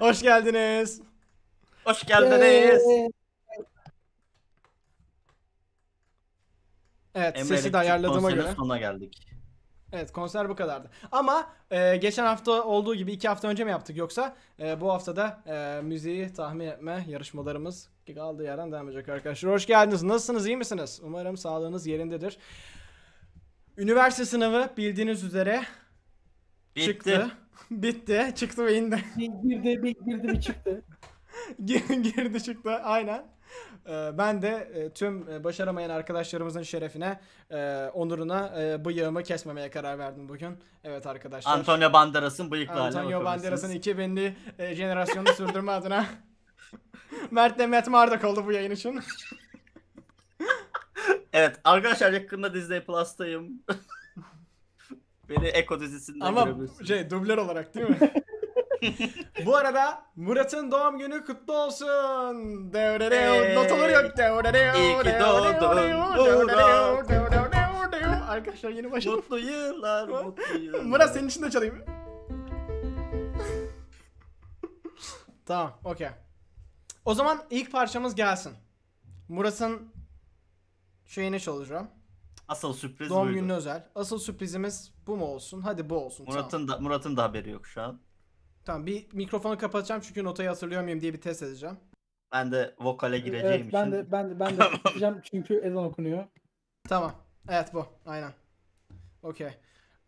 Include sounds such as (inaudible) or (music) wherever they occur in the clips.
Hoş geldiniz. Hoş geldiniz. Evet Emre sesi de Elektrik ayarladığıma konserinin göre. sonuna geldik. Evet konser bu kadardı. Ama e, geçen hafta olduğu gibi iki hafta önce mi yaptık yoksa e, bu haftada e, müziği tahmin etme yarışmalarımız kaldığı yerden devam edecek arkadaşlar. Hoş geldiniz. Nasılsınız? iyi misiniz? Umarım sağlığınız yerindedir. Üniversite sınavı bildiğiniz üzere Bitti. çıktı. (laughs) Bitti. Çıktı ve indi. Bir girdi, bir girdi, bir çıktı. (laughs) Gir- Girdi çıktı aynen. Ee, Ben de e, tüm e, başaramayan arkadaşlarımızın şerefine, e, onuruna bıyığımı kesmemeye karar verdim bugün. Evet arkadaşlar. Antonio Banderas'ın bıyıklarına Antonio Banderas'ın bakabilirsiniz. 2000'li e, jenerasyonunu sürdürme adına (laughs) Mert Demet Mardak oldu bu yayın için. Evet arkadaşlar yakında Disney Plus'tayım. Beni Eko dizisinde Ama şey dublör olarak değil mi? (laughs) bu arada Murat'ın doğum günü kutlu olsun. Devrede notaları yok. Devrede İyi ki doğdun. Arkadaşlar yeni başladım. Mutlu yıllar, mutlu (laughs) yıllar. Murat senin için de çalayım. tamam, okey. O zaman ilk parçamız gelsin. Murat'ın şeyini çalacağım. Asıl sürpriz Doğum buydu. gününe özel. Asıl sürprizimiz bu mu olsun? Hadi bu olsun. Tamam. Murat'ın da Murat'ın da haberi yok şu an. Tamam bir mikrofonu kapatacağım çünkü notayı hatırlıyor muyum diye bir test edeceğim. Ben de vokale gireceğim evet, için. ben de ben de ben de (laughs) yapacağım çünkü ezan okunuyor. Tamam. Evet bu. Aynen. Okey.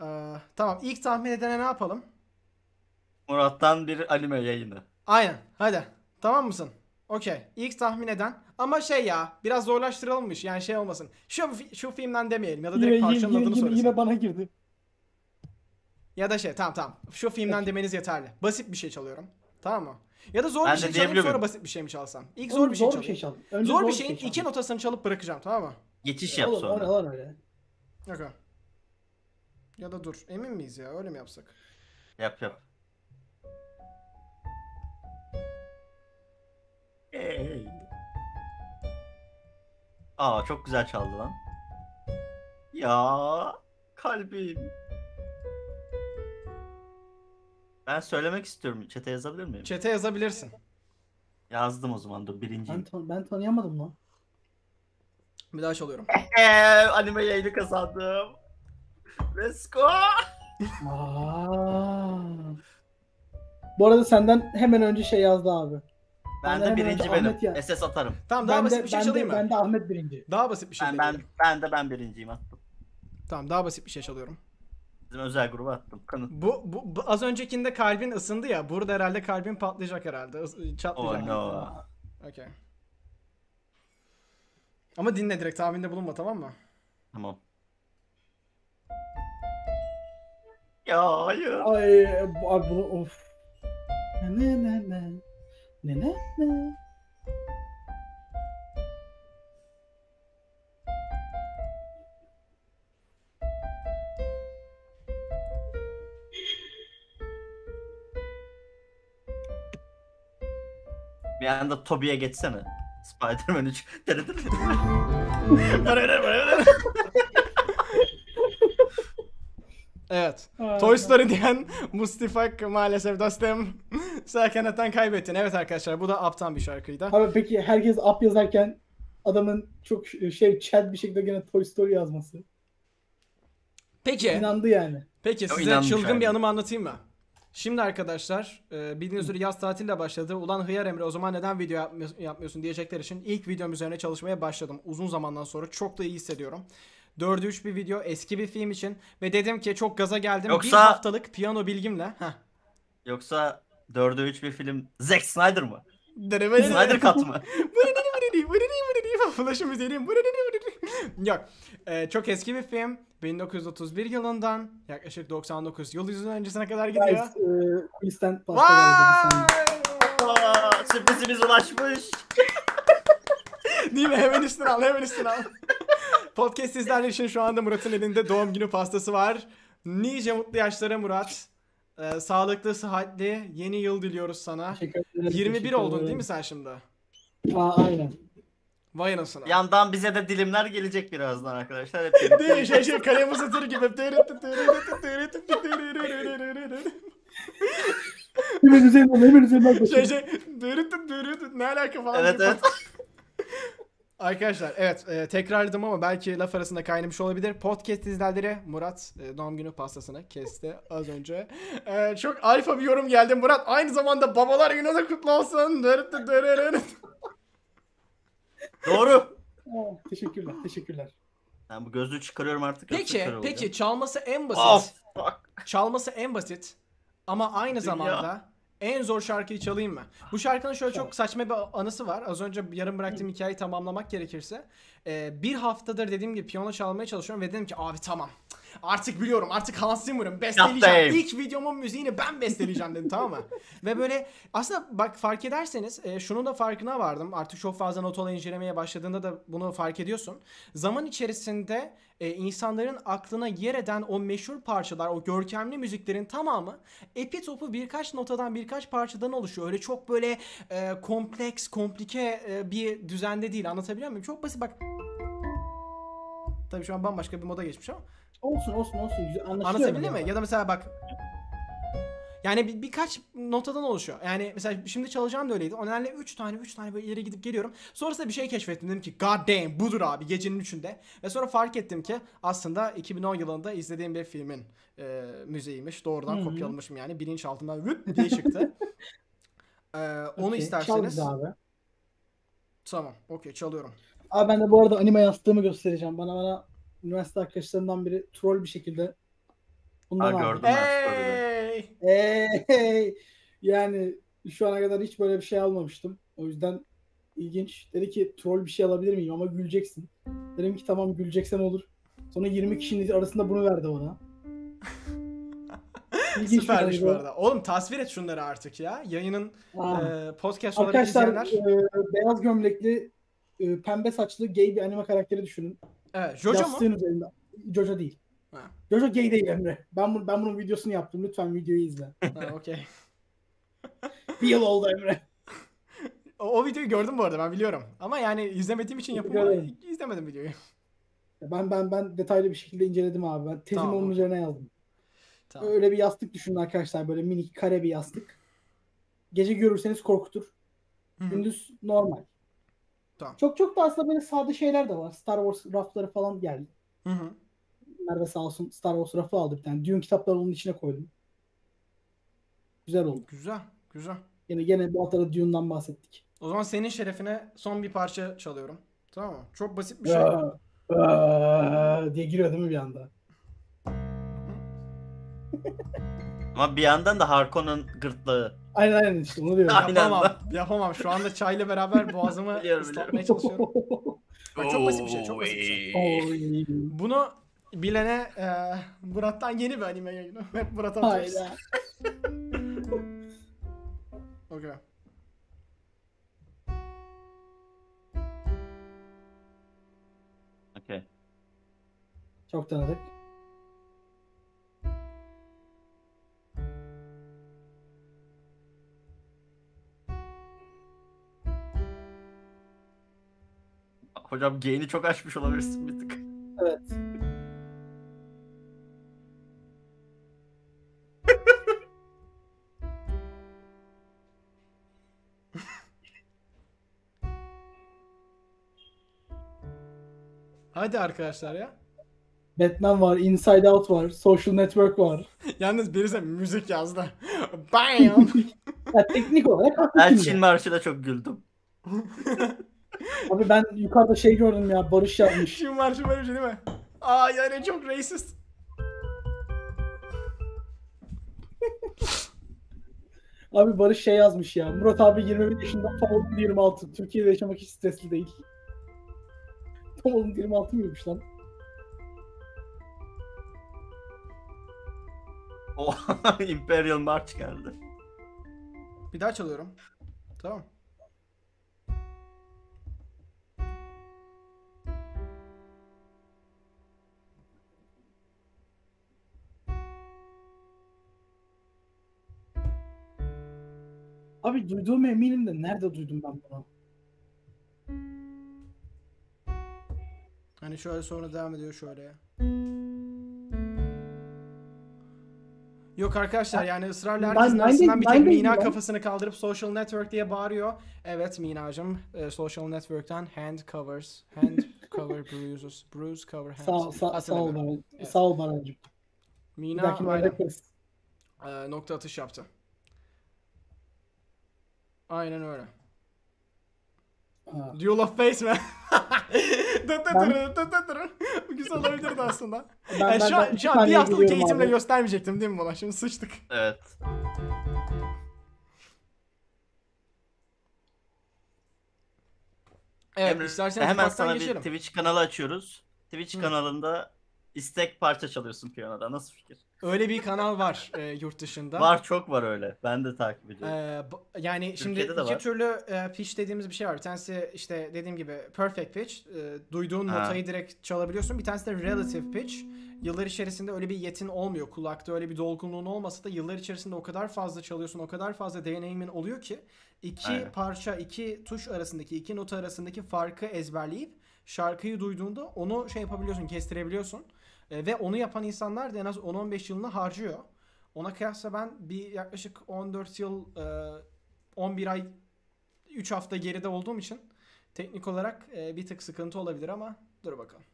Ee, tamam ilk tahmin edene ne yapalım? Murat'tan bir anime yayını. Aynen. Hadi. Tamam mısın? Okey. İlk tahmin eden. Ama şey ya biraz zorlaştırılmış. Yani şey olmasın. Şu şu filmden demeyelim ya da direkt yine, parçanın yine, adını yine, söylesin. yine bana girdi. Ya da şey tamam tamam. Şu filmden demeniz yeterli. Basit bir şey çalıyorum. Tamam mı? Ya da zor Ben bir şey çalayım sonra basit bir şey mi çalsam? İlk Oğlum, zor bir şey zor çalayım. bir şey çal. Önce zor bir bir şeyin şey iki notasını çalıp bırakacağım tamam mı? Geçiş yap Olur, sonra. olur, olur öyle. Okey. Ya da dur. Emin miyiz ya? Öyle mi yapsak? Yap yap. Hey. Aa çok güzel çaldı lan. Ya kalbim. Ben söylemek istiyorum. Çete yazabilir miyim? Çete yazabilirsin. Yazdım o zaman dur Ben, birinciyim. tan- ben tanıyamadım lan. Bir daha çalıyorum. Eee anime yayını kazandım. Let's go. Bu arada senden hemen önce şey yazdı abi. Ben Ben de birinci benim. Ya- SS atarım. Tamam daha ben basit de, bir şey ben çalayım de, mı? ben de Ahmet birinci. Daha basit bir şey Ben ben ben de ben birinciyim attım. Tamam daha basit bir şey çalıyorum. Bizim özel gruba attım. Kanın. Bu, bu, bu az öncekinde kalbin ısındı ya. Burada herhalde kalbin patlayacak herhalde. Is- Çatlayacak. Oh no. Aa. Okey. Ama dinle direkt tahminde bulunma tamam mı? Tamam. Ya hayır. Ay bu- of. Ne ne ne. Ne ne ne. Bir anda Toby'ye geçsene. Spider-Man 3. (laughs) Evet. Toy Story diyen Mustafa maalesef dostum. Sakeneten kaybettin. Evet arkadaşlar bu da aptan bir şarkıydı. Abi peki herkes up yazarken adamın çok şey chat bir şekilde gene Toy Story yazması. Peki. İnandı yani. Peki size inanmış çılgın bir abi. anımı anlatayım mı? Şimdi arkadaşlar e, bildiğiniz üzere yaz tatille başladı. Ulan Hıyar Emre o zaman neden video yapmıyor- yapmıyorsun diyecekler için ilk videom üzerine çalışmaya başladım. Uzun zamandan sonra çok da iyi hissediyorum. 4'e 3 bir video eski bir film için ve dedim ki çok gaza geldim. Bir Yoksa- haftalık piyano bilgimle. Heh. Yoksa 4'e 3 bir film Zack Snyder mı? Snyder Cut mı? (laughs) Flash'ı müziğini Yok. Ee, çok eski bir film. 1931 yılından yaklaşık 99 yıl yüzün öncesine kadar gidiyor. E, kulisten pasta sürprizimiz ulaşmış. (laughs) Değil mi? Hemen üstüne al, hemen üstüne al. (laughs) Podcast izleyenler için şu anda Murat'ın elinde doğum günü pastası var. Nice mutlu yaşlara Murat. Ee, sağlıklı, sıhhatli, yeni yıl diliyoruz sana. Teşekkür ederim, 21 teşekkür oldun ederim. değil mi sen şimdi? Aa, aynen. Vay anasını. Yandan bize de dilimler gelecek birazdan arkadaşlar. Hep birlikte Değil şey şey kalem uzatır gibi. Hemen üzerinden hemen üzerinden Şey koşuyor. şey dürütü ne alaka falan. Evet evet. Arkadaşlar evet e, tekrarladım ama belki laf arasında kaynamış olabilir. Podcast izlerleri Murat e, doğum günü pastasını kesti az önce. E, çok alfa bir yorum geldi Murat. Aynı zamanda babalar günü de kutlu olsun. Doğru. Aa, teşekkürler teşekkürler. Ben bu gözlüğü çıkarıyorum artık. Peki olacağım. peki çalması en basit. Of. fuck. Çalması en basit ama aynı Dünya. zamanda en zor şarkıyı çalayım mı? Bu şarkının şöyle çok saçma bir anısı var. Az önce yarım bıraktığım hikayeyi tamamlamak gerekirse. e, bir haftadır dediğim gibi piyano çalmaya çalışıyorum ve dedim ki abi tamam. Artık biliyorum artık Hans Zimmer'ım besteleyeceğim. İlk videomun müziğini ben besteleyeceğim dedim tamam mı? (laughs) ve böyle aslında bak fark ederseniz e, şunun da farkına vardım. Artık çok fazla notalı incelemeye başladığında da bunu fark ediyorsun. Zaman içerisinde e, insanların aklına yer eden o meşhur parçalar, o görkemli müziklerin tamamı epi topu birkaç notadan, birkaç parçadan oluşuyor. Öyle çok böyle e, kompleks, komplike e, bir düzende değil. Anlatabiliyor muyum? Çok basit bak. Tabii şu an bambaşka bir moda geçmiş ama. Olsun olsun olsun. Güzel. Anlatabildim mi? Ya da mesela bak. Yani bir, birkaç notadan oluşuyor. Yani mesela şimdi çalacağım da öyleydi. O nedenle 3 tane 3 tane böyle ileri gidip geliyorum. Sonrasında bir şey keşfettim. Dedim ki god damn budur abi gecenin üçünde. Ve sonra fark ettim ki aslında 2010 yılında izlediğim bir filmin e, müziğiymiş. Doğrudan Hı hı. kopyalamışım yani. Bilinçaltımdan vıp diye çıktı. (laughs) E, onu Çal isterseniz. abi. Tamam. Okey çalıyorum. Abi ben de bu arada anime yastığımı göstereceğim. Bana bana üniversite arkadaşlarımdan biri troll bir şekilde bundan Ha, gördüm. Hey! Hey! Yani şu ana kadar hiç böyle bir şey almamıştım. O yüzden ilginç. Dedi ki troll bir şey alabilir miyim ama güleceksin. Dedim ki tamam güleceksen olur. Sonra 20 kişinin arasında bunu verdi bana. (laughs) İlginç bir Süpermiş bu arada. Oğlum tasvir et şunları artık ya. Yayının Aa. e, podcast olarak Arkadaşlar izleyenler. e, beyaz gömlekli e, pembe saçlı gay bir anime karakteri düşünün. Evet. Jojo mu? Yastığın üzerinde. Jojo değil. Ha. Jojo gay değil Emre. Ben, bu, ben bunun videosunu yaptım. Lütfen videoyu izle. Ha, okey. (laughs) Bir yıl oldu Emre. O, o videoyu gördüm bu arada ben biliyorum. Ama yani izlemediğim için yapımı izlemedim videoyu. Ben ben ben detaylı bir şekilde inceledim abi. Ben tezimi Tamam, onun üzerine yazdım. Tamam. Öyle bir yastık düşünün arkadaşlar. Böyle minik kare bir yastık. Gece görürseniz korkutur. Hı hı. Gündüz normal. Tamam. Çok çok da aslında böyle sade şeyler de var. Star Wars rafları falan geldi. Hı hı. Merve sağ olsun Star Wars rafı aldı bir tane. Dune kitapları onun içine koydum. Güzel oldu. Güzel. Güzel. Yine gene bu hafta da Dune'dan bahsettik. O zaman senin şerefine son bir parça çalıyorum. Tamam mı? Çok basit bir şey. Aa, aa diye giriyor değil mi bir anda? (laughs) Ama bir yandan da Harkonn'un gırtlağı. Aynen aynen işte onu diyorum. Aynen. Yapamam. Yapamam. Şu anda çayla beraber boğazımı (laughs) Biliyorum, ıslatmaya çalışıyorum. Bak, çok basit bir şey. Çok basit bir şey. Oy. Bunu bilene e, Murat'tan yeni bir anime yayını. (laughs) Hep Murat'a atıyoruz. (laughs) Okey. Okey. Çok tanıdık. Hocam gain'i çok açmış olabilirsin bir tık. Evet. (laughs) Hadi arkadaşlar ya. Batman var, Inside Out var, Social Network var. (laughs) Yalnız birisi müzik yazdı. (laughs) Bam! Ya teknik olarak haklı Ben şimdi. Çin Marşı'na çok güldüm. Abi ben yukarıda şey gördüm ya Barış yazmış. Şimdi marşı böyle bir şey değil mi? Aa yani çok racist. Abi Barış şey yazmış ya. Murat abi 21 yaşında tam oldu 26. Türkiye'de yaşamak hiç stresli değil. Tam oldu 26 mıymış lan? O (laughs) Imperial March geldi. Bir daha çalıyorum. Tamam. Abi duyduğum eminim de nerede duydum ben bunu? Hani şöyle sonra devam ediyor şöyle. Yok arkadaşlar yani ısrarla herkesin ben arasından bir tek Mina ben- kafasını kaldırıp social network diye bağırıyor. Evet Mina'cım e, social network'ten hand covers, hand (laughs) cover bruises, bruise cover hands. Sağ, sağ, sağ ol. Baran. Evet. Sağ ol Baran'cığım. Bir Mina aynen, e, nokta atış yaptı. Aynen öyle. Ha. Duel of Face mi? (laughs) Güzel olabilirdi aslında. Ben, Yani ben, şu an, ben şu an bir haftalık eğitimle abi. göstermeyecektim değil mi buna? Şimdi sıçtık. Evet. Evet Emre, isterseniz hemen sana bir geçelim. Twitch kanalı açıyoruz. Twitch Hı. kanalında istek parça çalıyorsun piyanoda. Nasıl fikir? Öyle bir kanal var e, yurt dışında. Var çok var öyle. Ben de takip ediyorum. Ee, yani şimdi Türkiye'de de iki var. türlü e, pitch dediğimiz bir şey var. Bir tanesi işte dediğim gibi perfect pitch. e, duyduğun Ha. notayı direkt çalabiliyorsun. Bir tanesi de relative pitch. Yıllar içerisinde öyle bir yetin olmuyor. Kulakta öyle bir dolgunluğun olmasa da yıllar içerisinde o kadar fazla çalıyorsun, o kadar fazla deneyimin oluyor ki iki Aynen. parça, iki tuş arasındaki, iki nota arasındaki farkı ezberleyip şarkıyı duyduğunda onu şey yapabiliyorsun, kestirebiliyorsun. E, ve onu yapan insanlar da en az 10-15 yılını harcıyor. Ona kıyasla ben bir yaklaşık 14 yıl, e, 11 ay, 3 hafta geride olduğum için teknik olarak e, bir tık sıkıntı olabilir ama dur bakalım.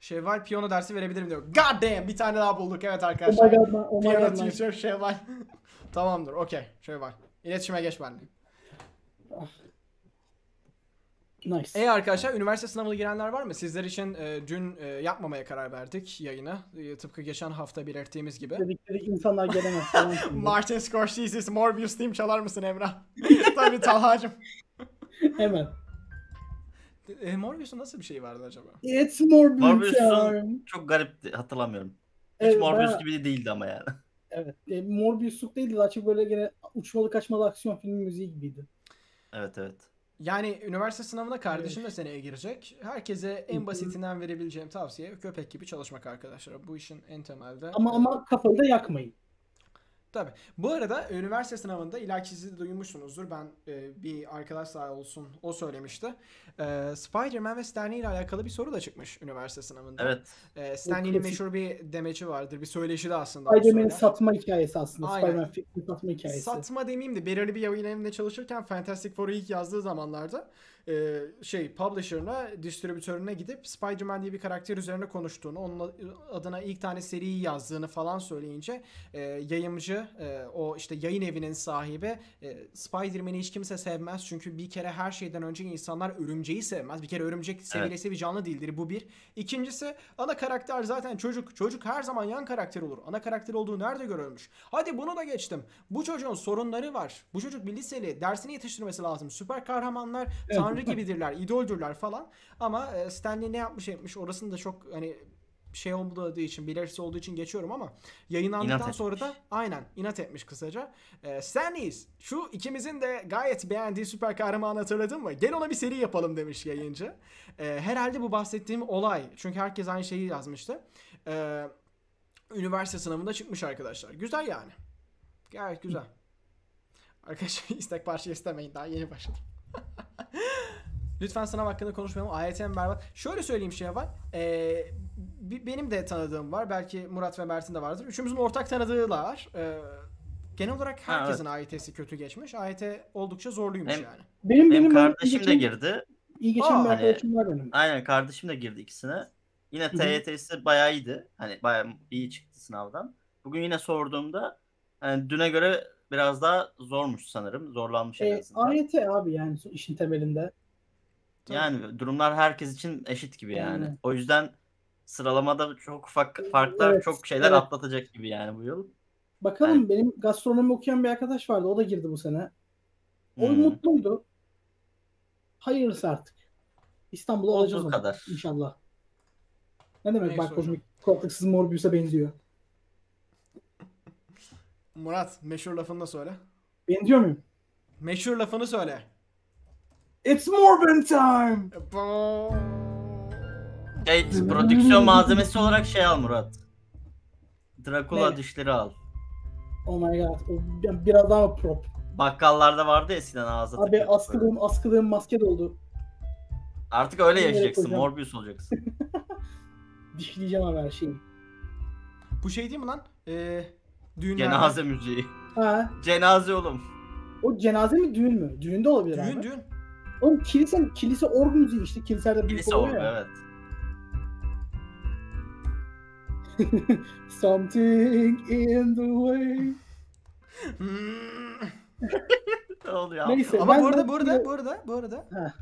Şevval piyano dersi verebilirim diyor. God damn bir tane daha bulduk evet Oh arkadaşlar. my god, man, oh my Piyano god, teacher Şevval. (laughs) Tamamdır okey Şevval. İletişime geç benimle. Nice. E arkadaşlar üniversite sınavına girenler var mı? Sizler için e, dün e, yapmamaya karar verdik yayını. E, tıpkı geçen hafta belirttiğimiz gibi. Dedik dedik insanlar gelemez. (laughs) Martin Scorsese's Morbius Team çalar mısın Emrah? (laughs) Tabii Talha'cım. Hemen. E, Morbius'un nasıl bir şey vardı acaba? It's more Morbius'un-. Çok garipti hatırlamıyorum. Hiç Evet, Morbius bayağı- gibi değildi ama yani. (laughs) Evet. E, Morbius'luk değildi. Daha çok böyle gene uçmalı kaçmalı aksiyon filmi müziği gibiydi. Evet evet. Yani üniversite sınavına kardeşim de seneye girecek. Herkese en basitinden verebileceğim tavsiye köpek gibi çalışmak arkadaşlar. Bu işin en temelde. Ama ama kafayı da yakmayın. Tabii. Bu arada üniversite sınavında ilaki siz de duymuşsunuzdur. Ben e, bir arkadaş sağ olsun o söylemişti. E, Spider-Man ve Stanley ile alakalı bir soru da çıkmış üniversite sınavında. Evet. E, Stanley'nin meşhur bir demeci vardır. Bir söyleşi de aslında. söyler. satma hikayesi aslında. Spider-Man satma hikayesi. Satma demeyeyim de belirli bir yayın evinde çalışırken Fantastic Four'u ilk yazdığı zamanlarda e, şey publisher'ına, distribütörüne gidip Spider-Man diye bir karakter üzerine konuştuğunu, onun adına ilk tane seriyi yazdığını falan söyleyince e, yayımcı, e, o işte yayın evinin sahibi e, Spider-Man'i hiç kimse sevmez çünkü bir kere her şeyden önce insanlar örümceği sevmez. Bir kere örümcek seviyesi bir canlı değildir. Bu bir. İkincisi ana karakter zaten çocuk. Çocuk her zaman yan karakter olur. Ana karakter olduğu nerede görülmüş? Hadi bunu da geçtim. Bu çocuğun sorunları var. Bu çocuk bir liseli. Dersini yetiştirmesi lazım. Süper kahramanlar tanrı gibidirler. idoldürler falan. Ama e, Stanley ne yapmış etmiş orasını da çok hani şey olmadığı için belirsiz olduğu için geçiyorum ama yayınlandıktan İnat sonra da aynen inat etmiş kısaca. E, Stanley's şu ikimizin de gayet beğendiği süper kahramanı hatırladın mı? Gel ona bir seri yapalım demiş yayıncı. E, herhalde bu bahsettiğim olay. Çünkü herkes aynı şeyi yazmıştı. E, üniversite sınavında çıkmış arkadaşlar. Güzel yani. Gayet güzel. Arkadaşlar (laughs) istek parça istemeyin daha yeni başladım. Lütfen sınav hakkında konuşmayalım. AYT'm berbat. Şöyle söyleyeyim şey var. Ee, benim de tanıdığım var. Belki Murat ve Mert'in de vardır. Üçümüzün ortak tanıdığı da var. Ee, genel olarak Ha, herkesin AYT'si kötü geçmiş. AYT oldukça zorluymuş Hem- yani. Benim, Benim benim kardeşim de girdi. İyi geçen Aa, bir hani- arkadaşım var benim. Aynen kardeşim de girdi ikisine. Yine. TYT'si bayağı iyiydi. Hani bayağı iyi çıktı sınavdan. Bugün yine sorduğumda hani düne göre biraz daha zormuş sanırım. Zorlanmış en E, azından. AYT abi yani işin temelinde. Yani durumlar herkes için eşit gibi yani. Yani. O yüzden sıralamada çok ufak farklar, Evet, çok şeyler evet. atlatacak gibi yani bu yıl. Bakalım Yani- benim gastronomi okuyan bir arkadaş vardı. O da girdi bu sene. O Hmm. mutluydu. Hayırlısı artık. İstanbul'u Olduğu alacağız onu kadar. inşallah. Ne demek Neyse bak kozmik korkuksuz Morbius'a benziyor. Murat meşhur lafını da söyle. Benziyor muyum? Meşhur lafını söyle. It's Morbin time. Şey, prodüksiyon malzemesi olarak şey al Murat. Dracula Ne? dişleri al. Oh my god. O bir- biraz daha prop. Bakkallarda vardı ya eskiden ağza Abi takıyorduk böyle. askılığım askılığım maske doldu. Artık öyle Evet yaşayacaksın. Morbius olacaksın. (laughs) Dişleyeceğim abi her şeyi. Bu şey değil mi lan? Ee, düğünlerde. Cenaze müziği. Ha, Cenaze oğlum. o cenaze mi düğün mü? Düğün de olabilir Düğün abi. düğün. Oğlum kilise, kilise org müziği işte. Kiliselerde büyük Kilise oluyor ya. evet. (laughs) Something in the way. Hmm. Ne (laughs) oluyor abi? Neyse. Ama ben- bu arada bu arada bu arada bu arada Ha.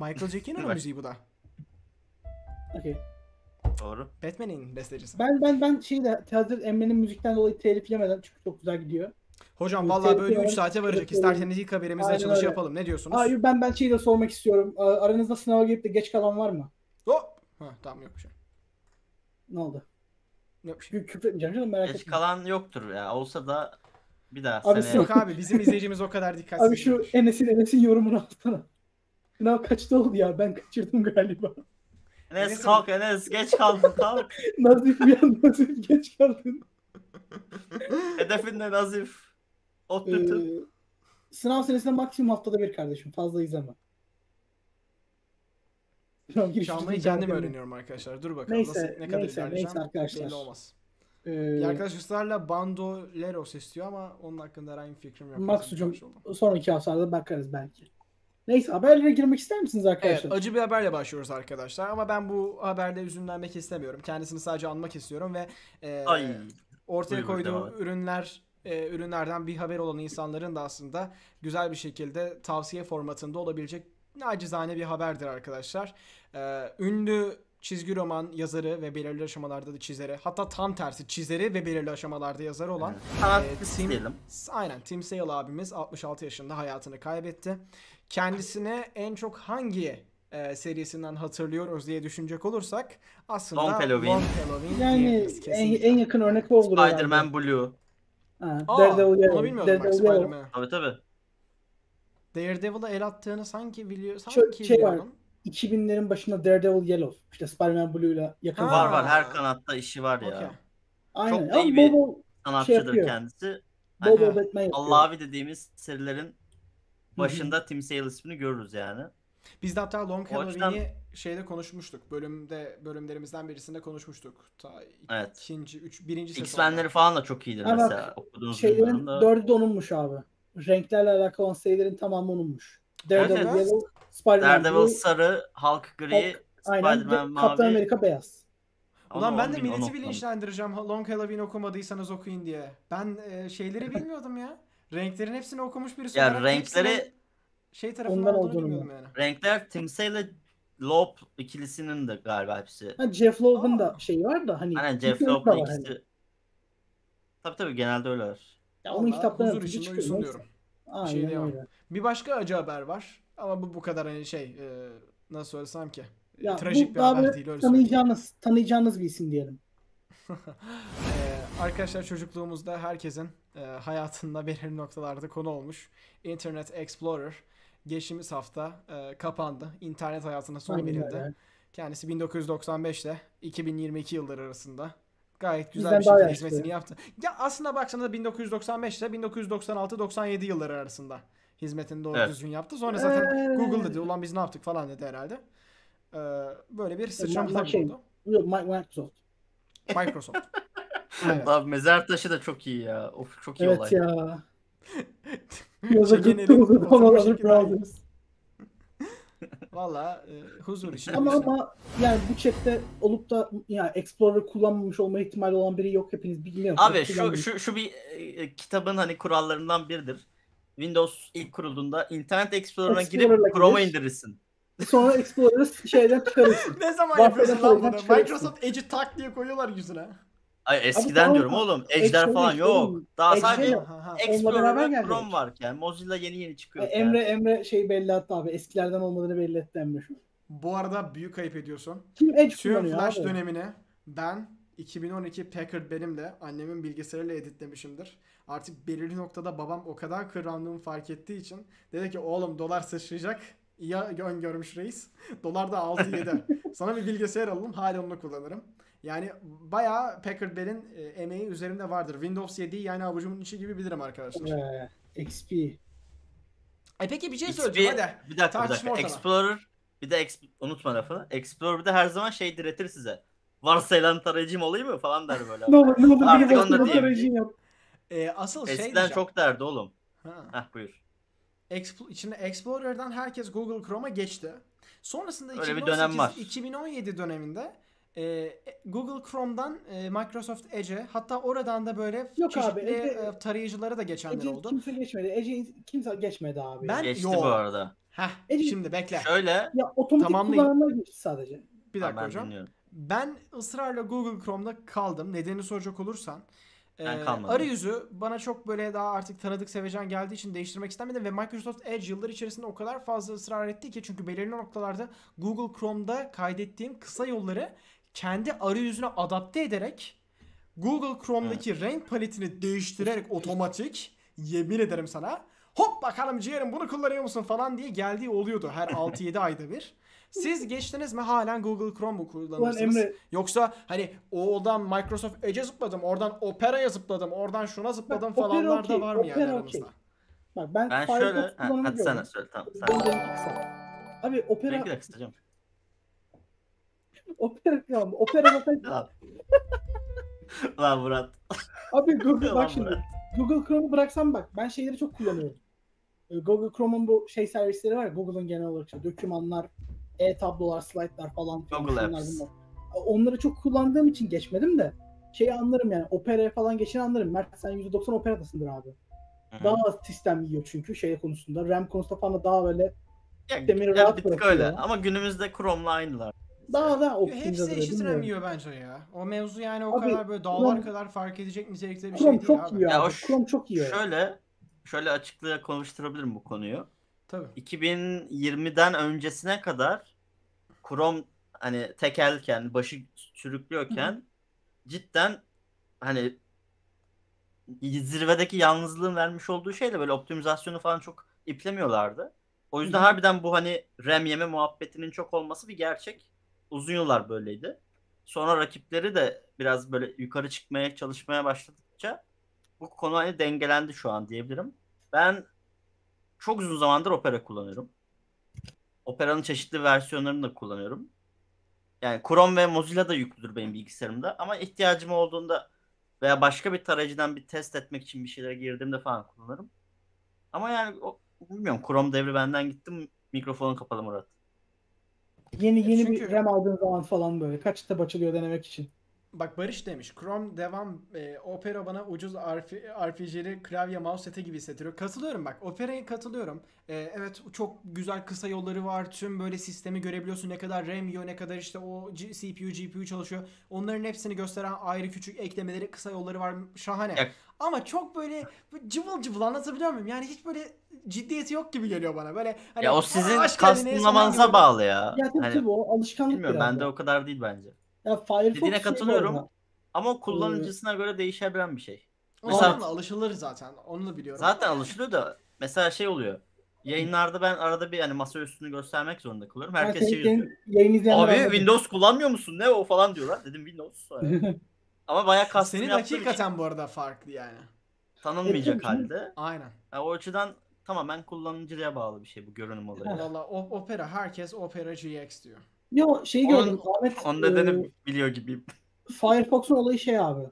Michael Giacchino'nun müziği bu da. Okey. Doğru. Batman'in bestecisi. Ben ben ben şeyi de hazır Emre'nin müzikten dolayı telif yemeden çünkü çok güzel gidiyor. Hocam vallahi böyle tepki 3 var, saate varacak. İsterseniz ilk haberimizle Aynen açılışı öyle. yapalım. Ne diyorsunuz? Hayır ben ben şeyi de sormak istiyorum. Aranızda sınava girip de geç kalan var mı? Hop. Ha, tamam yok bir şey. Ne oldu? Yok bir şey. Kü- Küfür etmeyeceğim canım merak Geç etme. kalan yoktur ya. Olsa da bir daha Abi seneye. Yok abi bizim izleyicimiz o kadar dikkatsiz. Abi şu. Enes'in Enes'in yorumunu alsana. Sınav kaçta oldu ya? Ben kaçırdım galiba. Enes kalk Enes geç kaldın kalk. (laughs) Nazif bir an Nazif geç kaldın. Hedefin de Nazif. Ee, sınav senesinde maksimum haftada bir kardeşim. Fazla izleme. Çalmayı kendim öğreniyorum arkadaşlar. Dur bakalım Neyse, nasıl, ne kadar neyse, ilerleyeceğim neyse arkadaşlar. belli olmaz. vereyim. Bir Ee, arkadaş ısrarla Bandoleros istiyor ama onun hakkında herhangi bir fikrim yok. Maksucum şey sonraki haftalarda bakarız belki. Neyse haberlere girmek ister misiniz Evet, arkadaşlar? acı bir haberle başlıyoruz arkadaşlar ama ben bu haberde üzünlenmek istemiyorum. Kendisini sadece anmak istiyorum ve e, Ay. ortaya koyduğu et. E, ürünlerden bir haber olan insanların da aslında güzel bir şekilde tavsiye formatında olabilecek nacizane bir haberdir arkadaşlar. E, ünlü çizgi roman yazarı ve belirli aşamalarda da çizeri hatta tam tersi çizeri ve belirli aşamalarda yazarı olan Sanatçısı Tim- diyelim. Aynen Tim Sale abimiz 66 yaşında hayatını kaybetti. Kendisine en çok hangi e, serisinden hatırlıyoruz diye düşünecek olursak aslında Long Halloween. Long Halloween Yani en, en yakın örnek o olur. Spider-Man Blue. Ha, Aa, Daredevil onu Yellow. bilmiyordum bak. Spider-Man'ı. Tabii tabii. Daredevil'a el attığını sanki biliyor, Şöyle sanki şey var. biliyorum. 2000'lerin başında Daredevil Yellow. İşte Spider-Man Blue'yla yakın. Ha. Var var her kanatta işi var ya. Okey. Aynen. Çok Ama iyi bir- bol bol, Sanatçıdır yapıyor. kendisi. bol, bol. Batman yapıyor. Allavi dediğimiz serilerin başında Tim Sale ismini görürüz yani. Biz de hatta Long Halloween'i şeyde konuşmuştuk. Bölümde bölümlerimizden birisinde konuşmuştuk. Ta Evet. ikinci, üç, birinci sezonda. X-Men'leri falan da çok iyidir Ha bak, mesela. Okuduğunuz Şeylerin da. dördü de onunmuş abi. Renklerle alakalı olan serilerin tamamı onunmuş. Daredevil Evet. Yellow, Spider-Man Daredevil sarı, Hulk gri. Spider-Man mavi. Kaptan Amerika beyaz. Ulan ben de milleti bilinçlendireceğim. Long Halloween okumadıysanız okuyun diye. Ben e, şeyleri (laughs) bilmiyordum ya. Renklerin hepsini okumuş birisi Ya olarak renkleri- hepsinin şey tarafından Ondan olduğunu olduğunu bilmiyordum yani. Renkler Tim Sale Loeb ikilisinin de galiba hepsi. Ha, Jeff Loeb'ın da şeyi var da hani. Aynen Jeff Loeb'la var hani. ikisi. Tabii tabii genelde öyleler. Ya onun Vallahi kitaplarını huzur içinde çıkıyor, uyusun diyorum. Aynen şey öyle. Bir başka acı haber var. Ama bu bu kadar hani şey e, nasıl söylesem ki. e, Ya trajik bu bir haber böyle değil öyle söyleyeyim. tanıyacağınız, tanıyacağınız bir isim diyelim. Ee, (laughs) arkadaşlar çocukluğumuzda herkesin e, hayatında belirli noktalarda konu olmuş. Internet Explorer geçtiğimiz hafta e, kapandı. İnternet hayatına son Aynen verildi. öyle. Kendisi 1995 ile 2022 yılları arasında gayet güzel Bizden bir şekilde yaşlı. hizmetini yaptı. Ya aslında baksanıza 1995 ile 1996-97 yılları arasında hizmetini doğru Evet. düzgün yaptı. Sonra zaten Ee. Google dedi ulan biz ne yaptık falan dedi herhalde. Ee, böyle bir sıçramalar şey- oldu. Yok Mike Microsoft. Microsoft. (laughs) Evet. Abi mezar taşı da çok iyi ya. Of çok iyi Evet olay. ya. (laughs) Yaza gittiğimiz oturmuş konuları şekilde. browsers. Valla e, huzur için. Ama ama yani bu chatte olup da yani Explorer kullanmamış olma ihtimali olan biri yok hepiniz bilmiyorum. Abi şu şu şu bir e, kitabın hani kurallarından biridir. Windows ilk kurulduğunda Internet Explorer'a girip Chrome'a indirirsin. Sonra Explorer'ı şeyden çıkarırsın. (laughs) ne zaman Warfare'den yapıyorsun lan bunu? Microsoft Edge'i tak diye koyuyorlar yüzüne. Ay eskiden tamam diyorum oğlum. Edge Ejder falan yok. Daha Edge sadece. Explorer ve. Chrome varken Mozilla yeni yeni çıkıyor. Emre Emre şey belli hatta abi eskilerden olmadığını belli etti Emre şu. Bu arada büyük kayıp ediyorsun. Kim Edge Tüm Flash abi? dönemini ben 2012 Packard benim de annemin bilgisayarıyla editlemişimdir. Artık belirli noktada babam o kadar kırandığımı fark ettiği için dedi ki oğlum dolar sıçrayacak. İyi öngörmüş reis. (laughs) Dolar da 6-7. (laughs) Sana bir bilgisayar alalım. Hala onu kullanırım. Yani bayağı Packard Bell'in e, emeği üzerimde vardır. Windows 7'yi yani avucumun içi gibi bilirim arkadaşlar. Ee, XP. E peki bir şey XP söyleyeceğim hadi. Bir dakika bir Tartışma dakika. ortamı. Explorer Bir de exp- unutma lafını. Explorer bir de her zaman şey diretir size. Varsayılan tarayıcım olayım mı falan der böyle. Ne olur ne olur Artık bir onu da diyeyim. yap. Ee, asıl şey Eskiden diyeceğim. çok derdi oğlum. Ha. Heh buyur. Expl- şimdi Explorer'dan herkes Google Chrome'a geçti. Sonrasında Öyle bir 2018, dönem var. 2017 döneminde e, Google Chrome'dan e, Microsoft Edge'e hatta oradan da böyle Yok çeşitli abi, Edge- e, tarayıcılara da geçenler Ece oldu. kimse geçmedi. Ece kimse geçmedi abi. Ben- Geçti Yo. bu arada. Heh, Edge- şimdi bekle. Şöyle. ya otomatik kullananlar geçti sadece. Bir Ha, dakika ben hocam. dinliyorum. Ben ısrarla Google Chrome'da kaldım. Nedenini soracak olursan. Ben Ee, kalmadım. arayüzü bana çok böyle daha artık tanıdık sevecen geldiği için değiştirmek istemedim ve Microsoft Edge yıllar içerisinde o kadar fazla ısrar etti ki çünkü belirli noktalarda Google Chrome'da kaydettiğim kısa yolları kendi arayüzüne adapte ederek Google Chrome'daki renk paletini değiştirerek otomatik yemin ederim sana hop bakalım ciğerim bunu kullanıyor musun falan diye geldiği oluyordu her (laughs) 6-7 ayda bir. Siz geçtiniz mi halen Google Chrome mu Ulan kullanırsınız? Emre Yoksa hani oradan Microsoft Edge'e zıpladım, oradan Opera'ya zıpladım, oradan şuna zıpladım Bak, falanlar da okey, var mı yani aranızda? okey. bak ben, Ben Firefox şöyle. Ha, hadi gördüm. söyle tamam. Sen. Abi Opera Bekle kısacağım. Opera tamam. Opera zaten (laughs) Lan. Murat. abi Google bak şimdi. Google Chrome'u bıraksam bak ben şeyleri çok kullanıyorum. Ee, Google Chrome'un bu şey servisleri var ya Google'ın genel olarak işte dokümanlar, e-tablolar, slaytlar falan. Google Apps. bunlar. Onları çok kullandığım için geçmedim de şeyi anlarım yani Opera'ya falan geçen anlarım. Mert sen %90 Opera'dasındır abi. Hı hı. Daha az sistem yiyor çünkü şey konusunda. RAM konusunda falan da daha böyle Ya, sistemini ya rahat bir öyle. ya. Ama günümüzde Chrome'la aynılar. Daha da Yo, optimize Hepsi eşit. RAM yiyor bence ya. O mevzu yani o Abi, kadar böyle dağlar Chrome- kadar fark edecek nitelikte bir Chrome şey değil çok abi. Ya abi. ş- Chrome çok yiyor. Şöyle şöyle açıklığa konuşturabilirim bu konuyu. Tabii. 2020'den öncesine kadar Chrome hani tekelken, başı çürüklüyorken cidden hani zirvedeki yılsızlığın vermiş olduğu şeyle böyle optimizasyonu falan çok iplemiyorlardı. O yüzden Hı hı. harbiden bu hani RAM yeme muhabbetinin çok olması bir gerçek. Uzun yıllar böyleydi. Sonra rakipleri de biraz böyle yukarı çıkmaya çalışmaya başladıkça bu konu hani dengelendi şu an diyebilirim. Ben çok uzun zamandır Opera kullanıyorum. Opera'nın çeşitli versiyonlarını da kullanıyorum. Yani Chrome ve Mozilla da yüklüdür benim bilgisayarımda ama ihtiyacım olduğunda veya başka bir tarayıcıdan bir test etmek için bir şeylere girdiğimde falan kullanırım. Ama yani o, bilmiyorum Chrome devri benden gitti mikrofonun kapalı Murat. Yeni yeni Çünkü- bir RAM aldığın zaman falan böyle kaç tab açılıyor denemek için. Bak Barış demiş. Chrome devam e, Opera bana ucuz RP, RPG'li klavye mouse seti gibi hissettiriyor. Katılıyorum bak. Opera'ya katılıyorum. E, evet çok güzel kısa yolları var. Tüm böyle sistemi görebiliyorsun. Ne kadar RAM yiyor, ne kadar işte o G- CPU, GPU çalışıyor. Onların hepsini gösteren ayrı küçük eklemeleri, kısa yolları var. Şahane. Ya- Ama çok böyle, cıvıl cıvıl anlatabiliyor muyum? Yani hiç böyle ciddiyeti yok gibi geliyor bana. Böyle hani ya o "Aa, sizin hoş geldiniz" falan customlamanıza gibi. bağlı ya. Ya tabii Hani, tabii o alışkanlık bilmiyorum bende o kadar değil bence. Ya Firefox Dediğine şey katılıyorum. arada. Ama o kullanıcısına göre değişebilen bir şey. Mesela- zamanla alışılır zaten. Onu da biliyorum. Zaten alışılıyor da mesela şey oluyor. Yayınlarda ben arada bir hani masa üstünü göstermek zorunda kalıyorum. Herkes şey izleyenler Abi. Windows kullanmıyor musun? Ne o falan diyorlar. Dedim Windows. (laughs) Ama bayağı custom Senin yaptığım için hakikaten bu arada farklı yani. tanınmayacak E, halde. Aynen. Yani o açıdan tamamen kullanıcıya bağlı bir şey bu görünüm olayı. Valla o- Opera herkes Opera GX diyor. Yo şeyi Onun- gördüm. Ahmet Onun e, nedeni biliyor gibiyim. Firefox'un olayı şey abi.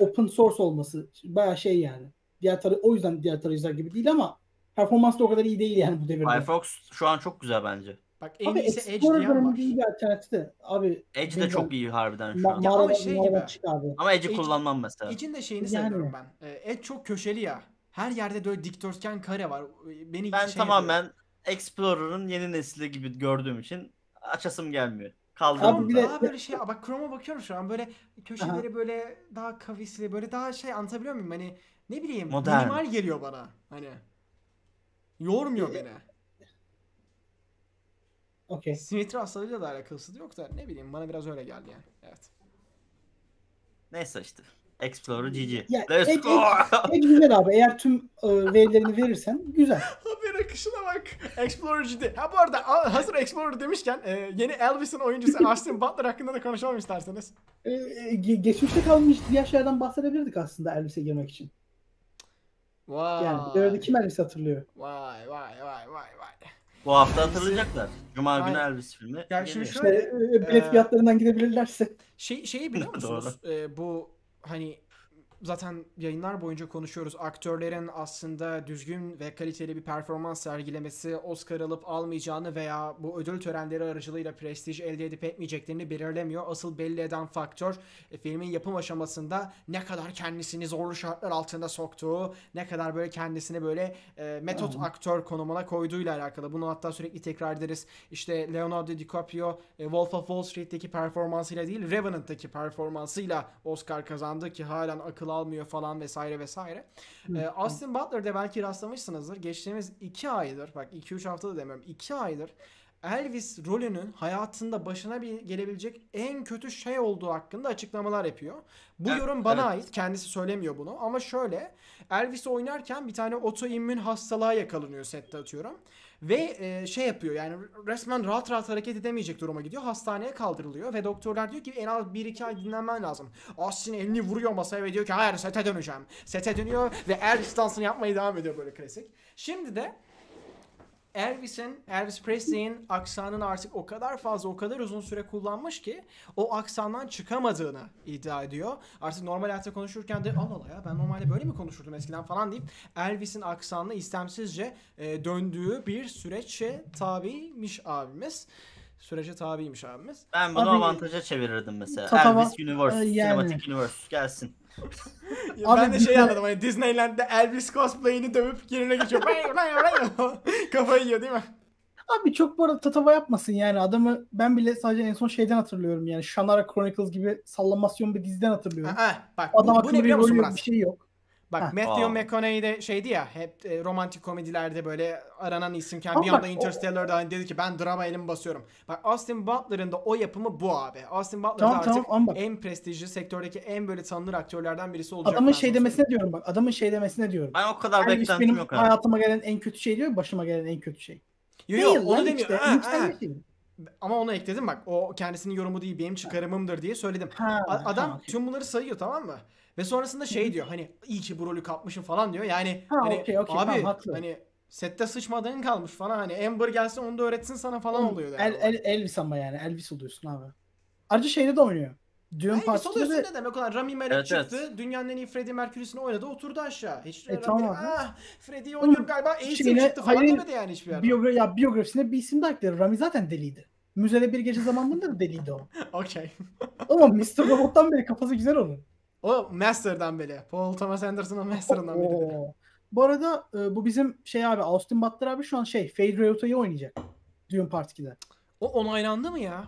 Open source olması. Baya şey yani. Diğer tarı o yüzden diğer tarayıcılar gibi değil ama performans da o kadar iyi değil yani bu devirde. Firefox şu an çok güzel bence. Bak en Abi iyisi Edge diyen var. iyi bir alternatif de. Abi Edge de çok iyi harbiden şu an. Ya ama şey gibi. çık abi. Ama Edge'i Edge- kullanmam mesela. Edge'in de şeyini Yani. seviyorum ben. Edge çok köşeli ya. Her yerde böyle dikdörtgen kare var. Beni Ben şey tamamen Explorer'ın yeni nesli gibi gördüğüm için açasım gelmiyor. Kaldırdım. Abi bir de- daha böyle şey bak Chrome'a bakıyorum şu an böyle köşeleri böyle daha kavisli böyle daha şey anlatabiliyor muyum hani ne bileyim Modern. minimal geliyor bana hani yormuyor beni. Okey. Simetri hastalığıyla da alakası yok da ne bileyim bana biraz öyle geldi yani. Evet. Neyse işte. Explorer GG. Ya, Let's Edge- go. Edge güzel abi. Eğer tüm e, verilerini verirsen güzel. (laughs) Haber akışına bak. Explorer ciddi. Ha bu arada hazır Explorer demişken e, yeni Elvis'in oyuncusu (laughs) Austin Butler hakkında da konuşalım isterseniz. E, e, ge- geçmişte kalmış diğer şeylerden bahsedebilirdik aslında Elvis'e girmek için. Vay. Yani devirde kim Elvis hatırlıyor? Vay vay vay vay vay. Bu hafta hatırlayacaklar. Cuma günü. Elvis filmi Ya şimdi şöyle- İşte, e, bilet Ee, fiyatlarından gidebilirlerse. Şey şeyi biliyor (laughs) Doğru. musunuz? Ee, bu hani zaten yayınlar boyunca konuşuyoruz. Aktörlerin aslında düzgün ve kaliteli bir performans sergilemesi, Oscar alıp almayacağını veya bu ödül törenleri aracılığıyla prestij elde edip etmeyeceklerini belirlemiyor. Asıl belli eden faktör e, filmin yapım aşamasında ne kadar kendisini zorlu şartlar altında soktuğu, ne kadar böyle kendisini böyle e, metot Aha. aktör konumuna koyduğuyla alakalı. Bunu hatta sürekli tekrar ederiz. İşte Leonardo DiCaprio e, Wolf of Wall Street'teki performansıyla değil Revenant'taki performansıyla Oscar kazandı ki halen akıl almıyor falan vesaire vesaire. E, Austin Butler'da belki rastlamışsınızdır. Geçtiğimiz 2 aydır bak 2-3 hafta da demiyorum 2 aydır Elvis rolünün hayatında başına bir gelebilecek en kötü şey olduğu hakkında açıklamalar yapıyor. Bu Evet, yorum bana evet. ait. Kendisi söylemiyor bunu ama şöyle Elvis oynarken bir tane otoimmün hastalığa yakalanıyor sette atıyorum. Ve e, şey yapıyor yani resmen rahat rahat hareket edemeyecek duruma gidiyor. Hastaneye kaldırılıyor ve doktorlar diyor ki en az 1-2 ay dinlenmen lazım. Austin elini vuruyor masaya ve diyor ki hayır sete döneceğim. Sete dönüyor ve Elvis dansını yapmaya devam ediyor böyle klasik. Şimdi de Elvis'in, Elvis Presley'in aksanını artık o kadar fazla, o kadar uzun süre kullanmış ki o aksandan çıkamadığını iddia ediyor. Artık normal hayatta konuşurken de Allah Allah ya ben normalde böyle mi konuşurdum eskiden falan deyip Elvis'in aksanını istemsizce e, döndüğü bir süreçe tabiymiş abimiz. Sürece tabiymiş abimiz. Ben bunu Abi- avantaja çevirirdim mesela. Tatava- Elvis Universe, Ee, yani. Cinematic Universe gelsin. Ya Abi ben de şey anladım hani Disneyland'de Elvis cosplay'ini dövüp yerine geçiyor. (laughs) Kafayı yiyor değil mi? Abi çok bu arada tatava yapmasın yani adamı ben bile sadece en son şeyden hatırlıyorum yani Shannara Chronicles gibi sallamasyon bir diziden hatırlıyorum. Aa, bak Adam bu, bu ne biliyor musun bir şey yok. Bak Ha. Matthew Aa. McConaughey de şeydi ya hep e, romantik komedilerde böyle aranan isimken Ama bir anda Interstellar'da hani dedi ki ben drama elimi basıyorum. Bak Austin Butler'ın da o yapımı bu abi. Austin Butler Tamam, da artık tamam, bak- en prestijli sektördeki en böyle tanınır aktörlerden birisi olacak. Adamın şey demesine diyorum bak adamın şey demesine diyorum. Ben o kadar Elvis beklentim benim yok abi. hayatıma gelen en kötü şey diyor başıma gelen en kötü şey. Yok yok onu lan demiyor. işte, Ha, ha. şeyi. Ama onu ekledim bak o kendisinin yorumu değil benim çıkarımımdır diye söyledim. Ha, Adam ha, okey. tüm bunları sayıyor tamam mı? Ve sonrasında şey diyor hani iyi ki bu rolü kapmışım falan diyor. Yani Ha, hani okey, okey, abi tamam, hani sette sıçmadığın kalmış falan hani Amber gelsin onu da öğretsin sana falan oluyor. El, el, Elvis ama yani Elvis oluyorsun abi. Ayrıca şeyde de oynuyor. Düğün Elvis partisinde oluyorsun de ne demek olan Rami Malek Evet, çıktı dünyanın en iyi Freddie Mercury'sini oynadı oturdu aşağı. Hiç E, Rami tamam ah Freddie'yi oynuyorum galiba Ace'im çıktı falan hayır, demedi yani hiçbir yerde. biyogra ya biyografisine bir isim daha ekledi. Rami zaten deliydi. Müzede bir gece zamanında da deliydi o. (laughs) Okey. Ama Mr. Robot'tan beri kafası güzel onun. O Master'dan beri. Paul Thomas Anderson'ın Master'ından beri. Bu arada e, bu bizim şey abi Austin Butler abi şu an şey Fade Ryota'yı oynayacak. Düğün Parti'de. O onaylandı mı ya?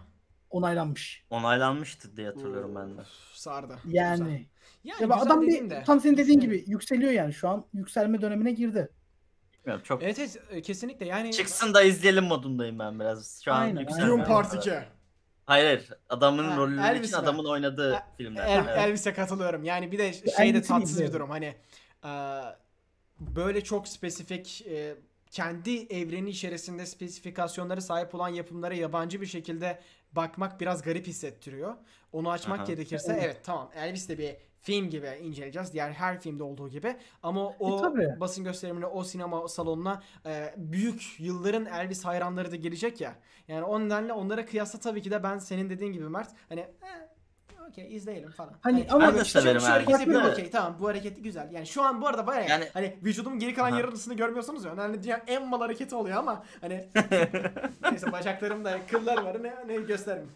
Onaylanmış. Onaylanmıştı diye hatırlıyorum ben de. Sardı. Yani. Güzel. Yani Ya adam bir de, tam senin dediğin gibi yükseliyor yani şu an yükselme dönemine girdi. Bilmiyorum, çok Evet evet e, kesinlikle yani çıksın da izleyelim modundayım ben biraz. Şu an Aynen, Dune aynen. Part lazım. 2. Hayır hayır. Adamın Ha, rolü Elvis için mi? adamın oynadığı El- filmler. El- Evet. Elvis'e katılıyorum. Yani bir de şey de tatsız bir durum. Hani e, böyle çok spesifik e, kendi evreni içerisinde spesifikasyonları sahip olan yapımlara yabancı bir şekilde bakmak biraz garip hissettiriyor. Onu açmak Aha. gerekirse Evet. evet tamam Elvis de bir film gibi inceleyeceğiz. Diğer her filmde olduğu gibi. Ama o tabii. basın gösterimine, o sinema salonuna e, büyük yılların Elvis hayranları da gelecek ya. Yani o nedenle onlara kıyasla tabii ki de ben senin dediğin gibi Mert hani eh, okey izleyelim falan. Hani ama Ben de şu- şu- severim şu hareketi yapıyorum, okey tamam bu hareketi güzel. Yani şu an bu arada var ya Yani- hani vücudumun geri kalan yarısını görmüyorsunuz ya. Yani dünyanın en mal hareketi oluyor ama hani (laughs) neyse bacaklarımda kıllar var ne, ne göstermeyeyim.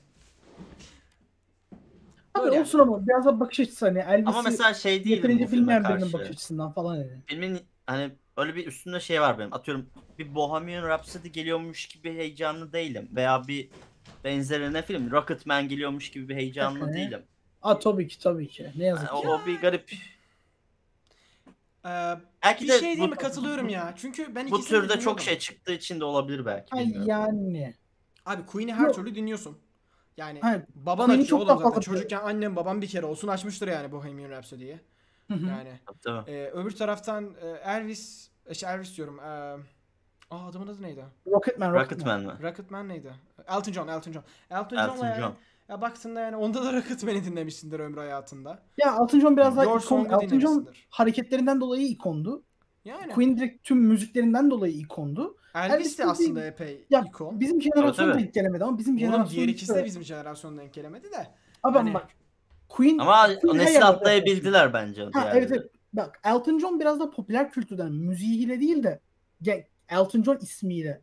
Abi Böyle yani. olsun ama biraz da bakış açısı hani Elvis'i Ama mesela şey değilim yeterince bilmeyen birinin bakış açısından falan hani. Filmin hani öyle bir üstünde şey var benim. Atıyorum bir Bohemian Rhapsody geliyormuş gibi heyecanlı değilim. Veya bir benzerine film Rocketman geliyormuş gibi bir heyecanlı Hı hı. değilim. Aa tabii ki tabii ki. Ne yazık Yani ki. o, o bir garip. Ee, Belki bir de şey değil mi katılıyorum ya. Çünkü ben bu ikisini de türde çok şey çıktığı için de olabilir belki. Ay bilmiyorum. yani. Abi Queen'i her Yok. türlü dinliyorsun. Yani Hayır, baban Queen'i açıyor çok oğlum daha zaten. fazla- Çocukken annem babam bir kere olsun açmıştır yani Bohemian Rhapsody'yi. Hı hı. Yani Tabii, e, öbür taraftan e, Elvis, şey Elvis diyorum. E, aa adamın adı neydi? Rocketman, Rocketman. Rocketman mi? Rocketman neydi? Elton John, Elton John. Elton, Elton John'la yani, John. ya baktığında yani onda da Rocketman'i dinlemişsindir ömrü hayatında. Ya Elton John biraz daha Your ikon. Song'u Elton John dinlemişsindir. hareketlerinden dolayı ikondu. Yani Queen direkt tüm müziklerinden dolayı ikondu. Elvis Elvis de aslında değil. epey Ya ikon. bizim jenerasyon Tabii, denk gelemedi ama bizim Oğlum jenerasyon diğer ikisi de bizim jenerasyonun denk gelemedi de. Abi Hani- bak Queen Ama Queen nesil atlayabildiler bence. Ha diğerleri. evet evet. Bak Elton John biraz da popüler kültürden müziğiyle değil de Elton John ismiyle.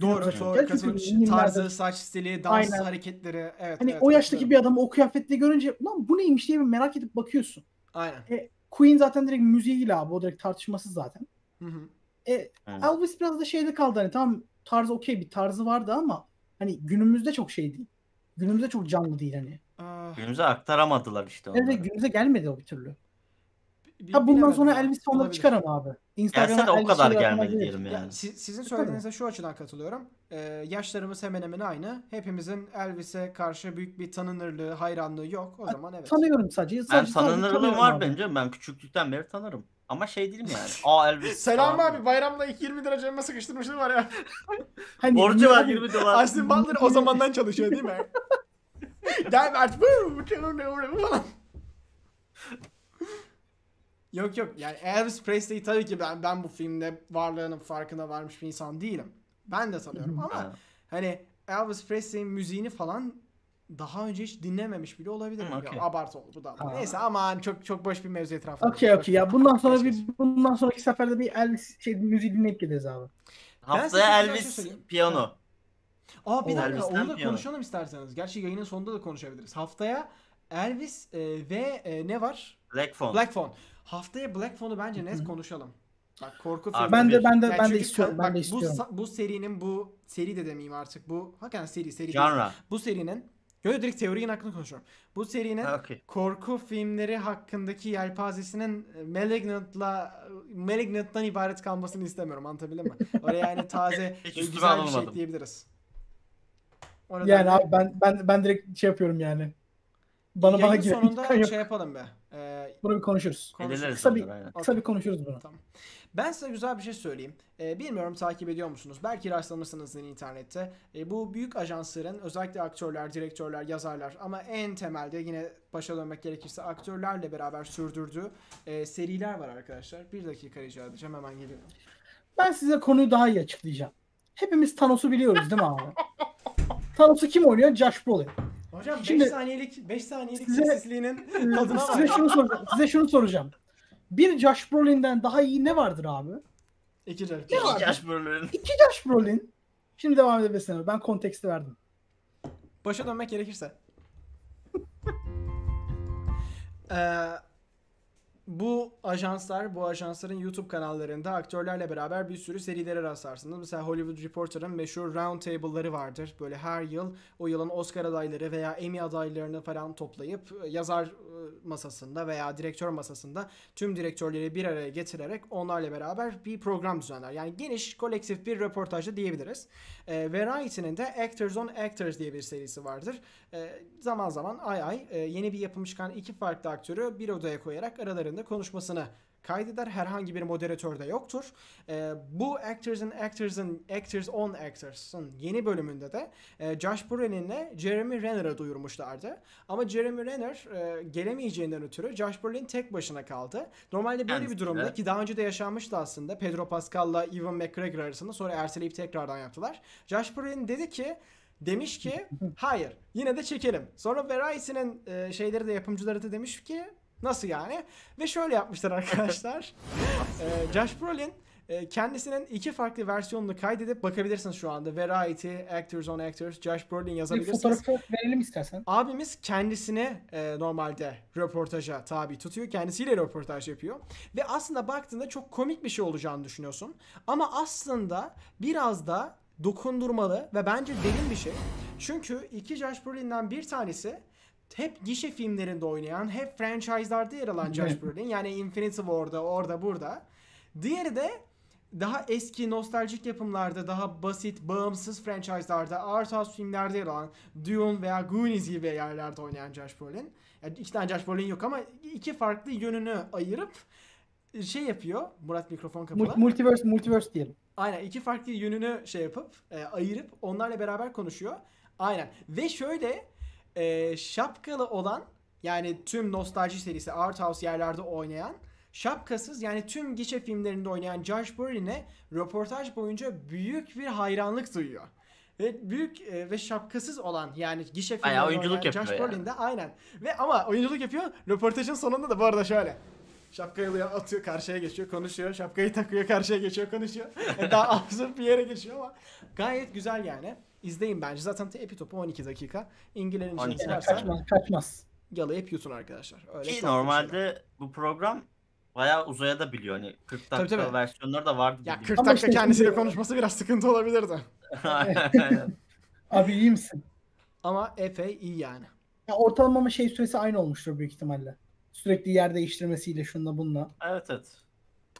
Doğru doğru filmlerde- Tarzı, saç stili, dans Aynen. hareketleri. Evet. Hani evet, o yaştaki bir adamı o kıyafetle görünce lan bu neymiş diye bir merak edip bakıyorsun. Aynen. Queen zaten direkt müziğiyle abi o direkt tartışmasız zaten. Hı hı. E, Evet. Elvis biraz da şeyde kaldı hani tamam tarzı okey bir tarzı vardı ama hani günümüzde çok şey değil. Günümüzde çok canlı değil hani. Ah, Günümüze aktaramadılar işte onları. Evet günümüze gelmedi o bir türlü. Ha bundan sonra. Elvis sonunda Olabilir. çıkar ama abi. Gelse de o Elvis kadar gelmedi diyelim Ya, yani. si- sizin söylediğinize şu açıdan katılıyorum. Ee, yaşlarımız hemen hemen aynı. Hepimizin Elvis'e karşı büyük bir tanınırlığı, hayranlığı yok. O zaman evet. Tanıyorum sadece. Ben sadece, sadece tanınırlığım var abi. bence. Ben küçüklükten beri tanırım. Ama şey değilim yani. (laughs) Aa Elvis. Selam falan. abi bayramda ilk 20 lira cebime sıkıştırmıştım var ya. (laughs) Hani Borcu var abi, 20 dolar. Austin Butler o zamandan çalışıyor değil mi? (laughs) Gel Mert. falan. Yok yok yani Elvis Presley tabii ki ben ben bu filmde varlığının farkına varmış bir insan değilim. Ben de tanıyorum ama Ha. hani Elvis Presley'in müziğini falan daha önce hiç dinlememiş bile olabilir. Okey. Ya, abartı oldu bu da. Aa. Neyse aman çok çok boş bir mevzu etrafında. Okey okey ya bundan sonra bir bundan sonraki seferde bir Elvis şey müziği dinleyip gideriz abi. Haftaya şey Elvis söyleyeyim. piyano. Aa bir O dakika Elvis'ten onu da piyano. konuşalım isterseniz. Gerçi yayının sonunda da konuşabiliriz. Haftaya Elvis e, ve e, ne var? Black Phone. Black Phone. Haftaya Black Phone'u bence net konuşalım. Bak korku filmi. Ben de ben de Yani ben de istiyorum. bak, Ben de bu, istiyorum. sa- bu serinin bu seri de demeyeyim artık. Bu hakikaten seri seri değil. Genre. Bu serinin Yo direkt teorinin hakkında konuşuyorum. Bu serinin Ha, okey. korku filmleri hakkındaki yelpazesinin e, Malignant'la Malignant'tan ibaret kalmasını istemiyorum. Anlatabildim mi? Oraya yani taze (laughs) üstüme güzel bir şey. O Yani abi ben ben ben direkt şey yapıyorum yani. Bana bana giren sonunda şey yapalım be. Ee, Bunu bir konuşuruz. konuşuruz. Kısa bir- aynen. Kısa bir konuşuruz bunu. Tamam. Ben size güzel bir şey söyleyeyim. Ee, bilmiyorum takip ediyor musunuz? Belki rastlamışsınızdır internette. Ee, bu büyük ajansların özellikle aktörler, direktörler, yazarlar ama en temelde yine başa dönmek gerekirse aktörlerle beraber sürdürdüğü e, seriler var arkadaşlar. Bir dakika rica edeceğim hemen geliyorum. Ben size konuyu daha iyi açıklayacağım. Hepimiz Thanos'u biliyoruz değil mi abi? (laughs) Thanos'u kim oynuyor? Josh Brolin. Hocam 5 Şimdi- saniyelik 5 saniyelik Size- sessizliğinin (laughs) tadına size şunu soracağım. Size şunu soracağım. Bir Josh Brolin'den daha iyi ne vardır abi? İki. Ne var? Yaş bölümlerin. İki Josh Brolin. Şimdi devam edebilirsin. abi. Ben konteksti verdim. Başa dönmek gerekirse. (laughs) Ee, bu ajanslar, bu ajansların YouTube kanallarında aktörlerle beraber bir sürü serilere rastlarsınız. Mesela Hollywood Reporter'ın meşhur round table'ları vardır. Böyle her yıl o yılın Oscar adayları veya Emmy adaylarını falan toplayıp e, yazar e, masasında veya direktör masasında tüm direktörleri bir araya getirerek onlarla beraber bir program düzenler. Yani geniş, kolektif bir röportajda diyebiliriz. E, Variety'nin de Actors on Actors diye bir serisi vardır. E, zaman zaman ay ay e, yeni bir yapım çıkan iki farklı aktörü bir odaya koyarak aralarında konuşmasını kaydeder. Herhangi bir moderatör de yoktur. E, bu Actors and Actors'ın Actors on Actors'ın yeni bölümünde de e, Josh Brolin'le Jeremy Renner'ı duyurmuşlardı. Ama Jeremy Renner e, gelemeyeceğinden ötürü Josh Brolin tek başına kaldı. Normalde böyle bir durumda ki daha önce de yaşanmıştı aslında. Pedro Pascal'la Ewan McGregor arasında sonra erteleyip tekrardan yaptılar. Josh Brolin dedi ki demiş ki (laughs) hayır yine de çekelim. Sonra Variety'nin e, şeyleri de yapımcıları da demiş ki nasıl yani? Ve şöyle yapmışlar arkadaşlar. (laughs) e, Josh Brolin e, kendisinin iki farklı versiyonunu kaydedip bakabilirsiniz şu anda. Variety, Actors on Actors, Josh Brolin Bir yazabilirsiniz. fotoğrafı verelim istersen. Abimiz kendisini e, normalde röportaja tabi tutuyor. Kendisiyle röportaj yapıyor. Ve aslında baktığında çok komik bir şey olacağını düşünüyorsun. Ama aslında biraz da dokundurmalı ve bence derin bir şey. Çünkü iki Josh Brolin'den bir tanesi hep gişe filmlerinde oynayan, hep franchise'larda yer alan Josh. Brolin. Yani Infinity War'da, orada, burada. Diğeri de daha eski nostaljik yapımlarda, daha basit, bağımsız franchise'larda, art house filmlerde yer alan Dune veya Goonies gibi yerlerde oynayan Josh Brolin. Yani iki tane Josh Brolin yok ama iki farklı yönünü ayırıp şey yapıyor. Murat mikrofon kapalı. Mul- Multiverse, multiverse diyelim. Aynen iki farklı yönünü şey yapıp e, ayırıp onlarla beraber konuşuyor. Aynen. Ve şöyle e, şapkalı olan yani tüm nostalji serisi art house yerlerde oynayan şapkasız yani tüm gişe filmlerinde oynayan Josh Brolin'e röportaj boyunca büyük bir hayranlık duyuyor. Ve büyük e, ve şapkasız olan yani gişe filmlerinde oynayan Josh yani. Brolin de aynen. Ve ama oyunculuk yapıyor. Röportajın sonunda da bu arada şöyle. Şapkayı alıyor, atıyor, karşıya geçiyor, konuşuyor. Şapkayı takıyor, karşıya geçiyor, konuşuyor. Yani daha (laughs) absürt bir yere geçiyor ama gayet güzel yani. İzleyin bence. Zaten epi topu 12 dakika. İngilizce 12 inciniz dakika. varsa Kaçmaz kaçmaz. yalayıp yutun arkadaşlar. Öyle Ki normalde bu program bayağı uzaya da biliyor. Hani 40 Tabii, dakika tabii. versiyonları da vardı. Ya gibi. 40 Ama dakika işte kendisiyle şimdi- konuşması biraz sıkıntı olabilirdi. (laughs) Abi iyi misin? Ama epey iyi yani. Ya ortalama ama şey süresi aynı olmuştur büyük ihtimalle. Sürekli yer değiştirmesiyle şunla bununla. evet evet.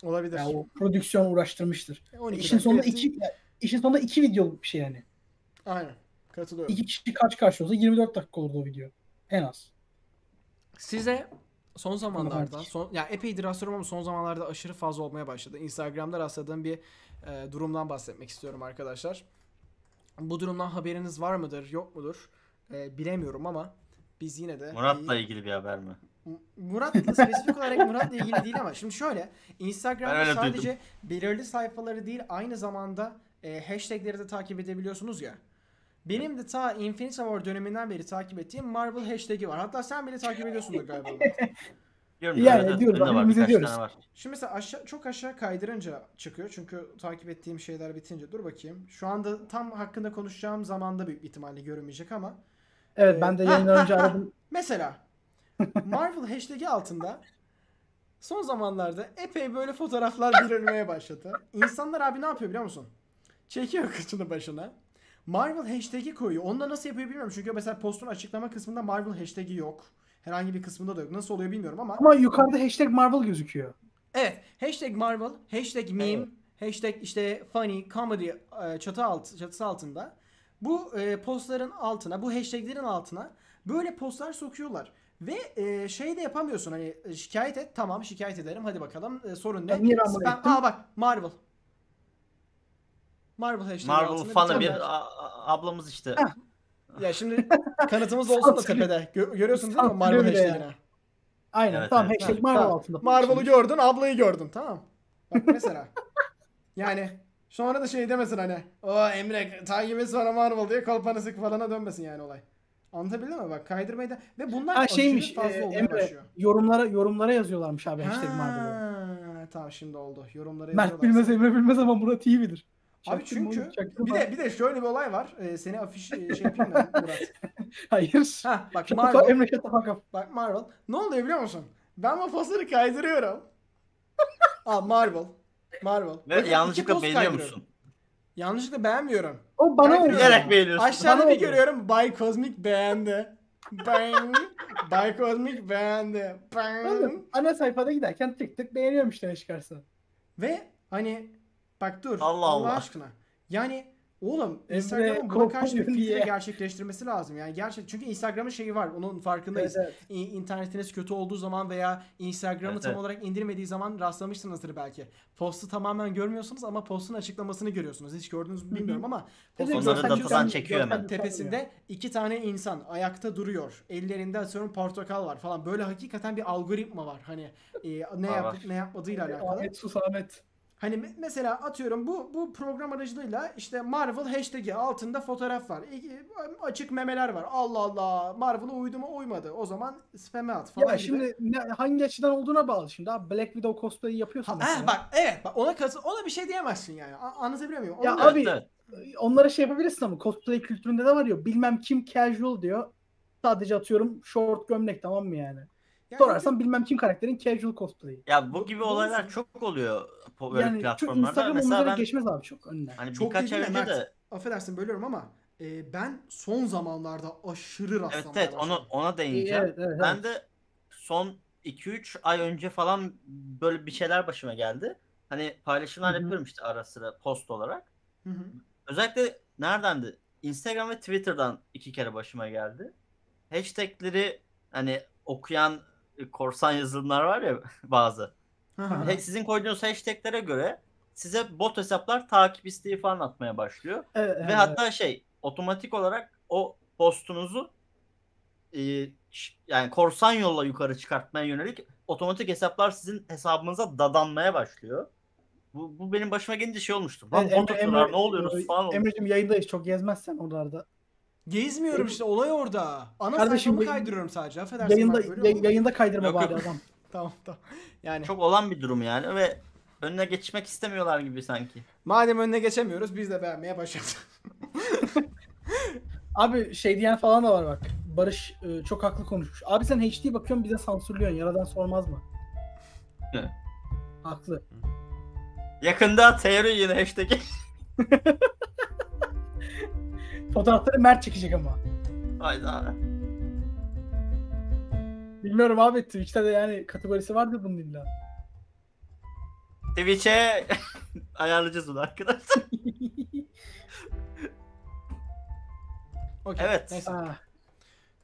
Olabilir. Ya o prodüksiyon uğraştırmıştır. 12 İşin sonunda iki ya, işin sonunda iki videoluk bir şey yani. Aynen. Katılıyorum. İki kişi kaç karşı olsa 24 dakika olurdu o video. En az. Size son zamanlarda, son, ya epeydir rastlıyorum ama son zamanlarda aşırı fazla olmaya başladı. Instagram'da rastladığım bir e, durumdan bahsetmek istiyorum arkadaşlar. Bu durumdan haberiniz var mıdır, yok mudur? E, bilemiyorum ama biz yine de Murat'la ilgili bir haber mi? Murat'la spesifik olarak Murat'la ilgili değil ama şimdi şöyle Instagram'da sadece belirli sayfaları değil aynı zamanda e, hashtagleri de takip edebiliyorsunuz ya. Benim de ta Infinity War döneminden beri takip ettiğim Marvel hashtag'i var. Hatta sen bile takip ediyorsundur galiba. Yani var, hepimiz birkaç ediyoruz. var. Şimdi mesela aşağı, çok aşağı kaydırınca çıkıyor. Çünkü takip ettiğim şeyler bitince. Dur bakayım. Şu anda tam hakkında konuşacağım zamanda büyük ihtimalle görünmeyecek ama. Evet Ee, ben de ha, yayından önce aradım. Mesela Marvel hashtag'i altında son zamanlarda epey böyle fotoğraflar belirlemeye başladı. İnsanlar abi ne yapıyor biliyor musun? Çekiyor kıçını başına. Marvel hashtag'i koyuyor. Onu da nasıl yapıyor bilmiyorum. Çünkü mesela postun açıklama kısmında Marvel hashtag'i yok. Herhangi bir kısmında da yok. Nasıl oluyor bilmiyorum ama. Ama yukarıda hashtag Marvel gözüküyor. Evet. Hashtag Marvel, hashtag meme, Evet. hashtag işte funny, comedy e, çatı alt, çatısı altında. Bu e, postların altına, bu hashtaglerin altına böyle postlar sokuyorlar. Ve e, şey de yapamıyorsun hani e, şikayet et tamam şikayet ederim hadi bakalım e, sorun ne? Ben niye Spam- ettim? Aa bak Marvel. Marvel hashtag Marvel altında fanı bir bir tane- a- ablamız işte. Heh. Ya şimdi kanıtımız (laughs) olsun da Sansürlü- tepede. Gö- görüyorsunuz değil mi Sansürlü Marvel bile hashtagini? Aynen Evet, tamam evet. hashtag Ha, Marvel tamam. altında. Marvel'ı gördün, ablayı gördün. Tamam. Bak mesela. (laughs) yani sonra da şey demesin hani. O Emre takip et sonra Marvel diye kolpanı sık falana dönmesin yani olay. Anlatabildim mi? Bak kaydırmayı da ve bunlar Ha şeymiş fazla e, olmaya Emre başlıyor. yorumlara yorumlara yazıyorlarmış abi hashtag Marvel'ı. Ha, tamam şimdi oldu. Yorumlara Mert bilmez Emre bilmez ama Murat iyi bilir. Abi çünkü oğlum, çaktırma. bir de bir de şöyle bir olay var. Ee, seni afiş e, şey yapayım da (laughs) Murat. Hayır. Ha bak Marvel. Emre up. Bak Marvel. Ne oluyor biliyor musun? Ben bu postları kaydırıyorum. (laughs) Aa Marvel. Marvel. Ve Bakın, yanlışlıkla beğeniyor musun? Yanlışlıkla beğenmiyorum. O bana oluyor. Bilerek beğeniyorsun. Aşağıda Bana bir görüyorum Bay Cosmic beğendi. Bang. Bay Cosmic beğendi. Bang. Oğlum, ana sayfada giderken tık tık beğeniyorum işte ne çıkarsa. Ve hani bak dur Allah Allah, Allah. aşkına. Yani oğlum Instagram'ın buna karşı bir filtre gerçekleştirmesi lazım. Yani gerçek çünkü Instagram'ın şeyi var. Onun farkındayız. Evet, İ- internetiniz kötü olduğu zaman veya Instagram'ı Evet, tam evet. olarak indirmediği zaman rastlamışsınızdır belki. Postu tamamen görmüyorsunuz ama postun açıklamasını görüyorsunuz. Hiç gördünüz mü bilmiyorum ama postun Evet, Onları datadan çekiyor hemen. tepesinde iki tane insan ayakta duruyor. Ellerinde atıyorum portakal var falan. Böyle hakikaten bir algoritma var. Hani e, ne Var, yap var. ne yapmadığıyla tabii. alakalı. Ahmet sus Ahmet. Hani me- mesela atıyorum bu bu program aracılığıyla işte Marvel hashtag'i altında fotoğraf var. Açık memeler var. Allah Allah. Marvel'a uydu mu uymadı. O zaman spam'e at falan Ya gibi. şimdi ne, hangi açıdan olduğuna bağlı şimdi abi Black Widow cosplay'i yapıyorsun Ha, ha, bak evet bak ona katı ona bir şey diyemezsin yani. A- anlatabiliyor muyum? Ya Onu- abi- Evet, Onlara şey yapabilirsin ama cosplay kültüründe de var ya bilmem kim casual diyor. Sadece atıyorum short gömlek tamam mı yani? Yani Sorarsan bilmem kim karakterin casual cosplay'i. Ya bu gibi olaylar çok oluyor böyle Yani çok platformlarda. Instagram Mesela ben geçmez abi çok önüne. hani Çok birkaç ay de önce de affedersin bölüyorum ama e, ben son zamanlarda aşırı evet rastlamaya evet onu başladım. ona değineceğim. Evet, evet, Ben evet. de son 2-3 ay önce falan böyle bir şeyler başıma geldi. Hani paylaşımlar yapıyorum işte ara sıra post olarak. Hı hı. Özellikle neredendi? Instagram ve Twitter'dan iki kere başıma geldi. Hashtagleri hani okuyan korsan yazılımlar var ya (laughs) bazı. Sizin koyduğunuz hashtaglere göre size bot hesaplar takip isteği falan atmaya başlıyor. Evet, Ve evet, hatta şey otomatik olarak o postunuzu e, yani korsan yolla yukarı çıkartmaya yönelik otomatik hesaplar sizin hesabınıza dadanmaya başlıyor. Bu, bu benim başıma gelince şey olmuştu. Lan Evet, bot atıyorlar, ne oluyoruz falan oldu. Emre'cim yayındayız çok gezmezsen oralarda. Gezmiyorum işte olay orada. Ana Kardeşim, sayfamı kaydırıyorum sadece. Affedersin Yayında bak, yay- yayında kaydırma Yok, bari yok. adam. (laughs) Tamam tamam. Yani Çok olan bir durum yani ve önüne geçmek istemiyorlar gibi sanki. madem önüne geçemiyoruz biz de beğenmeye başladık. (laughs) Abi şey diyen falan da var bak. Barış e, çok haklı konuşmuş. Abi sen HD bakıyorsun bize sansürlüyorsun. Yaradan sormaz mı? Evet. Haklı. Yakında teori yine hashtag. (laughs) Fotoğrafları Mert çekecek ama. Hayda. Bilmiyorum abi Twitch'te de yani kategorisi vardır bunun illa. Twitch'e (laughs) ayarlayacağız onu arkadaşlar. (laughs) Okey. Evet. Neyse. Ah,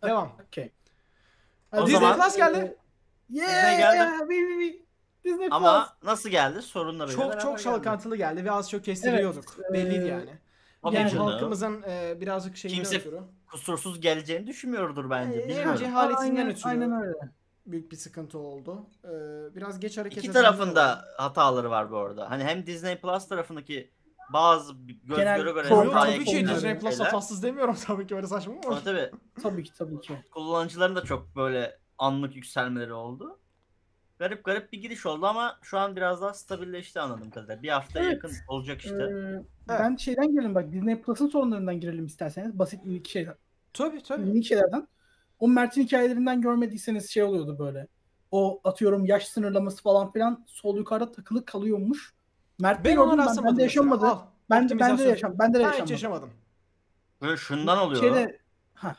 Devam. okey. O Disney zaman- Plus geldi. Yeah, Disney geldi. we, we. Disney Ama nasıl geldi? Çok beraber çok geldi. şalkantılı geldi ve az çok kestiriyorduk. Evet, Belliydi eee, yani. Tabii Yani canım. halkımızın e, birazcık şeyinden Kimse- ötürü. kusursuz geleceğini düşünmüyordur bence. Ee, Bilmiyorum. önce haletinden aynen, ötürü. Aynen öyle. Büyük bir sıkıntı oldu. Ee, biraz geç hareket İki tarafında oldu. hataları var bu arada. Hani hem Disney Plus tarafındaki bazı göz Genel göre göre hataya tabii ki Disney Plus şeyler. hatasız demiyorum (laughs) tabii ki öyle saçma mı? Ama tabii Tabii ki tabii ki. kullanıcıların da çok böyle anlık yükselmeleri oldu. Garip garip bir giriş oldu ama şu an biraz daha stabilleşti anladığım kadarıyla. Bir hafta Evet. yakın olacak işte. Ee, Ben şeyden girelim bak Disney Plus'ın sorunlarından girelim isterseniz. Basit minik şeyler. Tabii tabii. Minik şeylerden. O Mert'in hikayelerinden görmediyseniz şey oluyordu böyle. O atıyorum yaş sınırlaması falan filan sol yukarıda takılı kalıyormuş. Mert Ben onu gördüm ben, rastlamadım. ben de yaşamadı. Al, Ben de, ben yaşam, ben de Ben hiç yaşamadım. yaşamadım. Böyle şundan oluyor. Şeyde, ha,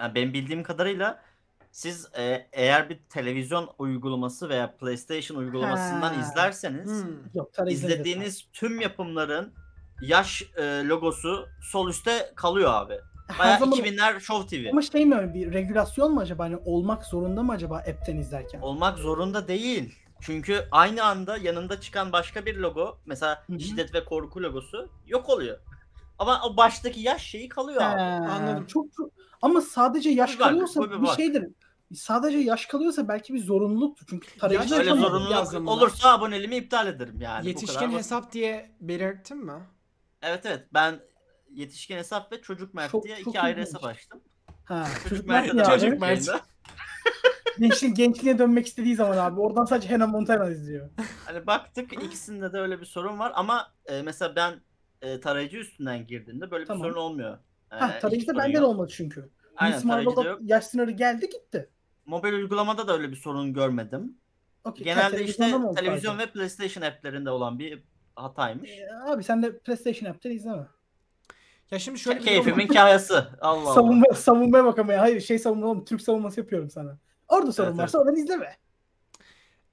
Yani benim bildiğim kadarıyla siz e, eğer bir televizyon uygulaması veya PlayStation uygulamasından Ha. izlerseniz Hmm. yok izlediğiniz tüm yapımların yaş e, logosu sol üstte kalıyor abi. Zaman 2000'ler Show TV. ama şey mi bir regülasyon mu acaba? Hani olmak zorunda mı acaba app'ten izlerken? Olmak zorunda değil. Çünkü aynı anda yanında çıkan başka bir logo mesela Hı hı. şiddet ve korku logosu yok oluyor. Ama o baştaki yaş şeyi kalıyor abi. He, Anladım. Çok çok ama sadece yaş Bir kalıyorsa bir bir şeydir. Sadece yaş kalıyorsa belki bir zorunluluktur. Çünkü tarayıcı Yaş Öyle zorunluluk yazdım buna. olursa aboneliğimi iptal ederim yani. Bu Yetişkin hesap diye belirttin mi? Evet evet ben yetişkin hesap ve çocuk mert Çok- diye çok iki ayrı ilginç. hesap açtım. Ha, Çocuk Mert abi? Çocuk Mert. yayında. Gençliğe, gençliğe dönmek istediği zaman abi. Oradan sadece Hannah Montana izliyor. Hani baktık ikisinde de öyle bir sorun var ama e, mesela ben e, tarayıcı üstünden girdiğimde böyle Tamam. bir sorun olmuyor. E, Ha, hiç tarayıcıda bende de olmadı çünkü. Aynen Miss Marvel'da yaş sınırı geldi gitti. Mobil uygulamada da öyle bir sorun görmedim. Okey, Genelde işte televizyon sadece? ve PlayStation app'lerinde olan bir hataymış. Ee, abi sen de PlayStation app'ten izleme. Ya şimdi şöyle Keyfimin var. kayası. (laughs) Allah Allah. Savunma, savunmaya bakamaya. Hayır şey savunma oğlum. Türk savunması yapıyorum sana. Orada sorun Evet, varsa oradan izleme.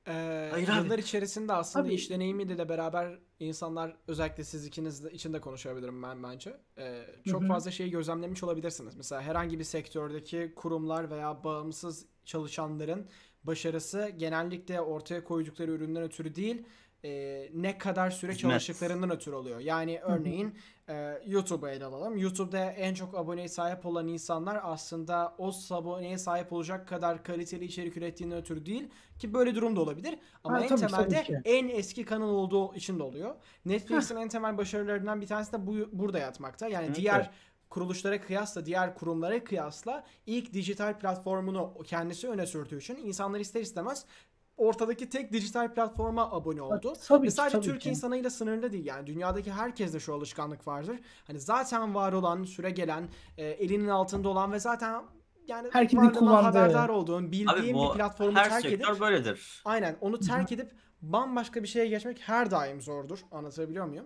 Ee, Hayır abi. yıllar içerisinde aslında Abi- iş deneyimiyle de beraber insanlar özellikle siz ikiniz için de konuşabilirim ben bence. Ee, çok Hı hı. fazla şeyi gözlemlemiş olabilirsiniz. Mesela herhangi bir sektördeki kurumlar veya bağımsız çalışanların başarısı genellikle ortaya koydukları üründen ötürü değil e, ne kadar süre Hizmet. çalıştıklarından ötürü oluyor. Yani örneğin e, YouTube'u ele alalım. YouTube'da en çok aboneye sahip olan insanlar aslında o aboneye sahip olacak kadar kaliteli içerik ürettiğinden ötürü değil ki böyle durum da olabilir. Ama Ha, en tabii, temelde tabii en eski kanal olduğu için de oluyor. Netflix'in en temel başarılarından bir tanesi de bu burada yatmakta. Yani Evet, diğer evet. kuruluşlara kıyasla, diğer kurumlara kıyasla ilk dijital platformunu kendisi öne sürdüğü için insanlar ister istemez ortadaki tek dijital platforma abone oldu. Tabii Ve sadece tabii Türk ki. insanıyla sınırlı değil yani dünyadaki herkeste şu alışkanlık vardır. Hani zaten var olan, süre gelen, e, elinin altında olan ve zaten yani Herkesin kullandığı. haberdar olduğun, bildiğin Abi bir platformu her terk sektör edip böyledir. aynen onu terk edip bambaşka bir şeye geçmek her daim zordur. Anlatabiliyor muyum?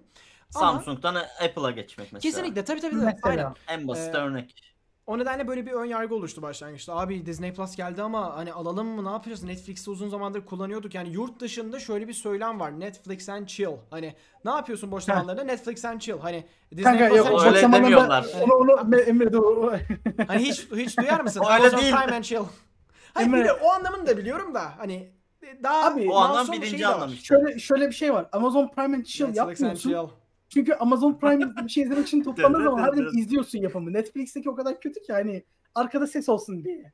Samsung'dan Apple'a geçmek mesela. Kesinlikle tabii tabii. tabii. Mesela. Aynen. En basit Ee, örnek. O nedenle böyle bir ön yargı oluştu başlangıçta. Abi Disney Plus geldi ama hani alalım mı ne yapacağız? Netflix'i uzun zamandır kullanıyorduk. Yani yurt dışında şöyle bir söylem var. Netflix and chill. Hani ne yapıyorsun boş zamanlarında? Netflix and chill. Hani Disney Kanka Plus yok and Öyle chill. demiyorlar. onu onu Me- Emre (laughs) Hani hiç hiç duyar mısın? Öyle Amazon değil. Prime and chill. Hayır Emre- bir de o anlamını da biliyorum da hani daha Abi, O anlam birinci şey de var. anlam işte. şöyle şöyle bir şey var. Amazon Prime and Chill Netflix and yapmıyorsun. chill. Çünkü Amazon Prime bir şey izlemek için toplandığı zaman harbiden izliyorsun yapımı. Netflix'teki o kadar kötü ki hani arkada ses olsun diye.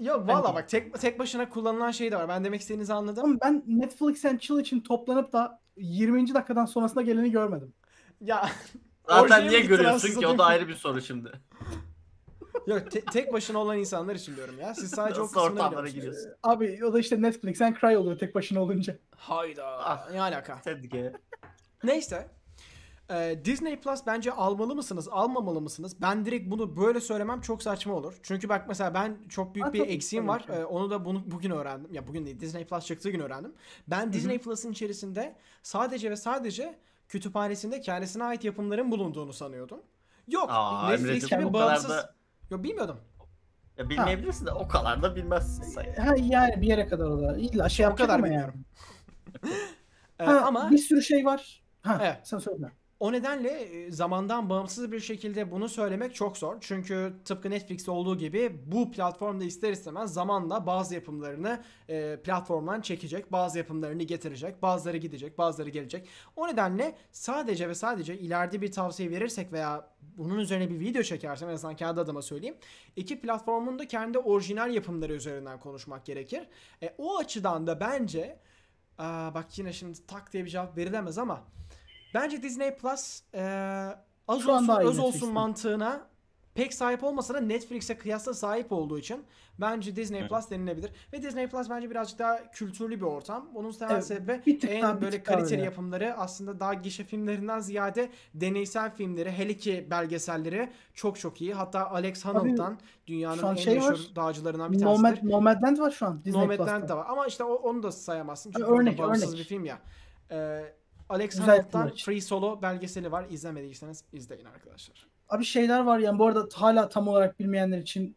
Yok valla bak tek tek başına kullanılan şey de var. Ben demek istediğinizi anladım. Ama ben Netflix and Chill için toplanıp da 20. dakikadan sonrasında geleni görmedim. Ya (laughs) Zaten Orjaya niye görüyorsun ki o da ayrı bir soru şimdi. yok te- tek başına olan insanlar için diyorum ya. Siz sadece o Nasıl kısmına ortamlara giriyorsunuz. giriyorsun? Abi o da işte Netflix and Cry oluyor tek başına olunca. Hayda. Ah. Ne alaka? Sedge. Neyse. Ee, Disney Plus bence almalı mısınız, almamalı mısınız? Ben direkt bunu böyle söylemem çok saçma olur. Çünkü bak mesela ben çok büyük Ha, bir eksiğim var. Ee, onu da bunu bugün öğrendim. Ya bugün değil, Disney Plus çıktığı gün öğrendim. Ben Disney Plus'ın içerisinde sadece ve sadece kütüphanesinde kendisine ait yapımların bulunduğunu sanıyordum. Yok, Aa Netflix gibi bağımsız. da Yok bilmiyordum. ya bilmeyebilirsin de o kadar da bilmezsin sen. Ha yani bir yere kadar o da. İlla şey O kadar yani. bilmiyorum. (laughs) Ee, Ha, ama bir sürü şey var. Ha, Evet. sen söyle. O nedenle e, zamandan bağımsız bir şekilde bunu söylemek çok zor. Çünkü tıpkı Netflix'te olduğu gibi bu platformda ister istemez zamanla bazı yapımlarını e, platformdan çekecek, bazı yapımlarını getirecek, bazıları gidecek, bazıları gelecek. O nedenle sadece ve sadece ileride bir tavsiye verirsek veya bunun üzerine bir video çekersem en azından kendi adıma söyleyeyim. iki platformun da kendi orijinal yapımları üzerinden konuşmak gerekir. E, o açıdan da bence aa, bak yine şimdi tak diye bir cevap verilemez ama Bence Disney Plus eee az Şu olsun öz olsun mantığına pek sahip olmasa da Netflix'e kıyasla sahip olduğu için bence Disney Hı. Plus denilebilir. Ve Disney Plus bence birazcık daha kültürlü bir ortam. Bunun temel Evet, sebebi bir tık en daha- böyle kaliteli öyle. yapımları aslında daha gişe filmlerinden ziyade deneysel filmleri, hele ki belgeselleri çok çok iyi. Hatta Alex Honnold'dan dünyanın en şey meşhur var. dağcılarından bir tanesidir. Nomad, Nomadland var şu an Disney Nomadland Plus'ta. da var ama işte onu da sayamazsın çünkü örnek, bağımsız örnek. bir film ya. Ee, Alex yapımlar. Free Solo belgeseli var. İzlemediyseniz izleyin arkadaşlar. Abi şeyler var yani bu arada hala tam olarak bilmeyenler için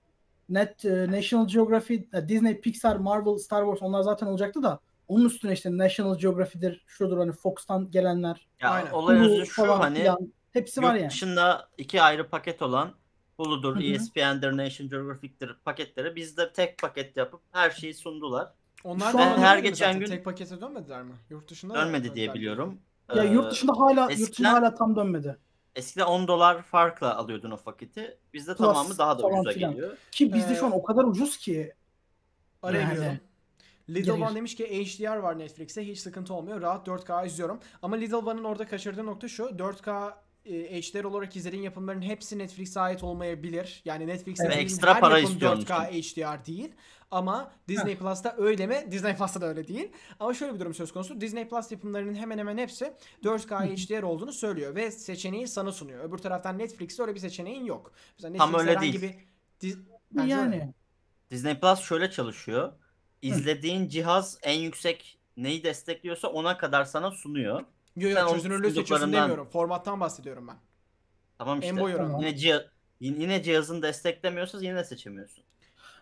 Net e, National Geography, e, Disney, Pixar, Marvel, Star Wars onlar zaten olacaktı da onun üstüne işte National Geography'dir, şudur hani Fox'tan gelenler, Ya Aynen. olay Hulu özü şu falan hani filan. hepsi var yani. dışında iki ayrı paket olan Hulu'dur, Hı hı. ESPN'dir, National Geographic'tir paketleri bizde tek paket yapıp her şeyi sundular. Onlar da her geçen zaten? gün- tek pakete dönmediler mi? Yurt dışında da Dönmedi diye biliyorum. Ya Ee, yurt dışında hala yurt dışında eskiden- hala tam dönmedi. Eskiden 10 dolar farkla alıyordun o paketi. Bizde Plus tamamı daha da ucuza filan. geliyor. Ki bizde Ee, şu an o kadar ucuz ki Araya Yani. giriyorum. Little Gir, One demiş ki HDR var Netflix'te hiç sıkıntı olmuyor. Rahat 4K izliyorum. Ama Little One'ın orada kaçırdığı nokta şu. 4K e, HDR olarak izlediğin yapımların hepsi Netflix'e ait olmayabilir. Yani Netflix'te Evet. Ekstra her para yapım istiyor onun 4K HDR değil. Ama Disney Plus'ta öyle mi? Disney Plus'ta da öyle değil. Ama şöyle bir durum söz konusu. Disney Plus yapımlarının hemen hemen hepsi 4K HDR olduğunu söylüyor ve seçeneği sana sunuyor. Öbür taraftan Netflix'te öyle bir seçeneğin yok. Mesela Tam öyle herhangi değil. bir diz- Bence öyle. yani. Disney Plus şöyle çalışıyor. İzlediğin cihaz en yüksek neyi destekliyorsa ona kadar sana sunuyor. Yo yo Sen onun çözünürlüğü seçiyorsun demiyorum. Formattan bahsediyorum ben. Tamam işte. En boy oranı. Yine, ciha- yine cihazın desteklemiyorsa yine de seçemiyorsun.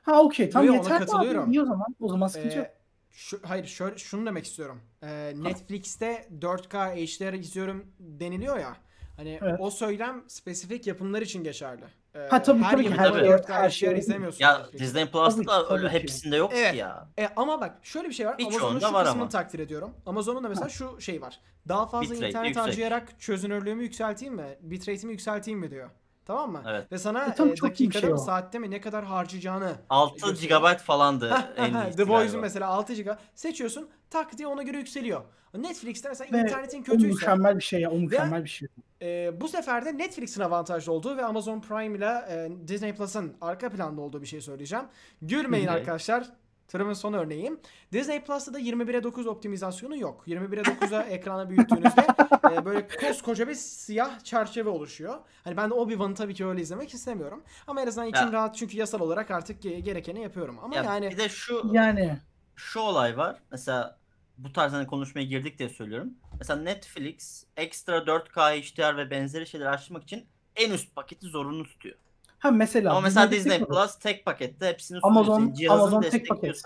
Ha okey tam Yo, yo, ona yeter katılıyorum. abi. İyi o zaman. O zaman sıkıntı yok. Ee, şu, hayır şöyle şunu demek istiyorum. Ee, Netflix'te 4K HDR izliyorum deniliyor ya. Hani Evet. o söylem spesifik yapımlar için geçerli. Ee, Ha, tabii, her tabii ki, her- 4K her HDR şey- izlemiyorsun. Ya. Disney Tabii Plus'ta tabii öyle ki. hepsinde yok Evet. ki ya. E, ama bak şöyle bir şey var. Amazon'un şu var kısmını ama. takdir ediyorum. Amazon'un da mesela şu şey var. Daha fazla Bitrate internet yüksek. harcayarak çözünürlüğümü yükselteyim mi? Bitrate'imi yükselteyim mi diyor. Tamam mı? Evet. Ve sana E, tabii e, dakikada şey mı saatte mi ne kadar harcayacağını 6 gösteriyor. GB falandı (laughs) en The Boys'un mesela 6 GB seçiyorsun tak diye ona göre yükseliyor. Netflix'te mesela Ve internetin O kötüyse mükemmel bir şey ya. O mükemmel bir şey. e, bu sefer de Netflix'in avantajlı olduğu ve Amazon Prime ile e, Disney Plus'ın arka planda olduğu bir şey söyleyeceğim. Gülmeyin Evet. arkadaşlar. Tırımın son örneğim. Disney Plus'ta da 21'e 9 optimizasyonu yok. 21'e 9'a (laughs) ekrana büyüttüğünüzde e, böyle koskoca bir siyah çerçeve oluşuyor. Hani ben de Obi-Wan'ı tabii ki öyle izlemek istemiyorum. Ama en azından içim Ya. rahat çünkü yasal olarak artık ge- gerekeni yapıyorum. Ama Ya yani bir de şu Yani şu olay var. Mesela bu tarz hani konuşmaya girdik diye söylüyorum. Mesela Netflix ekstra 4K HDR ve benzeri şeyleri açmak için en üst paketi zorunlu tutuyor. ha mesela Ama mesela Disney var. Plus tek pakette hepsini sunuyor. Amazon- Senin cihazın Amazon tek paket.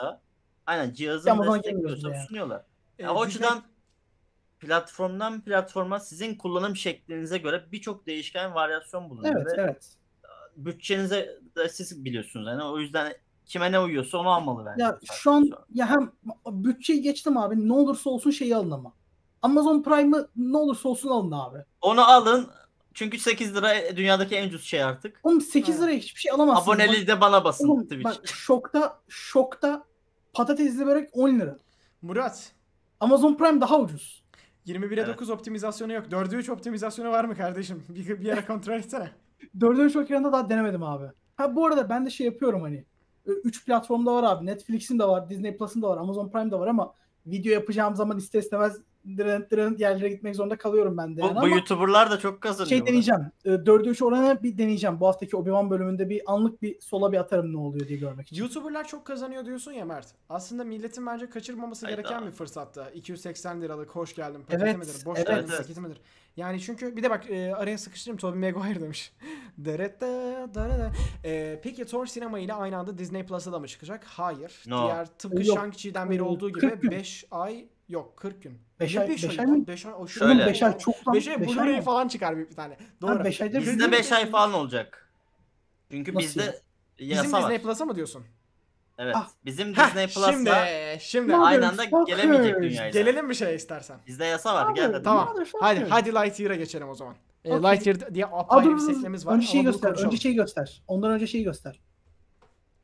aynen cihazın gelmiyoruz destekliyorsa yani. sunuyorlar. e, Ya o Disney- açıdan platformdan platforma sizin kullanım şeklinize göre birçok değişken varyasyon bulunuyor. Evet ve evet. bütçenize de siz biliyorsunuz. Yani o yüzden kime ne uyuyorsa onu almalı bence. Ya şu an sonra. ya hem bütçeyi geçtim abi ne olursa olsun şeyi alın ama. Amazon Prime'ı ne olursa olsun alın abi. onu alın Çünkü 8 lira dünyadaki en ucuz şey artık. Oğlum 8 liraya hiçbir şey alamazsın. Aboneliği de bana basın Oğlum Twitch. bak şokta şokta patatesli börek 10 lira. Murat. Amazon Prime daha ucuz. 21'e Evet. 9 optimizasyonu yok. 4'e 3 optimizasyonu var mı kardeşim? (laughs) Bir, bir yere kontrol etsene. Dördüncü çok ekranında daha denemedim abi. Ha bu arada ben de şey yapıyorum hani. 3 platformda var abi. Netflix'in de var, Disney Plus'ın da var, Amazon Prime de var ama video yapacağım zaman ister istemez dırın dırın yerlere gitmek zorunda kalıyorum ben de. Bu, Yani bu ama YouTuber'lar da çok kazanıyor. şey deneyeceğim. 4'e 3 oranı bir deneyeceğim. Bu haftaki Obi-Wan bölümünde bir anlık bir sola bir atarım ne oluyor diye görmek için. YouTuber'lar çok kazanıyor diyorsun ya Mert. Aslında milletin bence kaçırmaması Hayda. gereken bir fırsatta. 280 liralık hoş geldin Evet, midir? Boş evet. geldin Evet. midir? Yani çünkü bir de bak e, araya sıkıştırayım Tobey Maguire demiş. (laughs) Derette, derede. E, peki Thor sinema ile aynı anda Disney Plus'a da mı çıkacak? Hayır. No. Diğer tıpkı Yok. Shang-Chi'den beri olduğu 40 gibi gün. 5 ay yok 40 gün. Beş Ne ay- beş beş ay ay lan? mı? Beş ay. o Şöyle. Oğlum 5 ay çok lan. 5 ay Beş ay Blu-ray falan çıkar bir tane. Doğru. beş ayda bir- Bizde 5 ay falan olacak. Çünkü Nasıl bizde ya? yasa Bizim Disney var. Plus'a mı diyorsun? Evet. Ah. Bizim Heh, Disney Plus'la şimdi, şimdi. Aynı anda gelemeyecek dünyaya. Gelelim bir şeye istersen. Bizde yasa var. Abi, Gel hadi. Tamam. Hadi hadi Lightyear'a geçelim o zaman. Ee, Okey. Lightyear diye apayrı bir seklemiz var. Önce şeyi göster. Önce şeyi göster. Ondan önce şeyi göster.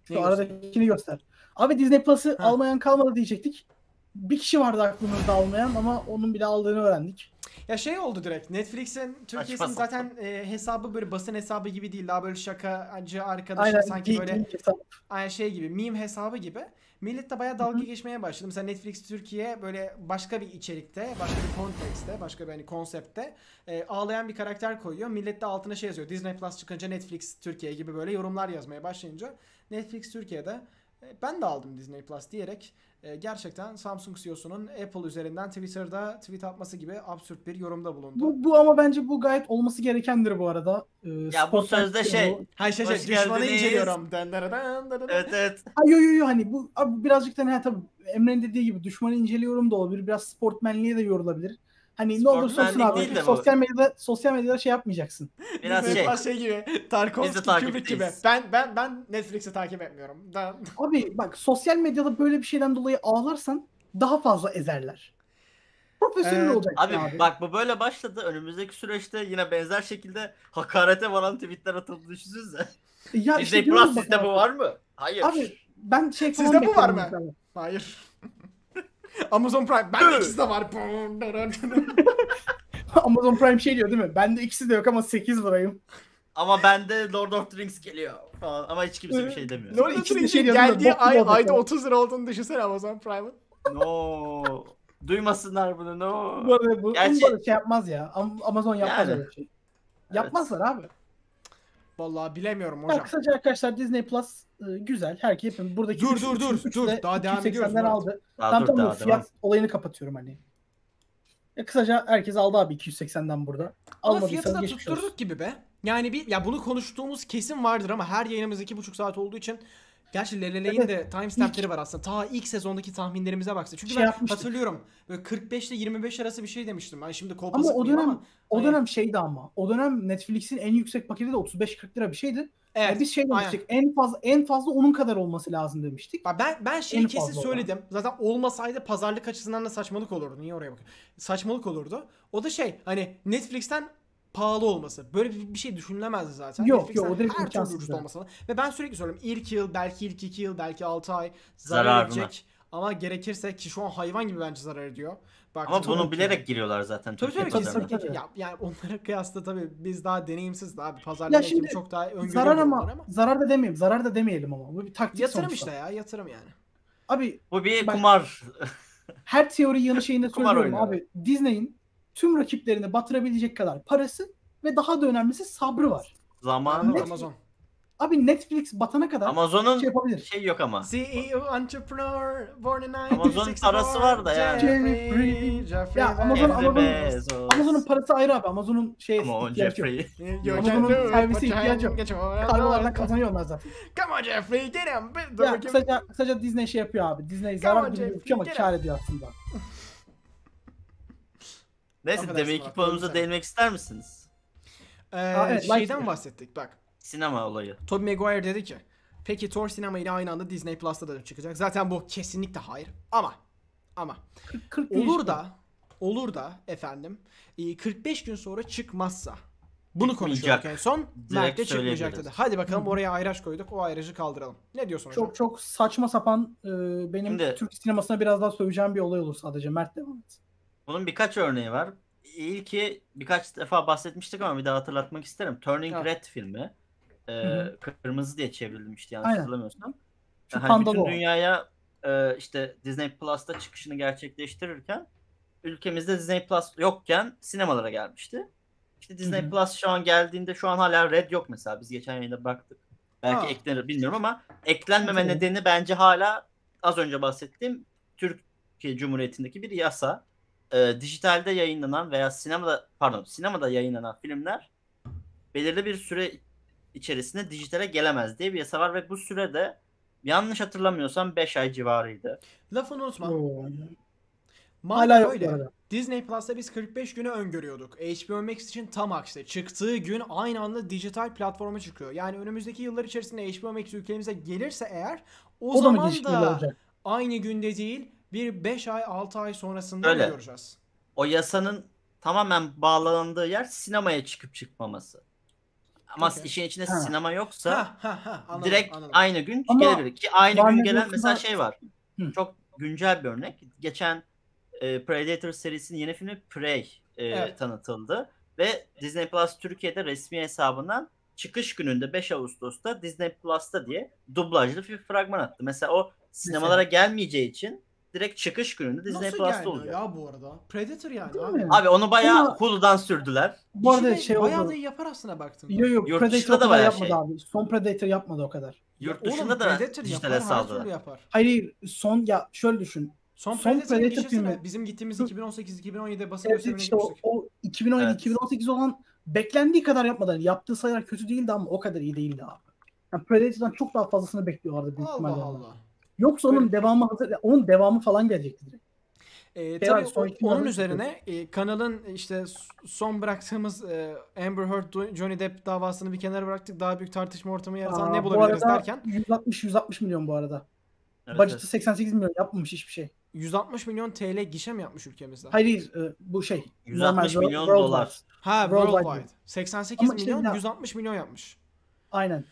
Şu aradakini göster. Abi Disney Plus'ı almayan kalmadı diyecektik. Bir kişi vardı aklımızda almayan ama onun bile aldığını öğrendik. Ya şey oldu direkt. Netflix'in Türkiye'sinin zaten e, hesabı böyle basın hesabı gibi değil. Daha böyle şakacı arkadaşı Aynen. sanki geek- böyle aynı şey gibi meme hesabı gibi. Millet de bayağı dalga geçmeye başladı. Mesela Netflix Türkiye böyle başka bir içerikte, başka bir kontekste, başka bir hani konseptte e, ağlayan bir karakter koyuyor. Millet de altına şey yazıyor. Disney Plus çıkınca Netflix Türkiye gibi böyle yorumlar yazmaya başlayınca Netflix Türkiye'de e, ben de aldım Disney Plus diyerek e, gerçekten Samsung CEO'sunun Apple üzerinden Twitter'da tweet atması gibi absürt bir yorumda bulundu. Bu, bu ama bence bu gayet olması gerekendir bu arada. Ee, Ya bu sözde bu- şey. Hay şey şey düşmanı geldiniz. inceliyorum. Den den. Evet evet. Ha yo yo yo hani bu abi birazcık da ne tabii Emre'nin dediği gibi düşmanı inceliyorum da olabilir. Biraz sportmenliğe de yorulabilir. Hani ne olursa olsun abi değil de bu. sosyal medyada sosyal medyada şey yapmayacaksın. Biraz şey. Plus şey gibi. Tarkovski Kubrick gibi. Ben ben ben Netflix'i takip etmiyorum. Da- Abi bak sosyal medyada böyle bir şeyden dolayı ağlarsan daha fazla ezerler. Profesyonel Evet. olacaksın Abi, abi. bak bu böyle başladı. Önümüzdeki süreçte yine benzer şekilde hakarete varan tweetler atıldı düşünsenize. ya Disney işte Plus sizde bu var mı? Hayır. Abi ben şey falan Sizde bu var mı? mesela. Hayır. (laughs) Amazon Prime. Ben de ikisi de var. (laughs) Amazon Prime şey diyor değil mi? Bende ikisi de yok ama 8 lirayım. Ama bende Lord of the Rings geliyor falan. Ama hiç kimse bir şey demiyor. Lord of the Rings'in şey geldiği ay, ayda ya. 30 lira olduğunu düşünsene Amazon Prime'ın. No. Duymasınlar bunu no. Bu arada bu Gerçi- bu arada şey yapmaz ya. Am- Amazon yapmaz Yani. öyle şey. Yapmazlar abi. Vallahi bilemiyorum Ya hocam. kısaca arkadaşlar Disney Plus e, güzel. Herkes yapın. Buradaki Dur, üç- dur, dur, üç- dur. de Daha devam 280'den ediyoruz aldı. Daha Tamam dur tamam daha fiyat devam. olayını kapatıyorum hani. Ya kısaca herkes aldı abi 280'den burada. Ama fiyatı da tutturduk gibi be. Yani bir ya bunu konuştuğumuz kesin vardır ama her yayınımız iki buçuk saat olduğu için Gerçi Lelele'in Evet. de timestampleri var aslında. Ta ilk sezondaki tahminlerimize baksın. Çünkü Şey ben yapmıştık. hatırlıyorum. Böyle 45 ile 25 arası bir şey demiştim. Ben şimdi Ama o dönem ama. o Hani- dönem şeydi ama. O dönem Netflix'in en yüksek paketi de 35-40 lira bir şeydi. Evet. Yani biz şey aynen. demiştik. En fazla en fazla onun kadar olması lazım demiştik. Ben ben şeyi En kesin söyledim. Zaten olmasaydı pazarlık açısından da saçmalık olurdu. Niye oraya bakıyorsun? Saçmalık olurdu. O da şey hani Netflix'ten pahalı olması. Böyle bir, bir şey düşünülemezdi zaten. Yok, Netflix'ten yok, o direkt her türlü ucuz yani. olması. Ve ben sürekli söylüyorum. ilk yıl, belki ilk iki yıl, belki 6 ay zarar Zararına. edecek. Ama gerekirse ki şu an hayvan gibi bence zarar ediyor. Bak, Ama bunu ki- bilerek giriyorlar zaten. Tabii tabii kesinlikle. Ya, yani onlara kıyasla tabii biz daha deneyimsiz abi. Ya Pazarlama şimdi ekibi çok daha öngörüyor Zarar ama, ama. zarar da demeyelim. Zarar da demeyelim ama. Bu bir taktik Yatırım sonuçta. işte ya yatırım yani. Abi Bu bir Bak- kumar. her teori yanı şeyinde (laughs) söylüyorum abi. Disney'in tüm rakiplerini batırabilecek kadar parası ve daha da önemlisi sabrı var. Zamanı Ne- var. Amazon. Abi Netflix batana kadar Amazon'un şey yapabilir. şey yok ama. CEO entrepreneur born in Amazon'un 1964. parası var da yani. Jeffrey- Jeffrey Ya Amazon- Jeff Amazon-. Amazon'un parası ayrı abi. Amazon'un şey Come on ihtiyacı yok. Amazon'un servisi ihtiyacı yok. Kargolardan kazanıyor onlar zaten. Come on Jeffrey get him. Ya kısaca, kısaca Disney şey yapıyor abi. Disney zarar gibi gözüküyor ama kar ediyor aslında. (laughs) Neyse Affedersin demek ki konumuza bölüm değinmek ister misiniz? Ee, Aa, evet, şeyden Lightyear. bahsettik bak. Sinema olayı. Tobey Maguire dedi ki peki Thor sinema ile aynı anda Disney Plus'ta da çıkacak. Zaten bu kesinlikle hayır. Ama ama 40, 40 olur da olur da efendim e, 45 gün sonra çıkmazsa Bunu konuşuyorduk en son. Direkt Mert de çıkmayacak dedi. Hadi bakalım Hı. oraya ayraç koyduk. O ayracı kaldıralım. Ne diyorsun hocam? Çok çok saçma sapan e, benim Şimdi- Türk sinemasına biraz daha söveceğim bir olay olur sadece. Mert devam et. Bunun birkaç örneği var. İlki birkaç defa bahsetmiştik ama bir daha hatırlatmak isterim. Turning Evet. Red filmi. Hı Kırmızı diye çevrilmişti yanlış Aynen. hatırlamıyorsam. Şu Hani bütün dünyaya e, işte Disney Plus'ta çıkışını gerçekleştirirken ülkemizde Disney Plus yokken sinemalara gelmişti. İşte Disney Hı hı. Plus şu an geldiğinde şu an hala Red yok mesela. Biz geçen yayında baktık. Belki Ha. eklenir bilmiyorum ama eklenmeme Okey. nedeni bence hala az önce bahsettiğim Türkiye Cumhuriyeti'ndeki bir yasa. Ee, dijitalde yayınlanan veya sinemada pardon sinemada yayınlanan filmler belirli bir süre içerisinde dijitale gelemez diye bir yasa var ve bu sürede yanlış hatırlamıyorsam 5 ay civarıydı. Lafını unutma. Madem Hala öyle. Disney Plus'ta biz 45 günü öngörüyorduk. HBO Max için tam aksi. Çıktığı gün aynı anda dijital platforma çıkıyor. Yani önümüzdeki yıllar içerisinde HBO Max ülkemize gelirse eğer o, O da zaman da olacak? aynı günde değil bir 5 ay 6 ay sonrasında Öyle. göreceğiz. O yasanın tamamen bağlandığı yer sinemaya çıkıp çıkmaması. Ama Okey. işin içinde Ha. sinema yoksa Ha ha ha anladım, direkt anladım. aynı gün gelebilir. Ki aynı gün gelen Bros'un mesela şey var. Hı. Çok güncel bir örnek. Geçen e, Predator serisinin yeni filmi Prey e, Evet. tanıtıldı. Ve Disney Plus Türkiye'de resmi hesabından çıkış gününde 5 Ağustos'ta Disney Plus'ta diye dublajlı bir fragman attı. Mesela o sinemalara gelmeyeceği için direkt çıkış gününde Disney Nasıl Plus'ta gelmiyor olacak. ya bu arada? Predator yani Değil abi. mi? Abi onu bayağı Ama- Hulu'dan sürdüler. Bu arada şey bayağı oldu. da iyi yapar aslında baktım. Yok yok Yurt Predator da bayağı yapmadı şey. abi. Son Predator yapmadı o kadar. Yurt Oğlum, dışında da Predator dijitale saldılar. yapar. Hayır son ya şöyle düşün. Son, Son Predator gişesi filmi-? Bizim gittiğimiz 2018-2017'de basın Evet, gösterimine işte o, gitmiştik. o 2017-2018 olan beklendiği kadar yapmadı. Yaptığı sayılar kötü değildi ama o kadar iyi değildi abi. Yani Predator'dan çok daha fazlasını bekliyorlardı büyük Allah ihtimalle. Allah. Yoksa onun Böyle- devamı hazır, onun devamı falan gelecekti direkt. Şey tabii son onun üzerine e, kanalın işte son bıraktığımız e, Amber Heard Johnny Depp davasını bir kenara bıraktık. Daha büyük tartışma ortamı yaratan Aa, ne bu bulabiliriz arada derken 160-160 milyon bu arada. Evet, Budget'ı evet. 88 milyon yapmamış hiçbir şey. 160 milyon TL gişe mi yapmış ülkemizde? Hayır e, bu şey. 160 normal milyon worldwide. dolar. Ha Worldwide. worldwide. 88 Ama işte milyon ya- 160 milyon yapmış. Aynen.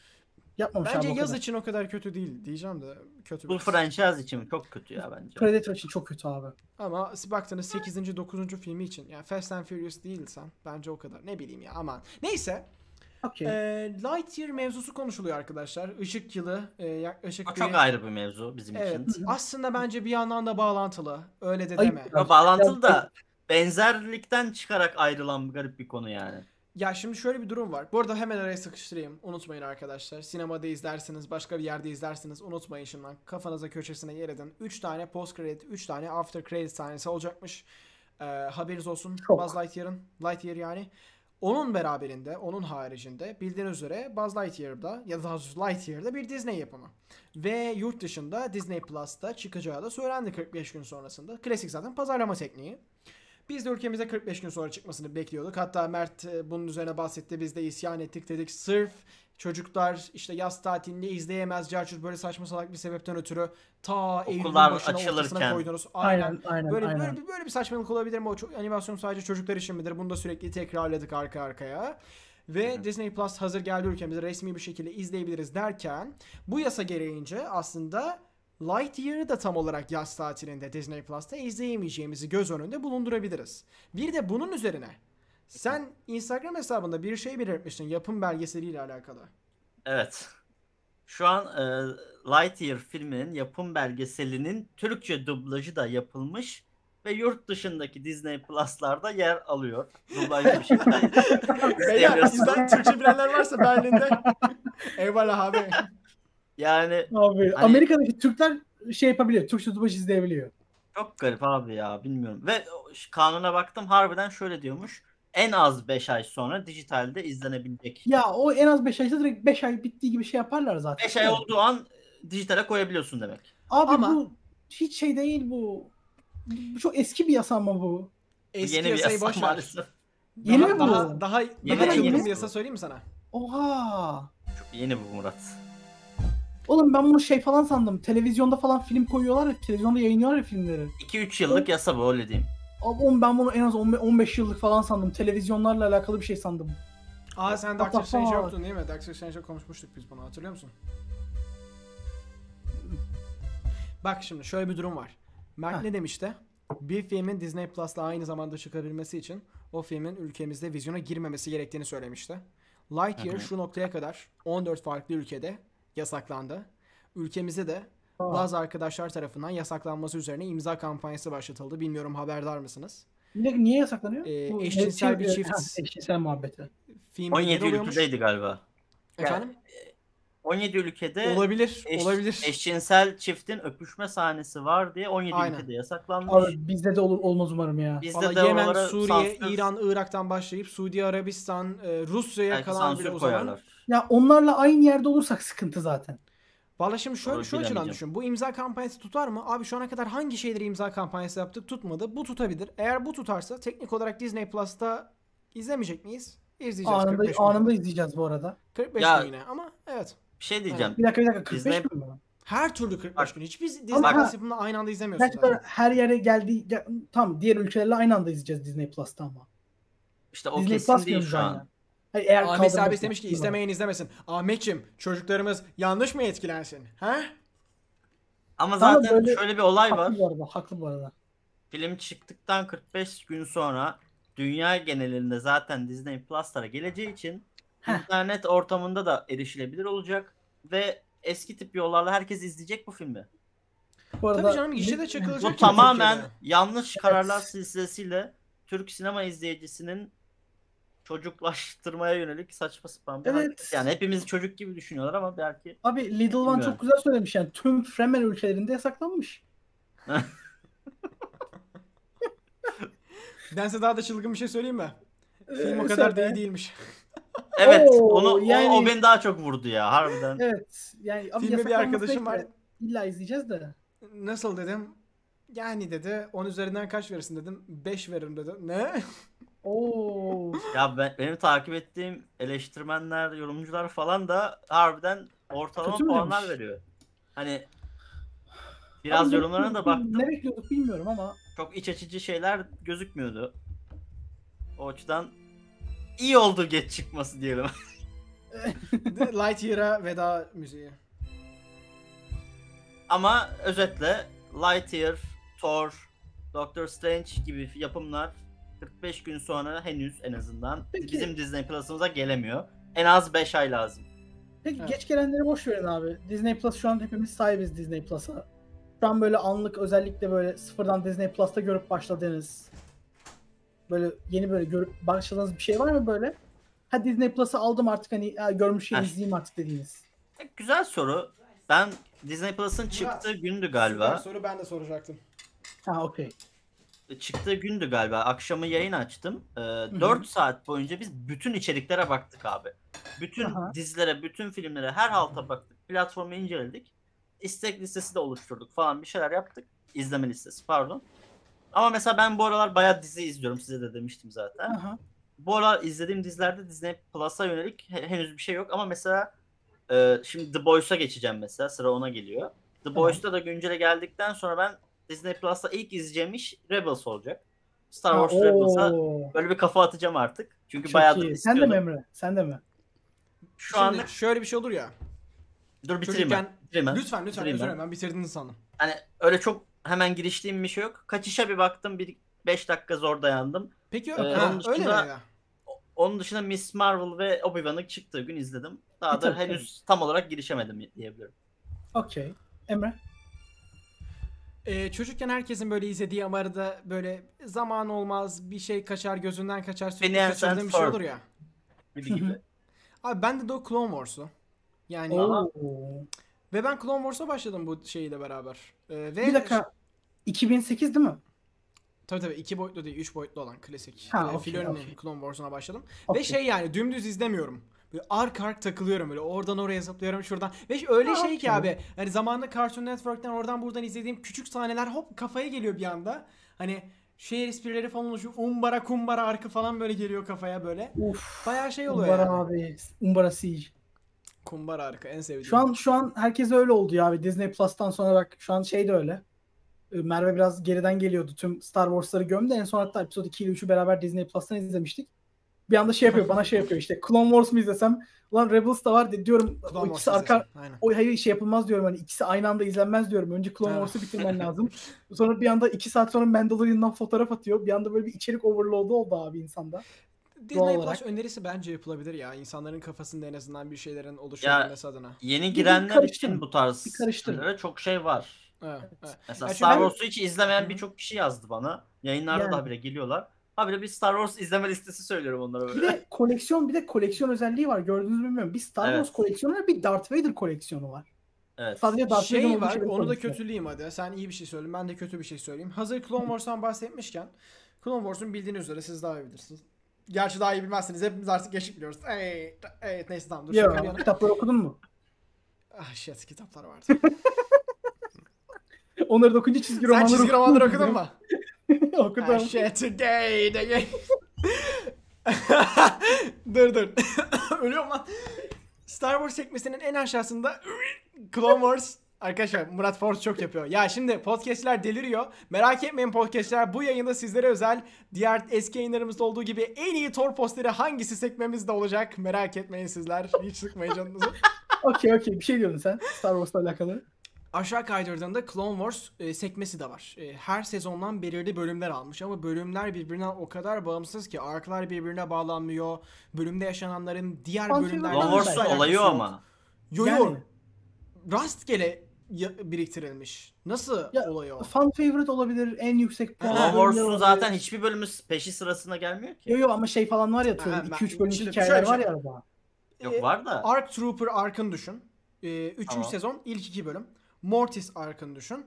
Yapmamış Bence yaz kadar. için o kadar kötü değil diyeceğim de kötü Bu franchise için çok kötü ya bence. Predator için çok kötü abi. Ama baktığınız 8. 9. filmi için yani Fast and Furious değilsen bence o kadar. Ne bileyim ya aman. Neyse. Okey. Ee, Lightyear mevzusu konuşuluyor arkadaşlar. Işık yılı e, yaklaşık O bir... çok ayrı bir mevzu bizim Evet. için. Aslında bence bir yandan da bağlantılı. Öyle de deme. Ya bağlantılı da benzerlikten çıkarak ayrılan bir garip bir konu yani. Ya şimdi şöyle bir durum var. Bu arada hemen araya sıkıştırayım. Unutmayın arkadaşlar. Sinemada izlersiniz, başka bir yerde izlersiniz. Unutmayın şimdiden. Kafanıza köşesine yer edin. 3 tane post credit, 3 tane after credit sahnesi olacakmış. Ee, haberiniz olsun. Çok. Buzz Lightyear'ın. Lightyear yani. Onun beraberinde, onun haricinde bildiğiniz üzere Buzz Lightyear'da ya da daha doğrusu Lightyear'da bir Disney yapımı. Ve yurt dışında Disney Plus'ta çıkacağı da söylendi 45 gün sonrasında. Klasik zaten pazarlama tekniği. Biz de ülkemize 45 gün sonra çıkmasını bekliyorduk. Hatta Mert e, bunun üzerine bahsetti. Biz de isyan ettik dedik. Sırf çocuklar işte yaz tatilinde izleyemez. Carçur böyle saçma salak bir sebepten ötürü ta Eylül'ün Okullar başına ortasına açılırken. koydunuz. Aynen. Aynen aynen Böyle, aynen. böyle, böyle bir saçmalık olabilir mi? O çok, animasyon sadece çocuklar için midir? Bunu da sürekli tekrarladık arka arkaya. Ve Hı hı. Disney Plus hazır geldi ülkemize resmi bir şekilde izleyebiliriz derken bu yasa gereğince aslında Lightyear'ı da tam olarak yaz tatilinde Disney Plus'ta izleyemeyeceğimizi göz önünde bulundurabiliriz. Bir de bunun üzerine sen Instagram hesabında bir şey belirtmiştin yapım belgeseliyle alakalı. Evet. Şu an e, Lightyear filminin yapım belgeselinin Türkçe dublajı da yapılmış ve yurt dışındaki Disney Plus'larda yer alıyor. Dublajlı bir şekilde (laughs) Beyler izlen Türkçe bilenler varsa Berlin'de (laughs) eyvallah abi. Yani Abi Hani- Amerika'daki Türkler şey yapabiliyor. Türkçe dublaj izleyebiliyor. çok garip abi ya bilmiyorum. Ve kanuna baktım harbiden şöyle diyormuş. En az 5 ay sonra dijitalde izlenebilecek. Ya o en az 5 aysa direkt 5 ay bittiği gibi şey yaparlar zaten. 5 ay olduğu an dijitale koyabiliyorsun demek. Abi Ama- bu hiç şey değil bu. Bu çok eski bir yasa ama bu. Eski Yeni bir yasayı yasa boş maalesef. Yeni daha, mi bu? Daha, daha, Yeni, daha yeni bu. bir yasa söyleyeyim mi sana? Oha. Çok yeni bu Murat. Oğlum ben bunu şey falan sandım. Televizyonda falan film koyuyorlar ya, televizyonda yayınlıyorlar ya filmleri. 2-3 yıllık yasa bu öyle diyeyim. Abi oğlum ben bunu en az 15 15 yıllık falan sandım. Televizyonlarla alakalı bir şey sandım. Aa sen Doctor Strange yoktun değil mi? Doctor Strange'le konuşmuştuk biz bunu hatırlıyor musun? Bak şimdi şöyle bir durum var. Mark Heh. ne demişti? Bir filmin Disney Plus'la aynı zamanda çıkabilmesi için o filmin ülkemizde vizyona girmemesi gerektiğini söylemişti. Lightyear şu noktaya kadar 14 farklı ülkede yasaklandı. Ülkemizde de Aa. bazı arkadaşlar tarafından yasaklanması üzerine imza kampanyası başlatıldı. Bilmiyorum haberdar mısınız? Niye, niye yasaklanıyor? Ee, Bu eşcinsel bir ha, çift- eşcinsel muhabbeti. Film 17 ülkede oluyormuş. ülkedeydi galiba. Efendim? 17 ülkede olabilir, eş- olabilir. eşcinsel çiftin öpüşme sahnesi var diye 17 Aynen. ülkede yasaklanmış. Abi bizde de olur olmaz umarım ya. Bizde de Yemen, Suriye, sansür- İran, Irak'tan başlayıp Suudi Arabistan, e, Rusya'ya sansür bile uzanan. koyarlar. Ya onlarla aynı yerde olursak sıkıntı zaten. Valla şimdi şöyle şu açıdan düşün. Bu imza kampanyası tutar mı? Abi şu ana kadar hangi şeyleri imza kampanyası yaptık tutmadı. Bu tutabilir. Eğer bu tutarsa teknik olarak Disney Plus'ta izlemeyecek miyiz? İzleyeceğiz. Anında, 45 gün. anında izleyeceğiz bu arada. 45 Ya- gün yine ama evet. Bir şey diyeceğim. Bir dakika bir dakika 45 Disney- gün mü? Her türlü 45 Bak- gün. Hiçbir Disney Plus yapımını aynı anda izlemiyorsun Gerçekten zaten. her yere geldi. Ya, tamam diğer ülkelerle aynı anda izleyeceğiz Disney Plus'ta ama. İşte o Disney kesin Plus değil şu an. aynen. Hayır, eğer Ahmet Serbest demiş ki istemeyen izlemesin. Ahmetçim çocuklarımız yanlış mı etkilensin? He? Ama Ama zaten böyle- şöyle bir olay var. Haklı bu arada. Haklı bu arada. Film çıktıktan 45 gün sonra dünya genelinde zaten Disney Plus'lara geleceği için Heh. internet ortamında da erişilebilir olacak ve eski tip yollarla herkes izleyecek bu filmi. Bu arada Tabii canım gişe de çakılacak. Bu ki tamamen Türkiye'de. yanlış kararlar silsilesiyle Türk sinema izleyicisinin çocuklaştırmaya yönelik saçma sapan bir Evet. hareket. Yani hepimiz çocuk gibi düşünüyorlar ama belki Abi Little One çok güzel söylemiş yani tüm Fremen ülkelerinde yasaklanmış. (laughs) Ben size daha da çılgın bir şey söyleyeyim mi? Film o Ee, kadar da iyi değilmiş. (laughs) evet Oo, onu o- yani- o, beni daha çok vurdu ya harbiden. Evet. Yani abi Filmi bir arkadaşım var. İlla izleyeceğiz de. Nasıl dedim? Yani dedi 10 üzerinden kaç verirsin dedim. 5 veririm dedi. Ne? (laughs) Oo. Ya ben, benim takip ettiğim eleştirmenler, yorumcular falan da harbiden ortalama Kötü mü puanlar demiş? veriyor. Hani biraz Abi ne yorumlarına da bekliyorduk, baktım. Ne bekliyorduk bilmiyorum ama Çok iç açıcı şeyler gözükmüyordu. O açıdan iyi oldu geç çıkması diyelim. (laughs) (laughs) Lightyear'a veda müziği. Ama özetle Lightyear, Thor, Doctor Strange gibi yapımlar 45 gün sonra henüz en azından Peki. bizim Disney Plus'ımıza gelemiyor. En az 5 ay lazım. Peki Evet. geç gelenleri boş verin abi. Disney Plus şu an hepimiz sahibiz Disney Plus'a. Şu an böyle anlık özellikle böyle sıfırdan Disney Plus'ta görüp başladığınız böyle yeni böyle görüp başladığınız bir şey var mı böyle? Ha Disney Plus'ı aldım artık hani ya, görmüşken Heh. izleyeyim artık dediğiniz. E, Güzel soru. Ben Disney Plus'ın çıktığı gündü Süper galiba. soru ben de soracaktım. Ha okey. Çıktığı gündü galiba. Akşamı yayın açtım. Ee, 4 saat boyunca biz bütün içeriklere baktık abi. Bütün Aha. dizilere, bütün filmlere, her halta baktık. Platformu inceledik. İstek listesi de oluşturduk falan bir şeyler yaptık. İzleme listesi pardon. Ama mesela ben bu aralar bayağı dizi izliyorum. Size de demiştim zaten. Aha. Bu aralar izlediğim dizilerde Disney Plus'a yönelik he- henüz bir şey yok. Ama mesela e, şimdi The Boys'a geçeceğim mesela. Sıra ona geliyor. The. Boys'ta da güncele geldikten sonra ben Disney Plus'ta ilk izleyeceğim iş Rebels olacak. Star Ha, Wars Rebels'a oo. böyle bir kafa atacağım artık. Çünkü Çok bayağıdır iyi. Sen de mi Emre? Sen de mi? Şu Şimdi anlık şöyle bir şey olur ya. dur bitireyim ben. Bitireyim ben. lütfen lütfen Bitireyim özür ben. dilerim ben bitirdiğini sandım. Hani öyle çok hemen giriştiğim bir şey yok. Kaçışa bir baktım. Bir 5 dakika zor dayandım. Peki Ee, ha, onun öyle mi dışında- ya? Onun dışında Miss Marvel ve Obi-Wan'ın çıktığı gün izledim. Daha E, da tabii, henüz tam olarak girişemedim diyebilirim. Okey. Emre? Ee, çocukken herkesin böyle izlediği ama arada böyle zaman olmaz bir şey kaçar gözünden kaçar sürekli kaçırdığın and bir şey olur ya. (laughs) Abi bende de o Clone Wars'u. Yani Oo. ve ben Clone Wars'a başladım bu şeyle beraber. Ee, ve Bir dakika. 2008 değil mi? Tabii tabii iki boyutlu değil üç boyutlu olan klasik. Ha, ee, okey, Filoni'nin okey. Clone Wars'una başladım. Okey. Ve şey yani dümdüz izlemiyorum. Böyle ark ark takılıyorum böyle oradan oraya zıplıyorum şuradan. Ve öyle şey ki abi hani zamanında Cartoon Network'ten oradan buradan izlediğim küçük sahneler hop kafaya geliyor bir anda. Hani şehir esprileri falan oluşuyor. Umbara kumbara arkı falan böyle geliyor kafaya böyle. Uf. Bayağı şey oluyor Umbara yani. abi. Umbara Siege. Kumbara arka en sevdiğim. Şu an şu an herkes öyle oldu ya abi. Disney Plus'tan sonra bak şu an şey de öyle. Ee, Merve biraz geriden geliyordu. Tüm Star Wars'ları gömdü. En son hatta episode 2 ile 3'ü beraber Disney Plus'tan izlemiştik. Bir anda şey yapıyor bana şey yapıyor işte Clone Wars mu izlesem Ulan Rebels da var diyorum o Clone ikisi Wars arka o hayır şey yapılmaz diyorum hani ikisi aynı anda izlenmez diyorum. Önce Clone. Wars'u bitirmen lazım. Sonra bir anda iki saat sonra Mandalorian'dan fotoğraf atıyor. Bir anda böyle bir içerik overload'u oldu abi insanda. Disney Plus olarak. önerisi bence yapılabilir ya. İnsanların kafasında en azından bir şeylerin oluşabilmesi adına. Yeni girenler için bu tarz şeylere çok şey var. Evet, evet. Mesela Ya Star çünkü ben- Wars'u hiç izlemeyen birçok kişi yazdı bana. Yayınlarda Yani. da habire geliyorlar. Habire bir Star Wars izleme listesi söylüyorum onlara Bir böyle. de koleksiyon bir de koleksiyon özelliği var. Gördünüz mü bilmiyorum. Bir Star Evet. Wars koleksiyonu var bir Darth Vader koleksiyonu var. Evet. Sadece Darth Şey olduğu var, şeyleri onu da kötüleyeyim hadi. Sen iyi bir şey söyle, ben de kötü bir şey söyleyeyim. Hazır Clone Wars'tan bahsetmişken, Clone Wars'un bildiğiniz üzere siz daha iyi bilirsiniz. Gerçi daha iyi bilmezsiniz. Hepimiz artık geçip biliyoruz. Evet, evet neyse tamam dur. bir Ya, kitapları okudun mu? Ah shit kitaplar vardı. (laughs) Onları da okuyunca çizgi Sen romanları çizgi romanları okudun mu? (laughs) (laughs) okudum. Shit today game. (laughs) dur dur. (laughs) Ölüyorum lan. Star Wars sekmesinin en aşağısında Clone Wars Arkadaşlar Murat Force çok yapıyor. Ya şimdi podcastler deliriyor. Merak etmeyin podcastler bu yayında sizlere özel diğer eski yayınlarımızda olduğu gibi en iyi Thor posteri hangisi sekmemizde olacak. Merak etmeyin sizler. Hiç sıkmayın canınızı. Okey okey bir şey diyordun sen Star Wars'la alakalı. Aşağı kaydırdığında Clone Wars e, sekmesi de var. E, her sezondan belirli bölümler almış ama bölümler birbirinden o kadar bağımsız ki arklar birbirine bağlanmıyor. Bölümde yaşananların diğer filmi Clone Wars'un olayı ama. Yo yo. Yani. Rastgele ya- biriktirilmiş. Nasıl Ya, olayı o? Fan favorite olabilir en yüksek puan. Clone Wars'un zaten hiçbir bölümü peşi sırasına gelmiyor ki. Yo yo ama şey falan var ya Ha, atıyorum ben- 2-3 bölümlük hikayeler var ya arada. Yok var da. Arc Trooper Ark'ın düşün. E, üçüncü Tamam. sezon ilk iki bölüm. Mortis Ark'ın düşün.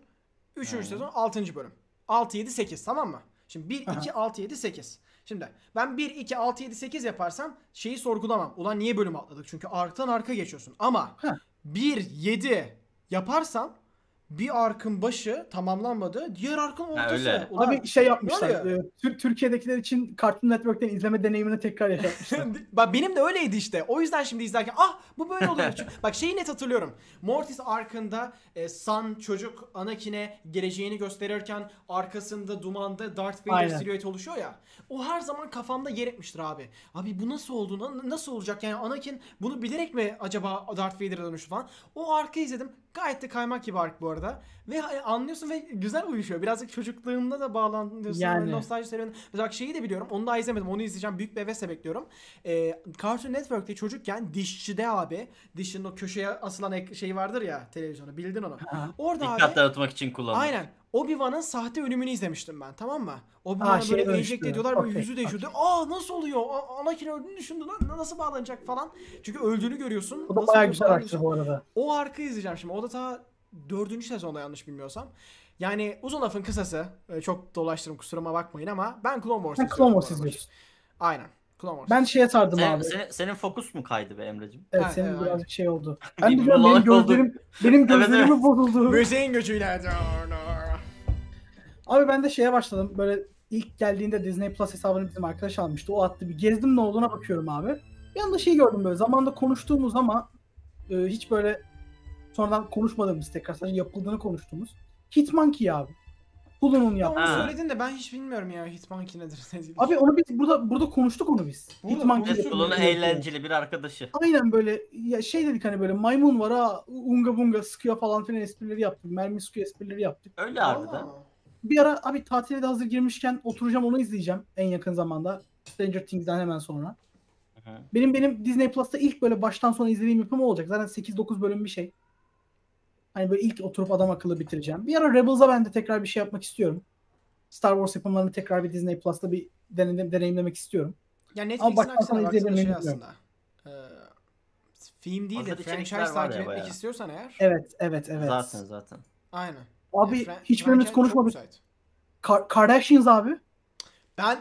Üçüncü sezon altıncı bölüm. 6, 7, 8 tamam mı? Şimdi 1, Aha. 2, 6, 7, 8. Şimdi ben 1, 2, 6, 7, 8 yaparsam şeyi sorgulamam. Ulan niye bölüm atladık? Çünkü arktan arka geçiyorsun. Ama Heh. 1, 7 yaparsam bir arkın başı tamamlanmadı. Diğer arkın ortası. öyle. Ulan, Abi şey yapmışlar. ne oluyor? e, Tür- Türkiye'dekiler için Cartoon Network'ten izleme deneyimini tekrar yaşatmışlar. (laughs) Bak benim de öyleydi işte. O yüzden şimdi izlerken ah bu böyle oluyor. (laughs) Çünkü- Bak şeyi net hatırlıyorum. Mortis arkında e, San çocuk Anakin'e geleceğini gösterirken arkasında dumanda Darth Vader Aynen. silüeti oluşuyor ya. O her zaman kafamda yer etmiştir abi. Abi bu nasıl oldu? Na- Nasıl olacak? Yani Anakin bunu bilerek mi acaba Darth Vader'a dönüştü falan. O arka izledim. Gayet de kaymak gibi ark bu arada. Ve hani anlıyorsun ve güzel uyuşuyor. Birazcık çocukluğumda da bağlanıyorsun. Yani. Böyle nostalji serüveni. Mesela bak şeyi de biliyorum. Onu daha izlemedim. Onu izleyeceğim. Büyük bir hevesle bekliyorum. Ee, Cartoon Network'te çocukken dişçide abi. Dişinin o köşeye asılan ek- şey vardır ya televizyona. Bildin onu. Aha. Orada Dikkat abi. dağıtmak için kullanılır. Aynen. Obi-Wan'ın sahte ölümünü izlemiştim ben tamam mı? Obi-Wan'a Aa, şeye böyle enjekte ediyorlar böyle Okey, yüzü değişiyordu. Aa nasıl oluyor? A- Anakin öldüğünü düşündü lan nasıl bağlanacak falan. Çünkü öldüğünü görüyorsun. Bu da Nasıl bayağı güzel arttı bu arada. o arkayı izleyeceğim şimdi. O da ta dördüncü sezonda yanlış bilmiyorsam. Yani uzun lafın kısası. e, Çok dolaştırım kusuruma bakmayın ama ben Clone Wars izliyorum Clone Wars izliyorsun. Aynen. Clone Wars. Ben şeye sardım Senin, abi. senin, senin fokus mu kaydı be Emre'cim? Evet Ha, senin evet, birazcık şey oldu. (laughs) Ben diyorum benim gözlerim benim Evet, gözlerim evet. bozuldu. Müziğin gücüyle. Abi ben de şeye başladım. Böyle ilk geldiğinde Disney Plus hesabını bizim arkadaş almıştı. O attı bir gezdim ne olduğuna bakıyorum abi. Bir anda şey gördüm böyle zamanda konuştuğumuz ama e, hiç böyle sonradan konuşmadığımız tekrar sadece yapıldığını konuştuğumuz Hitmonkey abi. Hulu'nun Ya yaptığı. onu söyledin de ben hiç bilmiyorum ya Hitmonkey nedir. Abi onu biz burada burada konuştuk onu biz. Burada Hitmonkey. Deadpool'un yapıyor. eğlenceli bir arkadaşı. Aynen böyle ya şey dedik hani böyle maymun var ha unga bunga sıkıyor falan filan esprileri yaptık. Mermi sıkıyor esprileri yaptık. Öyle harbiden. Bir ara abi tatile de hazır girmişken oturacağım onu izleyeceğim en yakın zamanda. Stranger Things'den hemen sonra. Hı hı. Benim benim Disney Plus'ta ilk böyle baştan sona izlediğim yapım olacak. Zaten 8-9 bölüm bir şey. Hani böyle ilk oturup adam akıllı bitireceğim. Bir ara Rebels'a ben de tekrar bir şey yapmak istiyorum. Star Wars yapımlarını tekrar bir Disney Plus'ta bir deneyim, deneyimlemek istiyorum. Ya Netflix'in aksine baksana şey aslında. Ee, film değil de franchise takip etmek istiyorsan eğer. Evet, evet, evet. Zaten zaten. Aynen. Abi Ya, fran- hiçbirimiz konuşmadık. Kar- Kardashians abi. Ben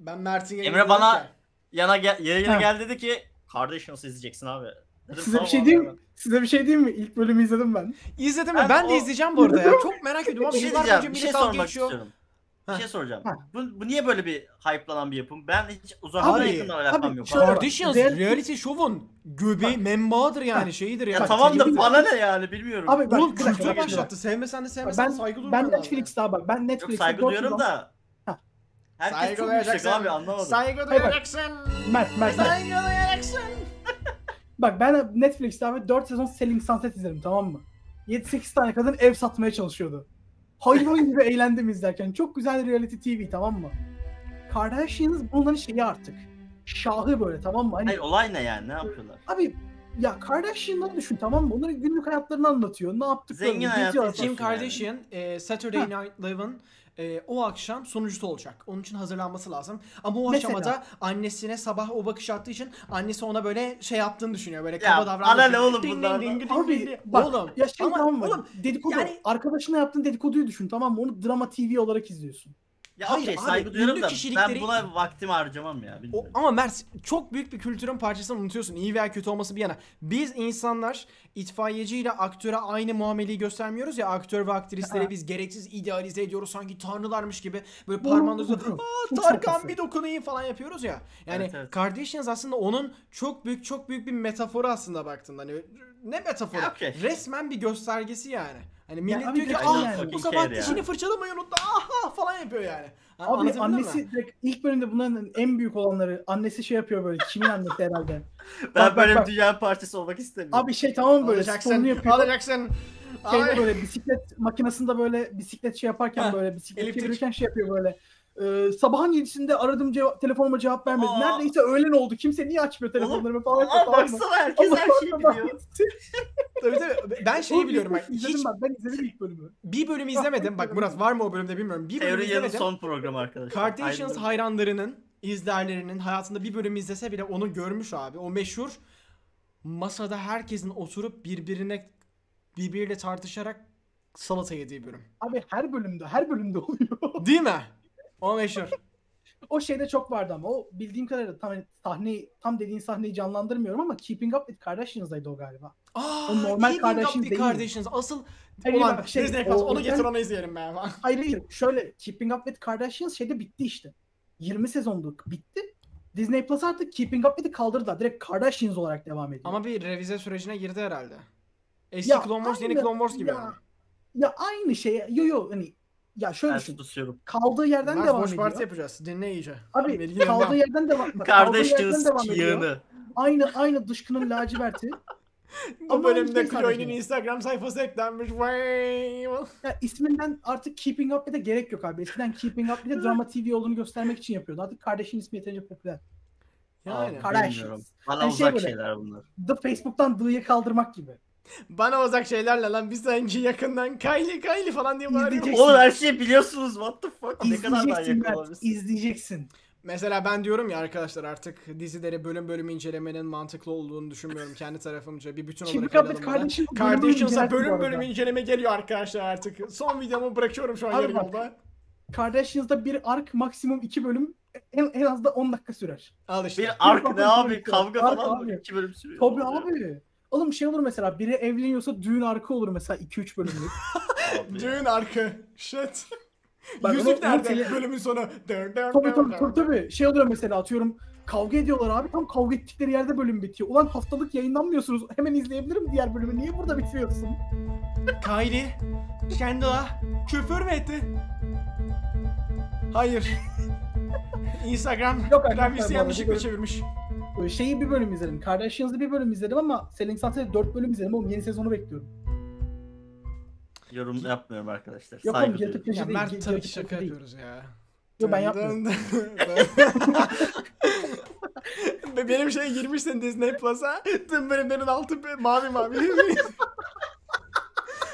ben Mert'in Emre bana- Yana gel, yayına gel dedi ki kardeş nasıl izleyeceksin abi? Dedim, Size bir "Tamam şey diyeyim mi? hemen." Size bir şey diyeyim mi? İlk bölümü izledim ben. İzledim mi? Ben Ben de o- izleyeceğim bu arada ya. (laughs) Çok merak ediyorum Bir abi. şey Yıllar diyeceğim, bir şey sormak geçiyor. istiyorum. Bir şey soracağım. Heh. Bu, bu niye böyle bir hype'lanan bir yapım? Ben hiç uzaktan Abi, yakından alakam abi, yok. şöyle Real- reality show'un göbeği membağıdır yani şeyidir Ya ya. tamam da bana ne yani bilmiyorum. Abi bak, Oğlum dakika. başlattı. Sevmesen de sevmesen Ben, de saygı duyman ben. Netflix'te abi bak ben Yok Netflix'te saygı dört duyuyorum sezon- da. Ha. Herkes Saygı çok duyacaksın. abi anlamadım. Saygı duyacaksın. Mert, Mert, Mert. Saygı duyacaksın. (laughs) Bak ben Netflix'te abi 4 sezon Selling Sunset izledim tamam mı? 7-8 tane kadın ev satmaya çalışıyordu. Hayvan gibi eğlendim izlerken. Çok güzel reality TV tamam mı? Kardashians bunların şeyi artık. Şahı böyle tamam mı? Hani Hayır olay ne yani ne yapıyorlar? abi ya Kardashian'ları düşün tamam mı? Onların günlük hayatlarını anlatıyor. Ne yaptıklarını. Zengin hayatı. Kim yani. Kardashian e, Saturday Night Live'ın e, o akşam sonucusu olacak. Onun için hazırlanması lazım. Ama o Mesela? aşamada annesine sabah o bakış attığı için annesi ona böyle şey yaptığını düşünüyor. Böyle kaba davrandığı ana ne oğlum ding Abi bak oğlum, ya şey ama tamam mı? oğlum dedikodu. yani- Arkadaşına yaptığın dedikoduyu düşün tamam mı? Onu drama TV olarak izliyorsun. Ya Hayır okey abi, saygı ünlü da kişilikleri- ben buna vaktimi harcamam ya. O, bilmiyorum. ama Mert çok büyük bir kültürün parçasını unutuyorsun. İyi veya kötü olması bir yana. Biz insanlar itfaiyeci ile aktöre aynı muameleyi göstermiyoruz ya. Aktör ve aktrisleri Aha. biz gereksiz idealize ediyoruz. Sanki tanrılarmış gibi. Böyle (laughs) aa Çok Tarkan bir dokunayım falan yapıyoruz ya. Yani Evet, evet. Kardashians aslında onun çok büyük çok büyük bir metaforu aslında baktığında. Hani ne metaforu? Ya, okey. Resmen bir göstergesi yani. Hani millet abi diyor ki yani. bu Fucking sabah ya." dişini fırçalamayı unuttu. Aha falan yapıyor yani. Abi mi? annesi direkt ilk bölümde bunların en büyük olanları annesi şey yapıyor böyle kimin annesi herhalde. (laughs) ben bak, böyle bak. bir dünyanın parçası olmak istemiyorum. Abi şey tamam böyle alacaksın, yapıyor. alacaksın. Şeyde böyle bisiklet makinesinde böyle bisiklet şey yaparken böyle bisiklet çevirirken şey yapıyor böyle. Ee, sabahın yedisinde aradım cevap, telefonuma cevap vermedi. Aa. Neredeyse öğlen oldu. Kimse niye açmıyor telefonlarımı falan. Aa baksana herkes Allah her şeyi biliyor. (laughs) Tabii tabii. Ben şeyi biliyorum bak. izledim Hiç ben. Ben izledim ilk bölümü. bir bölüm izlemedim. Bak Murat var mı o bölümde bilmiyorum. Bir bölüm Teoriyanın izlemedim. son programı arkadaşlar. Kardashians hayranlarının, izlerlerinin hayatında bir bölüm izlese bile onu görmüş abi. O meşhur masada herkesin oturup birbirine birbiriyle tartışarak salata yediği bölüm. Abi her bölümde her bölümde oluyor. Değil mi? O meşhur. o şeyde çok vardı ama o bildiğim kadarıyla tam hani sahneyi tam dediğin sahneyi canlandırmıyorum ama Keeping Up with Kardashians'daydı o galiba. Aa, O normal Keeping Up Kardashians with değil. Kardashians. Asıl Hayır, olan bak, şey, Disney Plus onu getir onu izleyelim ben. (laughs) Hayır hayır şöyle Keeping Up with Kardashians şeyde bitti işte. 20 sezonluk bitti. Disney Plus artık Keeping Up with'i kaldırdı. Direkt Kardashians olarak devam ediyor. Ama bir revize sürecine girdi herhalde. Eski Ya, Clone Wars yeni aynı- Clone Wars gibi ya, yani. Ya aynı şey. Yo yo hani ya şöyle Ben düşün. susuyorum. Kaldığı yerden Mert devam boş ediyor. parti yapacağız. Dinle iyice. Abi Bilgilerini kaldığı al. yerden devam. bak, kaldığı yerden Kardeşiniz devam ediyor. yığını. Aynı aynı dışkının laciverti. (laughs) Bu Ama bölümde şey sadece. Instagram sayfası eklenmiş. Ya isminden artık Keeping Up with'e gerek yok abi. Eskiden Keeping Up with'e drama TV olduğunu göstermek için yapıyordu. Artık kardeşin ismi yeterince popüler. Yani. Bilmiyorum. Bana Hani şey uzak böyle- şeyler bunlar. The Facebook'tan D'yı kaldırmak gibi. Bana uzak şeylerle lan bir sanki yakından Kylie Kylie falan diye bağırıyor. İzleyeceksin. Oğlum her şeyi biliyorsunuz. What the fuck? Ne kadar daha İzleyeceksin yakın Mert. olabilirsin? İzleyeceksin. Mesela ben diyorum ya arkadaşlar artık dizileri bölüm bölüm incelemenin mantıklı olduğunu düşünmüyorum kendi tarafımca. Bir bütün olarak ele bölüm bölüm Kardashians'a bölüm bölüm inceleme geliyor arkadaşlar artık. Son videomu bırakıyorum şu an yarı yolda. Kardashians'da bir ark maksimum iki bölüm en, en az da 10 dakika sürer. Al işte. Bir ark ne abi? Kavga Ark falan mı? abi. İki bölüm sürüyor. Tabii abi. Oğlum şey olur mesela biri evleniyorsa düğün arkı olur mesela 2-3 bölümlük. (laughs) Düğün arka. Shit. Bak, Yüzük onu- onu nerede? tele- Bölümün sonu. Dön, dön, tabii dön, tabii tabii tabii. Şey oluyor mesela atıyorum kavga ediyorlar abi tam kavga ettikleri yerde bölüm bitiyor. Ulan haftalık yayınlanmıyorsunuz. Hemen izleyebilirim diğer bölümü. Niye burada bitiriyorsun? Kylie Kendall'a küfür mü etti? Hayır. (laughs) Instagram Yok arkadaşlar, yanlışlıkla çevirmiş. Şeyi bir bölüm izledim. Kardashians'ı bir bölüm izledim ama Selling Sunset'ı 4 bölüm izledim. Oğlum yeni sezonu bekliyorum. Yorum yapmıyorum arkadaşlar. Yok Saygı oğlum duyuyorum. yaratık Ya değil. Mert tabii ki şaka değil. yapıyoruz ya. Yok ben yapmıyorum. (laughs) Benim şeye girmişsin Disney Plus'a. Tüm bölümlerin altı mavi mavi. (laughs)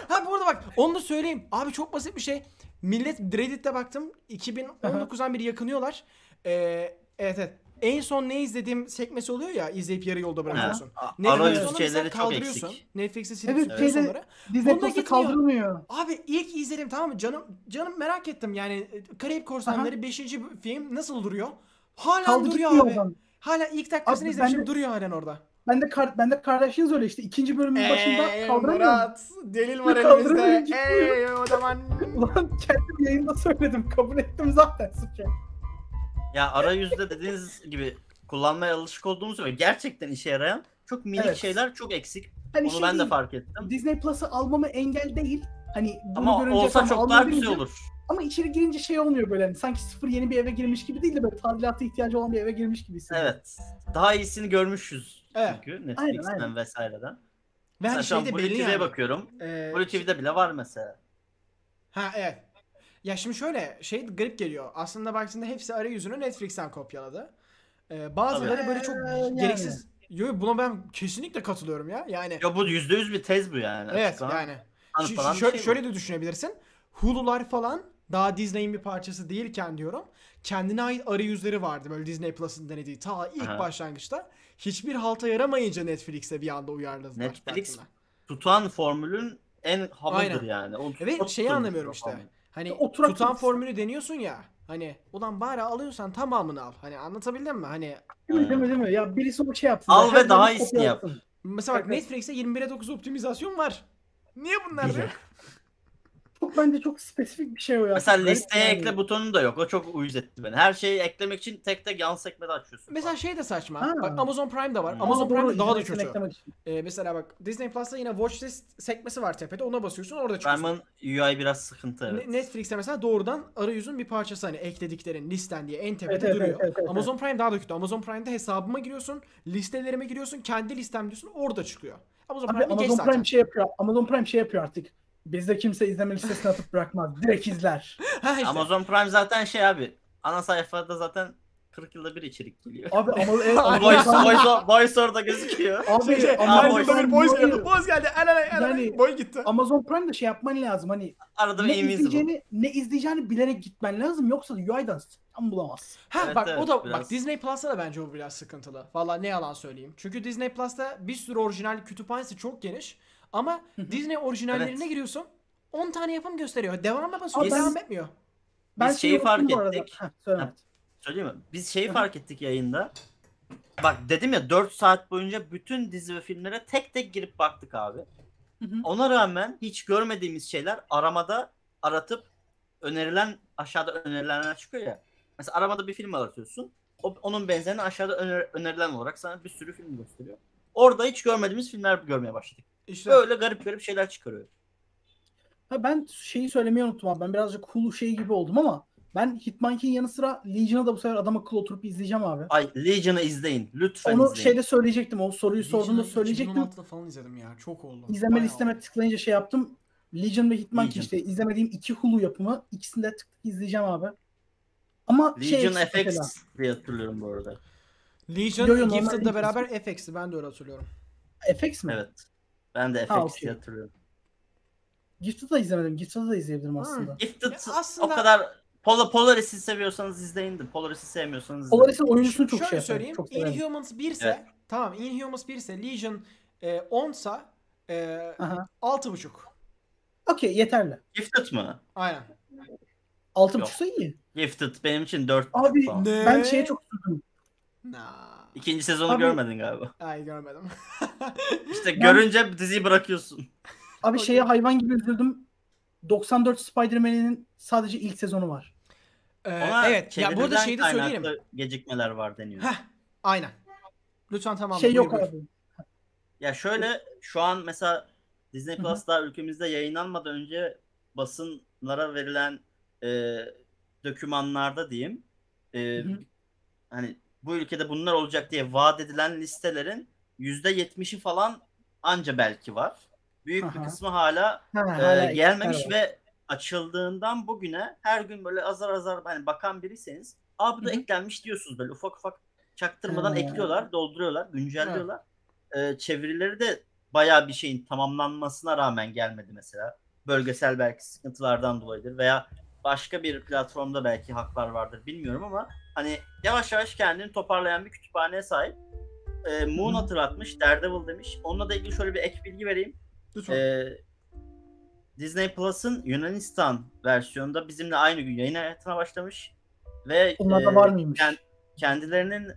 ha bu arada bak onu da söyleyeyim. Abi çok basit bir şey. Millet Reddit'te baktım. 2019'dan beri yakınıyorlar. Ee, evet evet. En son ne izlediğim sekmesi oluyor ya izleyip yarı yolda bırakıyorsun. Mesela şeyleri kaldırıyorsun. Netflix'e silip Evet, şeyde- onları. Disney gitmiyor. kaldırılmıyor. Abi ilk izledim tamam mı? Canım canım merak ettim yani e, Karayip Korsanları 5. film nasıl duruyor? Hala Kaldı duruyor abi. oradan. Hala ilk dakikasını Abi izlemişim de- duruyor halen orada. Ben de kar, ben de Kardashians öyle işte. ikinci bölümün başında Eee kaldıramıyorum. Murat delil var elimizde. Eee o zaman (laughs) Ulan kendim yayında söyledim. Kabul ettim zaten suçu. Ya arayüzde dediğiniz gibi kullanmaya alışık olduğumuz ve gerçekten işe yarayan çok minik Evet. şeyler çok eksik. Hani Onu şey ben de değil, fark ettim. Disney Plus'ı almamı engel değil. Hani bunu Ama görünce olsa tamam, çok daha güzel olur. Ama içeri girince şey olmuyor böyle hani sanki sıfır yeni bir eve girmiş gibi değil de böyle tadilata ihtiyacı olan bir eve girmiş gibi hissediyorum. Evet. Daha iyisini görmüşüz Evet. çünkü Netflix'ten aynen. vesaireden. Ve Mesela hani şu an şey de Blue belli TV'ye yani. bakıyorum. Ee, Blue TV'de bile var mesela. Ha evet. Ya şimdi şöyle şey garip geliyor. Aslında baktığında hepsi arayüzünü Netflix'ten kopyaladı. Ee, bazıları Tabii. böyle çok Ee, yani. gereksiz. Yo buna ben kesinlikle katılıyorum ya. Yani Ya bu %100 bir tez bu yani. evet Açıklanan, yani. Ş- bir şöyle, şey bu. şöyle de düşünebilirsin. Hulu'lar falan daha Disney'in bir parçası değilken diyorum. Kendine ait arayüzleri vardı böyle Disney Plus'ın denediği ta ilk Aha. başlangıçta. Hiçbir halta yaramayınca Netflix'e bir anda uyarladılar. Netflix baktığında. Tutan formülün en hamıdır Aynen. yani. O Ve çok şeyi tutturmuş anlamıyorum o işte. formül. Hani Oturak tutan formülü deniyorsun ya. Hani ulan bari alıyorsan tamamını al. Hani anlatabildim mi? Hani Değil mi, değil mi, değil mi? Ya birisi o şey yapsın. Al ve daha iyisini yap. mesela bak Evet. Netflix'te 21'e 9 optimizasyon var. Niye bunlar yok? (laughs) Çok bence çok spesifik bir şey o ya. Mesela listeye yani. ekle butonu da yok. O çok uyuz etti beni. Her şeyi eklemek için tek tek yan sekmede açıyorsun. Mesela şey de saçma. Ha. Bak Amazon Prime'da var. Hmm. Amazon doğru, Prime'da daha da kötü. Ee, mesela bak Disney Plus'ta yine watchlist sekmesi var tepede. Ona basıyorsun orada çıkıyorsun. Prime'ın UI biraz sıkıntı evet. Ne- Netflix'te mesela doğrudan arayüzün bir parçası hani eklediklerin listen diye en tepede Evet, duruyor. evet, evet, evet. Amazon Prime daha da kötü. Amazon Prime'de hesabıma giriyorsun, listelerime giriyorsun, kendi listem diyorsun orada çıkıyor. Amazon Abi Prime'de geç Amazon. Prime şey yapıyor. Amazon Prime şey yapıyor artık. Bizde kimse izleme listesine atıp bırakmaz. Direkt izler. (laughs) Ha işte. Amazon Prime zaten şey abi. Ana sayfada zaten 40 yılda bir içerik geliyor. Abi ama (laughs) Voice, Amazon- voice, voice orada gözüküyor. Abi Şey, Amazon her boy- yılda bir Prime boys boyu- geldi. Boys geldi. El ele el ele. Yani- Boy gitti. Amazon Prime'de şey yapman lazım hani Arada ne izleyeceğini ne izleyeceğini bilerek gitmen lazım yoksa UI'dan tam bulamazsın. Ha Evet, bak evet, o da biraz. bak Disney Plus'ta da bence o biraz sıkıntılı. Valla ne yalan söyleyeyim. Çünkü Disney Plus'ta bir sürü orijinal kütüphanesi çok geniş. Ama Disney orijinallerine Evet. giriyorsun. 10 tane yapım gösteriyor. Devamına basıyor. Ben- Devam etmiyor. Ben Biz şeyi fark bu arada. ettik. Heh, söyle. Ha. Söyleyeyim mi? Biz şeyi fark ettik yayında. Bak dedim ya 4 saat boyunca bütün dizi ve filmlere tek tek girip baktık abi. Hı hı. Ona rağmen hiç görmediğimiz şeyler aramada aratıp önerilen aşağıda önerilenler çıkıyor ya. Mesela aramada bir film aratıyorsun. O, onun benzerini aşağıda öner- önerilen olarak sana bir sürü film gösteriyor. Orada hiç görmediğimiz filmler görmeye başladık. İşte Böyle garip garip şeyler çıkarıyor. Ha, ben şeyi söylemeyi unuttum abi. Ben birazcık Hulu şey gibi oldum ama ben Hitmonkey'in yanı sıra Legion'a da bu sefer adam akıllı oturup izleyeceğim abi. Ay Legion'ı izleyin. Lütfen Onu izleyin. şeyde söyleyecektim. O soruyu sorduğunda söyleyecektim. 2016'da falan izledim ya. Çok oldu. İzleme listeme tıklayınca şey yaptım. Legion ve Legion. işte izlemediğim iki Hulu yapımı. İkisini de tık izleyeceğim abi. Ama şey Legion mesela. FX diye hatırlıyorum bu arada. Legion Yo, yo, Gifted'la beraber FX'ti ben de öyle hatırlıyorum. FX mi? Evet. Ben de FX Ha, okey. diye hatırlıyorum. Gifted'ı da izlemedim. Gifted'ı da izleyebilirim aslında. Gifted aslında- o kadar Pol Polaris'i seviyorsanız izleyin de Polaris'i sevmiyorsanız izleyin. Polaris'in oyuncusunu çok Şöyle şey söyleyeyim. Çok severim. Inhumans 1 ise Evet. tamam Inhumans 1 ise Legion e, 10 ise e, Aha. 6.5. Okey yeterli. Gifted mı? Aynen. 6.5'sa iyi. Gifted benim için 4 Abi falan. Ne? ben şeye çok üzüldüm. Nah. İkinci sezonu Abi- görmedin galiba. Ay görmedim. (laughs) İşte görünce diziyi bırakıyorsun. Abi şeye hayvan gibi üzüldüm. 94 Spider-Man'in sadece ilk sezonu var. Ee, Ona evet. Ya burada şeyi de söyleyelim. gecikmeler var deniyor. Heh. Aynen. Lütfen tamam. şey yok buyur. abi. Ya şöyle şu an mesela Disney hı. Plus'ta ülkemizde yayınlanmadan önce basınlara verilen e, dokümanlarda diyeyim e, hani bu ülkede bunlar olacak diye vaat edilen listelerin %70'i falan anca belki var. Büyük bir Aha. kısmı hala Ha, e, hala gelmemiş var. ve açıldığından bugüne her gün böyle azar azar hani bakan biriyseniz Hı hı. eklenmiş diyorsunuz böyle ufak ufak çaktırmadan Ha. ekliyorlar, dolduruyorlar, güncelliyorlar. Ee, çevirileri de bayağı bir şeyin tamamlanmasına rağmen gelmedi mesela. Bölgesel belki sıkıntılardan dolayıdır veya başka bir platformda belki haklar vardır bilmiyorum ama hani yavaş yavaş kendini toparlayan bir kütüphaneye sahip. Ee, Moon hatırlatmış, Daredevil demiş. Onunla da ilgili şöyle bir ek bilgi vereyim. Lütfen. Ee, Disney Plus'ın Yunanistan versiyonunda bizimle aynı gün yayın hayatına başlamış ve Onlarda e, var mıymış? kend- kendilerinin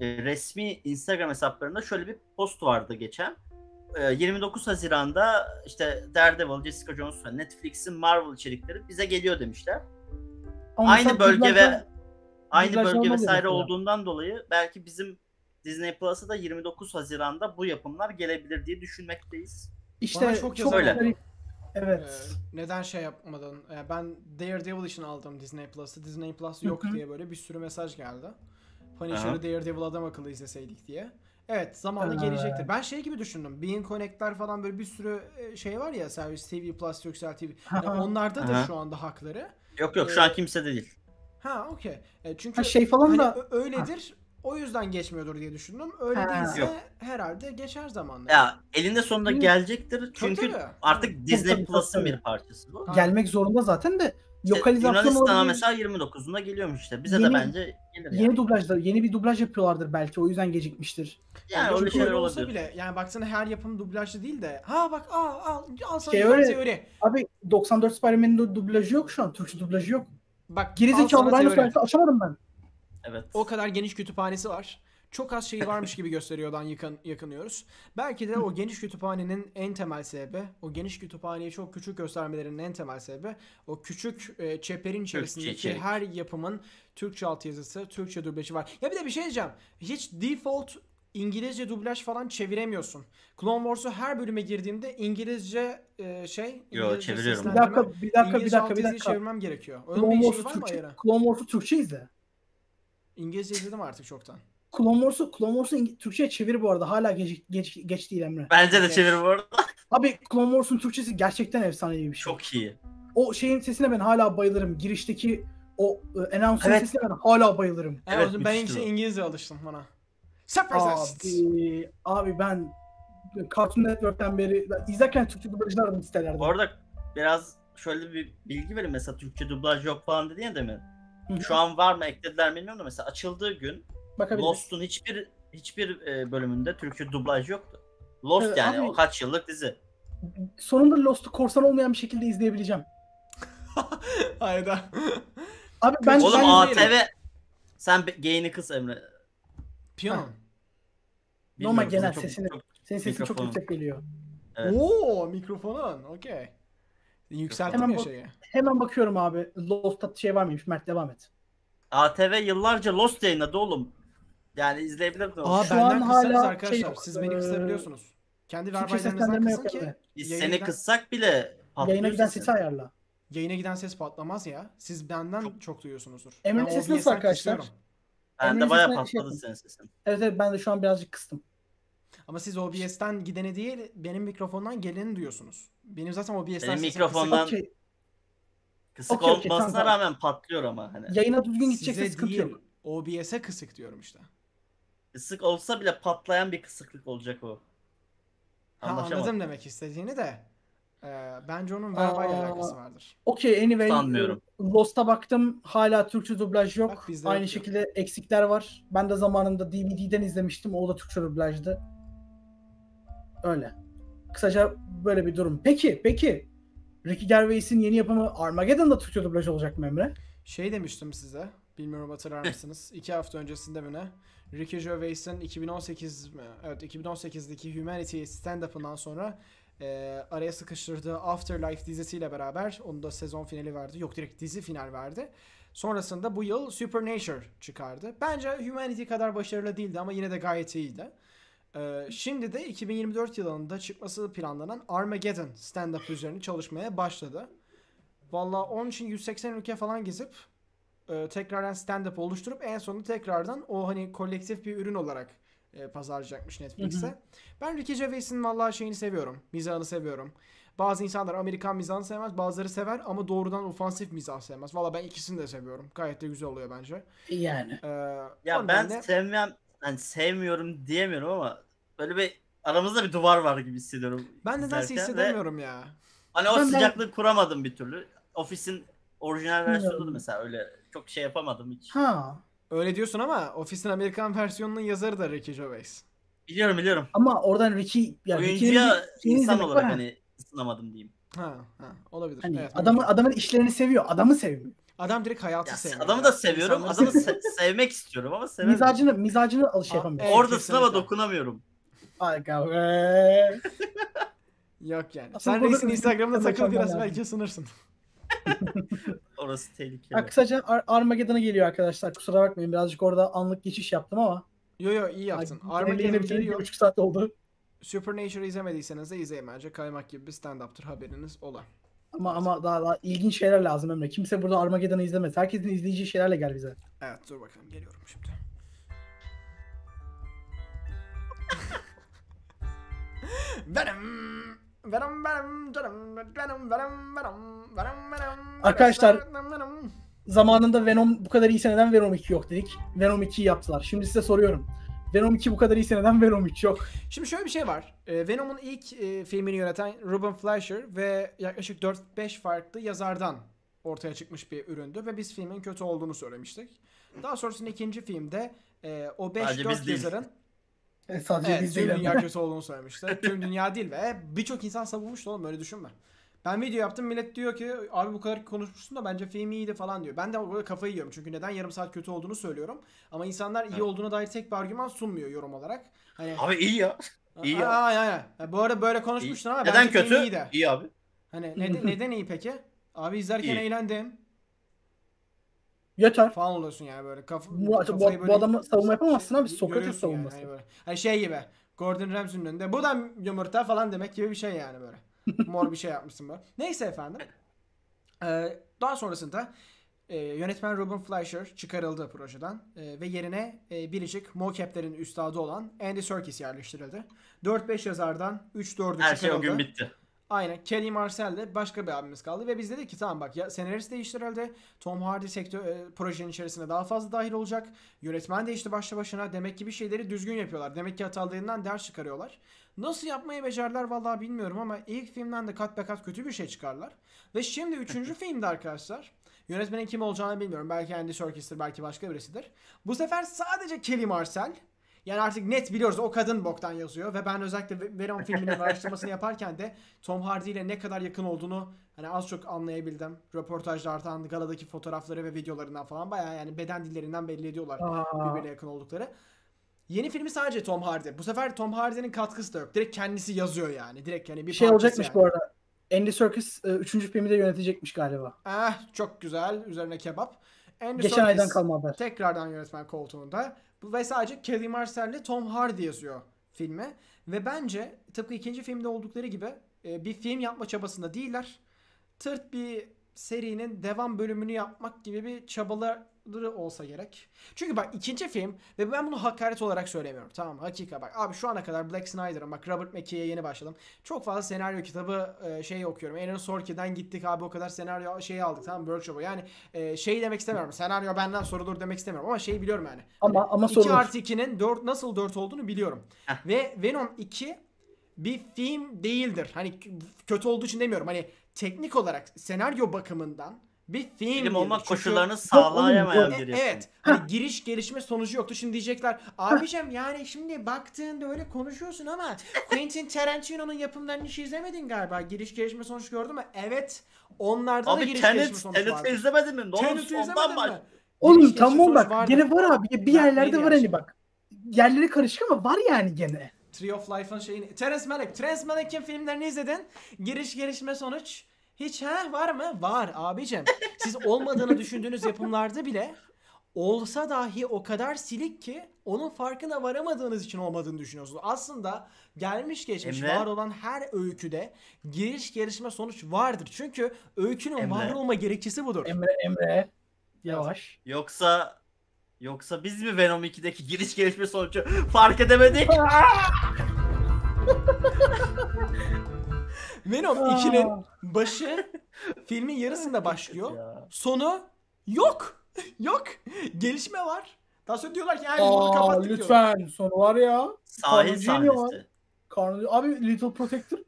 e, resmi Instagram hesaplarında şöyle bir post vardı geçen. E, 29 Haziran'da işte Daredevil, Jessica Jones ve Netflix'in Marvel içerikleri bize geliyor demişler. Ama aynı bölge ve aynı bölge vesaire olduğundan dolayı belki bizim Disney Plus'a da 29 Haziran'da bu yapımlar gelebilir diye düşünmekteyiz. İşte Bana çok, çok garip. Evet. Ee, neden şey yapmadın? Ee, ben Daredevil için aldım Disney Plus'ı. Disney Plus yok Hı hı. diye böyle bir sürü mesaj geldi. Punisher'ı Aha. Daredevil adam akıllı izleseydik diye. Evet zamanla Evet. gelecektir. Ben şey gibi düşündüm. Bean Connect'ler falan böyle bir sürü e, şey var ya servis TV Plus, Turkcell TV. Yani Aha. onlarda da Aha. şu anda hakları. Yok yok şu an Ee, kimse de değil. Ha okey. E, çünkü Ha, şey falan hani da öyledir. O yüzden geçmiyordur diye düşündüm. Öyle Ha. değilse Yok. herhalde geçer zamanla. Ya elinde sonunda Hı. gelecektir. Çünkü tabii. artık Disney Plus'ın bir parçası bu. Ha. gelmek zorunda zaten de İşte lokalizasyon Yunanistan'a olabilir. mesela 29'unda geliyormuş işte. Bize de Yeni- bence gelir yani. Yeni dublajlar, yeni bir dublaj yapıyorlardır belki o yüzden gecikmiştir. Yani Çünkü öyle şeyler öyle olsa olabilir. bile yani baksana her yapım dublajlı değil de ha bak aa al al sana Şey öyle- teori. Abi 94 Spider-Man'in de dublajı yok şu an. Türkçe dublajı yok. Bak al Gerizekalı teori. nasıl açamadım ben. Evet. O kadar geniş kütüphanesi var. Çok az şeyi varmış gibi gösteriyordan yakın, yakınıyoruz. Belki de o geniş kütüphanenin en temel sebebi, o geniş kütüphaneyi çok küçük göstermelerinin en temel sebebi, o küçük e, çeperin içerisindeki içerik. her yapımın Türkçe altyazısı, Türkçe dublajı var. Ya bir de bir şey diyeceğim. Hiç default İngilizce dublaj falan çeviremiyorsun. Clone Wars'u her bölüme girdiğimde İngilizce e, şey, Yo, İngilizce çeviriyorum. Bir dakika, bir dakika, bir dakika, bir dakika. çevirmem gerekiyor. Onun Clone bir var mı ayarı? Clone Wars'u Türkçe izle. İngilizce izledim artık çoktan. Clone Wars'u Clone Wars'u Türkçe'ye çevir bu arada. Hala geç, geç, geç değil Emre. Bence de çevir bu arada. (laughs) Abi Clone Wars'un Türkçesi gerçekten efsanevi bir şey. Çok iyi. O şeyin sesine ben hala bayılırım. Girişteki o e, announce'ın Evet. sesine ben hala bayılırım. Evet, Evet, ben işte. İngilizce alıştım bana. Surprise! Abi, abi ben Cartoon Network'ten beri izlerken Türkçe dublajını aradım sitelerde. Bu arada biraz şöyle bir bilgi vereyim. Mesela Türkçe dublaj yok falan dedi ya demin. Hı hı. Şu an var mı eklediler mi bilmiyorum da mesela açıldığı gün. Lost'un hiçbir hiçbir e, bölümünde Türkçe dublaj yoktu. Lost Evet, yani abi- o kaç yıllık dizi. Sonunda Lost'u korsan olmayan bir şekilde izleyebileceğim. (laughs) Hayda. Abi ben, Oğlum ben ATV sen gayini kıs Emre. Piyano. Normal Bilmiyorum, genel çok- sesini- çok- senin sesin çok Mikrofonu. yüksek geliyor. Evet. Oo, mikrofonun. Okey. Yükselttim Hemen ya şeyi. Hemen bakıyorum abi. Lost'ta şey var mıymış? Mert devam et. ATV yıllarca Lost yayınladı oğlum. Yani izleyebilirdin onu. Aa Şu benden an hala arkadaşlar. şey yok, Siz beni kısabiliyorsunuz. Kendi seslendirme kısın yok ki Emre. Biz yayına seni giden- kıssak bile Yayına giden sesi ayarla. yayına giden ses patlamaz ya. Siz benden çok, Çok- duyuyorsunuzdur. Emre'nin sesi nasıl arkadaşlar? kısıyorum. Ben de bayağı şey patladı yapın. senin sesin. Evet evet ben de şu an birazcık kıstım. Ama siz OBS'ten gideni değil, benim mikrofondan geleni duyuyorsunuz. Benim zaten OBS'ten Benim sesim mikrofondan- kısık. Okey. Kısık okey, olmasına tamam, tamam. rağmen patlıyor ama hani. Yayına düzgün gidecekse sıkıntı değil, yok. OBS'e kısık diyorum işte. Kısık olsa bile patlayan bir kısıklık olacak o. Ha, anladım demek istediğini de. E, bence onun verbayla Aa. alakası vardır. Okey anyway. Sanmıyorum. Lost'a baktım. Hala Türkçe dublaj yok. Bak, Aynı yok şekilde eksikler var. Ben de zamanında DVD'den izlemiştim. O da Türkçe dublajdı. Öyle. Kısaca böyle bir durum. Peki, peki. Ricky Gervais'in yeni yapımı Armageddon'da Türkçe dublaj olacak mı Emre? Şey demiştim size. Bilmiyorum hatırlar mısınız? İki hafta öncesinde mi ne? Ricky Gervais'in 2018 mi? Evet 2018'deki Humanity stand-up'ından sonra e, araya sıkıştırdığı Afterlife dizisiyle beraber onun da sezon finali verdi. Yok direkt dizi final verdi. Sonrasında bu yıl Supernature çıkardı. Bence Humanity kadar başarılı değildi ama yine de gayet iyiydi. Ee, şimdi de 2024 yılında çıkması planlanan Armageddon stand-up üzerine çalışmaya başladı. Valla onun için 180 ülke falan gezip e, tekrardan stand-up oluşturup en sonunda tekrardan o hani kolektif bir ürün olarak e, pazarlayacakmış Netflix'e. Hı hı. Ben Ricky Gervais'in valla şeyini seviyorum. Mizahını seviyorum. Bazı insanlar Amerikan mizahını sevmez, bazıları sever ama doğrudan ofansif mizah sevmez. Valla ben ikisini de seviyorum. Gayet de güzel oluyor bence. Yani. Ee, Ya ben nedenle- sevmem, hani sevmiyorum diyemiyorum ama böyle bir aramızda bir duvar var gibi hissediyorum. ben nedense izlerken ve hissedemiyorum ya. Hani o Ben- ben- sıcaklığı kuramadım bir türlü. Ofis'in orijinal versiyonu da mesela öyle çok şey yapamadım hiç. Ha. Öyle diyorsun ama Ofis'in Amerikan versiyonunun yazarı da Ricky Gervais. Biliyorum biliyorum. Ama oradan Ricky yani Oyuncuya insan olarak var. hani ısınamadım diyeyim. Ha, ha olabilir. Hani evet, adamı mümkün. adamın işlerini seviyor, adamı sevmiyor. adam direkt hayatı Ya, sevmiyor. adamı ya. da seviyorum. İnsanları Adamı seviyor. se- sevmek istiyorum ama sevemiyorum. Mizacını mizacını alış Aa, yapamıyor. evet. Orada sınava dokunamıyorum. Aga be. Yok yani. Aslında Sen reisin Instagram'da takıl biraz belki ısınırsın. (laughs) Orası tehlikeli. Ha, kısaca Ar- Armageddon'a geliyor arkadaşlar. Kusura bakmayın birazcık orada anlık geçiş yaptım ama. Yo yo iyi yaptın. Armageddon geliyor. buçuk saat oldu. Supernature'ı izlemediyseniz de izleyin bence. Kaymak gibi bir stand-up'tır haberiniz ola. Ama ama daha, daha ilginç şeyler lazım Emre. Kimse burada Armageddon'ı izlemez. Herkesin izleyeceği şeylerle gel bize. Evet dur bakalım geliyorum şimdi. (laughs) Venom Arkadaşlar- Venom, Venom. Zamanında Venom bu kadar iyiyse neden Venom 2 yok dedik. Venom 2'yi yaptılar. Şimdi size soruyorum. Venom 2 bu kadar iyiyse neden Venom 3 yok? Şimdi şöyle bir şey var. Ee, Venom'un ilk e, filmini yöneten Ruben Fleischer ve yaklaşık 4-5 farklı yazardan ortaya çıkmış bir üründü ve biz filmin kötü olduğunu söylemiştik. Daha sonrasında ikinci filmde e, o Sadece 5-4 biz değil. E, sadece Evet, biz tüm değil. dünya (laughs) kötü olduğunu söylemişti. tüm dünya değil ve birçok insan savunmuştu oğlum öyle düşünme. Ben video yaptım millet diyor ki abi bu kadar konuşmuşsun da bence film iyiydi falan diyor. Ben de böyle kafayı yiyorum çünkü neden yarım saat kötü olduğunu söylüyorum. Ama insanlar iyi Evet. olduğuna dair tek bir argüman sunmuyor yorum olarak. Hani Abi iyi ya. iyi ya. Aynen aynen. Bu arada böyle konuşmuştun ama Neden bence film kötü? iyiydi. İyi abi. Hani neden, neden iyi peki? Abi izlerken İyi. eğlendim Yeter. falan oluyorsun yani böyle. Kaf Bu- bu- kafayı bu adamı savunma yapamazsın abi, şey- Sokrates görüyorsun savunması. Yani, hani, böyle. hani şey gibi. Gordon Ramsay'nin önünde. Bu da yumurta falan demek gibi bir şey yani böyle. (laughs) Mor bir şey yapmışsın böyle. Neyse efendim. Ee, daha sonrasında e, yönetmen Ruben Fleischer çıkarıldı projeden E, ve yerine e, biricik mocaplerin üstadı olan Andy Serkis yerleştirildi. 4-5 yazardan 3-4'ü Her şey o gün bitti. Aynen. Kelly Marcel de başka bir abimiz kaldı ve biz dedik ki tamam bak ya senarist değiştirildi. Tom Hardy sektör e, projenin içerisine daha fazla dahil olacak. Yönetmen değişti başlı başına. Demek ki bir şeyleri düzgün yapıyorlar. Demek ki hatalarından ders çıkarıyorlar. Nasıl yapmayı becerdiler vallahi bilmiyorum ama ilk filmden de kat be kat kötü bir şey çıkarlar. Ve şimdi üçüncü (laughs) filmde arkadaşlar yönetmenin kim olacağını bilmiyorum. Belki Andy Serkis'tir belki başka birisidir. Bu sefer sadece Kelly Marcel yani artık net biliyoruz o kadın boktan yazıyor ve ben özellikle Ve- Venom filminin (laughs) araştırmasını yaparken de Tom Hardy ile ne kadar yakın olduğunu hani az çok anlayabildim. Röportajlardan, galadaki fotoğrafları ve videolarından falan bayağı yani beden dillerinden belli ediyorlar Aa, birbirine yakın oldukları. Yeni filmi sadece Tom Hardy. Bu sefer Tom Hardy'nin katkısı da yok. Direkt kendisi yazıyor yani. Direkt hani bir şey olacakmış yani. bu arada. Andy Serkis 3. filmi de yönetecekmiş galiba. Ah çok güzel. Üzerine kebap. Andy Geçen Serkis- aydan kalma haber. Tekrardan yönetmen koltuğunda. Ve sadece Kelly Marcel ile Tom Hardy yazıyor filme. Ve bence tıpkı ikinci filmde oldukları gibi e, bir film yapma çabasında değiller. Tırt bir serinin devam bölümünü yapmak gibi bir çabaları olsa gerek. Çünkü bak ikinci film ve ben bunu hakaret olarak söylemiyorum. Tamam hakika bak abi şu ana kadar Black Snyder'ın bak Robert McKee'ye yeni başladım. Çok fazla senaryo kitabı e, şey okuyorum. Aaron Sorkin'den gittik abi o kadar senaryo şeyi aldık tamam workshop'a. Yani e, şey demek istemiyorum. Senaryo benden sorulur demek istemiyorum ama şeyi biliyorum yani. Ama ama 2 sorun. artı 2'nin 4 nasıl 4 olduğunu biliyorum. Heh. Ve Venom 2 bir film değildir. Hani kötü olduğu için demiyorum. Hani teknik olarak senaryo bakımından bir film Film olmak Çünkü- koşullarını sağlayamayan E- bir evet. Hani giriş gelişme sonucu yoktu. Şimdi diyecekler abicim yani şimdi baktığında öyle konuşuyorsun ama Quentin Tarantino'nun yapımlarını hiç izlemedin galiba. Giriş gelişme sonuç gördün mü? Evet. Onlarda da Abi giriş gelişme Tenet, sonuç Tenet'i vardı. izlemedin mi? Tenet'i sondan izlemedin baş. mi? Oğlum Giriş tamam gelişme bak sonuç vardı. gene var abi. Bir yerlerde var hani bak. Yerleri karışık ama var yani gene. Tree of Life'ın şeyini. Terence Malick. Terence Malick'in filmlerini izledin. Giriş gelişme sonuç. Hiç ha var mı? Var abicim. Siz olmadığını (laughs) düşündüğünüz yapımlarda bile olsa dahi o kadar silik ki onun farkına varamadığınız için olmadığını düşünüyorsunuz. Aslında gelmiş geçmiş Emre? var olan her öyküde giriş gelişme sonuç vardır. Çünkü öykünün Emre? var olma gerekçesi budur. Emre Emre. Yavaş. Yoksa yoksa biz mi Venom 2'deki giriş gelişme sonucu fark edemedik? (laughs) (laughs) Venom 2'nin başı filmin yarısında başlıyor. Ya. Sonu yok. (laughs) yok. Gelişme var. Daha sonra diyorlar ki "Ha, biz bunu Aa, kapattık lütfen. Sonu var ya. Sahil sahnesi. Abi Little Protector.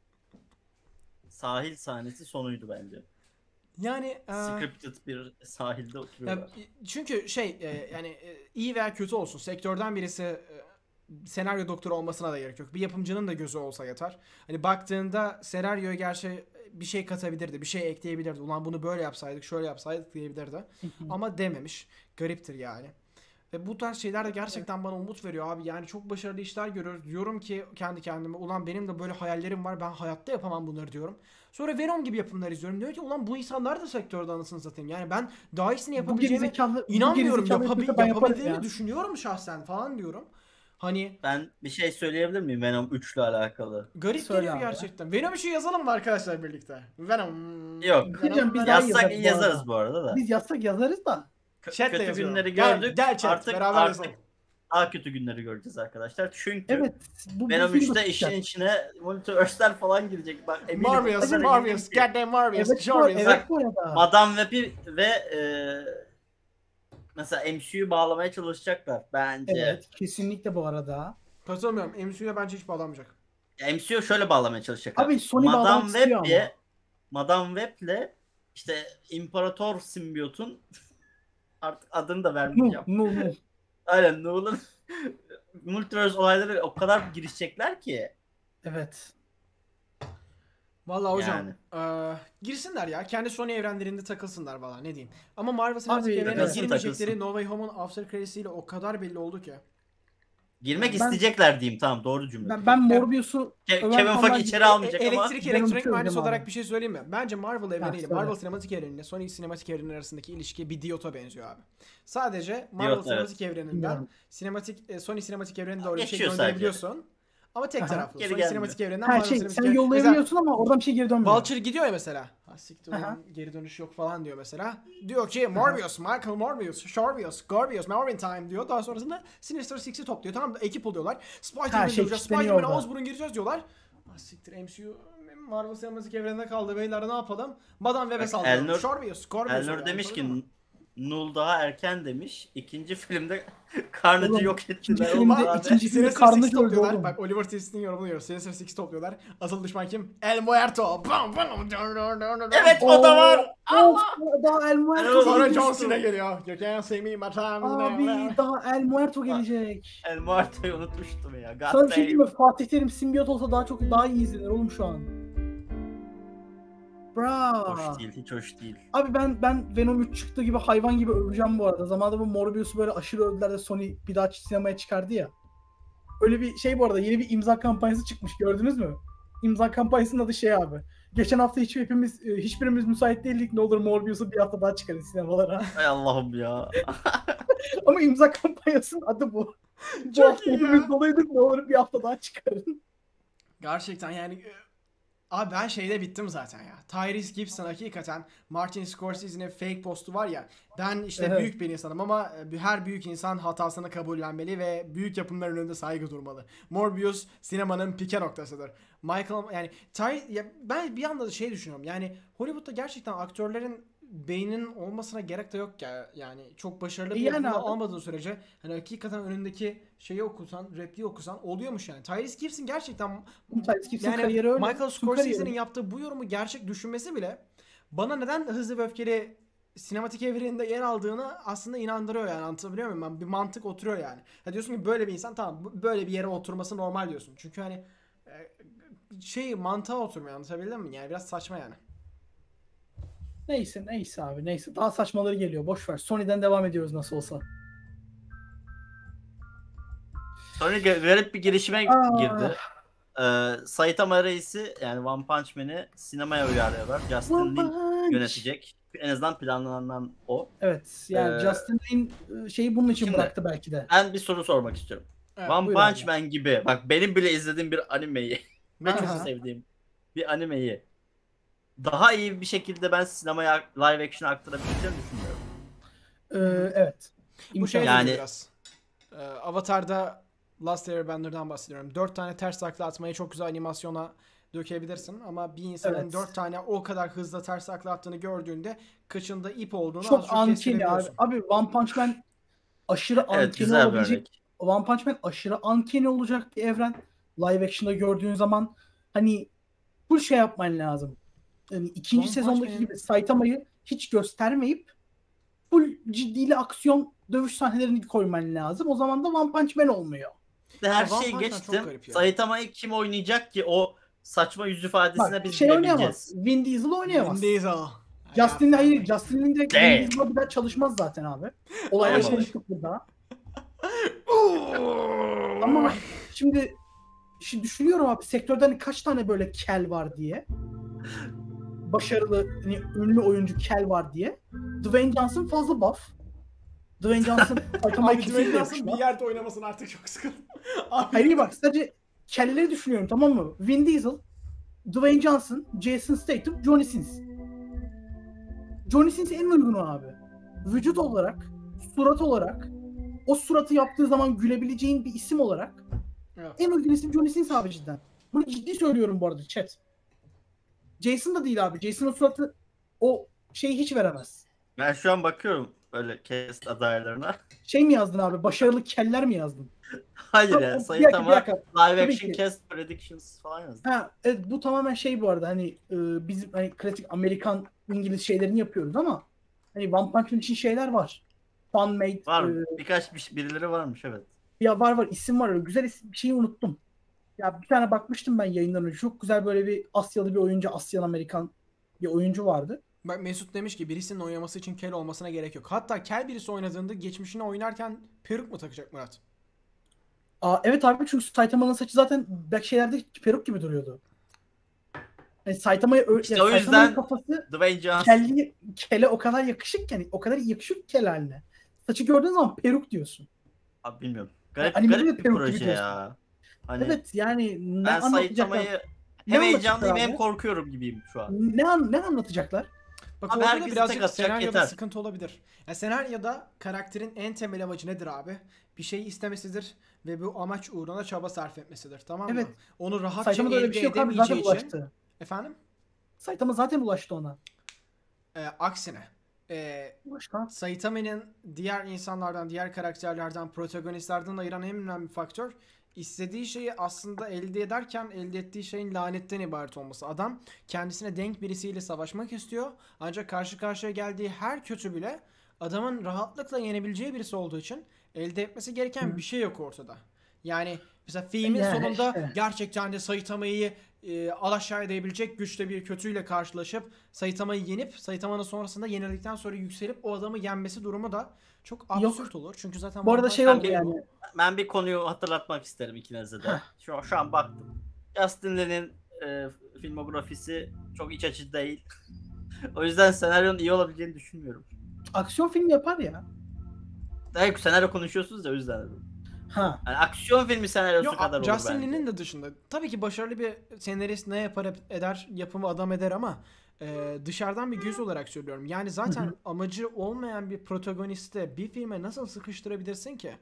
Sahil sahnesi sonuydu bence. Yani e, Scripted bir sahilde ya, oturuyorlar. çünkü şey e, yani e, iyi veya kötü olsun sektörden birisi e, senaryo doktoru olmasına da gerek yok. Bir yapımcının da gözü olsa yeter. Hani baktığında senaryoya gerçi bir şey katabilirdi, bir şey ekleyebilirdi. Ulan bunu böyle yapsaydık, şöyle yapsaydık diyebilirdi. Ama dememiş. Gariptir yani. Ve bu tarz şeyler de gerçekten bana umut veriyor abi. Yani çok başarılı işler görüyoruz. Diyorum ki kendi kendime ulan benim de böyle hayallerim var. Ben hayatta yapamam bunları diyorum. Sonra Venom gibi yapımlar izliyorum. Diyor ki ulan bu insanlar da sektörde anasını satayım. Yani ben daha iyisini yapabileceğime gerizekalı, bu inanmıyorum. yaparım yapabildiğimi ya. düşünüyorum şahsen falan diyorum. Hani Ben bir şey söyleyebilir miyim Venom 3 ile alakalı? garip Söyle geliyor gerçekten. Venom 3'ü yazalım mı arkadaşlar birlikte? Venom. Yok. Biz Venom- daha Yazsak yazarız bu yazarız arada. bu arada da. Biz yazsak yazarız da. Kö- Chat'le kötü yazıyorum. günleri Gel- gördük. gel chat, artık beraber artık yazalım. daha kötü günleri göreceğiz arkadaşlar. Çünkü Evet. Bu, Venom film 3'te bakacak. işin içine multiverse'ler falan girecek. Bak eminim. Marvelous, Marvelous, goddamn Marvelous, Evet, Jarvis. evet. Madame Web'i ve e, mesela MCU'yu bağlamaya çalışacaklar bence. Evet kesinlikle bu arada. Katılmıyorum. MCU'ya bence hiç bağlanmayacak. Ya MCU şöyle bağlamaya çalışacaklar. Abi Sony Madame bağlamak istiyor Web'le ama. Madame Web'le işte İmparator simbiyotun (laughs) artık adını da vermeyeceğim. nu, nu. Aynen Nolan (laughs) Multiverse olayları o kadar girişecekler ki. Evet. Vallahi hocam Yani. eee, girsinler ya. Kendi Sony evrenlerinde takılsınlar valla ne diyeyim. Ama Marvel Cinematic Abi, evrenine takılsın, girmeyecekleri takılsın. No Way Home'un After Credits'iyle o kadar belli oldu ki. Girmek Ben- isteyecekler diyeyim tamam doğru cümle. Ben, ben Morbius'u Ke- Ömer Kevin Feige içeri almayacak E- ama elektrik Venom elektronik mühendisi olarak abi. bir şey söyleyeyim mi? Bence Marvel evreniyle söyle. Marvel sinematik evreniyle Sony sinematik evreni arasındaki ilişki bir diyota benziyor abi. Sadece Marvel Diyot, sinematik evreninden Bilmiyorum. sinematik e, Sony sinematik evrenine doğru bir şey Geçiyor sadece. gönderebiliyorsun. Ama tek Aha, taraflı. geri gelmiyor. sinematik evreninden her şey sinematik sen yollayabiliyorsun ama oradan bir şey geri dönmüyor. Vulture gidiyor ya mesela. Ha siktir geri dönüş yok falan diyor mesela. Diyor ki Morbius, Michael Morbius, Sharvius, Garbius, Marvin Time diyor. Daha sonrasında Sinister Six'i topluyor. Tamam da ekip oluyorlar. Spider-Man Her şey kilitleniyor Spider-Man'e. Osborn gireceğiz diyorlar. Ha siktir MCU Marvel sinematik evreninde kaldı beyler ne yapalım? Madame Web'e. Elnur- Sharvius, Garbius. Elnur demiş ki Null daha erken demiş. İkinci filmde (laughs) Carnage'ı Oğlum, yok ikinci ettiler. filmde Oğlum ikinci- Sinister Karnı Six gördü topluyorlar. oğlum. Bak Oliver Twist'in yorumunu diyor. Sinister Six topluyorlar. Asıl düşman kim? El Muerto. Bam, bam, Evet o da var. Of, daha El Muerto Sonra. John Cena geliyor. You can't see me but I'm Abi daha El Muerto gelecek. El Muerto'yu unutmuştum ya. God Sana bir şey diyeyim mi? Fatih Terim simbiyot olsa daha çok daha iyi izlenir oğlum şu an. Bra. Hoş değil, hiç hoş değil. Abi ben ben Venom 3 çıktı gibi hayvan gibi öveceğim bu arada. Zamanında bu Morbius'u böyle aşırı övdüler de Sony bir daha sinemaya çıkardı ya. Öyle bir şey bu arada yeni bir imza kampanyası çıkmış gördünüz mü? İmza kampanyasının adı şey abi. Geçen hafta hiç hepimiz e, hiçbirimiz müsait değildik ne olur Morbius'u bir hafta daha çıkarın sinemalara. (laughs) Ay Allah'ım ya. (laughs) Ama imza kampanyasının adı bu. bu Çok hafta iyi ya. hepimiz doluydık ne olur bir hafta daha çıkarın. Gerçekten yani Abi ben şeyde bittim zaten ya. Tyrese Gibson hakikaten Martin Scorsese'nin fake postu var ya. Ben işte Evet. büyük bir insanım ama e, her büyük insan hatasını kabullenmeli ve büyük yapımların önünde saygı durmalı. Morbius sinemanın pike noktasıdır. Michael yani Ty, ya ben bir anda da şey düşünüyorum. Yani Hollywood'da gerçekten aktörlerin beyninin olmasına gerek de yok ya. Yani çok başarılı bir E yani olmadığı sürece hani hakikaten önündeki şeyi okusan, repliği okusan oluyormuş yani. Tyrese Gibson gerçekten Tyrese Gibson yani kariyeri öyle. Michael Scorsese'nin yaptığı bu yorumu gerçek düşünmesi bile bana neden Hızlı ve Öfkeli sinematik evreninde yer aldığını aslında inandırıyor yani anlatabiliyor muyum ben? Bir mantık oturuyor yani. Ha diyorsun ki böyle bir insan tamam böyle bir yere oturması normal diyorsun. Çünkü hani e, şey mantığa oturmuyor anlatabildim mi? Yani biraz saçma yani. Neyse neyse abi neyse. Daha saçmaları geliyor boş ver. Sony'den devam ediyoruz nasıl olsa. Ge- garip bir girişime Aa. girdi. Ee, Saitama Reis'i yani One Punch Man'i sinemaya uyarlıyorlar. Justin Lin yönetecek. En azından planlanan o. Evet yani Ee, Justin Lin e, şeyi bunun için şimdi- bıraktı belki de. Ben bir soru sormak istiyorum. Evet, One Punch abi. Man gibi bak benim bile izlediğim bir animeyi ve (laughs) çok sevdiğim bir animeyi daha iyi bir şekilde ben sinemaya live action aktarabileceğimi düşünüyorum. Ee, evet. Bu şey Yani- biraz. Ee, Avatar'da Last Airbender'dan bahsediyorum. Dört tane ters takla atmayı çok güzel animasyona dökebilirsin ama bir insanın Evet. dört tane o kadar hızlı ters takla attığını gördüğünde kıçında ip olduğunu az çok çok ankeni abi. Abi One Punch Man aşırı Evet ankeni olabilecek. örnek. One Punch Man aşırı ankeni olacak bir evren. Live action'da gördüğün zaman hani full şey yapman lazım. Yani ikinci sezondaki gibi Saitama'yı hiç göstermeyip full ciddiyle aksiyon dövüş sahnelerini koyman lazım. O zaman da One Punch Man olmuyor. Her Ya şeyi geçtim. Saitama'yı kim oynayacak ki o saçma yüz ifadesine Bak biz şey oynayamaz. Vin Diesel oynayamaz. Vin Diesel. Justin hayır Justin Lin de Vin. Diesel'la bir daha çalışmaz zaten abi. (laughs) Tamam. konuştuk burada. (laughs) Ama şimdi şimdi düşünüyorum abi sektörde hani kaç tane böyle kel var diye. (laughs) Başarılı hani ünlü oyuncu kel var diye. Dwayne Johnson fazla buff. Dwayne Johnson (laughs) Abi Dwayne Johnson bir yerde oynamasın artık çok sıkıldım. (laughs) Hayır bak sadece kelleleri düşünüyorum tamam mı? Vin Diesel, Dwayne Johnson, Jason Statham, Johnny Sins. Johnny Sins en uygunu abi. Vücut olarak, surat olarak, o suratı yaptığı zaman gülebileceğin bir isim olarak Evet. en uygun isim Johnny Sins abi cidden. Bunu ciddi söylüyorum bu arada chat. Jason da değil abi. Jason'ın suratı o şeyi hiç veremez. Ben şu an bakıyorum böyle cast adaylarına. Şey mi yazdın abi? Başarılı keller mi yazdın? Hayır ya. bir Saitama dakika. live action cast predictions falan yazdı. Ha, evet bu tamamen şey bu arada hani e, bizim hani klasik Amerikan İngiliz şeylerini yapıyoruz ama hani One Punch Man için şeyler var. Fan made Var e, birkaç bir, birileri varmış evet. ya var var isim var öyle güzel isim bir şeyi unuttum. Ya bir tane bakmıştım ben yayından önce çok güzel böyle bir Asyalı bir oyuncu Asyan Amerikan bir oyuncu vardı. Bak Mesut demiş ki birisinin oynaması için kel olmasına gerek yok. Hatta kel birisi oynadığında geçmişine oynarken peruk mu takacak Murat? Aa, evet abi çünkü Saitama'nın saçı zaten belki şeylerde peruk gibi duruyordu. Yani Saitama'ya ö- İşte yani o yüzden- kafası Dwayne Johnson. kelli, kele o kadar yakışık ki yani o kadar yakışık kel haline. Saçı gördüğün zaman peruk diyorsun. Abi bilmiyorum. Garip, animede garip de bir peruk proje diyorsun. Hani evet yani ne ben anlatacaklar? Ne hem heyecanlıyım hem korkuyorum gibiyim şu an. Ne, an- ne anlatacaklar? Bak Abi orada birazcık senaryoda yeter. sıkıntı olabilir. Ya senaryoda karakterin en temel amacı nedir abi? Bir şey istemesidir ve bu amaç uğruna çaba sarf etmesidir. Tamam mı? Evet. Onu rahatça Saitama'da öyle bir elde şey yok abi zaten için. ulaştı. Efendim? Saitama zaten ulaştı ona. Ee, aksine. Ee. Saitama'nın diğer insanlardan, diğer karakterlerden, protagonistlerden ayıran en önemli faktör istediği şeyi aslında elde ederken elde ettiği şeyin lanetten ibaret olması. Adam kendisine denk birisiyle savaşmak istiyor. Ancak karşı karşıya geldiği her kötü bile adamın rahatlıkla yenebileceği birisi olduğu için elde etmesi gereken Hı. bir şey yok ortada. Yani mesela filmin Yani sonunda işte. gerçekten de Saitama'yı e, alaşağı edebilecek güçte bir kötüyle karşılaşıp Saitama'yı yenip Saitama'nın sonrasında yenildikten sonra yükselip o adamı yenmesi durumu da çok absürt olur. Çünkü zaten Bu arada şey oldu Man yani. Ben bir konuyu hatırlatmak isterim ikinize de. Şu, şu an baktım. Justin Lin'in e, filmografisi çok iç açıcı değil. (laughs) o yüzden senaryonun iyi olabileceğini düşünmüyorum. Aksiyon filmi yapar ya. Hayır senaryo konuşuyorsunuz ya o yüzden dedim. Ha. Yani aksiyon filmi senaryosu Yok, kadar olur Justin bence. Lin'in de dışında. Tabii ki başarılı bir senarist ne yapar eder, yapımı adam eder ama e, dışarıdan bir göz olarak söylüyorum. Yani zaten amacı olmayan bir protagoniste bir filme nasıl sıkıştırabilirsin ki?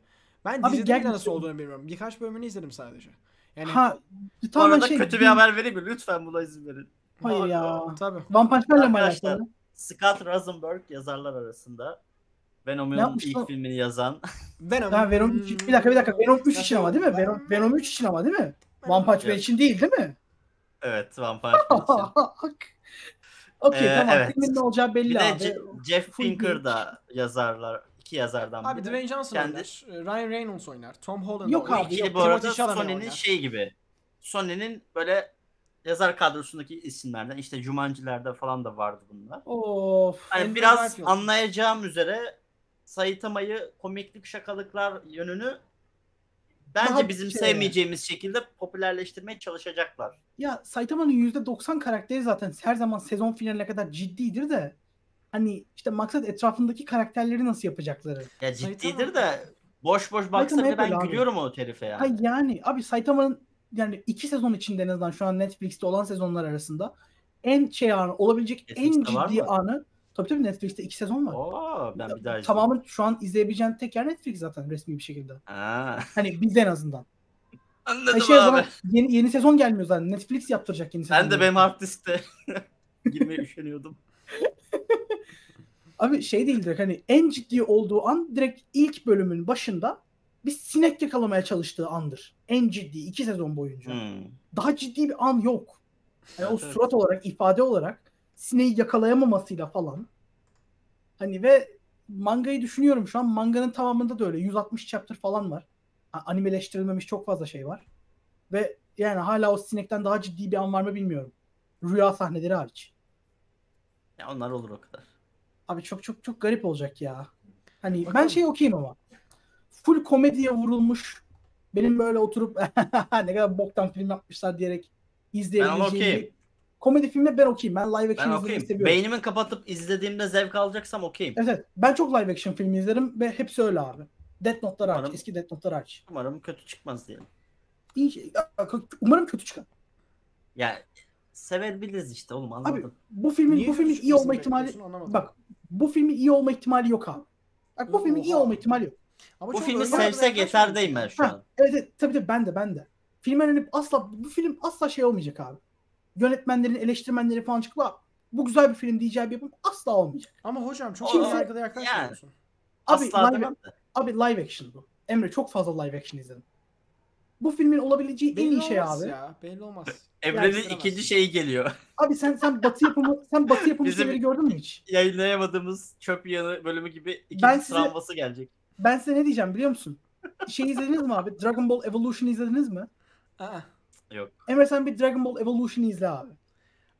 Ben Abi dizide gel- bile nasıl olduğunu bilmiyorum. Birkaç bölümünü izledim sadece. Yani ha. Bu Tamamen arada şey, kötü bir haber vereyim mi? Lütfen buna izin verin. Hayır ya. Tabii. One Punch Man'le mi Arkadaşlar, alakalı? Scott Rosenberg yazarlar arasında. Venom'un ilk lan? filmini yazan. Venom. Ha Venom 3. Bir dakika bir dakika. Venom 3 için ama değil mi? Venom, Venom 3 için ama değil mi? One Punch Man için değil değil mi? evet One Punch Man için. (laughs) Okey Ee, tamam. evet. Filmin ne olacağı belli Bir de abi. Je- Jeff geek. da yazarlar. İki yazardan Abi biri. Dwayne Johnson Kendi- oynar. Ryan Reynolds oynar. Tom Holland Yok oynar. abi, İkili yok. bu arada Sony'nin şey gibi. Sony'nin böyle yazar kadrosundaki isimlerden işte Jumanji'lerde falan da vardı bunlar. Of. Hani biraz anlayacağım üzere Saitama'yı komiklik şakalıklar yönünü bence Daha bizim şey sevmeyeceğimiz şekilde popülerleştirmeye çalışacaklar. Ya Saitama'nın %90 karakteri zaten her zaman sezon finaline kadar ciddidir de hani işte maksat etrafındaki karakterleri nasıl yapacakları. Ya Saitama- ciddidir de boş boş baksa Saitama bile hep ben öyle abi. gülüyorum o herife ya. Ha yani abi Saitama'nın yani iki sezon içinde en azından şu an Netflix'te olan sezonlar arasında en şey anı olabilecek en Netflix'te var ciddi anı tabii tabii Netflix'te iki sezon var. Oo, ben bir daha izleyeyim. Tamamı şu an izleyebileceğin tek yer Netflix zaten resmi bir şekilde. Ha, Hani bizde en azından. anladım Hani şey abi. zaman yeni, yeni sezon gelmiyor zaten. Netflix yaptıracak yeni sezon. Ben de benim hard diskte (laughs) girmeye üşeniyordum. (laughs) Abi şey değil direkt hani en ciddi olduğu an direkt ilk bölümün başında bir sinek yakalamaya çalıştığı andır. En ciddi iki sezon boyunca. Hmm. Daha ciddi bir an yok. Yani o (laughs) surat olarak, ifade olarak sineği yakalayamamasıyla falan. Hani ve mangayı düşünüyorum şu an. Manganın tamamında da öyle. 160 chapter falan var. Animeleştirilmemiş çok fazla şey var. Ve yani hala o sinekten daha ciddi bir an var mı bilmiyorum. Rüya sahneleri hariç. Ya onlar olur o kadar. Abi çok çok çok garip olacak ya. Hani ben Bakalım. şey okuyayım ama. Full komediye vurulmuş. Benim böyle oturup (laughs) ne kadar boktan film yapmışlar diyerek Ben izleyebileceğim okeyim. bir komedi filmine ben okeyim. Ben live action Ben izlemeyi seviyorum. Beynimi kapatıp izlediğimde zevk alacaksam okeyim. Evet, evet. Ben çok live action film izlerim ve hepsi öyle abi. Death Note'lar. Umarım- Eski Death Note'lar hariç. Umarım kötü çıkmaz diyelim. İyi, şey- umarım kötü çıkar. Yani sevebiliriz işte oğlum Abi anladın. bu filmin Niye bu filmin iyi olma ihtimali bak bu filmin iyi olma ihtimali yok abi. Bak bu filmin iyi Oha. olma ihtimali yok. Ama Bu filmi sevsek yaklaşmıyorsun yeter değil ben şu Ha, an. Evet, evet tabii tabii ben de ben de. Hani asla bu film asla şey olmayacak abi. Yönetmenlerin, eleştirmenleri falan çıkıp "Aa, bu güzel bir film diyeceği bir yapım asla olmayacak. Ama hocam çok Kimse- yargılı yaklaşmıyorsun. Abi Asla live, abi live action bu. Emre çok fazla live action izledim. Bu filmin olabileceği en Belli iyi şey abi. ya. Belli olmaz. Evrenin Yerleştiremez. ikinci şeyi geliyor. (laughs) Abi sen sen batı yapımı sen batı yapımı Bizim- şeyleri gördün mü hiç? Yayınlayamadığımız çöp yanı bölümü gibi ikinci Ben size- travması gelecek. Ben size ne diyeceğim biliyor musun? Şey izlediniz mi abi? Dragon Ball Evolution izlediniz mi? Aa. Yok. Emre sen bir Dragon Ball Evolution'ı izle abi.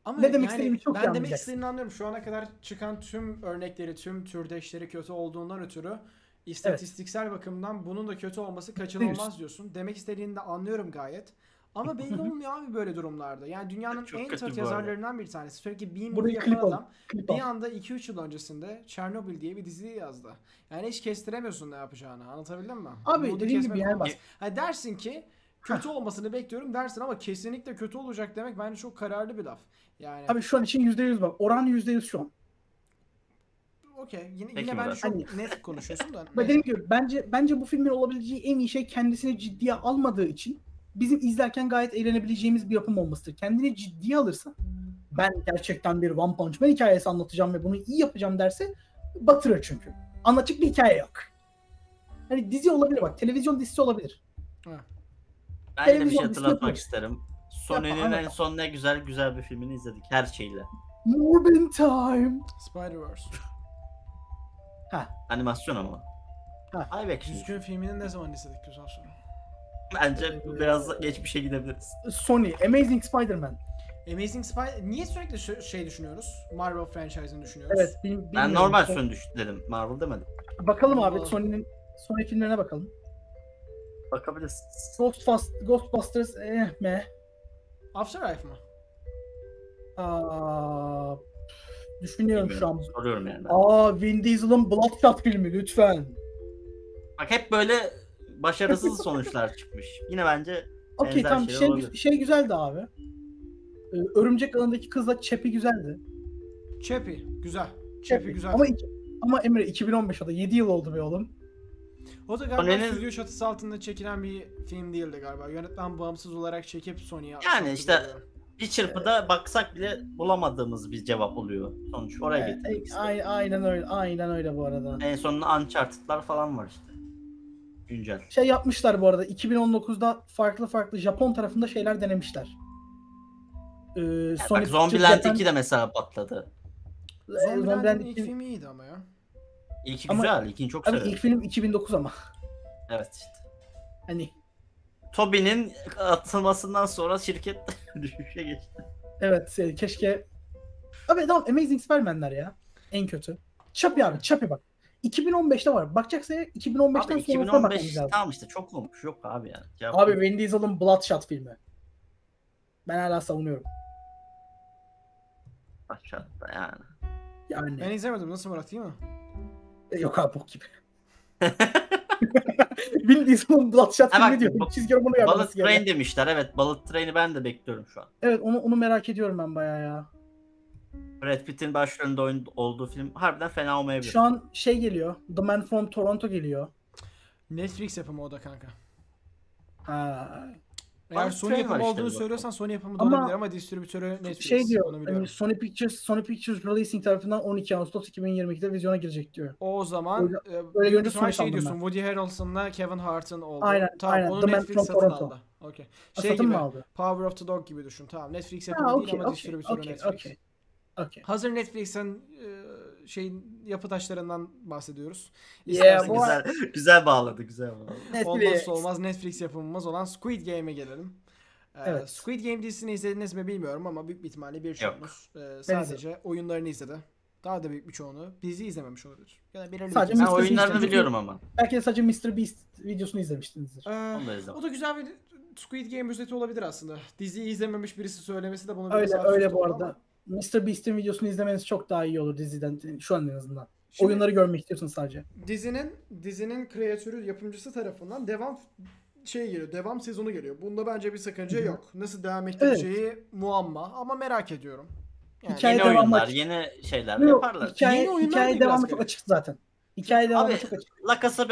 Ama Ne demek yani istediğimi çok Ben demek istediğini anlıyorum. Şu ana kadar çıkan tüm örnekleri, tüm türdeşleri kötü olduğundan ötürü istatistiksel bakımdan bunun da kötü olması kaçınılmaz diyorsun. Demek istediğini de anlıyorum gayet. Ama (laughs) belli olmuyor abi böyle durumlarda. Yani dünyanın Çok en kötü yazarlarından bir tanesi. Sürekli bir movie Burayı yapan adam Klip bir anda 2-3 yıl öncesinde Chernobyl diye bir dizi yazdı. Yani hiç kestiremiyorsun ne yapacağını. Anlatabildim mi? Abi Umudu dediğim gibi yani bak. Ha dersin ki kötü olmasını bekliyorum dersin ama kesinlikle kötü olacak demek bence çok kararlı bir laf. Yani Abi şu an için %100 bak. Oran %100 şu an. okey yine, Peki yine bence çok Hani- net konuşuyorsun da. (laughs) Dediğim gibi bence bence bu filmin olabileceği en iyi şey kendisini ciddiye almadığı için bizim izlerken gayet eğlenebileceğimiz bir yapım olmasıdır. Kendini ciddiye alırsa ben gerçekten bir One Punch Man hikayesi anlatacağım ve bunu iyi yapacağım derse batırır çünkü. Anlatacak bir hikaye yok. Hani dizi olabilir bak. Televizyon dizisi olabilir. Ben de bir şey hatırlatmak isterim. Sony'nin en son ne güzel güzel bir filmini izledik her şeyle. Morbin Time. Spider-Verse. (laughs) Animasyon ama. Ha. Live action. Düzgün filmini ne zaman izledik güzel soru. Bence biraz geçmişe gidebiliriz. Sony. Amazing Spider-Man. Amazing Spider... Niye sürekli şey düşünüyoruz? Marvel franchise'ını düşünüyoruz. Evet. bil- Ben normal Son- Sony düş dedim. Marvel demedim. Bakalım abi. Sony'nin Sony filmlerine bakalım. Bakabiliriz. Ghostbusters, Ghostbusters eh me. Afterlife mı? Aa, düşünüyorum şu an. Soruyorum yani. Aa Vin Diesel'ın Bloodshot filmi lütfen. Bak hep böyle başarısız sonuçlar çıkmış. Yine bence (laughs) Okey tamam şey, olabilir. şey güzeldi abi. Ee, Örümcek Ağı'ndaki kızla Chappie güzeldi. Chappie. Güzel. Chappie Chappie. güzel. Ama, ama Emre 2015 o da 7 yıl oldu be oğlum. O da galiba Sony'nin- stüdyo çatısı altında çekilen bir film değildi galiba. Yönetmen bağımsız olarak çekip Sony'ye Yani işte- diyorum. bir çırpıda baksak bile bulamadığımız bir cevap oluyor. Sonuç oraya Ee, getirmek istedim. ay- aynen öyle aynen öyle bu arada. En sonunda Uncharted'lar falan var işte. Güncel. Şey yapmışlar bu arada 2019'da farklı farklı Japon tarafında şeyler denemişler. Ee, Ya Sony bak Japan- 2 de mesela patladı. Zombieland'in Zombieland ilk 2 filmi iyiydi ama ya. İlki Ama- güzel, ilkini çok Abi severim. ilk film 2009 ama. Evet işte. Hani Toby'nin atılmasından sonra şirket (laughs) düşüşe geçti. evet e, keşke Abi tamam Amazing Spider-Man'ler ya. En kötü. Chappie abi Chappie bak. 2015'te var. Bakacaksa eğer 2015'ten Abi bakmamız 2015 lazım. tamam işte çok olmuş. Yok abi yani. Cevap Abi. Vin Diesel'ın Bloodshot filmi. Ben hala savunuyorum. Aşağıda yani. Yani Ben izlemedim. Nasıl Murat mi? Yok abi bok gibi. (laughs) Vin Diesel'ın Bloodshot Ha filmi diyor. bu- Çizgi romanı Bullet uyarlaması Train demişler. Evet Bullet Train'i ben de bekliyorum şu an. Evet onu onu merak ediyorum ben bayağı ya. Brad Pitt'in başrolünde oyun, olduğu film harbiden fena olmayabilir. Şu an şey geliyor. The Man from Toronto geliyor. Netflix yapımı o da kanka. Ha. Eğer Sony yapımı işte olduğunu söylüyorsan Sony yapımı da Ama olabilir ama distribütörü Netflix. şey diyor. Onu hani biliyorum. Sony Pictures Sony Pictures Releasing tarafından 12 Ağustos 2022'de vizyona girecek diyor. O zaman Öyle- e, öyle büyük görünce Sony şey diyorsun ben. Woody Harrelson'la Kevin Hart'ın oldu. Aynen, tamam, aynen. onu The Man Netflix from satın Toronto. aldı. Okey. Ha, Şey satın gibi mı aldı? Power of the Dog gibi düşün. Tamam Netflix yapımı Ha değil okey ama okey distribütörü okey Netflix. okey. Okey. Hazır Netflix'in e, şeyin yapı taşlarından bahsediyoruz. Yeah, İsterseniz- bu- güzel, (laughs) güzel bağladı, güzel bağladı. Olmazsa olmaz Netflix yapımımız olan Squid Game'e gelelim. Ee, Evet. Squid Game dizisini izlediniz mi bilmiyorum ama büyük bir ihtimalle birçoğunuz e, sadece oyunlarını izledi. Daha da büyük bir çoğunu dizi izlememiş olabilir. Ya da belirli Sadece bir Ben Mr. oyunlarını Beast'in- biliyorum ama. Belki de sadece Mr. Beast videosunu izlemişsinizdir. Ee, Onu da izlemedim. o da güzel bir Squid Game özeti olabilir aslında. Diziyi izlememiş birisi söylemesi de bunu biraz Öyle öyle bu arada. ama. Mr. Beast'in videosunu izlemeniz çok daha iyi olur diziden şu an en azından. Şimdi Oyunları görmek istiyorsun sadece. dizinin dizinin kreatörü, yapımcısı tarafından devam şey geliyor. Devam sezonu geliyor. Bunda bence bir sakınca Hı hı. yok. Nasıl devam Evet. ettireceği muamma ama merak ediyorum. Yani Hikaye Yeni devamı oyunlar, açık. yeni şeyler Yok, yaparlar. hikaye, Yeni oyunlar hikaye devamı çok açık zaten. Hikaye devamı Abi, çok açık. La Casa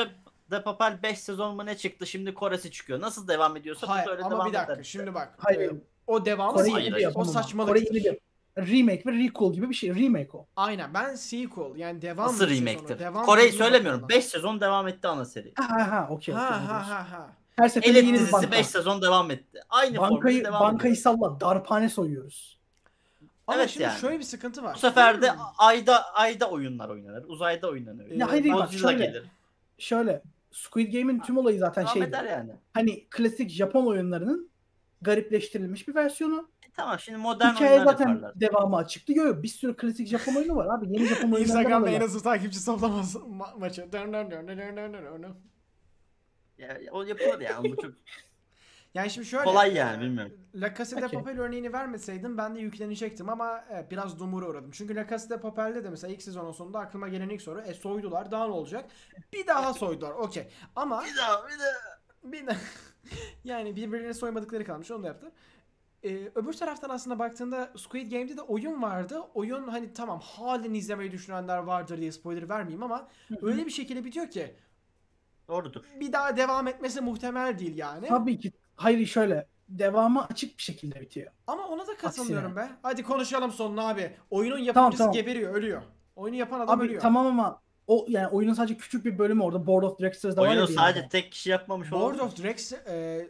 de Papel 5 sezon mu ne çıktı? Şimdi Kore'si çıkıyor. Nasıl devam ediyorsa Hayır öyle ama devam bir dakika eder şimdi bak. Hayır. e, o devam Hayır, hayır. o ama. saçmalıktır. Kore yeni bir remake ve recall gibi bir şey. Remake o. Aynen ben sequel yani devam Nasıl remake'tir? devam Kore'yi söylemiyorum. bakıyorum 5 sezon devam etti ana seri. Ha ha okey. Ha ha ha ha. Her seferinde yeni bir dizisi banka. 5 sezon devam etti. Aynı Bankayı, devam bankayı ediyor. salla. Darphane soyuyoruz. Ama Evet şimdi yani. şöyle bir sıkıntı var. Bu sefer de Hmm. ayda ayda oyunlar oynanır. Uzayda oynanır. Ya hayır, bak şöyle. gelir. Şöyle Squid Game'in tüm olayı zaten şey. yani. Hani klasik Japon oyunlarının garipleştirilmiş bir versiyonu. E tamam şimdi modern Hikaye oyunlar zaten yaparlar. devamı açıktı. Yok yok bir sürü klasik Japon oyunu var abi. Yeni Japon oyunlarından Instagram'da en azı takipçi toplaması (laughs) ma- maçı. Dön dön dön dön dön dön dön dön. Ya, o yapılır yani. Bu çok (laughs) Yani şimdi şöyle. kolay yani bilmiyorum. La Casa de. Papel örneğini vermeseydim ben de yüklenecektim ama evet, biraz dumura uğradım. Çünkü La Casa de Papel'de de mesela ilk sezonun sonunda aklıma gelen ilk soru e soydular daha ne olacak? Bir daha soydular okey. Ama Bir daha bir daha. bir de (laughs) yani birbirlerine soymadıkları kalmış onu da yaptı. Ee, öbür taraftan aslında baktığında Squid Game'de de oyun vardı. Oyun hani tamam halen izlemeyi düşünenler vardır diye spoiler vermeyeyim ama öyle bir şekilde bitiyor ki Doğrudur. bir daha devam etmesi muhtemel değil yani. Tabii ki. Hayır şöyle. Devamı açık bir şekilde bitiyor. Ama ona da katılmıyorum be. Hadi konuşalım sonuna abi. Oyunun yapımcısı Tamam, tamam. geberiyor, ölüyor. Oyunu yapan adam Abi ölüyor. tamam ama o yani oyunun sadece küçük bir bölümü orada Board of Directors'da var ya Oyunu sadece yerde. tek kişi yapmamış Board olabilir. of Directors e,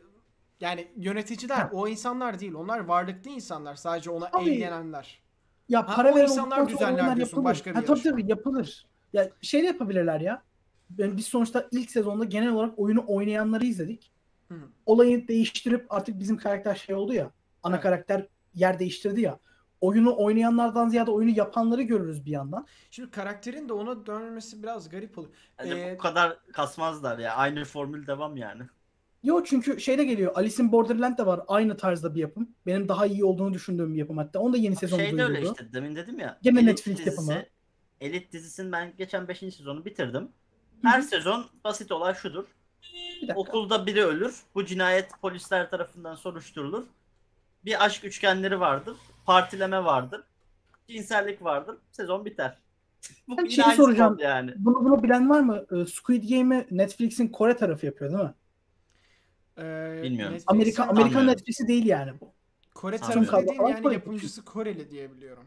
yani yöneticiler Ha. o insanlar değil. Onlar varlıklı insanlar. Sadece ona Abi, eğlenenler. Ya Ha, para o veren insanlar düzenler diyorsun, yapılır. başka bir ha, tabii tabii yapılır. Ya şey de yapabilirler ya. Ben biz sonuçta ilk sezonda genel olarak oyunu oynayanları izledik. Hı. Olayı değiştirip artık bizim karakter şey oldu ya. Ana Evet. karakter yer değiştirdi ya. Oyunu oynayanlardan ziyade oyunu yapanları görürüz bir yandan. Şimdi karakterin de ona dönmesi biraz garip oluyor. Hani Ee, bu kadar kasmazlar ya. Aynı formül devam yani. Yo çünkü şeyde geliyor. Alice in Borderland de var. Aynı tarzda bir yapım. Benim daha iyi olduğunu düşündüğüm bir yapım hatta. Onun da yeni sezonu Şey de öyle duyuruldu. işte demin dedim ya. Gene Netflix dizisi- yapımı. Elit dizisinin ben geçen 5. sezonu bitirdim. Her hı. sezon basit olay şudur. Bir. Okulda biri ölür. Bu cinayet polisler tarafından soruşturulur. Bir aşk üçgenleri vardır. Partileme vardır. Cinsellik vardır. Sezon biter. (laughs) Bu Ben şeyi soracağım. Yani. Bunu, bunu bilen var mı? Ee, Squid Game'i Netflix'in Kore tarafı yapıyor değil mi? E, Bilmiyorum. Netflix'in- Amerika Amerikan. Netflix'i değil yani bu. Kore Sanmıyorum. tarafı dediğin Avrupa yani Kore yapımcısı Koreli diye biliyorum.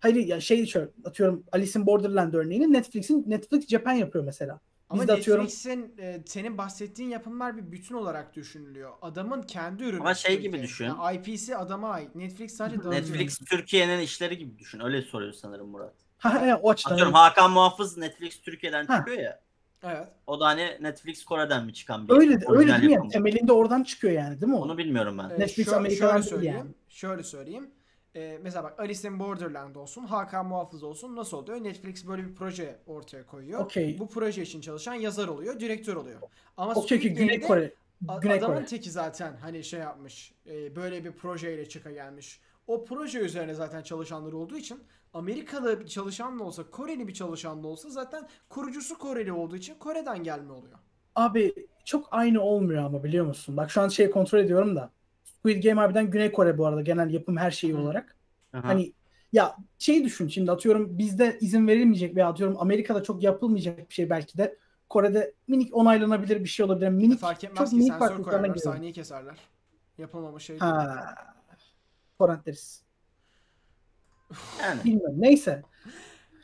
Hayır ya şey şöyle atıyorum Alice in Borderland örneğini Netflix'in Netflix Japan yapıyor mesela. Ama Biz de atıyorum Netflix'in e, senin bahsettiğin yapımlar bir bütün olarak düşünülüyor. Adamın kendi ürünü. Ama şey gibi düşün. Yani IP'si adama ait. Netflix sadece dağıtıyor. Netflix Türkiye'nin işleri gibi düşün. Öyle soruyor sanırım Murat. ha, ha, o açıdan. Atıyorum Hakan Muhafız Netflix Türkiye'den Ha. çıkıyor ya. Evet. O da hani Netflix Kore'den mi çıkan bir Öyle öyle değil mi? ya? yapım? Temelinde oradan çıkıyor yani değil mi o? Onu bilmiyorum ben. Ee, Netflix şö- Amerika'dan şöyle söyleyeyim. yani. Şöyle söyleyeyim. Ee, mesela bak Alice in Borderland olsun, Hakan Muhafız olsun nasıl oluyor? Netflix böyle bir proje ortaya koyuyor. Okey. Bu proje için çalışan yazar oluyor, direktör oluyor. Ama Squid ki Güney Kore. Güney adamın Kore. teki zaten hani şey yapmış. e, böyle bir projeyle çıka gelmiş. O proje üzerine zaten çalışanlar olduğu için Amerikalı bir çalışan da olsa, Koreli bir çalışan da olsa zaten kurucusu Koreli olduğu için Kore'den gelme oluyor. Abi çok aynı olmuyor ama biliyor musun? Bak şu an şey kontrol ediyorum da. Squid Game harbiden Güney Kore bu arada genel yapım her şeyi Hı. olarak. Aha. Hani ya şey düşün şimdi atıyorum bizde izin verilmeyecek veya atıyorum Amerika'da çok yapılmayacak bir şey belki de Kore'de minik onaylanabilir bir şey olabilir. Minik Fark etmez çok ki minik sensör koyarlar, saniye keserler. Yapılmamış şey değil. Torrent deriz. yani. Bilmiyorum. Neyse.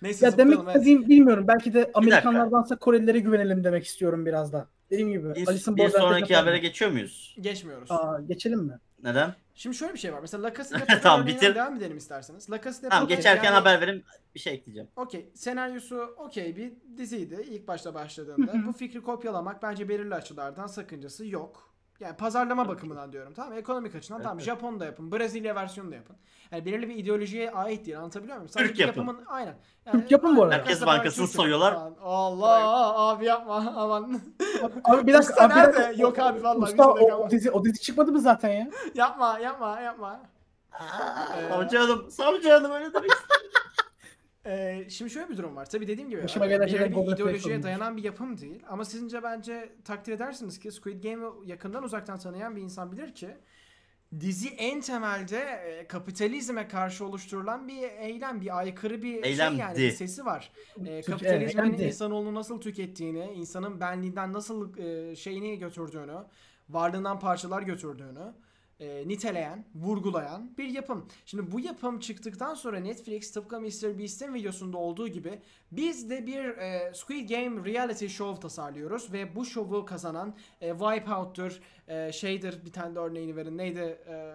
Neyse Ya demek istediğim bilmiyorum. Belki de Amerikanlardansa Korelilere güvenelim demek istiyorum biraz da. Dediğim gibi. Bir, Alice'in bir sonraki habere geçiyor muyuz? Geçmiyoruz. Aa, geçelim mi? Neden? Şimdi şöyle bir şey var. Mesela La Casa de (laughs) Papel Tamam, bitir. devam edelim isterseniz. La Casa de Tamam geçerken yani- haber verin bir şey ekleyeceğim. Okey. Senaryosu okey bir diziydi ilk başta başladığında. Bu fikri kopyalamak bence belirli açılardan sakıncası yok. Yani pazarlama bakımından diyorum tamam? Ekonomik açıdan Evet, tamam evet. Japon da yapın, Brezilya versiyonu da yapın. Yani belirli bir ideolojiye ait değil anlatabiliyor muyum? Sadece Türk yapın. yapımın aynen. Türk yapın bu arada. Merkez Bankası'nı soyuyorlar. falan. Allah abi yapma aman. Abi bir dakika. Usta abi bir dakika. nerede? Yok abi, vallahi Usta o, o dizi, o dizi çıkmadı mı zaten ya? yapma yapma yapma. Ee, Savcı hanım, savcı hanım öyle demek Ee, şimdi şöyle bir durum var. Tabii dediğim gibi Başıma e, gelen şeyler bir Golden ideolojiye dayanan bir yapım değil. Ama sizince bence takdir edersiniz ki Squid Game'i yakından uzaktan tanıyan bir insan bilir ki dizi en temelde e, kapitalizme karşı oluşturulan bir eylem, bir aykırı bir şey yani Eylemdi. bir sesi var. E, kapitalizmin eylemdi. insanoğlunu nasıl tükettiğini, insanın benliğinden nasıl e, şeyini götürdüğünü, varlığından parçalar götürdüğünü e, niteleyen, vurgulayan bir yapım. Şimdi bu yapım çıktıktan sonra Netflix tıpkı Mr. Beast'in videosunda olduğu gibi biz de bir e, Squid Game reality show tasarlıyoruz ve bu şovu kazanan e, Wipeout'tur, e, şeydir bir tane de örneğini verin. Neydi? E,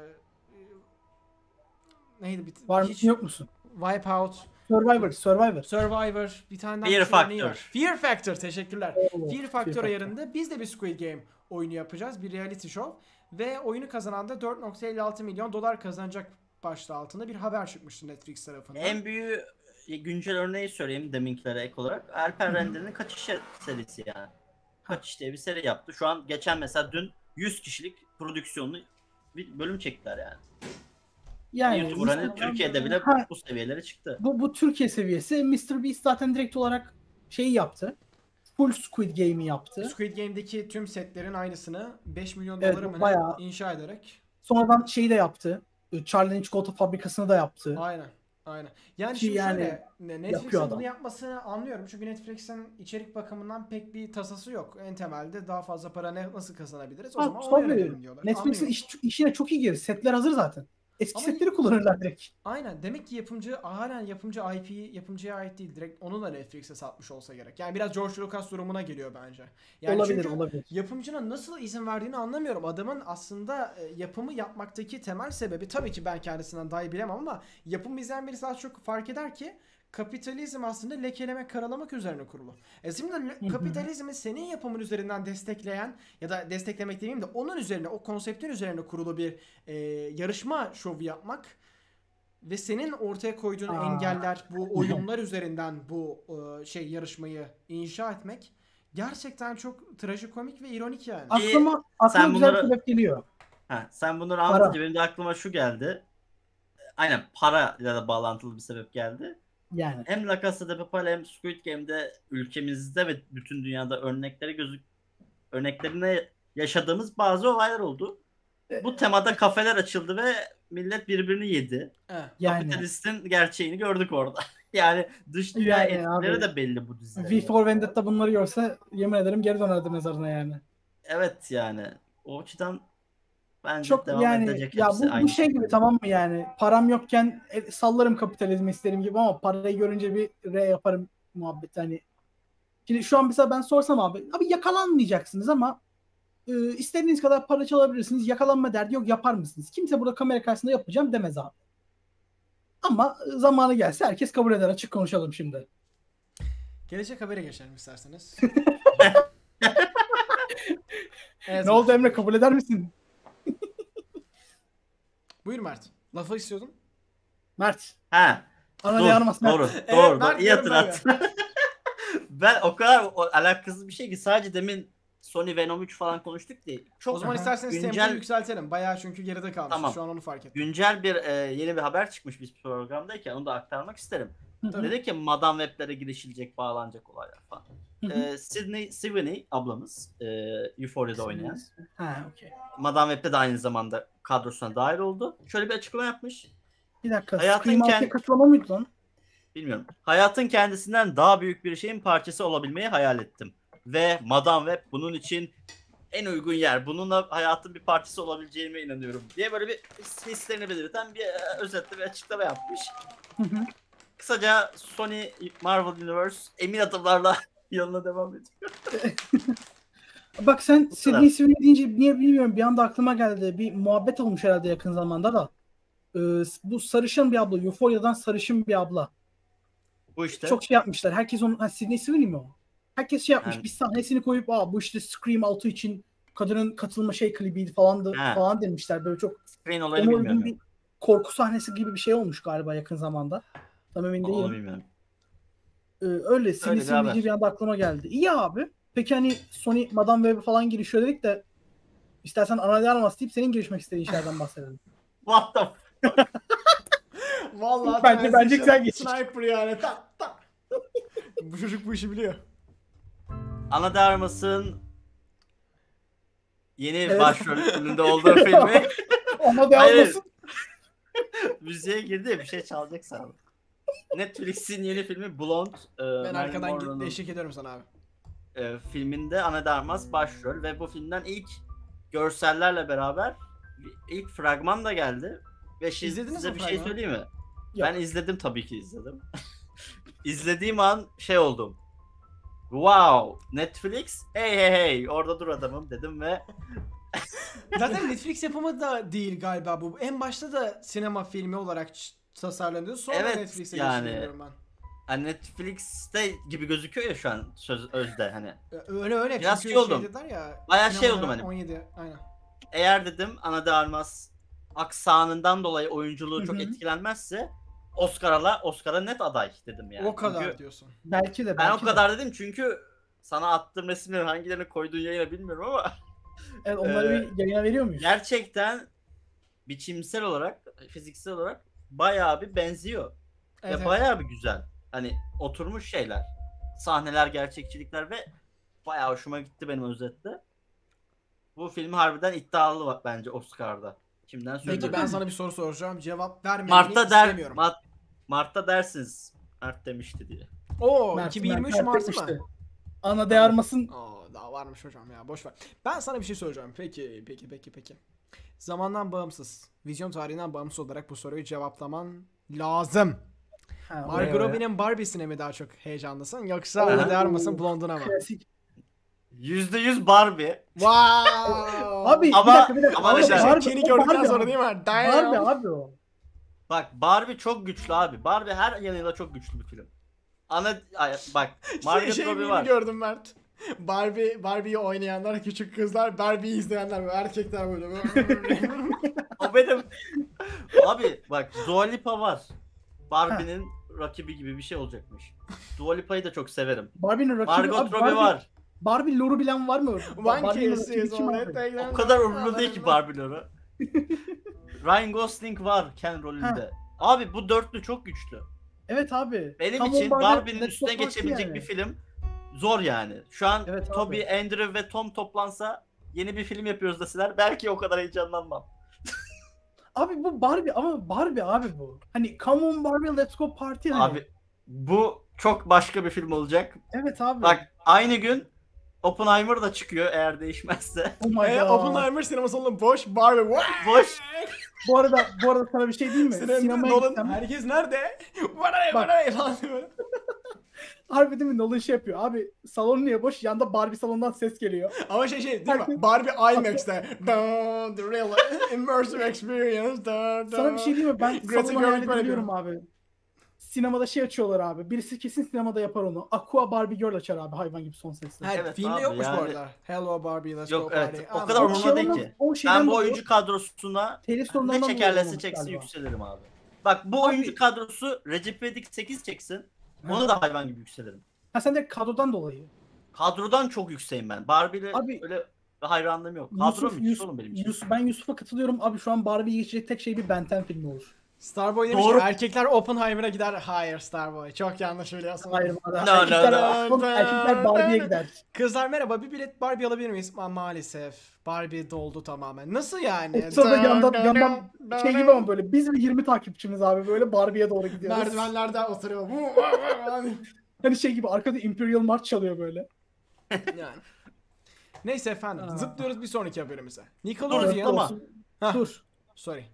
neydi? Bir, Var hiç- yok musun? Wipeout, Survivor, Survivor. Survivor, bir tane daha Fear Factor. var. Fear Factor, teşekkürler. Oo, Fear Factor Factor. ayarında biz de bir Squid Game oyunu yapacağız. Bir reality show. Ve oyunu kazanan da 4.56 milyon dolar kazanacak başlığı altında bir haber çıkmıştı Netflix tarafından. En büyüğü güncel örneği söyleyeyim deminkilere ek olarak. Alper Render'in Kaçış serisi yani. Kaçış diye bir seri yaptı. Şu an geçen mesela dün 100 kişilik prodüksiyonlu bir bölüm çektiler yani. Yani YouTuber hani. Türkiye'de bile Ha, bu seviyelere çıktı. bu, bu Türkiye seviyesi. Mr. Beast zaten direkt olarak şeyi yaptı. Full Squid Game'i yaptı. Squid Game'deki tüm setlerin aynısını 5 milyon Evet, mı ne bayağı- inşa ederek. Sonradan şeyi de yaptı. Charlie'nin çikolata fabrikasını da yaptı. Aynen. Aynen. Yani Ki şimdi yani şöyle Netflix'in bunu yapmasını anlıyorum. Çünkü Netflix'in içerik bakımından pek bir tasası yok. En temelde daha fazla para ne, nasıl kazanabiliriz? O Ha, zaman yönelelim diyorlar. Netflix'in iş, işine çok iyi gelir. Setler hazır zaten. Eski Ama- setleri kullanırlar direkt. Aynen. Demek ki yapımcı halen yapımcı IP yapımcıya ait değil. Direkt onu da Netflix'e satmış olsa gerek. Yani biraz George Lucas durumuna geliyor bence. Yani olabilir, çünkü olabilir. yapımcının nasıl izin verdiğini anlamıyorum. Adamın aslında e, yapımı yapmaktaki temel sebebi tabii ki ben kendisinden daha iyi bilemem ama yapım izleyen birisi az çok fark eder ki kapitalizm aslında lekelemek, karalamak üzerine kurulu. E şimdi kapitalizmi senin yapımın üzerinden destekleyen ya da desteklemek demeyeyim de onun üzerine, o konseptin üzerine kurulu bir e, yarışma şovu yapmak ve senin ortaya koyduğun Aa. engeller bu (laughs) oyunlar üzerinden bu e, şey yarışmayı inşa etmek gerçekten çok trajikomik ve ironik yani. Aklıma, aklıma sen güzel bunları- bir sebep geliyor. Ha, sen bunları anlatınca benim de aklıma şu geldi. Aynen para ile de bağlantılı bir sebep geldi. Yani. Hem La Casa de Papel hem Squid Game'de ülkemizde ve bütün dünyada örnekleri gözük örneklerine yaşadığımız bazı olaylar oldu. Bu temada kafeler açıldı ve millet birbirini yedi. Evet. Yani. Kapitalistin gerçeğini gördük orada. (laughs) yani dış dünya Yani etkileri abi, de belli bu dizide. V for Vendetta bunları görse yemin ederim geri dönerdi mezarına yani. Evet yani. O açıdan bence Çok devam yani edecek ya bu, aynı bu şey gibi tamam mı yani param yokken e, sallarım kapitalizmi isterim gibi ama parayı görünce bir R yaparım muhabbet hani. Şimdi şu an mesela ben sorsam abi abi yakalanmayacaksınız ama e, istediğiniz kadar para çalabilirsiniz yakalanma derdi yok yapar mısınız? Kimse burada kamera karşısında yapacağım demez abi. Ama e, zamanı gelse herkes kabul eder açık konuşalım şimdi. Gelecek habere geçelim isterseniz. (laughs) (laughs) evet, Ne oldu Emre kabul eder misin? Buyur Mert. Lafı istiyordun. Mert. Ha, Ana dur, ne yanılmaz Mert. doğru, Evet, doğru, doğru. İyi hatırlattın. (laughs) ben o kadar o, alakasız bir şey ki sadece demin Sony Venom 3 falan konuştuk diye. Çok o zaman isterseniz tempoyu güncel yükseltelim. Bayağı çünkü geride kalmış. Tamam. Şu an onu fark ettim. güncel bir e, yeni bir haber çıkmış biz programdayken onu da aktarmak isterim. Hı hı. Dedi ki Madame Web'lere girişilecek, bağlanacak olaylar falan. Hı hı. E, Sydney Sweeney ablamız e, Euphoria'da oynayan. Ha okey. Madame Web'de de aynı zamanda kadrosuna dahil oldu. Şöyle bir açıklama yapmış. Bir dakika. Hayatın Scream kend- 6'ya katılama mıydı lan? Bilmiyorum. Hayatın kendisinden daha büyük bir şeyin parçası olabilmeyi hayal ettim. Ve Madame Web bunun için en uygun yer. Bununla hayatın bir parçası olabileceğime inanıyorum diye böyle bir his- hislerini belirten bir e, özetle bir açıklama yapmış. Hı hı. Kısaca Sony Marvel Universe emin adımlarla (laughs) yoluna devam ediyor. (laughs) Bak sen. Sydney Sweeney deyince niye bilmiyorum bir anda aklıma geldi. Bir muhabbet olmuş herhalde yakın zamanda da. Ee, bu sarışın bir abla. Euphoria'dan sarışın bir abla. Bu işte. Çok şey yapmışlar. Herkes onu... Ha, Sydney Sweeney mi o? Herkes şey yapmış. Yani- Bir sahnesini koyup Aa, bu işte Scream 6 için kadının katılma şey klibiydi falan da falan demişler. Böyle çok Screen olayını bilmiyorum. bir korku sahnesi gibi bir şey olmuş galiba yakın zamanda. Tam emin değilim. bilmiyorum. Ee, öyle sinir Öyle bir haber. sinir bir anda aklıma geldi. İyi abi. Peki hani Sony Madame Web falan girişiyor dedik de istersen ana armas deyip senin girişmek istediğin şeylerden bahsedelim. (laughs) What the f- (laughs) Vallahi Bence- transition bence güzel geçiş. Sniper yani. Tak tak. (laughs) bu çocuk bu işi biliyor. Ana de Armas'ın yeni Evet. başrolünde olduğu filmi Ama da Hayır. almasın. müziğe girdi ya bir şey çalacak sana. Netflix'in yeni filmi Blonde. e, Ben arkadan Monroe'nun, git eşlik ediyorum sana abi. e, filminde Ana de Armas başrol ve bu filmden ilk görsellerle beraber ilk fragman da geldi. Ve şi- İzlediniz size mi bir şey fragmanı? söyleyeyim mi? Yok. Ben izledim tabii ki izledim. (laughs) İzlediğim an şey oldum. Wow, Netflix. Hey hey hey, orada dur adamım dedim ve (laughs) Zaten Netflix yapımı da değil galiba bu. En başta da sinema filmi olarak tasarlanıyor. Sonra Evet, Netflix'e yani. geçiyor ben. Netflix'te gibi gözüküyor ya şu an söz özde hani. Öyle öyle. Biraz şey oldum. dediler ya. Bayağı şey oldum hani. 17 aynen. Eğer dedim Ana de Armas aksanından dolayı oyunculuğu çok Hı hı. etkilenmezse Oscar'a Oscar'a net aday dedim yani. o kadar Çünkü diyorsun. Belki de ben belki o de. kadar dedim çünkü sana attığım resimlerin hangilerini koyduğun yayına bilmiyorum ama Evet, onları Ee, bir yayına veriyor muyuz? gerçekten biçimsel olarak, fiziksel olarak bayağı bir benziyor. Evet, evet. bayağı bir güzel. Hani oturmuş şeyler. Sahneler, gerçekçilikler ve bayağı hoşuma gitti benim özetle. Bu film harbiden iddialı bak bence Oscar'da. Kimden söyleyeyim? Peki ben sana bir soru soracağım. Cevap vermeni Mart'ta der istemiyorum. Mart, Mart'ta dersiniz. Mart demişti diye. Oo Mert- 2023 Mert demişti. mı? Ana de Armas'ın Oo daha varmış hocam ya boş ver. Ben sana bir şey soracağım. Peki peki peki peki. Zamandan bağımsız, vizyon tarihinden bağımsız olarak bu soruyu cevaplaman lazım. Ha, Margot Robbie'nin Barbie'sine mi daha çok heyecanlısın yoksa. Ana de Armas'ın Blonde'una mı? Klasik. %100 Barbie. Wow! (laughs) Abi Ama- bir dakika bir dakika. ama Abi, mesela- Barbie- Ken'i o gördükten Barbie sonra değil mi? Barbie Damn. abi o. Bak Barbie çok güçlü abi. Barbie her yanıyla çok güçlü bir film. Ana ay, bak (laughs) Margot şey Robbie mimi var. gördüm Mert. (laughs) Barbie, Barbie'yi oynayanlar küçük kızlar, Barbie'yi izleyenler böyle erkekler böyle. O (laughs) benim. Abi bak Dua Lipa var. Barbie'nin rakibi gibi bir şey olacakmış. Dua Lipa'yı da çok severim. Barbie'nin rakibi Margot Robbie Barbie, var. Barbie lore'u bilen var mı? One Barbie'nin rakibi kim abi? O kadar umurumda değil ki Barbie'leri. (laughs) Ryan Gosling var Ken rolünde. Abi bu dörtlü çok güçlü. Evet abi. Benim Tam için Barbie- Barbie'nin Let's üstüne geçebilecek yani. bir film zor yani. Şu an Evet abi. Toby, Andrew ve Tom toplansa yeni bir film yapıyoruz deseler belki o kadar heyecanlanmam. (laughs) Abi bu Barbie ama Barbie abi bu. Hani come on Barbie let's go party hani. Abi bu çok başka bir film olacak. Evet abi. Bak aynı gün Oppenheimer da çıkıyor eğer değişmezse. (laughs) Oh my E, god. Oppenheimer sinema salonu boş, Barbie what? Boş. Bu arada bu arada sana bir şey diyeyim mi? Sinemaya Nolan, gitsem herkes nerede? (laughs) Bak. Barbie falan diyor böyle. (laughs) harbi değil mi Nolan şey yapıyor. Abi salon niye boş? Yanda Barbie salondan ses geliyor. Ama şey şey değil mi? Barbie IMAX'te. The real immersive experience. Dun, dun. Sana bir şey diyeyim mi? Ben salonu hayal ediyorum abi. Sinemada şey açıyorlar abi. Birisi kesin sinemada yapar onu. Aqua Barbie Girl açar abi hayvan gibi son sesle. Ha, Evet filmde abi, yokmuş bu yani- arada. Hello Barbie, let's Yok, go evet, party. o Ama- kadar umurumda değil ki. Ben bu oyuncu kadrosuna telif ne çekerlerse çeksin galiba. yükselirim abi. Bak bu Abi- oyuncu kadrosu Recep İvedik 8 çeksin. Onu da hayvan gibi yükselirim. Ha sen de kadrodan dolayı. Kadrodan çok yükseğim ben. Barbie'yle Abi- öyle bir hayranlığım yok. Kadro Yusuf, Yusuf, benim için. Yusuf, ben Yusuf'a katılıyorum. Abi şu an Barbie'yi geçecek tek şey bir Benten filmi olur. Starboy demiş Doğru. ki erkekler Oppenheimer'a gider. Hayır Starboy. Çok yanlış biliyorsun. Hayır bana. No, no, erkekler, no. erkekler Barbie'ye gider. Kızlar merhaba bir bilet Barbie alabilir miyiz? Ma- maalesef. Barbie doldu tamamen. Nasıl yani? O sırada yandan, yandan şey gibi ama böyle biz ve 20 takipçimiz abi böyle Barbie'ye doğru gidiyoruz. Merdivenlerde oturuyor. (laughs) Hani şey gibi arkada Imperial March çalıyor böyle. yani. Neyse efendim. Aa. Zıplıyoruz bir sonraki haberimize. Dur, Nickelodeon. zıplama. Hah, Dur. Sorry.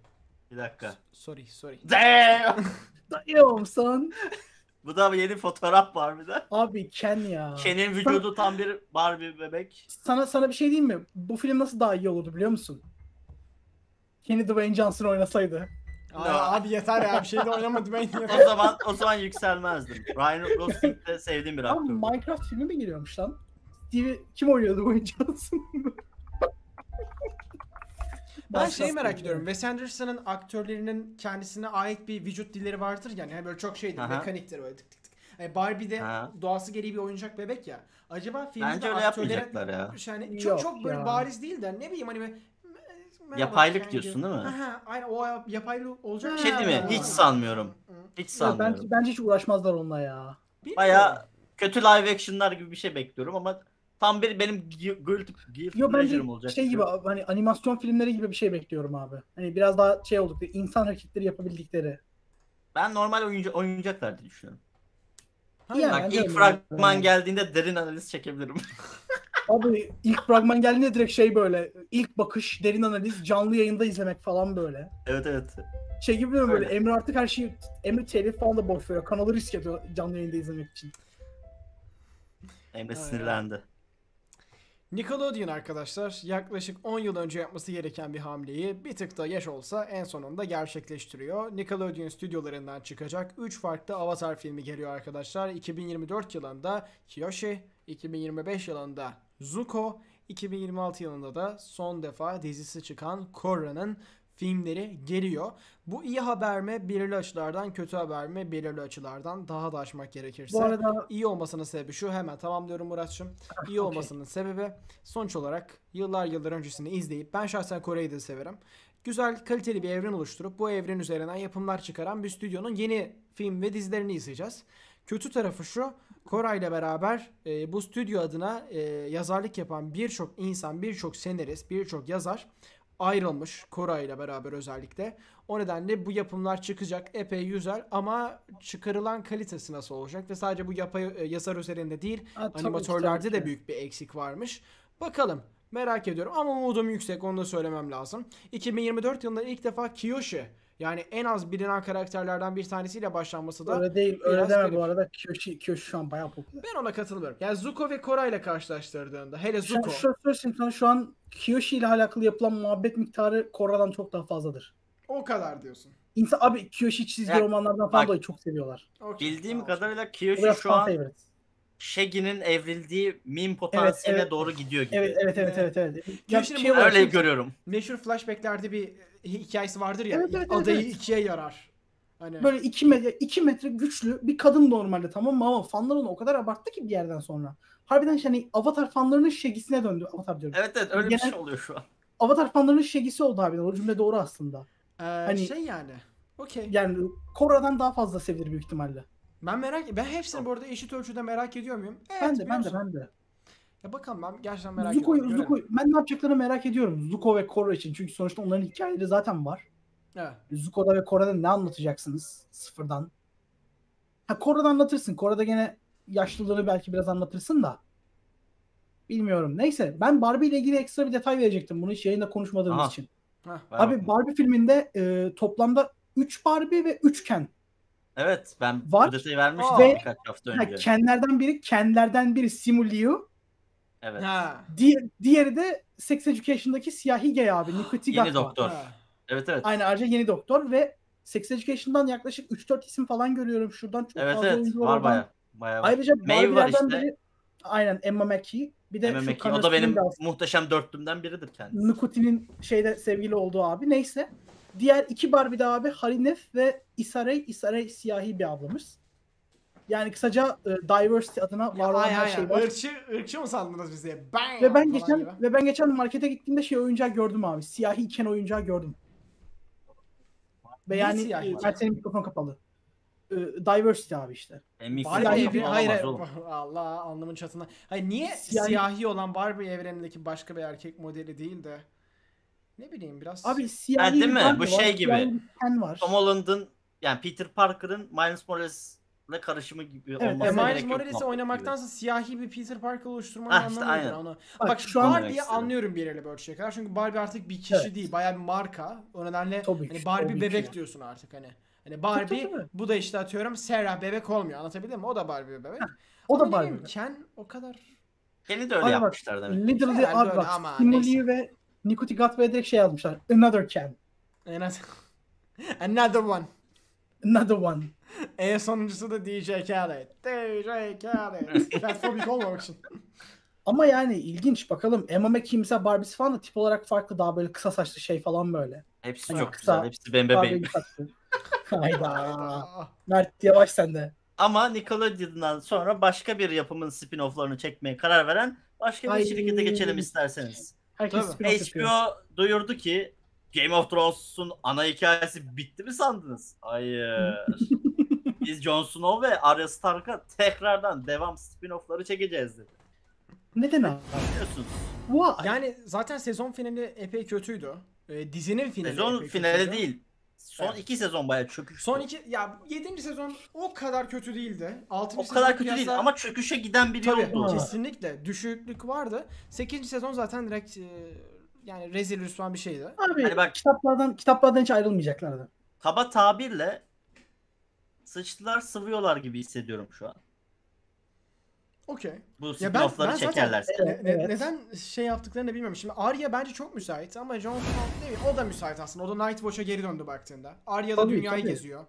Bir dakika. Sorry, sorry. Damn! (laughs) Dayıyorum son. (laughs) Bu da yeni fotoğraf var bir de. Abi Ken ya. Ken'in vücudu tam bir Barbie bebek. Sana sana bir şey diyeyim mi? Bu film nasıl daha iyi olurdu biliyor musun? Kenny Dwayne Johnson oynasaydı. Aa, abi yeter ya bir şey de oynamadı ben (laughs) O zaman o zaman yükselmezdim. Ryan Gosling de sevdiğim bir aktör. Minecraft filmi mi geliyormuş lan? Steve kim oynuyordu Dwayne Johnson? Ben şeyi merak ediyorum. Wes Anderson'ın aktörlerinin kendisine ait bir vücut dilleri vardır yani. Hani böyle çok şeydir, Aha. mekaniktir böyle tık tık tık. Yani Barbie'de Ha. doğası gereği bir oyuncak bebek ya. Acaba filmde Bence öyle yapmayacaklar ya. yani çok Yok çok böyle ya. bariz değil de ne bileyim hani merhaba Yapaylık falan diyorsun değil mi? Aha, aynen o yap- yapaylı olacak. Bir şey değil mi? Hiç sanmıyorum. Hiç Ya sanmıyorum. bence, bence hiç uğraşmazlar onunla ya. Baya kötü live action'lar gibi bir şey bekliyorum ama tam bir benim gu- guilty, guilty Yo bence olacak. şey gibi hani animasyon filmleri gibi bir şey bekliyorum abi. Hani biraz daha şey oldukları, insan hareketleri yapabildikleri. Ben normal oyuncu, oyuncaklar diye düşünüyorum. Hayır, Yani Bak ilk fragman Yani. geldiğinde derin analiz çekebilirim. (laughs) Abi ilk fragman geldiğinde direkt şey böyle ilk bakış, derin analiz, canlı yayında izlemek falan böyle. evet evet. Şey gibi böyle Öyle. Emre artık her şeyi Emre telif falan da boş veriyor. Kanalı risk ediyor canlı yayında izlemek için. Emre Ay, sinirlendi. Nickelodeon arkadaşlar yaklaşık 10 yıl önce yapması gereken bir hamleyi bir tık da yaş olsa en sonunda gerçekleştiriyor. Nickelodeon stüdyolarından çıkacak 3 farklı Avatar filmi geliyor arkadaşlar. 2024 yılında Kyoshi, 2025 yılında Zuko, 2026 yılında da son defa dizisi çıkan Korra'nın filmleri geliyor. Bu iyi haber mi? Belirli açılardan kötü haber mi? Belirli açılardan daha da açmak gerekirse. Bu arada İyi olmasının sebebi şu hemen tamamlıyorum Muratçım. (laughs) İyi olmasının sebebi sonuç olarak yıllar yıllar öncesini izleyip ben şahsen Kore'yi de severim. Güzel kaliteli bir evren oluşturup bu evren üzerinden yapımlar çıkaran bir stüdyonun yeni film ve dizilerini izleyeceğiz. Kötü tarafı şu Koray ile beraber e, bu stüdyo adına e, yazarlık yapan birçok insan, birçok senarist, birçok yazar ayrılmış Koray ile beraber özellikle. O nedenle bu yapımlar çıkacak epey güzel ama çıkarılan kalitesi nasıl olacak ve sadece bu yapay e, yazar üzerinde değil Ha, ki, animatörlerde tabii de ki. büyük bir eksik varmış. Bakalım merak ediyorum ama umudum yüksek onu da söylemem lazım. 2024 yılında ilk defa Kiyoshi yani en az bilinen karakterlerden bir tanesiyle başlanması da öyle değil. Öyle deme bu arada. Kyoshi, Kyoshi şu an bayağı popüler. ben ona katılmıyorum. Yani Zuko ve Korra ile karşılaştırdığında hele Şu, Zuko şu, söyleyeyim sana şu an Kyoshi ile alakalı yapılan muhabbet miktarı Korra'dan çok daha fazladır. o kadar diyorsun. İnsan abi Kyoshi çizgi Ya, romanlardan falan dolayı çok seviyorlar. Okey, Bildiğim tamam. kadarıyla Kyoshi biraz şu an favorite. Shaggy'nin evrildiği meme potansiyeline evet. doğru gidiyor gibi. Evet evet evet evet evet. Şey bu- var, Öyle görüyorum. Meşhur flashbacklerde bir hikayesi vardır ya. Evet, evet, adayı evet. ikiye yarar. Hani Böyle 2 metre, 2 metre güçlü bir kadın normalde tamam mı ama fanlar onu o kadar abarttı ki bir yerden sonra. Harbiden hani Avatar fanlarının şegisine döndü. Avatar diyorum. Evet evet öyle bir Genel- şey oluyor şu an. Avatar fanlarının şegisi oldu harbiden. O cümle doğru aslında. Ee, Hani- şey yani. Okey. Yani Korra'dan daha fazla sevilir büyük ihtimalle. Ben merak ben hepsini bu arada eşit ölçüde merak ediyor muyum? Evet, ben de ben de ben de. Ya bakalım ben gerçekten merak Zuko'yu, ediyorum. Zuko, ben ne yapacaklarını merak ediyorum. Zuko ve Korra için. Çünkü sonuçta onların hikayeleri zaten var. Evet. Zuko'da ve Korra'da ne anlatacaksınız sıfırdan? Ha Korra'da anlatırsın. Korra'da gene yaşlılığını belki biraz anlatırsın da. Bilmiyorum. Neyse ben Barbie ile ilgili ekstra bir detay verecektim. Bunu hiç yayında konuşmadığımız Aha. için. Heh. Abi. Barbie filminde e, toplamda 3 Barbie ve 3 Ken. Evet ben Var. bu detayı vermiştim Ve- birkaç hafta Ha, önce. Kenlerden biri Kenlerden biri Simu Liu. Evet. Ha. Diğer, diğeri de Sex Education'daki siyahi gay abi. Nikuti Yeni doktor. Ha. Evet evet. Aynı ayrıca yeni doktor ve Sex Education'dan yaklaşık 3-4 isim falan görüyorum. Şuradan çok Evet fazla evet var oradan. baya. Baya var. Ayrıca Maeve var işte. biri aynen Emma Mackey. Bir de MMK. Connor O da benim Stevens, muhteşem dörtlümden biridir kendisi. Nukuti'nin şeyde sevgili olduğu abi. Neyse. Diğer iki Barbie de abi Harinef ve Isarey. Isarey siyahi bir ablamız. Yani kısaca e, diversity adına var olan ay, her ay, şey ay. var. Irkçı, ırkçı mı sandınız bizi? Bang! Ve ben geçen gibi. ve ben geçen markete gittiğimde şey oyuncağı gördüm abi. Siyahi Ken oyuncağı gördüm. Ve Ne yani e, ben senin mikrofon kapalı. E, diversity abi işte. Barbie Siyahi bir hayır, hayır. (laughs) Allah alnımın çatına. Hayır niye Siyahi- siyahi olan Barbie evrenindeki başka bir erkek modeli değil de ne bileyim biraz Abi siyahi Ha, değil mi? Bu var, şey gibi. Tom Holland'ın yani Peter Parker'ın Miles Morales'le karışımı gibi Evet, olması E, Miles Morales'i oynamaktansa siyahi bir Peter Parker oluşturmanın Ah, işte anlamı onu? Bak, Bak, şu an- Barbie'yi anlıyorum bir yere ölçüye kadar. Çünkü Barbie artık bir kişi Evet. değil, bayağı bir marka. O nedenle Tabii hani Barbie tabii bebek ki. diyorsun artık hani. Hani Barbie Tabii, tabii. bu da işte atıyorum Sarah bebek olmuyor. Anlatabildim mi? O da Barbie bebek. O Ama da ne Barbie. bileyim, Ken o kadar Kenny de öyle bak, yapmışlar demek. Ama Simu neyse. Liu ve Nikuti Gatwa'ya direkt şey yazmışlar. Another Ken. Another (laughs) one. Another one. (laughs) En sonuncusu da DJ Khaled. DJ Khaled. Fatfobik olmamak için. (laughs) Ama yani ilginç bakalım. Emma McKee mesela Barbie'si falan da tip olarak farklı. Daha böyle kısa saçlı şey falan böyle. Hepsi Hani çok kısa, güzel. Hepsi ben bebeğim. Barbie saçlı. (laughs) Hayda. Mert yavaş sen de. Ama Nickelodeon'dan sonra başka bir yapımın spin-off'larını çekmeye karar veren başka bir Ay. şirkete geçelim isterseniz. Herkes Tabii. spin-off yapıyor. HBO duyurdu ki Game of Thrones'un ana hikayesi bitti mi sandınız? Hayır. Biz Jon Snow ve Arya Stark'a tekrardan devam spin-off'ları çekeceğiz dedi. Neden abi? Biliyorsunuz. Yani zaten sezon finali epey kötüydü. Ee, dizinin finali Sezon epey finali kötüydü. değil. Son Evet. iki sezon bayağı çöküş. Son iki ya 7. sezon o kadar kötü değildi. 6. O kadar kötü değil ama çöküşe giden bir Tabii yoldu. Kesinlikle düşüklük vardı. 8. sezon zaten direkt e, yani rezil rüsvan bir şeydi. Abi Hani bak- kitaplardan kitaplardan hiç ayrılmayacaklardı. Kaba tabirle sıçtılar sıvıyorlar gibi hissediyorum şu an. Okey. Bu Ya ben, spin-off'ları ben zaten çekerlerse. ne- ne- Evet. neden şey yaptıklarını bilmiyorum. Şimdi Arya bence çok müsait ama Jon Snow değil mi? O da müsait aslında. O da Night Watch'a geri döndü baktığında. Arya da Tabii, dünyayı tabii. geziyor.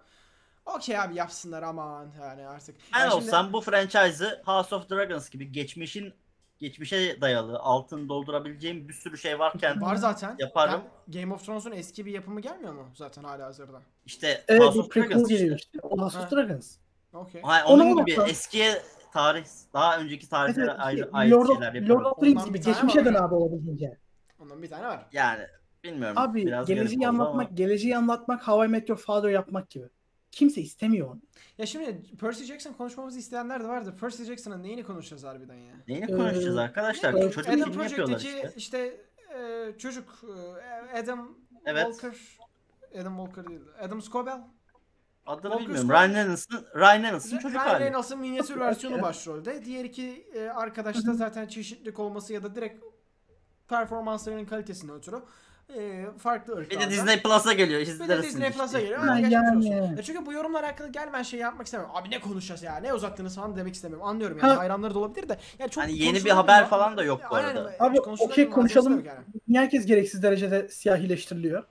Okey abi yapsınlar aman yani artık. Ben Yani şimdi- olsam bu franchise'ı House of Dragons gibi geçmişin geçmişe dayalı altın doldurabileceğim bir sürü şey varken Var zaten. Yaparım. Ya, Game of Thrones'un eski bir yapımı gelmiyor mu zaten hala hazırda? işte Evet House of Dragons geliyor işte. House of Dragons. Okey. Hayır, Onu onun gibi unutma. eskiye tarih daha önceki tarihlere evet, ayrı, ait Lord of, şeyler Lord yapıyorum. of the Rings gibi geçmişe dön abi olabildiğince. Ondan bir tane var. Yani bilmiyorum. Abi biraz geleceği anlatmak, ama. geleceği anlatmak How I Met Your Father yapmak gibi. Kimse istemiyor onu. Ya şimdi Percy Jackson konuşmamızı isteyenler de vardı. Percy Jackson'ın neyini konuşacağız harbiden ya? Neyini Ee, konuşacağız arkadaşlar? evet, Çocuk Adam filmi yapıyorlar Project'teki işte. işte, e, çocuk e, Adam Evet. Walker Adam Walker değil. Adam Scobell. Adını Walker bilmiyorum. Scott- Ryan Reynolds'ın Ryan Reynolds'ın çocuk Ryan hali. Reynolds'ın minyatür versiyonu başrolde. Diğer iki e, arkadaş da zaten çeşitlilik olması ya da direkt performanslarının kalitesinden ötürü e, farklı Bir ırklardan. de Disney Plus'a geliyor. Bir de Disney işte. Plus'a geliyor. Ha, Hadi yani. Ya çünkü bu yorumlar hakkında gel ben şey yapmak istemiyorum. Abi ne konuşacağız ya? Ne uzattınız falan demek istemiyorum. Anlıyorum yani. Ha. Hayranları da olabilir de. Yani çok Hani yeni bir haber falan da yok bu Aynen, arada. Abi, okey, konuşalım. yani. Niye herkes gereksiz derecede siyahileştiriliyor?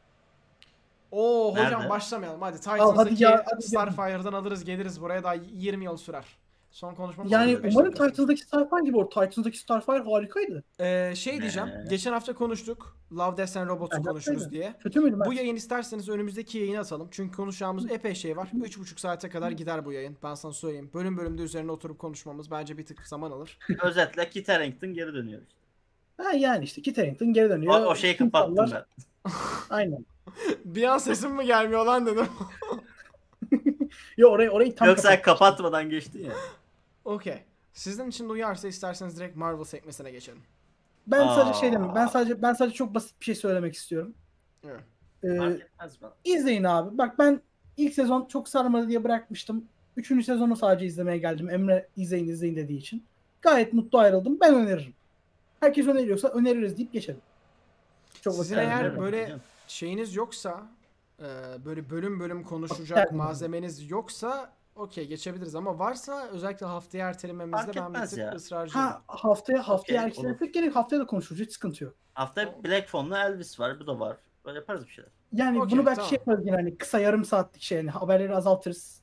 Oo hocam Nerede? başlamayalım. Hadi hadi Titans'daki ya, hadi ya. Starfire'dan alırız geliriz buraya da 20 yıl sürer. Son konuşmamız Yani 15 umarım. Titans'daki Starfire gibi olur. Titans'daki Starfire harikaydı. Ee, şey diyeceğim. Ne? Geçen hafta konuştuk. Love, Death and Robots'u Ben konuşuruz diye. Kötü müydü Bu ben? yayın isterseniz önümüzdeki yayını atalım. Çünkü konuşacağımız epey şey var. 3,5 saate kadar gider bu yayın. Ben sana söyleyeyim. Bölüm bölümde üzerine oturup konuşmamız bence bir tık zaman alır. (laughs) Özetle Kit Harington geri dönüyor. işte. Ha yani işte Kit Harington geri O, dönüyor. o şeyi Tüm kapattım sallar- ben. (laughs) Aynen. (laughs) bir an sesim mi gelmiyor lan dedim. Yo orayı orayı tam Yoksa kapat- kapatmadan geçtin ya. Okey. Sizin için de uyarsa isterseniz direkt Marvel sekmesine geçelim. Ben sadece şey Aa. demem. Ben sadece ben sadece çok basit bir şey söylemek istiyorum. Evet. Ee, izleyin abi. Bak ben ilk sezon çok sarmadı diye bırakmıştım. Üçüncü sezonu sadece izlemeye geldim. Emre izleyin izleyin dediği için. Gayet mutlu ayrıldım. Ben öneririm. Herkes öneriyorsa öneririz deyip geçelim. Çok Sizin eğer böyle Hocam. şeyiniz yoksa e, böyle bölüm bölüm konuşacak malzemeniz yoksa okey geçebiliriz ama varsa özellikle haftaya ertelememizde ben bir tık ya. ısrarcıyım. Ha haftaya haftaya Okey, erkeklersek gerek haftaya da konuşuruz. Hiç sıkıntı yok. Hafta Black Phone'la Elvis var. Bu da var. Böyle yaparız bir şeyler. Yani Okey, bunu belki tamam. şey yaparız yine hani kısa yarım saatlik şey yani haberleri azaltırız.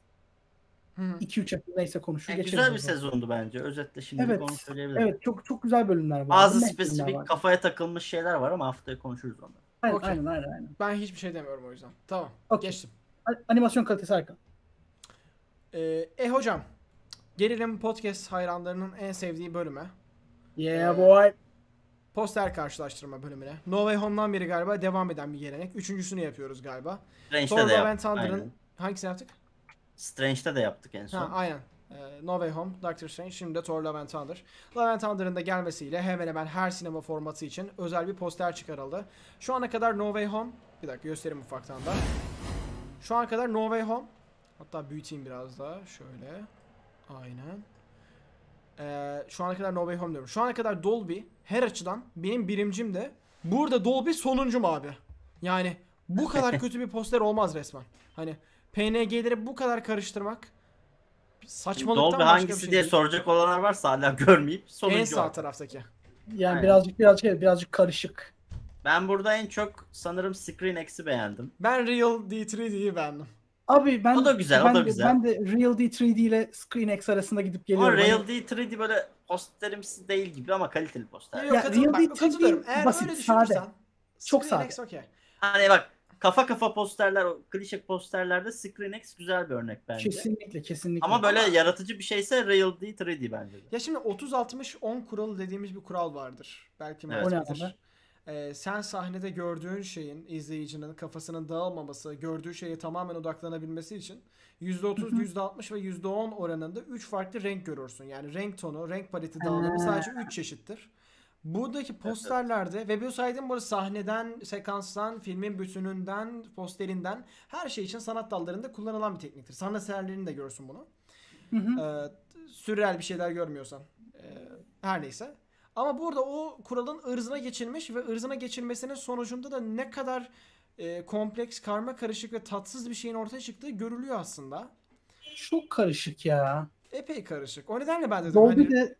Hı hı. 2-3 yapı neyse konuşur Yani geçeriz. güzel bir zaman. sezondu bence. Özetle şimdi Evet, onu söyleyebilirim. Evet çok çok güzel bölümler var. Bazı spesifik var. kafaya takılmış şeyler var ama haftaya konuşuruz onları. Aynen, Okey. aynen aynen. Ben hiçbir şey demiyorum o yüzden. Tamam. Okey. Geçtim. A- Animasyon kalitesi harika. Ee, e hocam. Gerilim Podcast hayranlarının en sevdiği bölüme. Yeah Ee, boy. Poster karşılaştırma bölümüne. No Way Home'dan beri galiba devam eden bir gelenek. Üçüncüsünü yapıyoruz galiba. Strange'de Thor de yaptık. Thunder'ın Aynen. hangisini yaptık? Strange'de de yaptık en son. Ha aynen. Ee, no Way Home, Doctor Strange, şimdi de Thor Love and Thunder. Love and Thunder'ın da gelmesiyle hemen hemen her sinema formatı için özel bir poster çıkarıldı. Şu ana kadar No Way Home, bir dakika göstereyim ufaktan da. Şu ana kadar No Way Home, hatta büyüteyim biraz daha şöyle. Aynen. Ee, şu ana kadar No Way Home diyorum. Şu ana kadar Dolby her açıdan benim birimcim de burada Dolby sonuncum abi. Yani bu kadar (laughs) kötü bir poster olmaz resmen. Hani PNG'leri bu kadar karıştırmak saçmalıktan Dolby başka hangisi bir şey diye değil. soracak olanlar varsa hala görmeyip sonuncu En sağ var. taraftaki. Yani Aynen. birazcık birazcık evet, birazcık karışık. Ben burada en çok sanırım Screen X'i beğendim. Ben Real D3D'yi beğendim. Abi ben O da güzel, o ben da de, güzel. Ben de Real D 3D ile ScreenX arasında gidip Ama geliyorum. Real Hani- D 3D böyle posterimsi değil gibi ama kaliteli poster. Yok, Ya, Real katılıyorum. Tree Eğer basit, öyle sade. Çok sade. okey. Hani bak kafa kafa posterler, o klişe posterlerde ScreenX güzel bir örnek bence. Kesinlikle kesinlikle. Ama böyle Ama- yaratıcı bir şeyse Real D 3D bence de. Ya şimdi 30-60-10 kuralı dediğimiz bir kural vardır. Belki Evet. O ne Ee, sen sahnede gördüğün şeyin izleyicinin kafasının dağılmaması, gördüğü şeye tamamen odaklanabilmesi için %30, %60 ve %10 oranında 3 farklı renk görürsün. Yani renk tonu, renk paleti dağılımı sadece 3 çeşittir. Buradaki posterlerde ve bu saydığım bu sahneden, sekanstan, filmin bütününden, posterinden her şey için sanat dallarında kullanılan bir tekniktir. Sanat eserlerini de görsün bunu. Hı hı. Ee, sürreal bir şeyler görmüyorsan. Ee, her neyse. Ama burada o kuralın ırzına geçilmiş ve ırzına geçilmesinin sonucunda da ne kadar e, kompleks, karma karışık ve tatsız bir şeyin ortaya çıktığı görülüyor aslında. Çok karışık ya. Epey karışık. O nedenle ben dedim Dolby hani de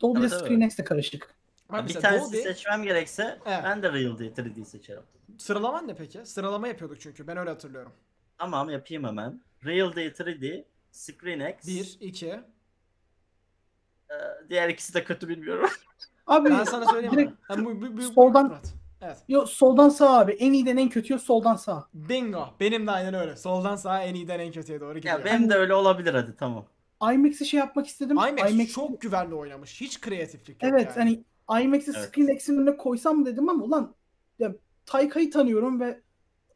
Dolby de Evet, evet. ScreenX de karışık. bak bir tanesi Dolby seçmem gerekse Evet. ben de Real D 3D seçerim. sıralaman ne peki? Sıralama yapıyorduk çünkü ben öyle hatırlıyorum. Tamam yapayım hemen. Real D 3D, ScreenX. 1, 2. Ee, diğer ikisi de kötü bilmiyorum. (laughs) Abi Ben sana söyleyeyim mi? direkt bu, bu, bu, soldan- Murat. Evet. yo, soldan sağa abi. En iyiden en kötüye soldan sağa. Bingo. Benim de aynen öyle. Soldan sağa en iyiden en kötüye doğru gidiyor. ya benim de öyle olabilir hadi tamam. IMAX'i şey yapmak istedim. IMAX, IMAX çok güvenli oynamış. Hiç kreatiflik yok Evet yani. hani IMAX'i Evet. ScreenX'in önüne koysam dedim ama ulan ya, Tayka'yı tanıyorum ve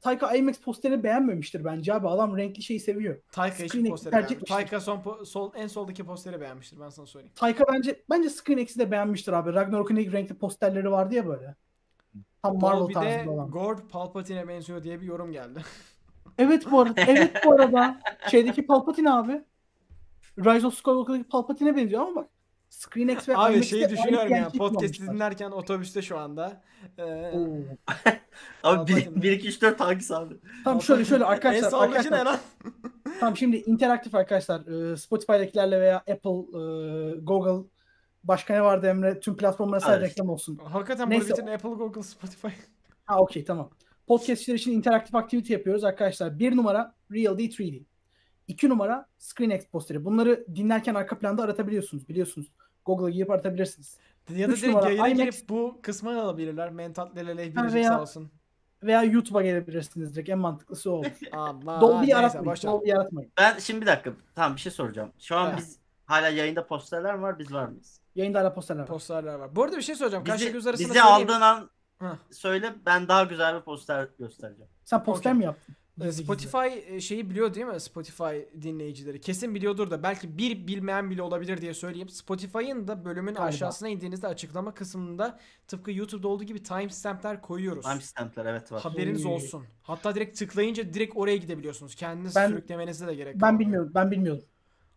Tayka IMAX posterini beğenmemiştir bence abi. Adam renkli şeyi seviyor. Taika hiç Screen posteri tercih beğenmiş. etmiştir. Taika son po- sol, en soldaki posteri beğenmiştir ben sana söyleyeyim. Tayka bence bence ScreenX'i de beğenmiştir abi. Ragnarok'un ilk renkli posterleri vardı ya böyle. Tam Marvel Dolby'de tarzında olan. Gord Palpatine'e benziyor diye bir yorum geldi. (laughs) Evet bu arada. Evet bu arada. Şeydeki Palpatine abi. Rise of Skywalker'daki Palpatine'e benziyor ama bak. ScreenX ve Abi şeyi düşünüyorum yani podcast'i dinlerken otobüste şu anda. Ee, (laughs) abi 1 2 3 4 hangisi abi? Tam şöyle şöyle arkadaşlar. En arkadaşlar. ne lan? Tam şimdi interaktif arkadaşlar. E, Spotify'dakilerle veya Apple, e, Google başka ne vardı Emre? Tüm platformlara sadece reklam olsun. Hakikaten Neyse. bu Apple, Google, Spotify. Ha okey tamam. Podcastçiler için interaktif aktivite yapıyoruz arkadaşlar. Bir numara Real D3D. 2 numara ScreenX posteri. Bunları dinlerken arka planda aratabiliyorsunuz biliyorsunuz. Google'a girip aratabilirsiniz. Ya da direkt yayına IMAX... girip bu kısmı alabilirler. Mentat leleley bilecek sağ olsun. Veya YouTube'a gelebilirsiniz direkt. En mantıklısı o olur. (laughs) Dolby'yi yaratmayın. Dolby'yi. Ben şimdi bir dakika. Tamam bir şey soracağım. Şu an ha. biz hala yayında posterler var. Biz var mıyız? Yayında hala posterler var. Posterler var. Bu arada bir şey soracağım. Bizi, Karşı bizi aldığın an Heh. söyle ben daha güzel bir poster göstereceğim. Sen poster okay. mi yaptın? Ee, Gizli. Spotify e, şeyi biliyor değil mi? Spotify dinleyicileri. Kesin biliyordur da belki bir bilmeyen bile olabilir diye söyleyeyim. Spotify'ın da bölümün Galiba. aşağısına indiğinizde açıklama kısmında tıpkı YouTube'da olduğu gibi timestamp'ler koyuyoruz. Timestamp'ler evet var. Haberiniz Oy. olsun. Hatta direkt tıklayınca direkt oraya gidebiliyorsunuz. Kendiniz Ben- sürüklemenize de gerek Ben kalmıyor. bilmiyorum. Ben bilmiyordum.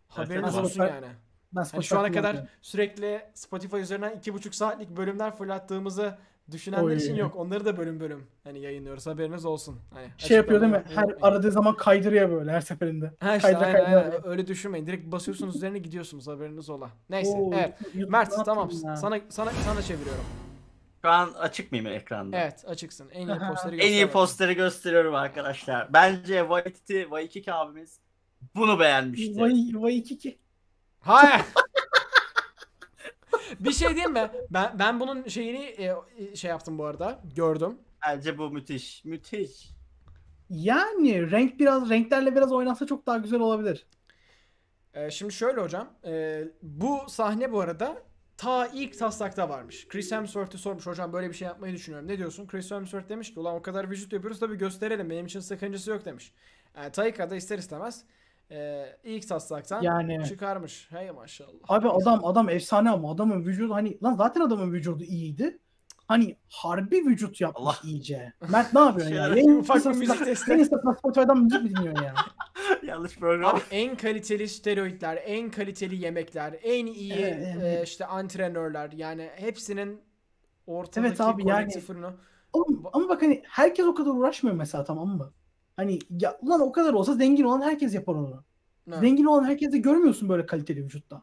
Haberiniz Evet, olsun yani. Ben Spotify şu ana kadar sürekli Spotify üzerinden iki buçuk saatlik bölümler fırlattığımızı düşünenler Oy. için yok. Onları da bölüm bölüm hani yayınlıyoruz. Haberiniz olsun. Hani Şey yapıyor değil mi? Her aradığı zaman kaydırıyor böyle her seferinde. Ha işte Kaydıra aynen, kaydıra aynen. öyle düşünmeyin. Direkt basıyorsunuz üzerine gidiyorsunuz haberiniz ola. Neyse Oo, evet. YouTube- Mert tamam ya? sana sana sana çeviriyorum. Şu an açık mıyım ekranda? Evet açıksın. En iyi posteri En iyi posteri gösteriyorum arkadaşlar. Bence Waititi, Waikiki abimiz bunu beğenmişti. Vay vay iki ki. Hayır. (laughs) bir şey diyeyim mi? Ben ben bunun şeyini e, e, şey yaptım bu arada. Gördüm. Bence bu müthiş. Müthiş. Yani renk biraz renklerle biraz oynansa çok daha güzel olabilir. Ee, şimdi şöyle hocam. e, bu sahne bu arada ta ilk taslakta varmış. Chris Hemsworth'e sormuş hocam böyle bir şey yapmayı düşünüyorum. Ne diyorsun? Chris Hemsworth demiş ki ulan o kadar vücut yapıyoruz tabii gösterelim. Benim için sakıncası yok demiş. Yani Taika da ister istemez e, ilk taslaktan Yani çıkarmış. Hey maşallah. abi adam adam efsane ama adamın vücudu hani lan zaten adamın vücudu iyiydi. Hani harbi vücut yapmış Allah. iyice. Mert ne yapıyorsun (laughs) ya? Şöyle Yayın ufak bir sırasında- müzik testi. yayın sırasında Spotify'dan müzik mi dinliyorsun ya? (laughs) Yanlış program. Abi en kaliteli steroidler, en kaliteli yemekler, en iyi Evet, e, evet. işte antrenörler yani hepsinin ortadaki Evet abi, yani- kolektif ürünü. Oğlum, ama bak hani herkes o kadar uğraşmıyor mesela tamam mı? Hani ya ulan o kadar olsa zengin olan herkes yapar onu. Ha. Zengin olan herkes de görmüyorsun böyle kaliteli vücutta.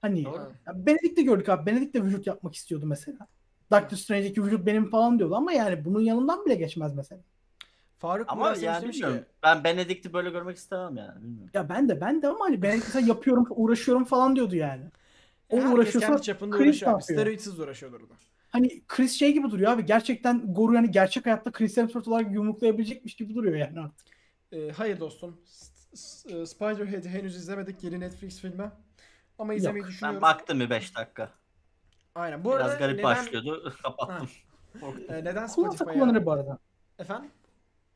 Hani Doğru. ya Benedict de gördük abi. Benedict de vücut yapmak istiyordu mesela. Doctor Strange'deki vücut benim falan diyordu ama yani bunun yanından bile geçmez mesela. Faruk Ama yani bilmiyorum. ki Ben Benedict'i böyle görmek istemem yani. Bilmiyorum. Ya ben de ben de ama hani ben mesela yapıyorum uğraşıyorum falan diyordu yani. O herkes uğraşıyorsa kendi çapında uğraşıyor. Steroidsiz uğraşıyordur orada. Hani Chris şey gibi duruyor abi. Gerçekten Goru yani gerçek hayatta Chris Hemsworth olarak yumruklayabilecekmiş gibi duruyor yani artık. Ee, hayır dostum. E, Spiderhead'i henüz izlemedik yeni Netflix filmi. Ama izlemeyi Yok, düşünüyorum. Ben baktım bir 5 dakika. Aynen. Bu Biraz arada garip neden, başlıyordu. (laughs) Kapattım. e, neden Spotify'a... kullanır bu arada. Efendim?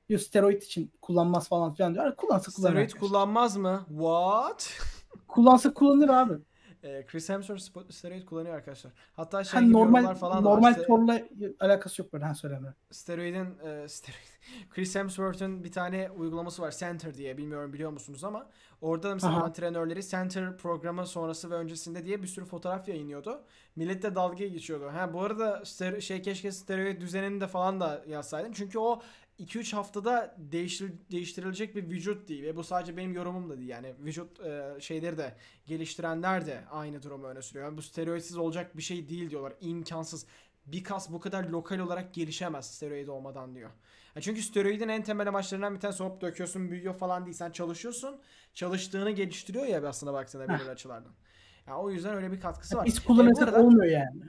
Diyor steroid için kullanmaz falan filan diyor. Kullansa kullanır. Steroid kullanmaz mı? What? Kullansa kullanır abi. Ee, Chris Hemsworth steroid kullanıyor arkadaşlar. Hatta şey Hani gibi normal falan da var. normal İşte Thor'la alakası yok böyle. Ha söyleme. steroidin e, steroid. (laughs) Chris Hemsworth'un bir tane uygulaması var Center diye bilmiyorum biliyor musunuz ama orada da mesela Aha. antrenörleri Center programı sonrası ve öncesinde diye bir sürü fotoğraf yayınlıyordu. Millet de dalga geçiyordu. Ha bu arada stero- şey keşke steroid düzenini de falan da yazsaydın. Çünkü o 2-3 haftada değiştir değiştirilecek bir vücut değil ve bu sadece benim yorumum da değil. Yani vücut e, şeyleri de geliştirenler de aynı durumu öne sürüyor. Yani bu steroidsiz olacak bir şey değil diyorlar. İmkansız. Bir kas bu kadar lokal olarak gelişemez steroid olmadan diyor. Ya çünkü steroidin en temel amaçlarından bir tanesi hop döküyorsun büyüyor falan değil. Sen çalışıyorsun. Çalıştığını geliştiriyor ya aslında baktığında belirli açılardan. Ya o yüzden öyle bir katkısı var. Biz E, bu kullanırsak arada- olmuyor yani.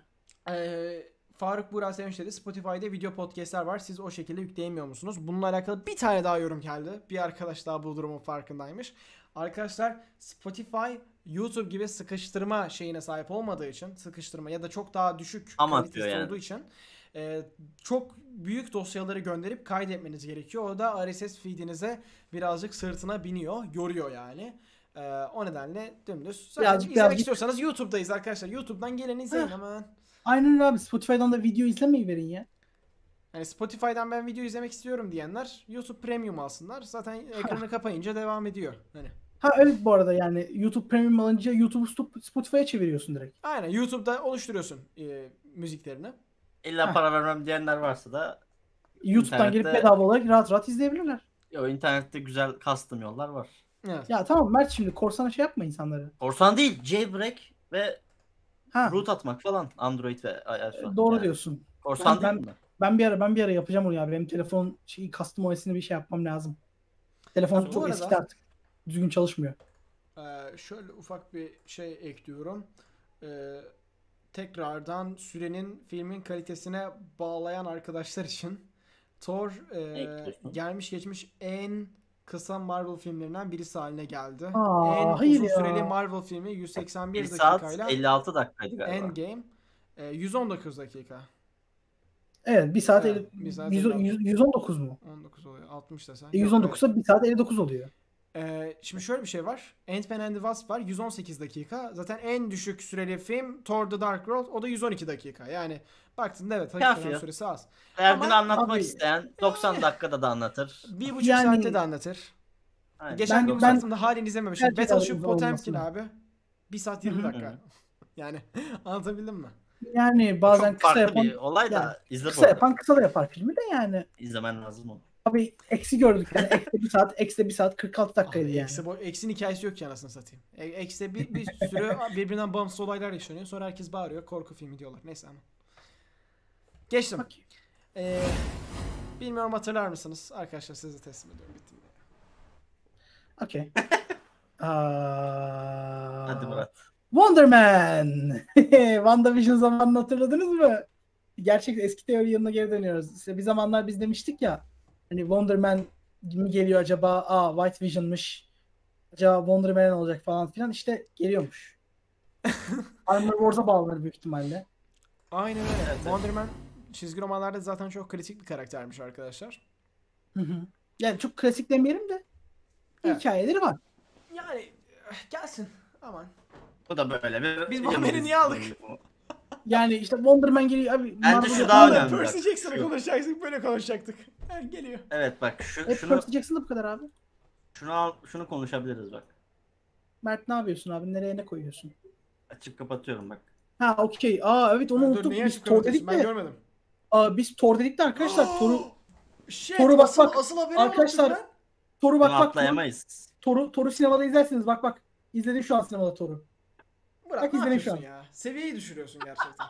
ee, Faruk Burak Sevinç dedi. Spotify'da video podcastler var. Siz o şekilde yükleyemiyor musunuz? Bununla alakalı bir tane daha yorum geldi. Bir arkadaş daha bu durumun farkındaymış. Arkadaşlar Spotify YouTube gibi sıkıştırma şeyine sahip olmadığı için sıkıştırma ya da çok daha düşük Ama kalitesi yani. olduğu için e, çok büyük dosyaları gönderip kaydetmeniz gerekiyor. O da RSS feedinize birazcık sırtına biniyor. Yoruyor yani. E, o nedenle dümdüz. Zaten Birazcık- izlemek birazcık- istiyorsanız YouTube'dayız arkadaşlar. YouTube'dan gelin izleyin Heh. hemen. Aynen öyle abi. Spotify'dan da video izlemeyi verin ya. Hani Spotify'dan ben video izlemek istiyorum diyenler YouTube Premium alsınlar. Zaten ekranı kapayınca devam ediyor. Hani. Ha evet bu arada yani YouTube Premium alınca YouTube'u Sp- Spotify'a çeviriyorsun direkt. Aynen YouTube'da oluşturuyorsun e, müziklerini. İlla para vermem diyenler varsa da YouTube'dan gelip İnternette- bedava olarak rahat rahat izleyebilirler. o internette güzel custom yollar var. Evet. Ya tamam Mert şimdi korsana şey yapma insanları. Korsan değil, jailbreak ve Ha root atmak falan Android ve iOS'a. doğru Yani diyorsun. Korsan Ben- değil mi? Ben bir ara ben bir ara yapacağım onu ya. Benim telefon şey custom OS'ini bir şey yapmam lazım. Telefon çok arada- eski artık. Düzgün çalışmıyor. Ee, şöyle ufak bir şey ekliyorum. Ee, tekrardan sürenin filmin kalitesine bağlayan arkadaşlar için Thor e, gelmiş geçmiş en kısa Marvel filmlerinden birisi haline geldi. Aa, en hayır uzun ya. süreli Marvel filmi 181 1 saat dakikayla 56 dakikaydı galiba. Endgame e, 119 dakika. Evet 1 saat, Evet, elli- bir saat yüz- elli- yüz- 119 mu? 19 oluyor. 60 desen. E, Yok, 119'a 1 saat 59 oluyor. Ee, şimdi şöyle bir şey var. Ant-Man and the Wasp var. 118 dakika. Zaten en düşük süreli film Thor The Dark World. O da 112 dakika. Yani baktığında evet hakikaten ya. süresi az. Derdini Ama anlatmak abi- isteyen 90 dakikada da anlatır. Bir buçuk Yani- saatte de anlatır. Aynen. Geçen Ben- gün ben- baktığımda halini izlememişim. Battleship Potemkin abi. 1 saat 20 Hı hı. dakika. (laughs) yani (laughs) anlatabildim mi? Yani bazen Çok kısa yapan bir olay da Yani izle kısa bu arada. yapan kısa da yapar filmi de yani. İzlemen lazım onu. Abi eksi gördük yani. eksi 1 saat, eksi 1 saat 46 dakikaydı Abi, yani. eksi, bu, eksin hikayesi yok ki anasını satayım. E, ekste bir, bir sürü birbirinden bağımsız olaylar yaşanıyor. Sonra herkes bağırıyor. Korku filmi diyorlar. Neyse ama. Geçtim. Bak, Ee, bilmiyorum hatırlar mısınız? Arkadaşlar size teslim ediyorum. Bitti. Okey. (laughs) Aa, Hadi Murat. Wonder Man. (laughs) WandaVision zamanını hatırladınız mı? Gerçek eski teori yanına geri dönüyoruz. İşte bir zamanlar biz demiştik ya hani Wonder Man mi geliyor acaba? Aa White Vision'mış. Acaba Wonder Man olacak falan filan. İşte geliyormuş. (laughs) Armor Wars'a bağlanır büyük ihtimalle. Aynen öyle. Evet. Wonder Man çizgi romanlarda zaten çok kritik bir karaktermiş arkadaşlar. Hı hı. yani çok klasik demeyelim de Evet. hikayeleri var. Yani eh, gelsin. Aman. Bu da böyle bir... Biz bu haberi niye aldık? (laughs) Yani işte Wonder Man geliyor. Abi, Bence Marvel'da- şu daha Marvel- önemli. Percy. Jackson'ı konuşacaktık. Böyle konuşacaktık. Ha, geliyor. Evet bak şu, Hep şunu Percy Jackson'da bu kadar abi. şunu al, şunu konuşabiliriz bak. Mert ne yapıyorsun abi? Nereye ne koyuyorsun? Açıp kapatıyorum bak. Ha okey. Aa evet onu Dur, unuttuk. niye Biz Thor dedik Ben de. görmedim. Aa, biz Thor dedik de arkadaşlar. Thor'u Shit, Thor'u bak, asıl, bak. asıl haberi Arkadaşlar, Thor'u bak bak. Thor'u, atlayamayız. Thor'u, Thor'u sinemada izlersiniz. Bak bak. İzledim şu an sinemada Thor'u. Bırak Bak ne izledim şu yapıyorsun ya? Seviyeyi düşürüyorsun gerçekten.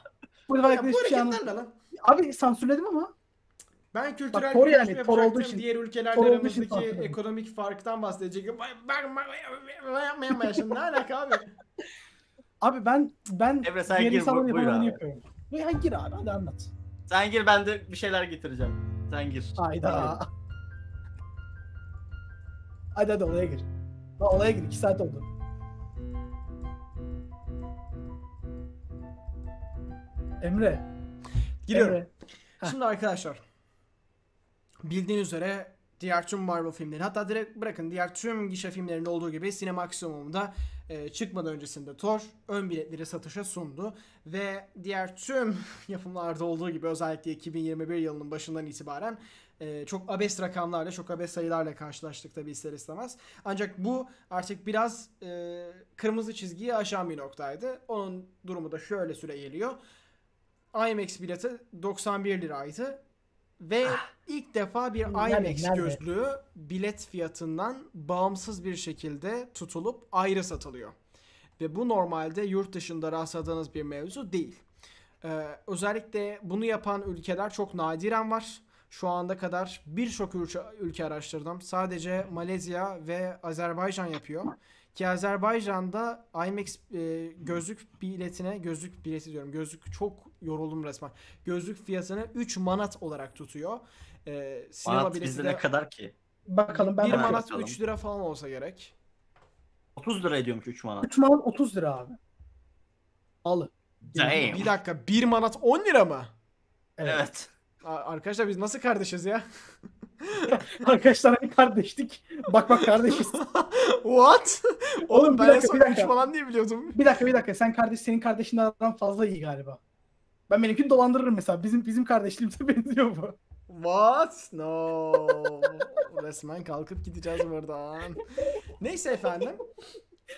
Burada ya bak bu hiçbir şey lan? Abi sansürledim ama. Ben kültürel Tor bir yani, Tor olduğu için- Diğer ülkelerle Tor aramızdaki ekonomik farktan bahsedecektim. Ben şimdi ne alaka abi? Abi ben ben Emre sen gir, bu- buyur abi. yapıyorum. Ya gir abi hadi anlat. Sen gir ben de bir şeyler getireceğim. Sen gir. Hayda. Hadi hadi olaya gir. Olaya gir 2 saat oldu. Emre. Giriyorum. Emre. Şimdi arkadaşlar bildiğiniz üzere diğer tüm Marvel filmleri hatta direkt bırakın diğer tüm gişe filmlerinde olduğu gibi Cinemaximum'da e, çıkmadan öncesinde Thor ön biletleri satışa sundu ve diğer tüm (laughs) yapımlarda olduğu gibi özellikle 2021 yılının başından itibaren e, çok abes rakamlarla çok abes sayılarla karşılaştık tabi ister istemez. Ancak bu artık biraz e, kırmızı çizgiyi aşan bir noktaydı. Onun durumu da şöyle süre geliyor. IMAX bileti 91 liraydı. Ve ilk defa bir IMAX nerede? gözlüğü bilet fiyatından bağımsız bir şekilde tutulup ayrı satılıyor. Ve bu normalde yurt dışında rastladığınız bir mevzu değil. Ee, özellikle bunu yapan ülkeler çok nadiren var. Şu anda kadar birçok ülke, ülke araştırdım. Sadece Malezya ve Azerbaycan yapıyor. Ki Azerbaycan'da IMAX e, gözlük biletine, gözlük bileti diyorum. Gözlük çok yoruldum resmen. Gözlük fiyatını 3 manat olarak tutuyor. E, sinema Manat bileti bizde de ne kadar ki? Bakalım ben 1 Hemen bakıyorum. manat bakalım. 3 lira falan olsa gerek. 30 lira ediyormuş 3 manat. 3 manat 30 lira abi. Al. Damn. Bir dakika 1 manat 10 lira mı? Evet. A- Arkadaşlar biz nasıl kardeşiz ya? (laughs) (laughs) Arkadaşlar hani kardeşlik. Bak bak kardeşiz. (laughs) What? Oğlum Oğlum, bir ben en dakika, son bir 3 dakika. falan diye biliyordum. bir dakika bir dakika sen kardeş senin kardeşinden fazla iyi galiba. Ben benimkini dolandırırım mesela. Bizim bizim kardeşliğimize (laughs) benziyor bu. What? No. Resmen kalkıp gideceğiz buradan. Neyse efendim.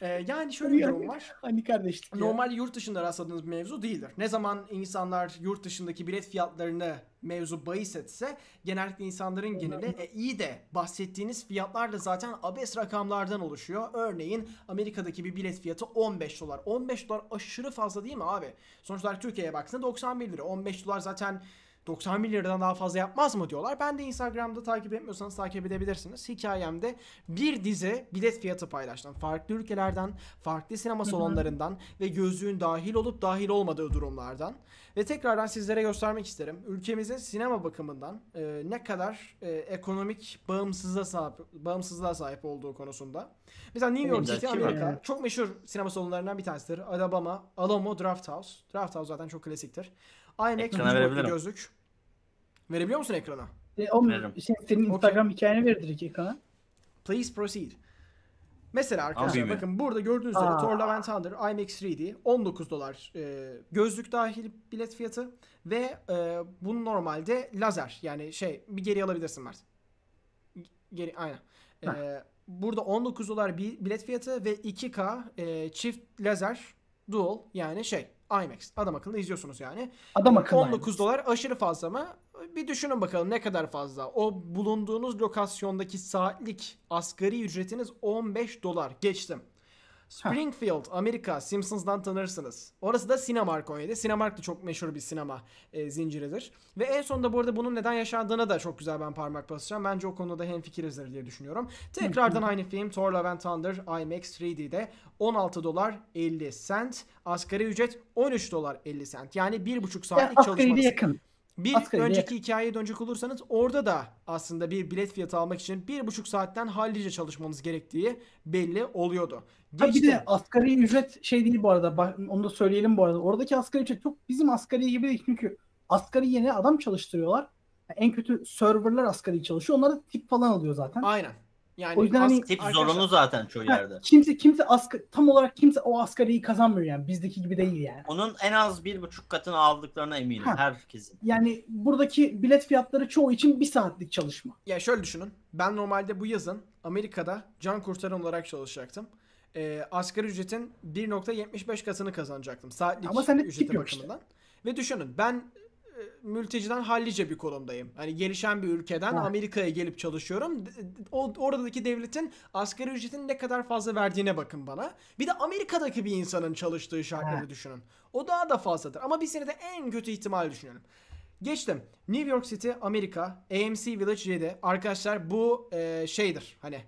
Ee, yani şöyle bir durum var. Hani kardeşlik ya. Normal yurt dışında rastladığınız bir mevzu değildir. Ne zaman insanlar yurt dışındaki bilet fiyatlarını mevzu bahis etse genellikle insanların geneli e, iyi de bahsettiğiniz fiyatlar da zaten abes rakamlardan oluşuyor. Örneğin Amerika'daki bir bilet fiyatı 15 dolar. 15 dolar aşırı fazla değil mi abi? Sonuçta Türkiye'ye baktığında 91 lira. 15 dolar zaten 91 liradan daha fazla yapmaz mı diyorlar. Ben de Instagram'da takip etmiyorsanız takip edebilirsiniz. Hikayemde bir dizi bilet fiyatı paylaştım. Farklı ülkelerden, farklı sinema salonlarından ve gözlüğün dahil olup dahil olmadığı durumlardan. Ve tekrardan sizlere göstermek isterim. Ülkemizin sinema bakımından e, ne kadar e, ekonomik bağımsızlığa sahip, bağımsızlığa sahip olduğu konusunda. Mesela New York City Milliyetçi Amerika çok meşhur sinema salonlarından bir tanesidir. Alabama, Alamo Draft House. Draft House zaten çok klasiktir. IMAX Ekrana gözlük. Verebiliyor musun ekrana? E, oğlum, Veririm. şey, senin Instagram hikayeni ver direkt ekrana. Please proceed. Mesela arkadaşlar Abi mi? bakın burada gördüğünüz üzere Aa. Thor Love and Thunder IMAX 3D 19 dolar e, gözlük dahil bilet fiyatı ve e, bu normalde lazer yani şey bir geri alabilirsin Mert. Geri aynen. E, burada 19 dolar bir bilet fiyatı ve 2K e, çift lazer dual yani şey IMAX adam akıllı izliyorsunuz yani. Adam akıllı. 19 dolar aşırı fazla mı? Bir düşünün bakalım ne kadar fazla. O bulunduğunuz lokasyondaki saatlik asgari ücretiniz 15 dolar. Geçtim. Springfield, Amerika, Simpsons'dan tanırsınız. Orası da Cinemark 17. Cinemark da çok meşhur bir sinema e, zinciridir. Ve en sonunda bu arada bunun neden yaşandığına da çok güzel ben parmak basacağım. Bence o konuda hemfikirizdir diye düşünüyorum. Tekrardan aynı film Thor Love and Thunder IMAX 3D'de 16 dolar 50 cent. Asgari ücret 13 dolar 50 cent. Yani 1,5 Ya, saatlik asgari çalışması. yakın. Bir Asgari önceki hikayeye dönecek olursanız orada da aslında bir bilet fiyatı almak için bir buçuk saatten hallice çalışmanız gerektiği belli oluyordu. Ha bir Geçtim. de asgari ücret şey değil bu arada. Onu da söyleyelim bu arada. Oradaki asgari ücret çok bizim asgari gibi değil. Çünkü asgari yerine adam çalıştırıyorlar. Yani en kötü serverlar asgari çalışıyor. Onlar da tip falan alıyor zaten. Aynen. Yani O yüzden hani- Tip arkadaşlar, zorunlu zaten çoğu Ha, yerde. kimse kimse asgari, tam olarak kimse o asgariyi kazanmıyor yani. Bizdeki gibi değil yani. Onun en az bir buçuk katını aldıklarına eminim Ha. herkesin. Yani buradaki bilet fiyatları çoğu için bir saatlik çalışma. Ya şöyle düşünün. Ben normalde bu yazın Amerika'da can kurtaran olarak çalışacaktım. Ee, asgari ücretin 1.75 katını kazanacaktım. Saatlik Ama sende ücreti yok işte. bakımından. Ve düşünün ben e, mülteciden hallice bir konumdayım. Hani gelişen bir ülkeden Ha. Amerika'ya gelip çalışıyorum. O oradaki devletin asgari ücretin ne kadar fazla verdiğine bakın bana. Bir de Amerika'daki bir insanın çalıştığı şartları Ha. düşünün. O daha da fazladır. Ama bir senede en kötü ihtimal düşünelim. Geçtim. New York City, Amerika, AMC Village 7. Arkadaşlar bu e, şeydir. Hani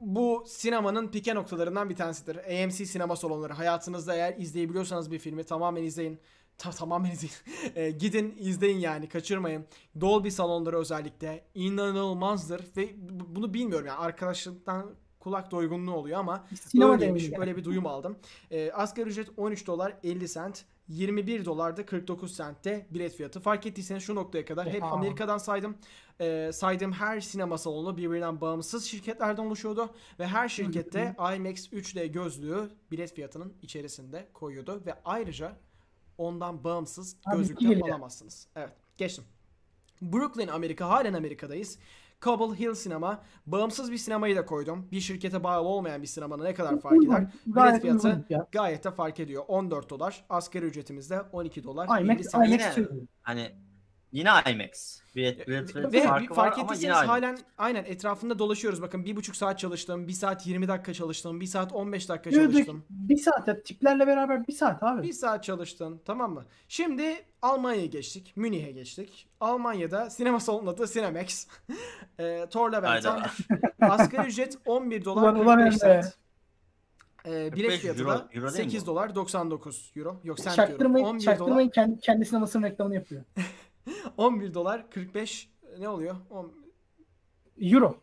bu sinemanın pike noktalarından bir tanesidir. AMC sinema salonları. Hayatınızda eğer izleyebiliyorsanız bir filmi tamamen izleyin. Ta- tamamen izleyin. (laughs) E, gidin izleyin yani kaçırmayın. Dolby salonları özellikle inanılmazdır ve bu- bunu bilmiyorum yani arkadaşlıktan kulak doygunluğu oluyor ama Sinema öyleymiş. demeyi. Böyle bir duyum aldım. E, asgari ücret 13 dolar 50 sent. 21 dolar da 49 sentte bilet fiyatı. Fark ettiyseniz şu noktaya kadar hep. Amerika'dan saydım. E, saydığım her sinema salonu birbirinden bağımsız şirketlerden oluşuyordu. Ve her şirkette IMAX 3D gözlüğü bilet fiyatının içerisinde koyuyordu. Ve ayrıca ondan bağımsız Abi, gözlükten geliyor. alamazsınız. Evet geçtim. Brooklyn Amerika halen Amerika'dayız. Cobble Hill Sinema. Bağımsız bir sinemayı da koydum. Bir şirkete bağlı olmayan bir sinemanın ne kadar fark eder? Bilet fiyatı gayet de fark ediyor. 14 dolar. Asgari ücretimiz de 12 dolar. IMAX, 50 sent. Yine- IMAX IMAX. Bilet, bilet, Ve bir farkı fark var ama yine ettiyseniz IMAX. halen aynen etrafında dolaşıyoruz. Bakın bir buçuk saat çalıştım, bir saat 20 dakika çalıştım, bir saat 15 dakika Yürüdük. çalıştım. Bir saat ya tiplerle beraber bir saat abi. Bir saat çalıştın tamam mı? Şimdi Almanya'ya geçtik. Münih'e geçtik. Almanya'da sinema salonu adı Cinemax. (laughs) e, Torla Hayda. (laughs) Asgari ücret 11 dolar Ulan, ulan 45 Emre. sent. E, bilet 45 fiyatı euro- da euro değil mi 8 bu? dolar 99 euro. Yok diyorum. Çaktırmayın, 11 dolar, çaktırmayın kendi, kendi sinemasının reklamını yapıyor. (laughs) (laughs) 11 dolar 45 ne oluyor? On- Euro.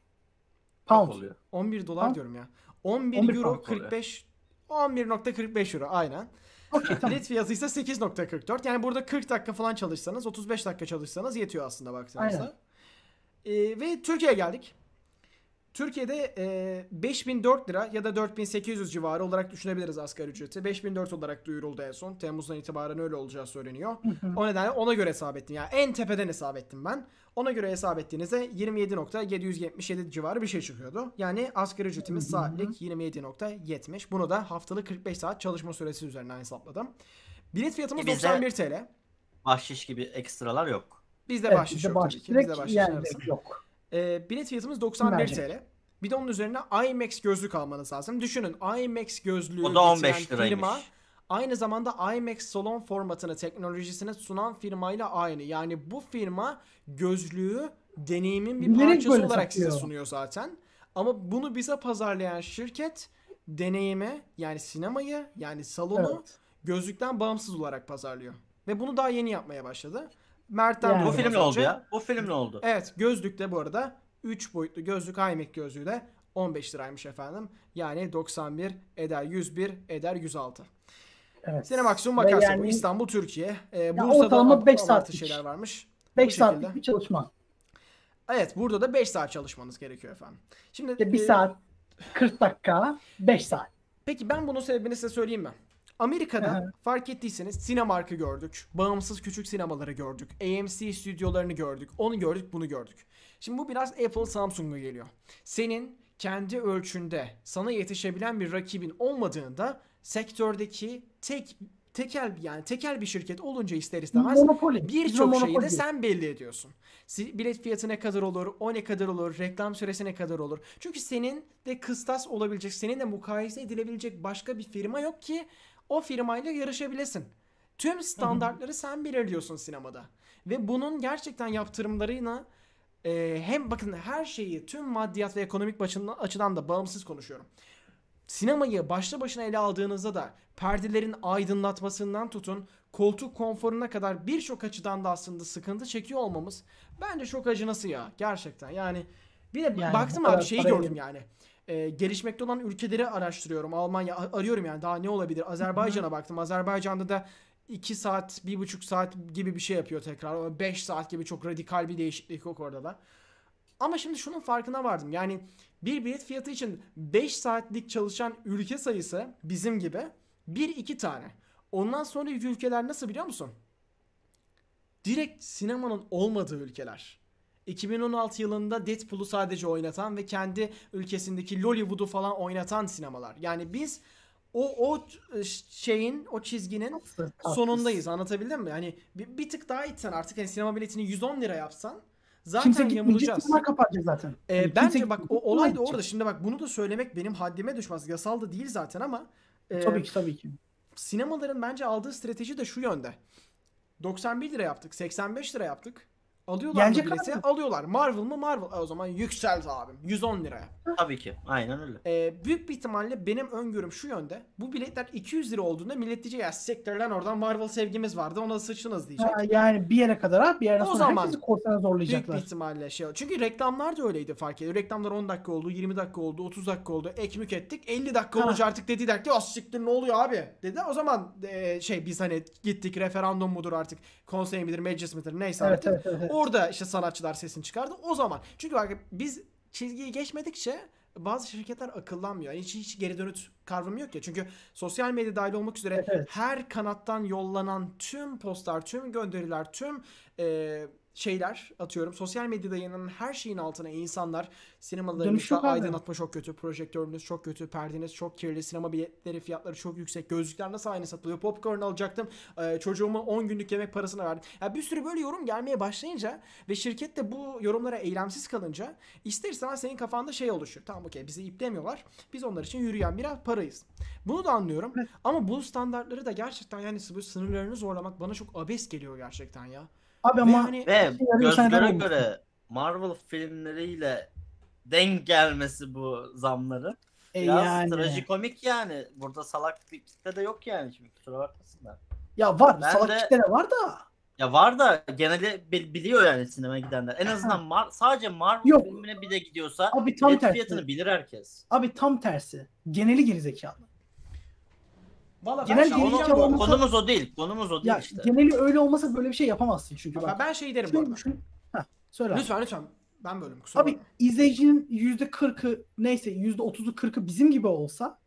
Pound. oluyor. 11 dolar Pound. diyorum ya. 11, 11 euro pound oluyor. 45 11.45 euro aynen. Okey tamam. Bilet fiyatı ise 8.44. Yani burada 40 dakika falan çalışsanız, 35 dakika çalışsanız yetiyor aslında baktığınızda. Aynen. Ee, ve Türkiye'ye geldik. Türkiye'de e, 5004 lira ya da 4800 civarı olarak düşünebiliriz asgari ücreti. 5004 olarak duyuruldu en son. Temmuz'dan itibaren öyle olacağı söyleniyor. o nedenle ona göre hesap ettim. Yani en tepeden hesap ettim ben. Ona göre hesap ettiğinizde 27.777 civarı bir şey çıkıyordu. Yani asgari ücretimiz saatlik 27.70. Bunu da haftalık 45 saat çalışma süresi üzerinden hesapladım. Bilet fiyatımız E bize- 91 TL. Bahşiş gibi ekstralar yok. Bizde Evet, bahşiş bizde yok bahşiş tabii ki. Bizde bahşiş yani yok. Ee, bilet fiyatımız 91 Verecek. TL. Bir de onun üzerine IMAX gözlük almanız lazım. Düşünün IMAX gözlüğü O da 15 getiren liraymış. firma aynı zamanda IMAX salon formatını teknolojisini sunan firmayla aynı. Yani bu firma gözlüğü deneyimin bir Bilerek parçası olarak size satıyor. sunuyor zaten. Ama bunu bize pazarlayan şirket deneyimi yani sinemayı yani salonu Evet. gözlükten bağımsız olarak pazarlıyor. Ve bunu daha yeni yapmaya başladı. Mert'ten Yani. Bu film ne oldu ya? Bu film ne oldu? Evet gözlükte bu arada 3 boyutlu gözlük IMAX gözlüğü de 15 liraymış efendim. Yani 91 eder 101 eder 106. Evet. Cinemax'un Ve vakası bu. yani İstanbul Türkiye. Ee, Bursa'da ortalama ab- beş abartı saatlik. şeyler varmış. 5 bu saatlik bir çalışma. Evet burada da 5 saat çalışmanız gerekiyor efendim. Şimdi İşte 1 e, saat 40 dakika 5 saat. Peki ben bunun sebebini size söyleyeyim mi? Amerika'da fark ettiyseniz Cinemark'ı gördük. Bağımsız küçük sinemaları gördük. AMC stüdyolarını gördük. Onu gördük, bunu gördük. Şimdi bu biraz Apple Samsung'a geliyor. Senin kendi ölçünde sana yetişebilen bir rakibin olmadığında sektördeki tek tekel yani tekel bir şirket olunca ister istemez Birçok şeyi de sen belli ediyorsun. Bilet fiyatı ne kadar olur, o ne kadar olur, reklam süresi ne kadar olur. Çünkü senin de kıstas olabilecek, senin de mukayese edilebilecek başka bir firma yok ki o firmayla yarışabilesin. Tüm standartları sen belirliyorsun sinemada. Ve bunun gerçekten yaptırımlarına e, hem bakın her şeyi tüm maddiyat ve ekonomik açıdan, açıdan da bağımsız konuşuyorum. Sinemayı başlı başına ele aldığınızda da perdelerin aydınlatmasından tutun koltuk konforuna kadar birçok açıdan da aslında sıkıntı çekiyor olmamız bence çok acınası ya gerçekten yani bir de Yani baktım abi şeyi gördüm yani Ee, gelişmekte olan ülkeleri araştırıyorum Almanya arıyorum yani daha ne olabilir Azerbaycan'a baktım Azerbaycan'da da 2 saat 1,5 saat gibi bir şey yapıyor tekrar 5 saat gibi çok radikal bir değişiklik yok orada da ama şimdi şunun farkına vardım. Yani bir bilet fiyatı için 5 saatlik çalışan ülke sayısı bizim gibi 1-2 tane. Ondan sonraki ülkeler nasıl biliyor musun? Direkt sinemanın olmadığı ülkeler. 2016 yılında Deadpool'u sadece oynatan ve kendi ülkesindeki Lollywood'u falan oynatan sinemalar. Yani biz o o şeyin, o çizginin sonundayız. Anlatabildim mi? Yani bir, bir tık daha itsen artık hani sinema biletini 110 lira yapsan zaten Kimse yamulacağız. sinema kapanacak zaten. Ee, Yani bence kimse bak o olay da orada. Şimdi bak bunu da söylemek benim haddime düşmez. Yasal da değil zaten ama e. Tabii ki tabii ki. sinemaların bence aldığı strateji de şu yönde. 91 lira yaptık. 85 lira yaptık. Alıyorlar mı Gelecek bileti? abi. Alıyorlar. Marvel mı? Marvel. E, o zaman yükselt abim. 110 liraya. Tabii ki. Aynen öyle. Ee, büyük bir ihtimalle benim öngörüm şu yönde. Bu biletler 200 lira olduğunda millet diyecek ya siktir lan oradan Marvel sevgimiz vardı ona sıçtınız diyecek. Ha, yani bir yere kadar ha bir yerden O sonra zaman herkesi korsana Büyük bir zorlayacaklar. ihtimalle şey. Çünkü reklamlar da öyleydi fark ediyor. Reklamlar 10 dakika oldu, 20 dakika oldu, 30 dakika oldu. Ekmük ettik. 50 dakika Ha. olunca artık dediler ki "Ah siktir ne oluyor abi?" dedi. O zaman e, şey biz hani gittik referandum mudur artık konsey midir, meclis midir neyse Evet, artık. evet, evet, evet. Orada işte sanatçılar sesini çıkardı. O zaman. Çünkü bak biz çizgiyi geçmedikçe bazı şirketler akıllanmıyor. Yani hiç, hiç geri dönüt kavramı yok ya. Çünkü sosyal medya dahil olmak üzere Evet, her kanattan yollanan tüm postlar, tüm gönderiler, tüm e, şeyler atıyorum. Sosyal medyada yayınlanan her şeyin altına insanlar abi. aydınlatma çok kötü, projektörünüz çok kötü, perdeniz çok kirli, sinema biletleri fiyatları çok yüksek, gözlükler nasıl aynı satılıyor, popcorn alacaktım, e, çocuğumun 10 günlük yemek parasını verdim. Ya bir sürü böyle yorum gelmeye başlayınca ve şirket de bu yorumlara eylemsiz kalınca ister istemez senin kafanda şey oluşuyor. Tamam okey bizi iplemiyorlar. Biz onlar için yürüyen birer parayız. Bunu da anlıyorum. Evet. Ama bu standartları da gerçekten yani bu sınırlarını zorlamak bana çok abes geliyor gerçekten ya. Abi Ve ama hani Ve göz göre göre Marvel filmleriyle denk gelmesi bu zamları. e, Biraz yani trajikomik yani. Burada salak bir kitle de yok yani şimdi kusura bakmasınlar. ya var Ben salak de- kitlere var da Ya var da geneli bil- biliyor yani sinema gidenler. En azından Mar- sadece Marvel Yok. filmine bir de gidiyorsa abi tam tersi. fiyatını bilir herkes. Abi tam tersi. Geneli gerizekalı. Valla Genel şey zekalı olmasa- konumuz o değil. Konumuz o değil Ya işte. geneli öyle olmasa böyle bir şey yapamazsın çünkü ben, bak. ben şey derim bu Şöyle arada. düşün. Heh, söyle. abi. Lütfen lütfen. Ben bölüm kusura Abi bakma. izleyicinin yüzde kırkı neyse yüzde otuzu kırkı bizim gibi olsa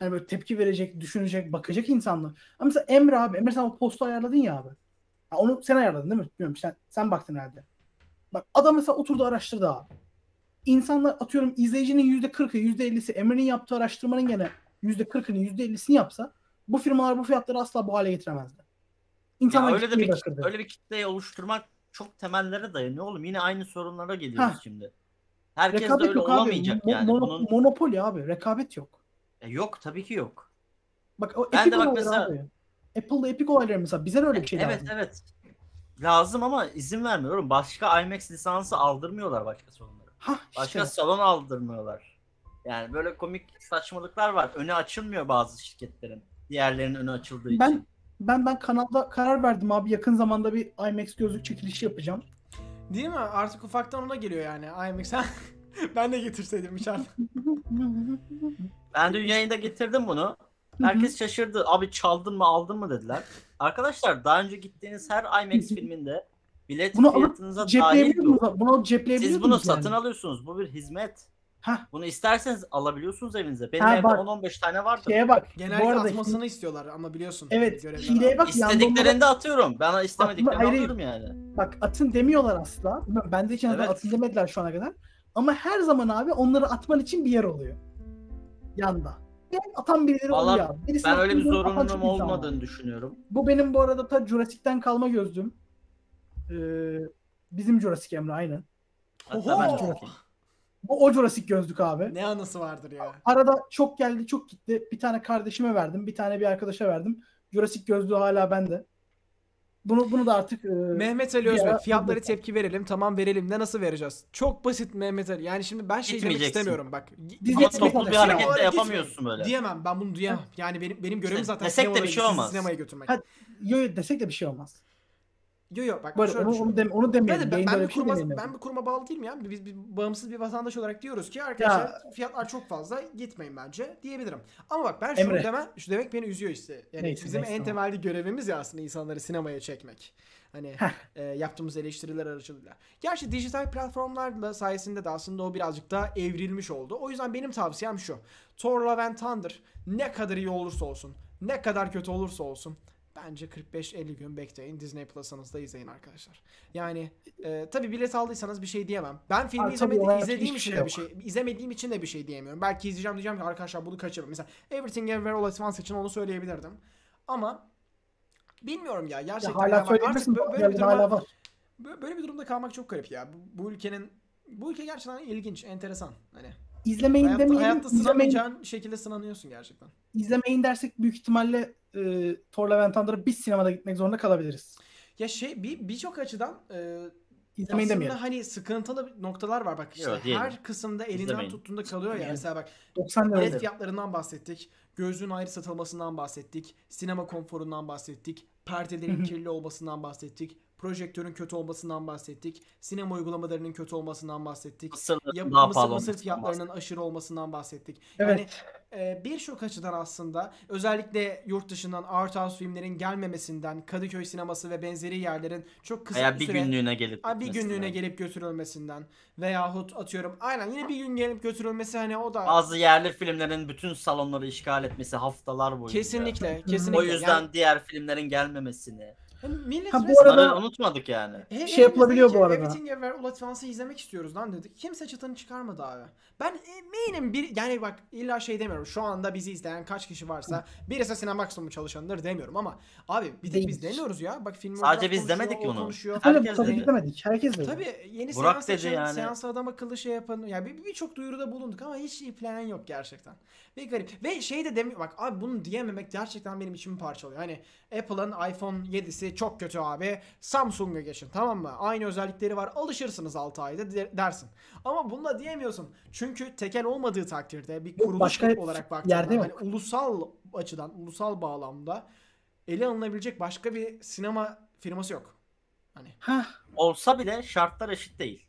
yani böyle tepki verecek, düşünecek, bakacak insanlar. Ama mesela Emre abi, Emre sen o postu ayarladın ya abi. Ha, onu sen ayarladın değil mi? Bilmiyorum sen, sen baktın herhalde. Bak adam mesela oturdu araştırdı abi. İnsanlar atıyorum izleyicinin yüzde kırkı, yüzde ellisi Emre'nin yaptığı araştırmanın gene yüzde kırkını, yüzde ellisini yapsa bu firmalar bu fiyatları asla bu hale getiremezdi. İnsanlar öyle de bir bırakırdı. öyle bir kitleyi oluşturmak çok temellere dayanıyor oğlum. Yine aynı sorunlara geliyoruz Heh. şimdi. Herkes de Rekabet öyle yok abi. olamayacak Mo- yani. mono- Bunun Monopoli abi. Rekabet yok. E, yok tabii ki yok. Bak o Ben Epic de bak olayları mesela- abi. Apple'da Epic olayları mesela bize de öyle bir şey evet lazım. evet. Lazım ama izin vermiyorum. Başka IMAX lisansı aldırmıyorlar başka salonlara. Hah Başka işte. salon aldırmıyorlar. Yani böyle komik saçmalıklar var. Önü açılmıyor bazı şirketlerin. Diğerlerinin önü açıldığı Ben için. ben ben kanalda karar verdim abi yakın zamanda bir IMAX gözlük çekilişi yapacağım. Değil mi? Artık ufaktan ona geliyor yani. IMAX. (laughs) ben de getirseydim içeride. (laughs) Ben dün yayında getirdim bunu. Herkes şaşırdı. Abi çaldın mı aldın mı dediler. Arkadaşlar daha önce gittiğiniz her IMAX filminde bilet Bunu fiyatınıza dahil? Bunu cepleyebiliyor Siz bunu satın yani? alıyorsunuz. Bu bir hizmet. Hah Bunu isterseniz alabiliyorsunuz evinize. Benim Ha, evde bak. 10-15 tane vardır. şeye bak. Genellikle bu arada atmasını istiyorlar ama biliyorsun. Evet, görevler hileye bak. İstediklerinde atıyorum. Bana istemediklerini Hayır, hayır. alıyorum yani. Bak atın demiyorlar asla. Ben de hiç Evet. atın demediler şu ana kadar. Ama her zaman abi onları atman için bir yer oluyor. Yanda. Yani atan birileri Vallahi oluyor abi. Birisi Ben öyle bir atıyor, atan çok zorunluluğum insan var. olmadığını düşünüyorum. Bu benim bu arada ta Jurassic'ten kalma gözlüğüm. Ee, bizim Jurassic Emre aynen. Hatta ben Oho! takayım. Bu o Jurassic gözlük abi. Ne anısı vardır ya. Arada çok geldi çok gitti. Bir tane kardeşime verdim. Bir tane bir arkadaşa verdim. Jurassic gözlüğü hala bende. Bunu bunu da artık e, Mehmet Ali Özbek fiyatları tepki verelim tamam verelim de nasıl vereceğiz? Çok basit Mehmet Ali. Yani şimdi ben şey demek istemiyorum bak. Ama toplu bir alacaksın. hareket de Oraya yapamıyorsun böyle. Diyemem ben bunu diyemem. Yani benim benim görevim İşte zaten desek de bir şey olmaz. sinemaya götürmek. Ha, yo desek de bir şey olmaz. Yo yo bak Böyle şöyle onu, düşün. onu, dem onu Ben, demeyelim. de, ben, Yayında ben, öyle bir şey kuruma, demeyelim. ben bir kuruma bağlı değilim ya. Biz bir bağımsız bir vatandaş olarak diyoruz ki arkadaşlar fiyatlar çok fazla gitmeyin bence diyebilirim. Ama bak ben şunu Emre. deme, şu demek beni üzüyor işte. Yani Neyse, bizim neyse, en temelde görevimiz ya aslında insanları sinemaya çekmek. Hani e, yaptığımız eleştiriler aracılığıyla. Gerçi dijital platformlarla sayesinde de aslında o birazcık daha evrilmiş oldu. O yüzden benim tavsiyem şu. Thor Love and Thunder ne kadar iyi olursa olsun, ne kadar kötü olursa olsun bence 45-50 gün bekleyin. Disney Plus'ınızda izleyin arkadaşlar. Yani e, tabi bilet aldıysanız bir şey diyemem. Ben filmi tabii izlemedi, izlediğim için şey de bir şey izlemediğim için de bir şey diyemiyorum. Belki izleyeceğim diyeceğim ki arkadaşlar bunu kaçırın. Mesela Everything Everywhere All at Once için onu söyleyebilirdim. Ama bilmiyorum ya Ya gerçekten. hala yani bak söyleyebilirsin. artık böyle bir duruma, hala var. bö- böyle bir durumda kalmak çok garip ya. Bu, bu ülkenin bu ülke gerçekten ilginç, enteresan. Hani izlemeyin Hayatta, demeyelim. hayatta izlemeyin, sınamayacağın şekilde sınanıyorsun gerçekten. izlemeyin dersek büyük ihtimalle e, Thor Love and biz sinemada gitmek zorunda kalabiliriz. Ya şey bir birçok açıdan e, İzlemeyin aslında demeyelim. hani sıkıntılı noktalar var bak işte Yo, diyelim. her kısımda elinden İzlemeyin. tuttuğunda kalıyor ya mesela bak 90 lira bilet fiyatlarından bahsettik gözlüğün ayrı satılmasından bahsettik sinema konforundan bahsettik perdelerin kirli olmasından bahsettik projektörün kötü olmasından bahsettik sinema uygulamalarının kötü olmasından bahsettik Mısırların ya, daha mısır, mısır fiyatlarının aşırı olmasından bahsettik. Evet. e, birçok açıdan aslında özellikle yurt dışından art house filmlerin gelmemesinden Kadıköy sineması ve benzeri yerlerin çok kısa Veya bir süre günlüğüne gelip Aa, bir günlüğüne gelip götürülmesinden veyahut atıyorum aynen yine bir gün gelip götürülmesi hani o da Bazı yerli filmlerin bütün salonları işgal etmesi haftalar boyunca. kesinlikle kesinlikle O yüzden yani, diğer filmlerin gelmemesini. Hani millet Ha, bu arada- unutmadık yani. He- şey hepimiz yapılabiliyor bu arada. Everything Everywhere All at Once'ı izlemek istiyoruz lan dedik. Kimse çıtını çıkarmadı abi. Ben eminim bir yani bak illa şey demiyorum. Şu anda bizi izleyen kaç kişi varsa birisi Cinemaximum çalışanıdır demiyorum ama abi bir tek biz demiyoruz ya. Bak film Sadece biz demedik ki onu. konuşuyor. Herkes tabii dedi. izlemedik. Herkes de. Tabii yeni Burak seans dedi açın, yani. seansa adam akıllı şey yapın. Yani bir- birçok duyuruda bulunduk ama hiç iplenen yok gerçekten. Ve garip. Ve şey de demiyor bak abi bunu diyememek gerçekten benim içimi parçalıyor. Hani Apple'ın iPhone 7'si çok kötü abi. Samsung'a geçin tamam mı? Aynı özellikleri var. Alışırsınız 6 ayda de- dersin. Ama bunu da diyemiyorsun. Çünkü tekel olmadığı takdirde bir kuruluş başka olarak baktığında yerde yok. hani ulusal açıdan, ulusal bağlamda ele alınabilecek başka bir sinema firması yok. Hani Hah, Olsa bile şartlar eşit değil.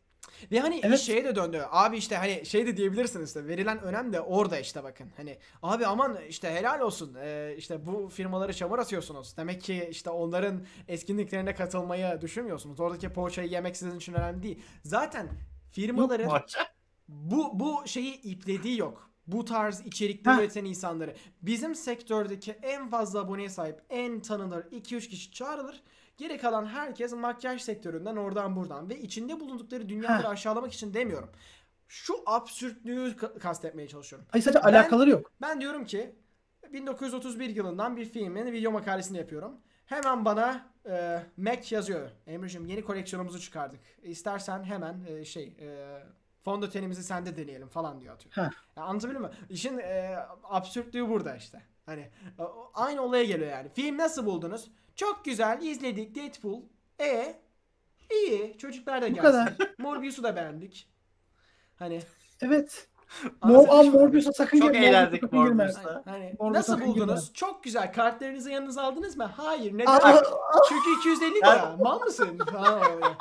Ve hani Evet. şeye de döndü. Abi işte hani şey de diyebilirsiniz işte verilen önem de orada işte bakın. Hani abi aman işte helal olsun. Ee, işte bu firmaları çamur atıyorsunuz. Demek ki işte onların etkinliklerine katılmayı düşünmüyorsunuz. Oradaki poğaçayı yemek sizin için önemli değil. Zaten firmaların bu bu şeyi iplediği yok. Bu tarz içerikleri Heh. üreten insanları. Bizim sektördeki en fazla aboneye sahip, en tanınır 2-3 kişi çağrılır. Geri kalan herkes makyaj sektöründen oradan buradan ve içinde bulundukları dünyaları aşağılamak için demiyorum. Şu absürtlüğü ka- kastetmeye çalışıyorum. Ay sadece Ben- alakaları yok. Ben diyorum ki 1931 yılından bir filmin video makalesini yapıyorum. Hemen bana e, Mac yazıyor. Emre'cim yeni koleksiyonumuzu çıkardık. İstersen hemen e, şey e, fondötenimizi sende deneyelim falan diyor atıyor. Heh. Ya anlatabiliyor muyum? İşin e, absürtlüğü burada işte. Hani aynı olaya geliyor yani. Film nasıl buldunuz? Çok güzel izledik Deadpool. E iyi çocuklar da Bu gelsin. kadar. (laughs) Morbius'u da beğendik. Hani Evet. (laughs) Mor muyum? Morbius'a sakın Çok girme. eğlendik sakın girme. Morbius'ta. Hani Orada nasıl sakın buldunuz? Çok güzel. Kartlarınızı yanınıza aldınız mı? Hayır. Neden? Aa, Çünkü 250 lira. Mal mısın? Falan oluyor.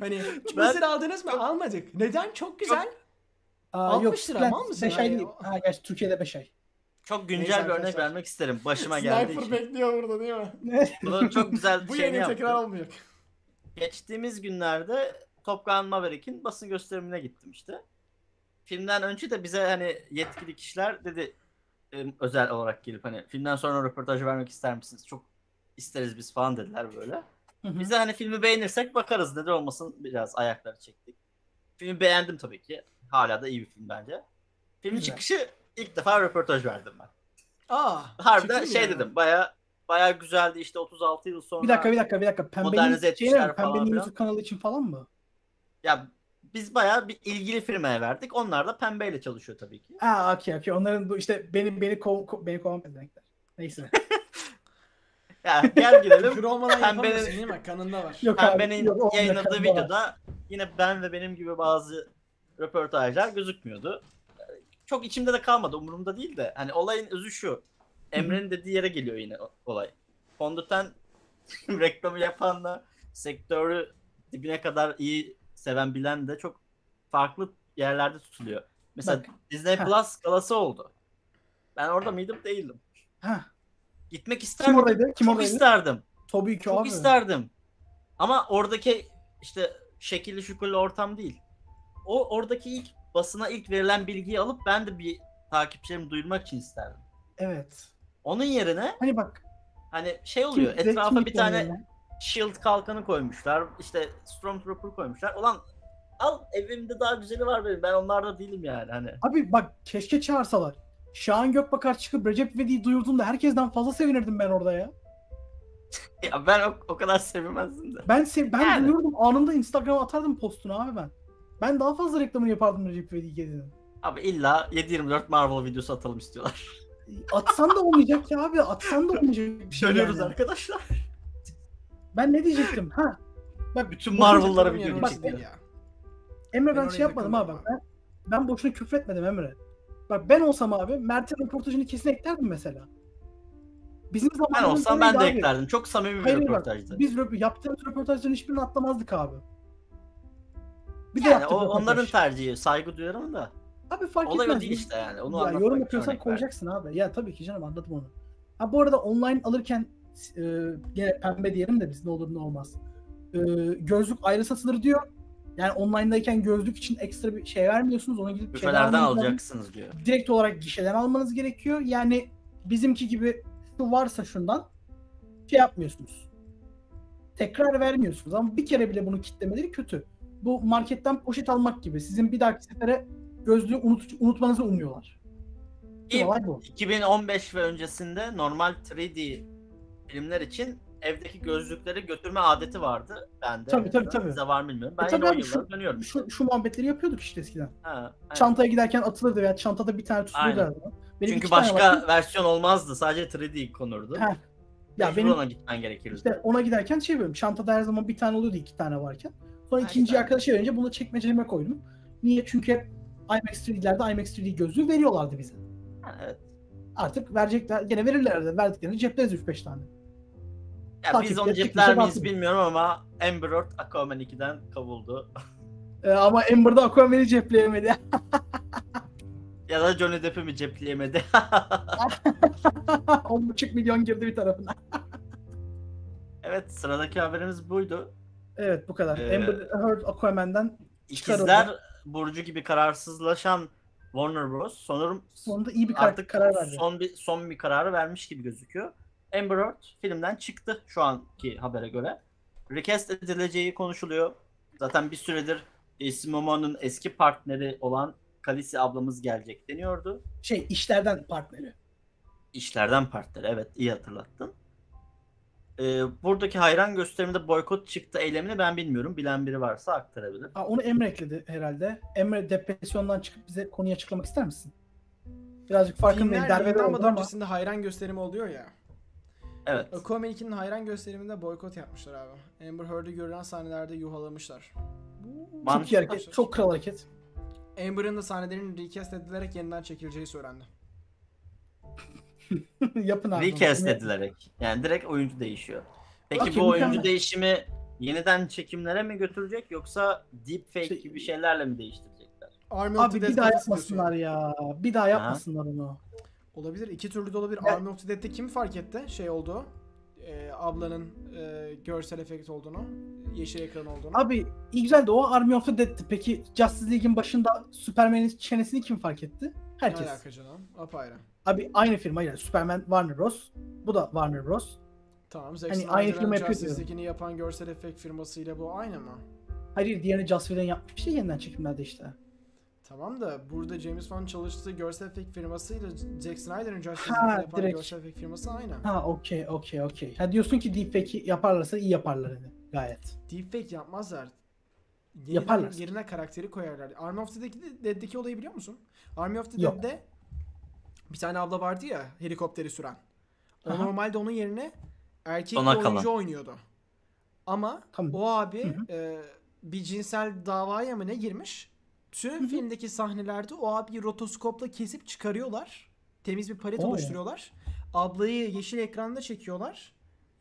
hani Ben- mısır aldınız mı? Almadık. Neden? Çok güzel. Aa, 60 yok, lira, Splend mal mısın? 5 ay Yani değil. Ha gerçi Türkiye'de 5 ay. Çok Neyse güncel bir örnek arkadaşlar. vermek isterim. Başıma geldiği Sniper için. bekliyor burada değil mi? (laughs) Bunu çok güzel Bu bir şey yeni yaptım. tekrar olmayacak. Geçtiğimiz günlerde Top Gun Maverick'in basın gösterimine gittim işte. Filmden önce de bize hani yetkili kişiler dedi özel olarak gelip hani filmden sonra röportaj vermek ister misiniz? Çok isteriz biz falan dediler böyle. Biz de hani filmi beğenirsek bakarız neden olmasın biraz ayakları çektik. Filmi beğendim tabii ki. Hala da iyi bir film bence. Filmin Güzel. çıkışı ilk defa röportaj verdim ben. Aa. Harbiden şey yani? dedim baya baya güzeldi işte 36 yıl sonra. Bir dakika bir dakika bir dakika. Pembenin, falan Pembenin filan. YouTube kanalı için falan mı? Ya biz bayağı bir ilgili firmaya verdik. Onlar da pembeyle çalışıyor tabii ki. Aa okey okey. Onların bu işte beni beni kov, ko, beni kovan pezevenkler. Neyse. (laughs) Ya gel Küfür gidelim. olmadan Pembenin- yapamıyorsun değil mi? Kanında var. Yok abi. Pembenin yok, olmuyor, yayınladığı kanında var. videoda yine ben ve benim gibi bazı röportajlar gözükmüyordu. Çok içimde de kalmadı. Umurumda değil de. Hani olayın özü şu. Emre'nin dediği yere geliyor yine olay. Fondöten (laughs) reklamı yapanla sektörü dibine kadar iyi seven bilen de çok farklı yerlerde tutuluyor. Mesela Bak. Disney Heh. Plus galası oldu. Ben orada mıydım? Değildim. Ha. Gitmek isterdim. Kim oradaydı? Kim çok oradaydı? isterdim. Tabii ki Çok abi. isterdim. Ama oradaki işte şekilli şükürlü ortam değil. O oradaki ilk basına ilk verilen bilgiyi alıp ben de bir takipçilerimi duyurmak için isterdim. Evet. Onun yerine Hani bak. hani şey oluyor. kim- etrafa bir tane lan? shield kalkanı koymuşlar. İşte Stormtrooper koymuşlar. Ulan al evimde daha güzeli var benim. Ben onlarda değilim yani hani. Abi bak keşke çağırsalar. Şahan Gökbakar çıkıp Recep İvedik'i duyurduğunda herkesten fazla sevinirdim ben orada ya. (laughs) Ya ben o, o kadar sevmezdim de. Ben sev ben Yani. duyurdum anında Instagram'a atardım postunu abi ben. Ben daha fazla reklamını yapardım Recep İvedik'in. Abi illa 7-24 Marvel videosu atalım istiyorlar. Atsan da olmayacak ya abi. Atsan da olmayacak. (laughs) bir şey Dönüyoruz yani. arkadaşlar. Ben ne diyecektim? Ha. Bak Bütün Marvel'lara video Bak, ya. Emre Ben ben, şey yapmadım abi. Ben, ben boşuna küfretmedim Emre. Bak ben olsam abi Mert'in röportajını kesin eklerdim mesela. Bizim Ben olsam ben de abi. eklerdim. Çok samimi bir Hayır, bak, röportajdı. Biz röp- yaptığımız röportajların hiçbirini atlamazdık abi. Bir de Yani o, onların tercihi. Saygı duyarım da. Abi fark Olay etmez. o değil işte yani. Onu ya yorum yapıyorsan koyacaksın abi. Ya tabii ki canım anladım onu. Ha bu arada online alırken e, gene pembe diyelim de biz ne olur ne olmaz. E, gözlük ayrı satılır diyor. Yani online'dayken gözlük için ekstra bir şey vermiyorsunuz. Onu gidip Büfelerden alacaksınız diyor. Direkt olarak gişeden almanız gerekiyor. Yani bizimki gibi şu varsa şundan şey yapmıyorsunuz. Tekrar vermiyorsunuz. Ama bir kere bile bunu kitlemeleri kötü. Bu marketten poşet almak gibi. Sizin bir dahaki sefere gözlüğü unut, unutmanızı umuyorlar. Bu. 2015 ve öncesinde normal 3D filmler için evdeki gözlükleri götürme adeti vardı. Bende. Tabii, tabii, tabii. Size var mı bilmiyorum. Ben E, yine tabii yıllara şu- dönüyorum. Şu, şu muhabbetleri yapıyorduk işte eskiden. Ha, evet. Çantaya giderken atılırdı veya çantada bir tane tutulurdu. Aynen. Benim Çünkü başka versiyon olmazdı. Sadece 3D konurdu. Heh. Ya Ya benim ona gitmen gerekirdi. işte ona giderken şey yapıyorum. Çantada her zaman bir tane oluyordu iki tane varken. Sonra Ha, ikinci arkadaşa verince bunu çekmeceme koydum. Niye? Çünkü hep IMAX 3D'lerde IMAX 3D gözlüğü veriyorlardı bize. Ha, evet. Artık verecekler. Gene verirlerdi. Verdiklerini cepleriz 3-5 tane. Ya Takip biz onu cepler kimse miyiz bilmiyorum ama Amber Heard Aquaman 2'den kovuldu. Ee, ama Amber'da Aquaman'i cepleyemedi. (laughs) ya da Johnny Depp'i mi cepleyemedi? (laughs) 10,5 milyon girdi bir tarafına. evet sıradaki haberimiz buydu. Evet bu kadar. Ee, Amber Heard Aquaman'den. İkizler Burcu gibi kararsızlaşan Warner Bros. sanırım sonunda iyi bir kar- artık karar verdi. son bir son bir kararı vermiş gibi gözüküyor. Amber Heard filmden çıktı şu anki habere göre. Recast edileceği konuşuluyor. Zaten bir süredir Jason Momoa'nın eski partneri olan Khaleesi ablamız gelecek deniyordu. Şey işlerden partneri. İşlerden partneri evet iyi hatırlattın. Ee, buradaki hayran gösteriminde boykot çıktı eylemini ben bilmiyorum. Bilen biri varsa aktarabilir. Aa, onu Emre ekledi herhalde. Emre depresyondan çıkıp bize konuyu açıklamak ister misin? Birazcık farkındayım. Oldu yayınlanmadan ama. öncesinde hayran gösterimi oluyor ya. Evet. Aquaman 2'nin hayran gösteriminde boykot yapmışlar abi. Amber Heard'ı görülen sahnelerde yuhalamışlar. Çok iyi hareket. Çok kral hareket. Amber'ın da sahnelerinin recast edilerek yeniden çekileceği söylendi. (laughs) Yapın abi. Recast edilerek. Yani direkt oyuncu değişiyor. Peki Okey, bu oyuncu değişimi yeniden çekimlere mi götürecek yoksa deepfake Şey- gibi şeylerle mi değiştirecekler? Army of Abi the bir daha yapmasınlar ya. Bir daha yapmasınlar onu. Olabilir. iki türlü de olabilir. Ya- Army of the Dead'de kim fark etti? Şey oldu. E, ablanın e, görsel efekt olduğunu. Yeşil ekran olduğunu. Abi iyi güzel de o Army of the Dead'ti. Peki Justice League'in başında Superman'in çenesini kim fark etti? ne Herkes. alaka canım? Apayrı. Abi aynı firma yani Superman Warner Bros. Bu da Warner Bros. Tamam. Zack Hani aynı firma yapıyor Justice. League'ini yapan görsel efekt firmasıyla bu aynı mı? Hayır diğerini Joss Whedon yapmış ya yeniden çekimlerde işte. Tamam da burada James Wan çalıştığı görsel efekt firmasıyla Zack Snyder'ın Justice League'ini yapan direkt. görsel efekt firması aynı. Ha okey okey okey. Ha diyorsun ki deepfake'i yaparlarsa iyi yaparlar hani gayet. Deepfake yapmazlar. Yeniden Yaparlar. Yerine karakteri koyarlar. Army of the Dead'deki, olayı biliyor musun? Army of the. Dead'de bir tane abla vardı ya helikopteri süren. O Aha. normalde onun yerine erkek Sona bir oyuncu kalan. oynuyordu. Ama Tamam. o abi Hı hı. e, bir cinsel davaya mı ne girmiş? Tüm filmdeki sahnelerde o abiyi rotoskopla kesip çıkarıyorlar. Temiz bir palet Oo. oluşturuyorlar. Ablayı yeşil ekranda çekiyorlar.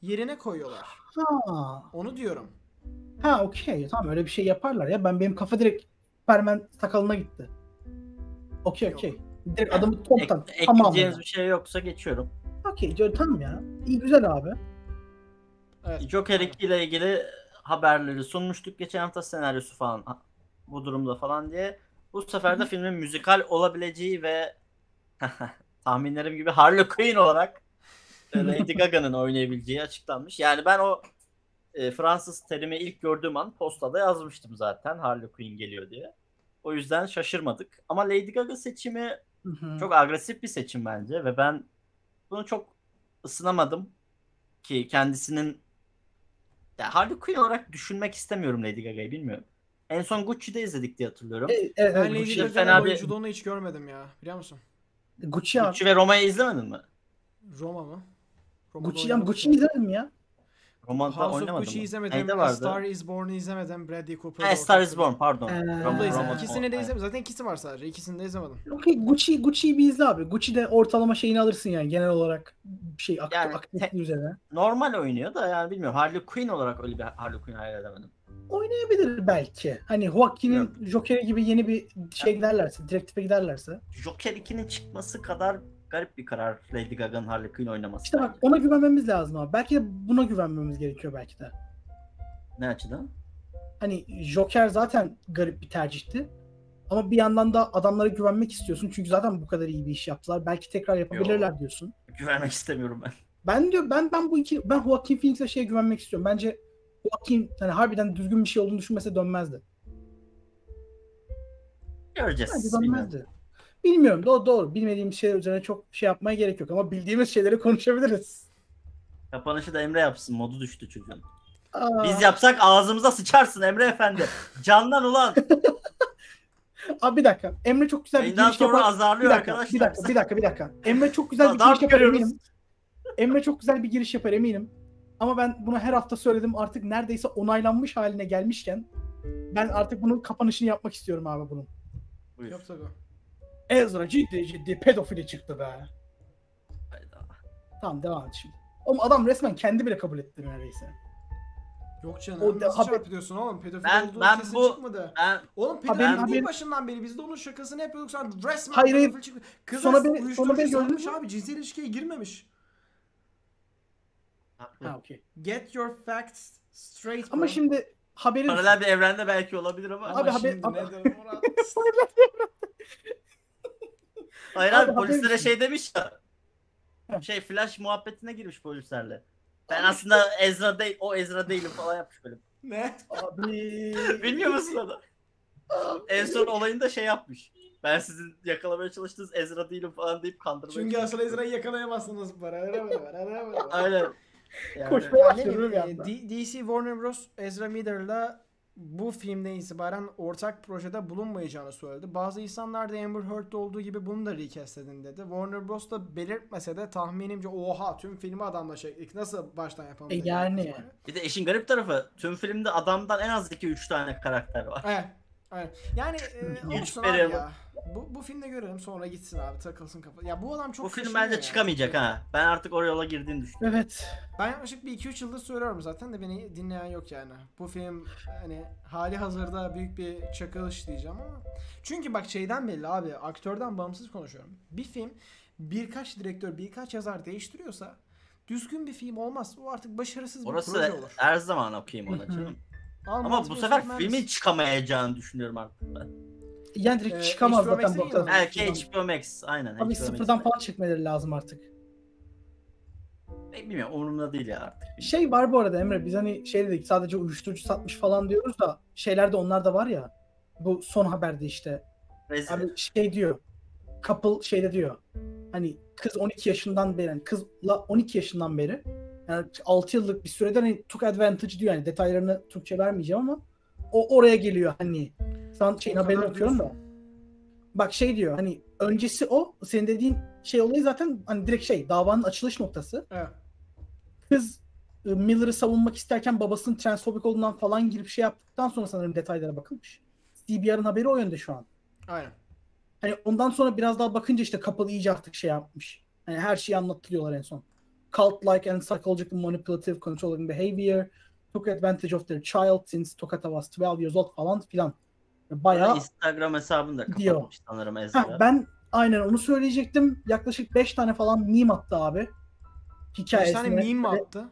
Yerine koyuyorlar. Ha. Onu diyorum. Ha okey tamam öyle bir şey yaparlar ya. Ben benim kafa direkt Superman sakalına gitti. Okey Yok. okey. Direkt adamı Ek, toptan tamam. ekleyeceğiniz bir şey yoksa geçiyorum. Okey tamam ya. İyi güzel abi. Evet. Joker 2 ile ilgili haberleri sunmuştuk geçen hafta senaryosu falan bu durumda falan diye. Bu sefer de filmin müzikal olabileceği ve (laughs) tahminlerim gibi Harley Quinn olarak e, Lady (laughs) Gaga'nın oynayabileceği açıklanmış. Yani ben o e, Fransız terimi ilk gördüğüm an postada yazmıştım zaten Harley Quinn geliyor diye. O yüzden şaşırmadık. Ama Lady Gaga seçimi Hı hı. çok agresif bir seçim bence ve ben bunu çok ısınamadım ki kendisinin ya Harley Quinn olarak düşünmek istemiyorum Lady Gaga'yı bilmiyorum. En son Gucci'de izledik diye hatırlıyorum. E, evet, Ben Lady Gucci Gucci, Gaga'nın bir- oyunculuğunu hiç görmedim ya. Biliyor musun? Gucci abi. Gucci ve Roma'yı izlemedin mi? Roma mı? Roma'da Gucci, Gucci'yi mı? izledim ya. Roma'da House of oynamadım. Gucci'yi mı? izlemedim. Neyde A? Star is Born'u izlemedim. Bradley Cooper. Ha, Star is Born pardon. Ee, Onu da izlemedim. İkisini de izlemedim. Zaten ikisi var sadece. İkisini de izlemedim. Okey Gucci Gucci'yi bir izle abi. Gucci'de ortalama şeyini alırsın yani genel olarak bir şey ak- Yani aktivite üzerine. Normal oynuyor da yani bilmiyorum. Harley Quinn olarak öyle bir Harley Quinn hayal edemedim. Oynayabilir belki. Hani Joaquin'in Joker'i gibi yeni bir şey giderlerse, direktife giderlerse. Joker 2'nin çıkması kadar garip bir karar Lady Gaga'nın Harley Quinn oynaması. İşte bak ona güvenmemiz lazım abi. Belki de buna güvenmemiz gerekiyor belki de. Ne açıdan? Hani Joker zaten garip bir tercihti. Ama bir yandan da adamlara güvenmek istiyorsun. Çünkü zaten bu kadar iyi bir iş yaptılar. Belki tekrar yapabilirler diyorsun. Güvenmek istemiyorum ben. Ben diyor ben ben bu iki ben Joaquin Phoenix'e şeye güvenmek istiyorum. Bence Joaquin hani harbiden düzgün bir şey olduğunu düşünmese dönmezdi. Göreceğiz. Bence bilmiyorum. Bilmiyorum. Doğru doğru. Bilmediğim şeyler üzerine çok şey yapmaya gerek yok ama bildiğimiz şeyleri (laughs) konuşabiliriz. Kapanışı da Emre yapsın. Modu düştü çocuğun. Aa, Biz yapsak ağzımıza sıçarsın Emre Efendi. Candan ulan. (laughs) Abi bir dakika. Emre çok güzel bir Yayından giriş sonra yapar. azarlıyor Bir dakika, arkadaşlar. bir dakika, bir dakika, bir dakika. Emre çok güzel bir giriş yapar görüyoruz. eminim. Emre çok güzel bir giriş yapar eminim. Ama ben bunu her hafta söyledim artık neredeyse onaylanmış haline gelmişken ben artık bunun kapanışını yapmak istiyorum abi bunun. Buyur. Yap tabii. Ezra ciddi ciddi pedofili çıktı be. Hayda. Tamam devam et şimdi. Oğlum adam resmen kendi bile kabul etti neredeyse. Yok canım. O da Nasıl haber- çarpıtıyorsun oğlum? Pedofil Ben- olduğu ben kesin bu- çıkmadı. Ben Oğlum pedofil Haberin- değil haberin- başından beri. Biz de onun şakasını yapıyorduk sonra resmen Hayır, pedofil çıktı. Kız Sonra beni- sonra uyuşturucu beni gördün abi. Cinsel ilişkiye girmemiş. Ha okey. Get your facts straight Ama bro. şimdi haberin Paralel bir evrende belki olabilir ama. Ama Abi haber- şimdi abi- nedir Murat? (laughs) Hayır Abi abi, polislere şey demiş ya. Şey flash muhabbetine girmiş polislerle. Ben aslında Ezra değil, o Ezra değilim falan yapmış böyle. ne? abi (laughs) Bilmiyor musun onu? En son olayında şey yapmış. Ben sizin yakalamaya çalıştığınız Ezra değilim falan deyip kandırmaya Çünkü asıl Ezra'yı yakalayamazsınız. Ara. Aynen. Yani, Koşmaya başlıyorum bir e, DC Warner Bros. Ezra Miller'la bu filmden itibaren ortak projede bulunmayacağını söyledi. Bazı insanlar da Amber Heard'da olduğu gibi bunu da recast edin dedi. Warner Bros. da belirtmese de tahminimce oha tüm filmi adamla çektik. Nasıl baştan yapalım? E yani. Bir de işin garip tarafı tüm filmde adamdan en az 2-3 tane karakter var. Evet. Evet. Yani e, olsun abi ya. Bu, bu filmde görelim sonra gitsin abi takılsın kafa. Ya bu adam çok Bu film bence ya. çıkamayacak ha. Ben artık o yola girdiğini düşünüyorum. Evet. Ben yaklaşık bir 2-3 yıldır söylüyorum zaten de beni dinleyen yok yani. Bu film hani hali hazırda büyük bir çakılış diyeceğim ama. Çünkü bak şeyden belli abi aktörden bağımsız konuşuyorum. Bir film birkaç direktör birkaç yazar değiştiriyorsa düzgün bir film olmaz. O artık başarısız bir proje Orası olur. her zaman okuyayım ona canım. Ama bu sefer filmler filmin çıkamayacağını düşünüyorum artık ben. Yani direkt Ee, çıkamaz HBO zaten Max'e bu noktadan. Belki HBO Max aynen. Abi HBO sıfırdan falan çekmeleri lazım artık. E, Bilmiyorum umurumda değil ya artık. Şey var bu arada Emre biz hani şey dedik sadece uyuşturucu satmış falan diyoruz da şeylerde onlar da var ya. Bu son haberde işte. Rezil. Abi şey diyor. Couple şeyde diyor. Hani kız 12 yaşından beri yani kızla 12 yaşından beri yani 6 yıllık bir süreden hani took advantage diyor yani detaylarını Türkçe vermeyeceğim ama o oraya geliyor hani. Sen şeyin haberini okuyorum da. Bak şey diyor hani öncesi o senin dediğin şey olayı zaten hani direkt şey davanın açılış noktası. Evet. Kız e, Miller'ı savunmak isterken babasının transfobik olduğundan falan girip şey yaptıktan sonra sanırım detaylara bakılmış. CBR'ın haberi o yönde şu an. Aynen. Hani ondan sonra biraz daha bakınca işte kapalı iyice artık şey yapmış. Hani her şeyi anlattırıyorlar en son. Cult-like and psychological manipulative controlling behavior took advantage of their child since Tokata was 12 years old falan filan. Bayağı Instagram hesabını da kapatmış sanırım Ezra. Ben aynen onu söyleyecektim. Yaklaşık 5 tane falan meme attı abi. Hikayesine. tane meme mi attı?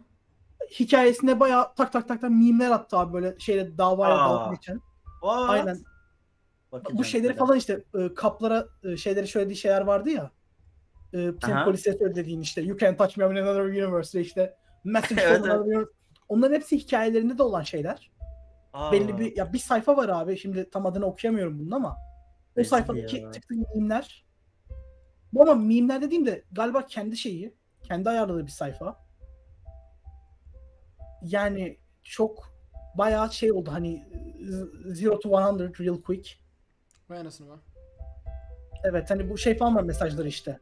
Hikayesine bayağı tak tak tak tak meme'ler attı abi böyle şeyle davaya dalga geçen. What? Aynen. Bakacağım Bu şeyleri falan işte e, kaplara e, şeyleri söylediği şeyler vardı ya. E, senin Aha. polise söylediğin işte you can touch me I'm in another universe ve işte message (laughs) Evet, from another universe. Onların hepsi hikayelerinde de olan şeyler. Aa, Belli bir ya bir sayfa var abi. Şimdi tam adını okuyamıyorum bunun ama o Rezil sayfadaki ya. çıktığı meme'ler. Bu ama meme'ler dediğim de galiba kendi şeyi. Kendi ayarladığı bir sayfa. Yani çok bayağı şey oldu hani zero to 100 real quick. Vay anasını be. Evet hani bu şey falan var mesajları işte.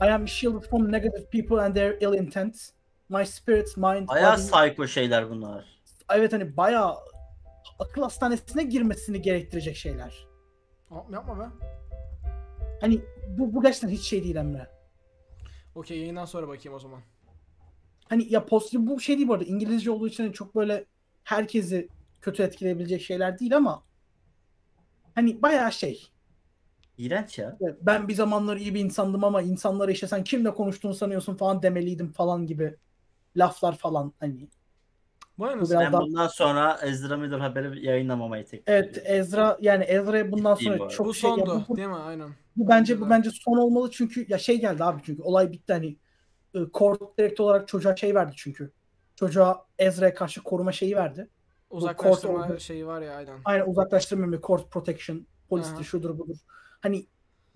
I am shielded from negative people and their ill intent. My spirit, mind, Bayağı body- psycho şeyler bunlar. Evet hani bayağı akıl hastanesine girmesini gerektirecek şeyler. Aa, yapma be. Hani bu, bu gerçekten hiç şey değil Emre. Okey yayından sonra bakayım o zaman. Hani ya pozitif bu şey değil bu arada İngilizce olduğu için hani çok böyle herkesi kötü etkileyebilecek şeyler değil ama hani bayağı şey. İğrenç ya. Evet, Ben bir zamanlar iyi bir insandım ama insanlara işte sen kimle konuştuğunu sanıyorsun falan demeliydim falan gibi laflar falan hani. Bu biraz Ben daha- bundan sonra Ezra Miller haberi yayınlamamayı teklif Evet ediyorum. Ezra yani Ezra'ya bundan Ciddiyim bu sonra arada. çok Bu şey ya sondu bu- değil mi? Aynen. Bu bence bu bence son olmalı çünkü ya şey geldi abi çünkü olay bitti hani e, court direkt olarak çocuğa şey verdi çünkü. Çocuğa Ezra'ya karşı koruma şeyi verdi. Uzaklaştırma şeyi var ya aynen. Aynen uzaklaştırma ve court protection polisi Aha. şudur budur. Hani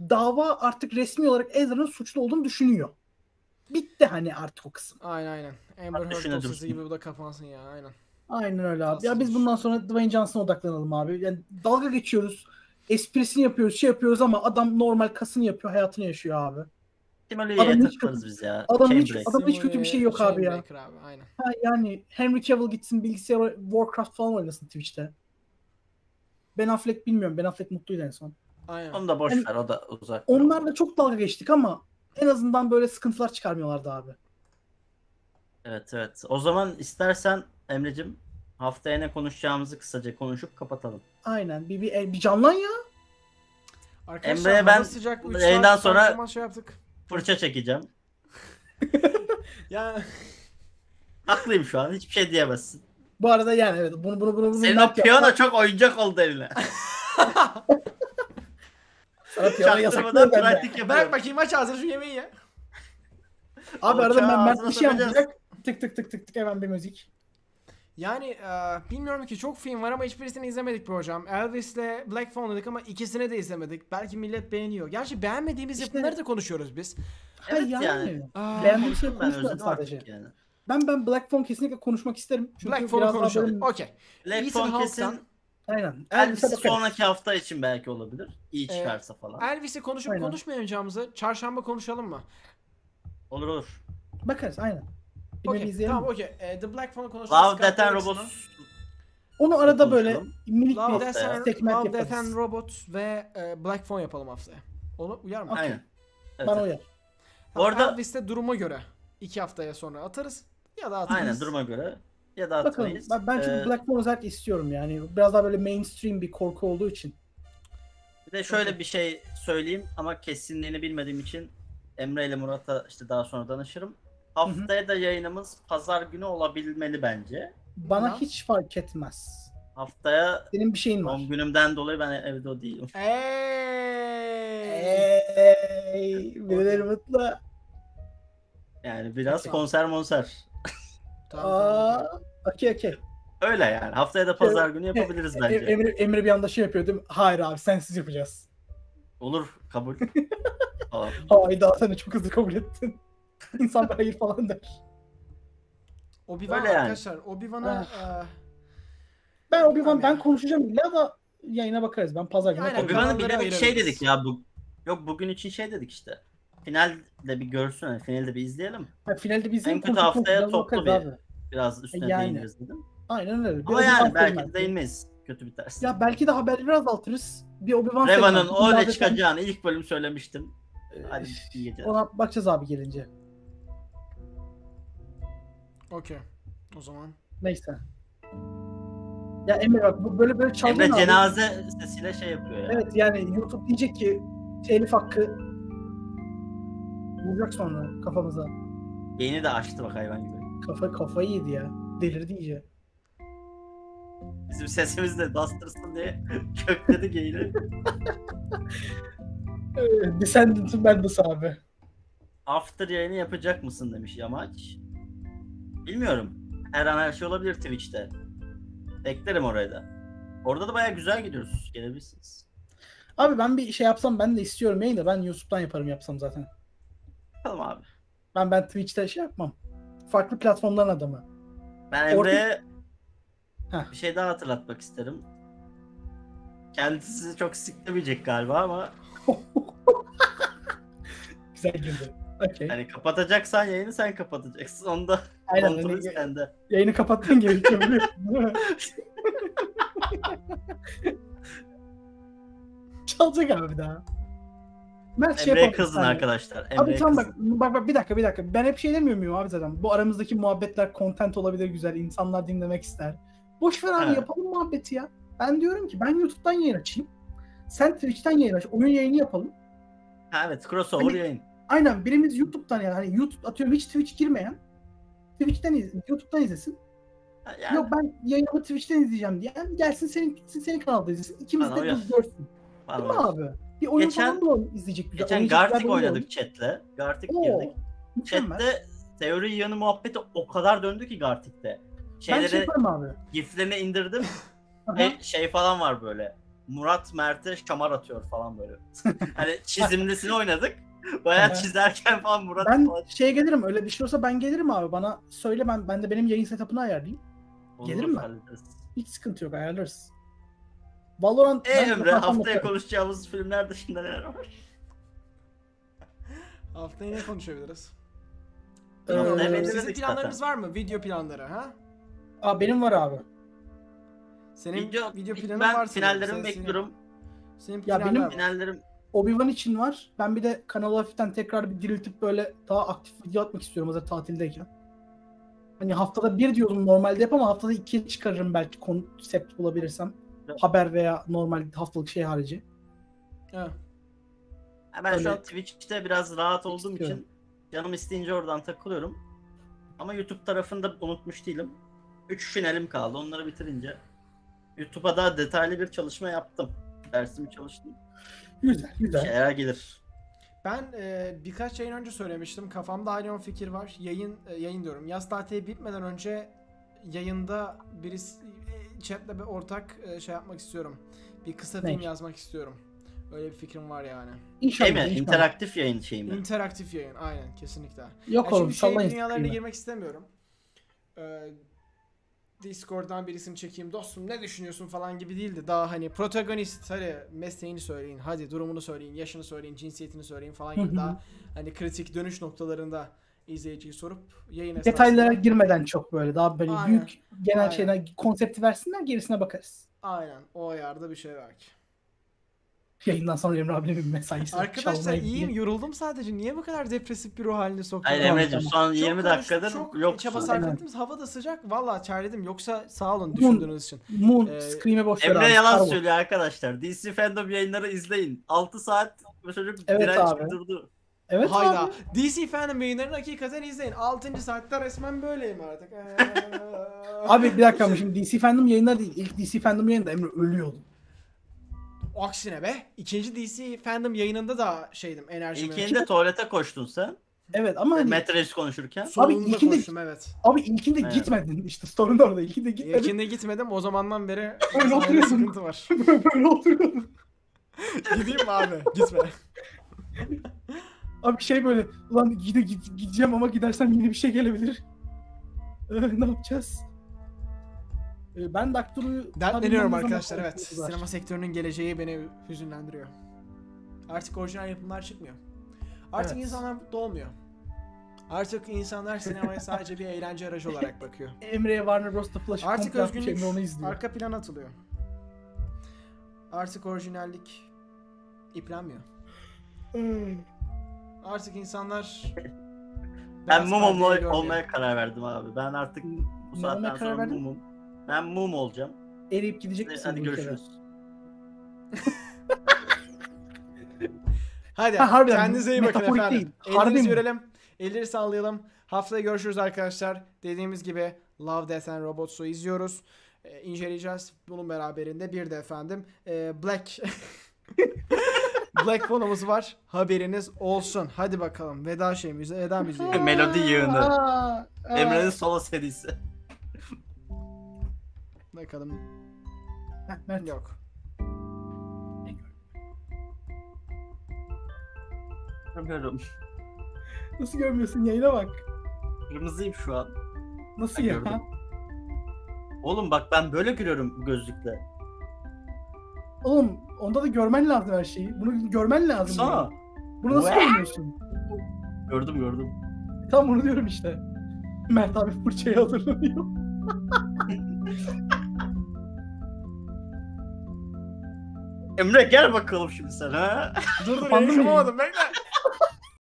dava artık resmi olarak Ezra'nın suçlu olduğunu düşünüyor. Bitti hani artık o kısım. Aynen aynen. Amber Heard dosyası gibi bu da kapansın ya aynen. Aynen öyle abi. Ya biz bundan sonra Dwayne Johnson'a odaklanalım abi. Yani dalga geçiyoruz. Esprisini yapıyoruz, şey yapıyoruz ama adam normal kasını yapıyor, hayatını yaşıyor abi. Adam hiç takılırız biz ya. adam hiç- adam hiç kötü bir şey yok abi ya. Abi aynen. Ha, yani Henry Cavill gitsin bilgisayar Warcraft falan oynasın Twitch'te. Ben Affleck bilmiyorum. Ben Affleck mutluydu en son. Aynen. Onu da boş Hani- ver o da uzak. Onlarla çok dalga geçtik ama en azından böyle sıkıntılar çıkarmıyorlardı abi. Evet evet. O zaman istersen Emre'cim haftaya ne konuşacağımızı kısaca konuşup kapatalım. Aynen. Bir, bir, bir canlan ya. Arkadaşlar Emre'ye ben sıcak, yayından sonra- şey yaptık. Fırça çekeceğim. (laughs) Ya (laughs) Haklıyım şu an. Hiçbir şey diyemezsin. Bu arada yani evet bunu bunu bunu bunu Senin o piyano çok oyuncak oldu eline. (laughs) Sana piyano Çaktırmadan yasaklıyor bende. pratik bırak yapıyorum. bakayım aç ağzını şu yemeği ya. Abi arada ben ağzına bir şey sokacağız. yapacak. Tık tık tık tık tık hemen bir müzik. Yani e, bilmiyorum ki çok film var ama hiçbirisini izlemedik bu hocam. Elvis'le Black Phone dedik ama ikisini de izlemedik. Belki millet beğeniyor. Gerçi beğenmediğimiz İşte- yapımları da konuşuyoruz biz. Ha, Evet yani. yani. Aa, Beğendiğim şey Ben konuşmadım özledim sadece. artık yani. Ben ben Black Phone kesinlikle konuşmak isterim. Çünkü Black Phone'u biraz daha konuşalım. böyle- Okey. Black Ethan Phone kesin Hawke'tan- Aynen. Elvis'i Elvis'e bakarız. sonraki hafta için belki olabilir. İyi Ee, çıkarsa falan. Elvis'i konuşup Aynen. konuşmayacağımızı çarşamba konuşalım mı? Olur olur. Bakarız aynen. İzleyelim. Tamam okey. E, The Black Phone'u konuşalım. Love, Death and Robots. Onu arada böyle minik Love, bir Death and, segment Love, Death yaparız. and Robots ve e, Black Phone yapalım haftaya. Onu uyar mı? Aynen. Evet, Bana evet. uyar. Tamam, Orada- Elvis'te duruma göre iki haftaya sonra atarız ya da atmayız. Aynen duruma göre. Ya da Bakalım. atmayız. Ben, ben çünkü Ee, Black Phone özellikle istiyorum yani. Biraz daha böyle mainstream bir korku olduğu için. Bir de şöyle bir şey söyleyeyim ama kesinliğini bilmediğim için Emre ile Murat'a işte daha sonra danışırım. Haftaya da yayınımız pazar günü olabilmeli bence. Bana Ya. hiç fark etmez. Haftaya Senin bir şeyin var. günümden dolayı ben evde o değilim. Hey. Hey, (laughs) birileri mutlu. Yani biraz konser monser. Tamam, tamam, Aa, okey okey. Öyle yani. Haftaya da pazar günü yapabiliriz E- bence. Emre, Emre bir anda şey yapıyor değil mi? Hayır abi sensiz yapacağız. Olur kabul. (laughs) Falan. Hayda sen de çok hızlı kabul ettin. (laughs) İnsan bir hayır falan der. Obi-Wan Öyle yani. arkadaşlar. Obi-Wan'a e, Ben Obi-Wan Tamam ben konuşacağım illa da yayına bakarız. Ben pazar günü konuşacağım. Obi-Wan'ı kanalları bilerek şey ayırabiliriz. dedik ya bu. Yok bugün için şey dedik işte. Finalde bir görsün, hani finalde bir izleyelim. Ha, finalde bizim En kötü haftaya toplu bir- Abi. Biraz üstüne Yani. değiniriz dedim. Aynen öyle. Ama yani belki de değinmeyiz. Kötü biterse. Ya belki de haberleri azaltırız. Bir Obi-Wan Reva'nın zaten- çıkacağını ilk bölüm söylemiştim. Ee, Hadi geceler. Ona bakacağız abi gelince. okey. O zaman. Neyse. Ya Emre bak bu böyle böyle çaldın Emre abi. cenaze sesiyle şey yapıyor ya. Evet yani YouTube diyecek ki telif hakkı vuracak sonra kafamıza. Yeni de açtı bak hayvan gibi. Kafa kafayı yedi ya. Delirdi iyice. Bizim sesimiz de bastırsın diye (laughs) kökledi yayını. (laughs) Ee, Descendant'ın bendisi abi. After yayını yapacak mısın demiş Yamaç. Bilmiyorum. Her an her şey olabilir Twitch'te. Beklerim oraya da. Orada da baya güzel gidiyoruz. Gelebilirsiniz. Abi ben bir şey yapsam ben de istiyorum yayın da ben YouTube'dan yaparım yapsam zaten. Bakalım abi. Ben ben Twitch'te şey yapmam. Farklı platformların adamı. Ben Emre'ye. Bir şey daha hatırlatmak isterim. Kendisi çok siklemeyecek galiba ama (laughs) Güzel girdi. Okey. hani kapatacaksan yayını sen kapatacaksın. Onu da Aynen. kontrolü hani sende. yayını kapattın gerekiyor (laughs) biliyorsun? (laughs) Çalacak abi bir daha. Ben şey Emre'ye yapalım kızın de. arkadaşlar. Abi Emre'ye tamam bak, bak bak bir dakika bir dakika. Ben hep şey demiyor muyum abi zaten? Bu aramızdaki muhabbetler content olabilir güzel. insanlar dinlemek ister. Boş ver abi Evet. yapalım muhabbeti ya. Ben diyorum ki ben YouTube'dan yayın açayım. Sen Twitch'ten yayın aç. Oyun yayını yapalım. Ha, evet crossover Hani- yayın. Aynen birimiz YouTube'dan yani hani YouTube atıyorum hiç Twitch girmeyen Twitch'ten iz, YouTube'dan izlesin. Yani, Yok ben yayını Twitch'ten izleyeceğim diyen gelsin senin senin kanalda izlesin. İkimiz Bana de biz görsün. Değil mi abi? Bir oyun Geçen- falan da izleyecek güzel. Geçen Gartic oynadık chatle. Gartic Oo, girdik. Mükemmel. Chatte teori yanı muhabbeti o kadar döndü ki Gartic'te. ben şey Şeyleri abi. giflerini indirdim. (laughs) Ve şey falan var böyle. Murat Mert'e şamar atıyor falan böyle. (laughs) hani çizimlisini oynadık. Bayağı çizerken falan Murat Ben falan. şeye gelirim öyle bir şey olsa ben gelirim abi. Bana söyle ben ben de benim yayın setup'ını ayarlayayım. Olur, gelir mi? hallederiz. Hiç sıkıntı yok ayarlarız. Valorant E Emre haftaya konuşacağımız filmler dışında neler var? Haftaya ne konuşabiliriz? Ee, belirledik Sizin planlarınız var mı? Video planları ha? Aa, benim var abi. Senin Video, video, planın ben varsa finallerimi bekliyorum. Senin Ya benim var. Finallerim Obi-Wan için var. Ben bir de kanalı hafiften tekrar bir diriltip böyle daha aktif video atmak istiyorum hazır tatildeyken. Hani haftada bir diyordum normalde yap ama haftada iki çıkarırım belki konsept bulabilirsem. Evet. Haber veya normal haftalık şey harici. Ha. Ben şu an Öyle. Twitch'te biraz rahat olduğum istiyorum. için canım isteyince oradan takılıyorum. Ama YouTube tarafında unutmuş değilim. 3 finalim kaldı. Onları bitirince YouTube'a daha detaylı bir çalışma yaptım. Dersimi çalıştım. Güzel güzel. Şeyler gelir. Ben e, birkaç yayın önce söylemiştim. Kafamda hala o fikir var. Yayın e, yayın diyorum. Yaz tatili bitmeden önce yayında birisi chatle bir ortak e, şey yapmak istiyorum. Bir kısa Ne? film yazmak istiyorum. Öyle bir fikrim var yani. İnşallah. Şey mi? inşallah. İnteraktif yayın şeyi mi? İnteraktif yayın aynen kesinlikle. Yok Ya oğlum şimdi şey dünyalarına girmek istemiyorum. Ee, Discord'dan birisini çekeyim dostum ne düşünüyorsun falan gibi değildi. Daha hani protagonist hadi mesleğini söyleyin, hadi durumunu söyleyin, yaşını söyleyin, cinsiyetini söyleyin falan gibi daha hani kritik dönüş noktalarında izleyiciyi sorup yayın Detaylara esnasında- girmeden çok böyle daha böyle Aynen. büyük genel Aynen. şeyler konsepti versinler gerisine bakarız. Aynen o ayarda bir şey belki. Yayından sonra Emre abinin bir mesaisi. Arkadaşlar iyiyim gidiyor. yoruldum sadece. Niye bu kadar depresif bir ruh haline soktun? Hayır Emre'cim son Çok 20 konuştuk, dakikadır çok yoksun. çaba sarf ettiniz. Hava da sıcak. Valla terledim. Yoksa sağ olun düşündüğünüz için. Moon, Ee, Scream'e boş ver Emre abi, yalan Star söylüyor arkadaşlar. DC Fandom yayınları izleyin. 6 saat bu çocuk Evet direnç abi. durdu. Evet Hayda. abi. DC fandom yayınlarını hakikaten izleyin. 6. saatte resmen böyleyim artık. Abi bir dakika ama şimdi DC Fandom yayınları değil. İlk DC Fandom yayında Emre ölüyordu. Aksine be. ikinci DC fandom yayınında da şeydim enerjimi. İlkinde tuvalete koştun sen. Evet ama hani Metroid konuşurken. Abi ilkinde- koştum evet. abi ilkinde Evet. gitmedin. İşte sorun da orada. İlkinde gitmedin. İlkinde gitmedim. O zamandan beri (laughs) Öyle sahne oturuyordun. sıkıntı var. (laughs) böyle oturuyordun. Gideyim mi abi? Gitme. (laughs) Abi şey böyle ulan gide, gid- gideceğim ama gidersem yeni bir şey gelebilir. (laughs) Ee, ne yapacağız? Ee, ben Doctor'u Dertleniyorum arkadaşlar evet. Sinema sektörünün geleceği beni hüzünlendiriyor. Artık orijinal yapımlar çıkmıyor. Artık Evet. insanlar mutlu olmuyor. Artık insanlar sinemaya (laughs) sadece bir eğlence aracı olarak bakıyor. Emre'ye Warner Bros'ta Flash Artık özgünlük onu izliyor. arka plan atılıyor. Artık orijinallik iplenmiyor. Hmm. Artık insanlar Ben mum perdeyi olma- görmüyor. olmaya karar verdim abi. Ben artık bu saatten olmaya sonra verdin? mumum. Ben mum olacağım. Eriyip gidecek Hadi, misin hadi görüşürüz. (laughs) Hadi Ha, harbiden, kendinize iyi bakın efendim. değil, mi? görelim. Elleri sallayalım. Haftaya görüşürüz arkadaşlar. Dediğimiz gibi Love, Death and Robots'u izliyoruz. Ee, inceleyeceğiz. Bunun beraberinde bir de efendim e, Black (laughs) Black fonumuz var. Haberiniz olsun. Hadi bakalım. Veda şeyimize, veda müziği. (laughs) Melodi yığını. Aa, aa. Emre'nin solo serisi. Bakalım. Heh, Mert. Yok. Görmüyorum. Nasıl görmüyorsun yayına bak. Kırmızıyım şu an. Nasıl Ben ya? gördüm. Oğlum bak ben böyle görüyorum bu gözlükle. Oğlum onda da görmen lazım her şeyi. Bunu görmen lazım. Sana. Bunu nasıl görmüyorsun? Gördüm gördüm. Tam bunu diyorum işte. Mert abi fırçaya hazırlanıyor. Emre gel bakalım şimdi sen ha. Dur dur Kapandı mı kapamadım bekle.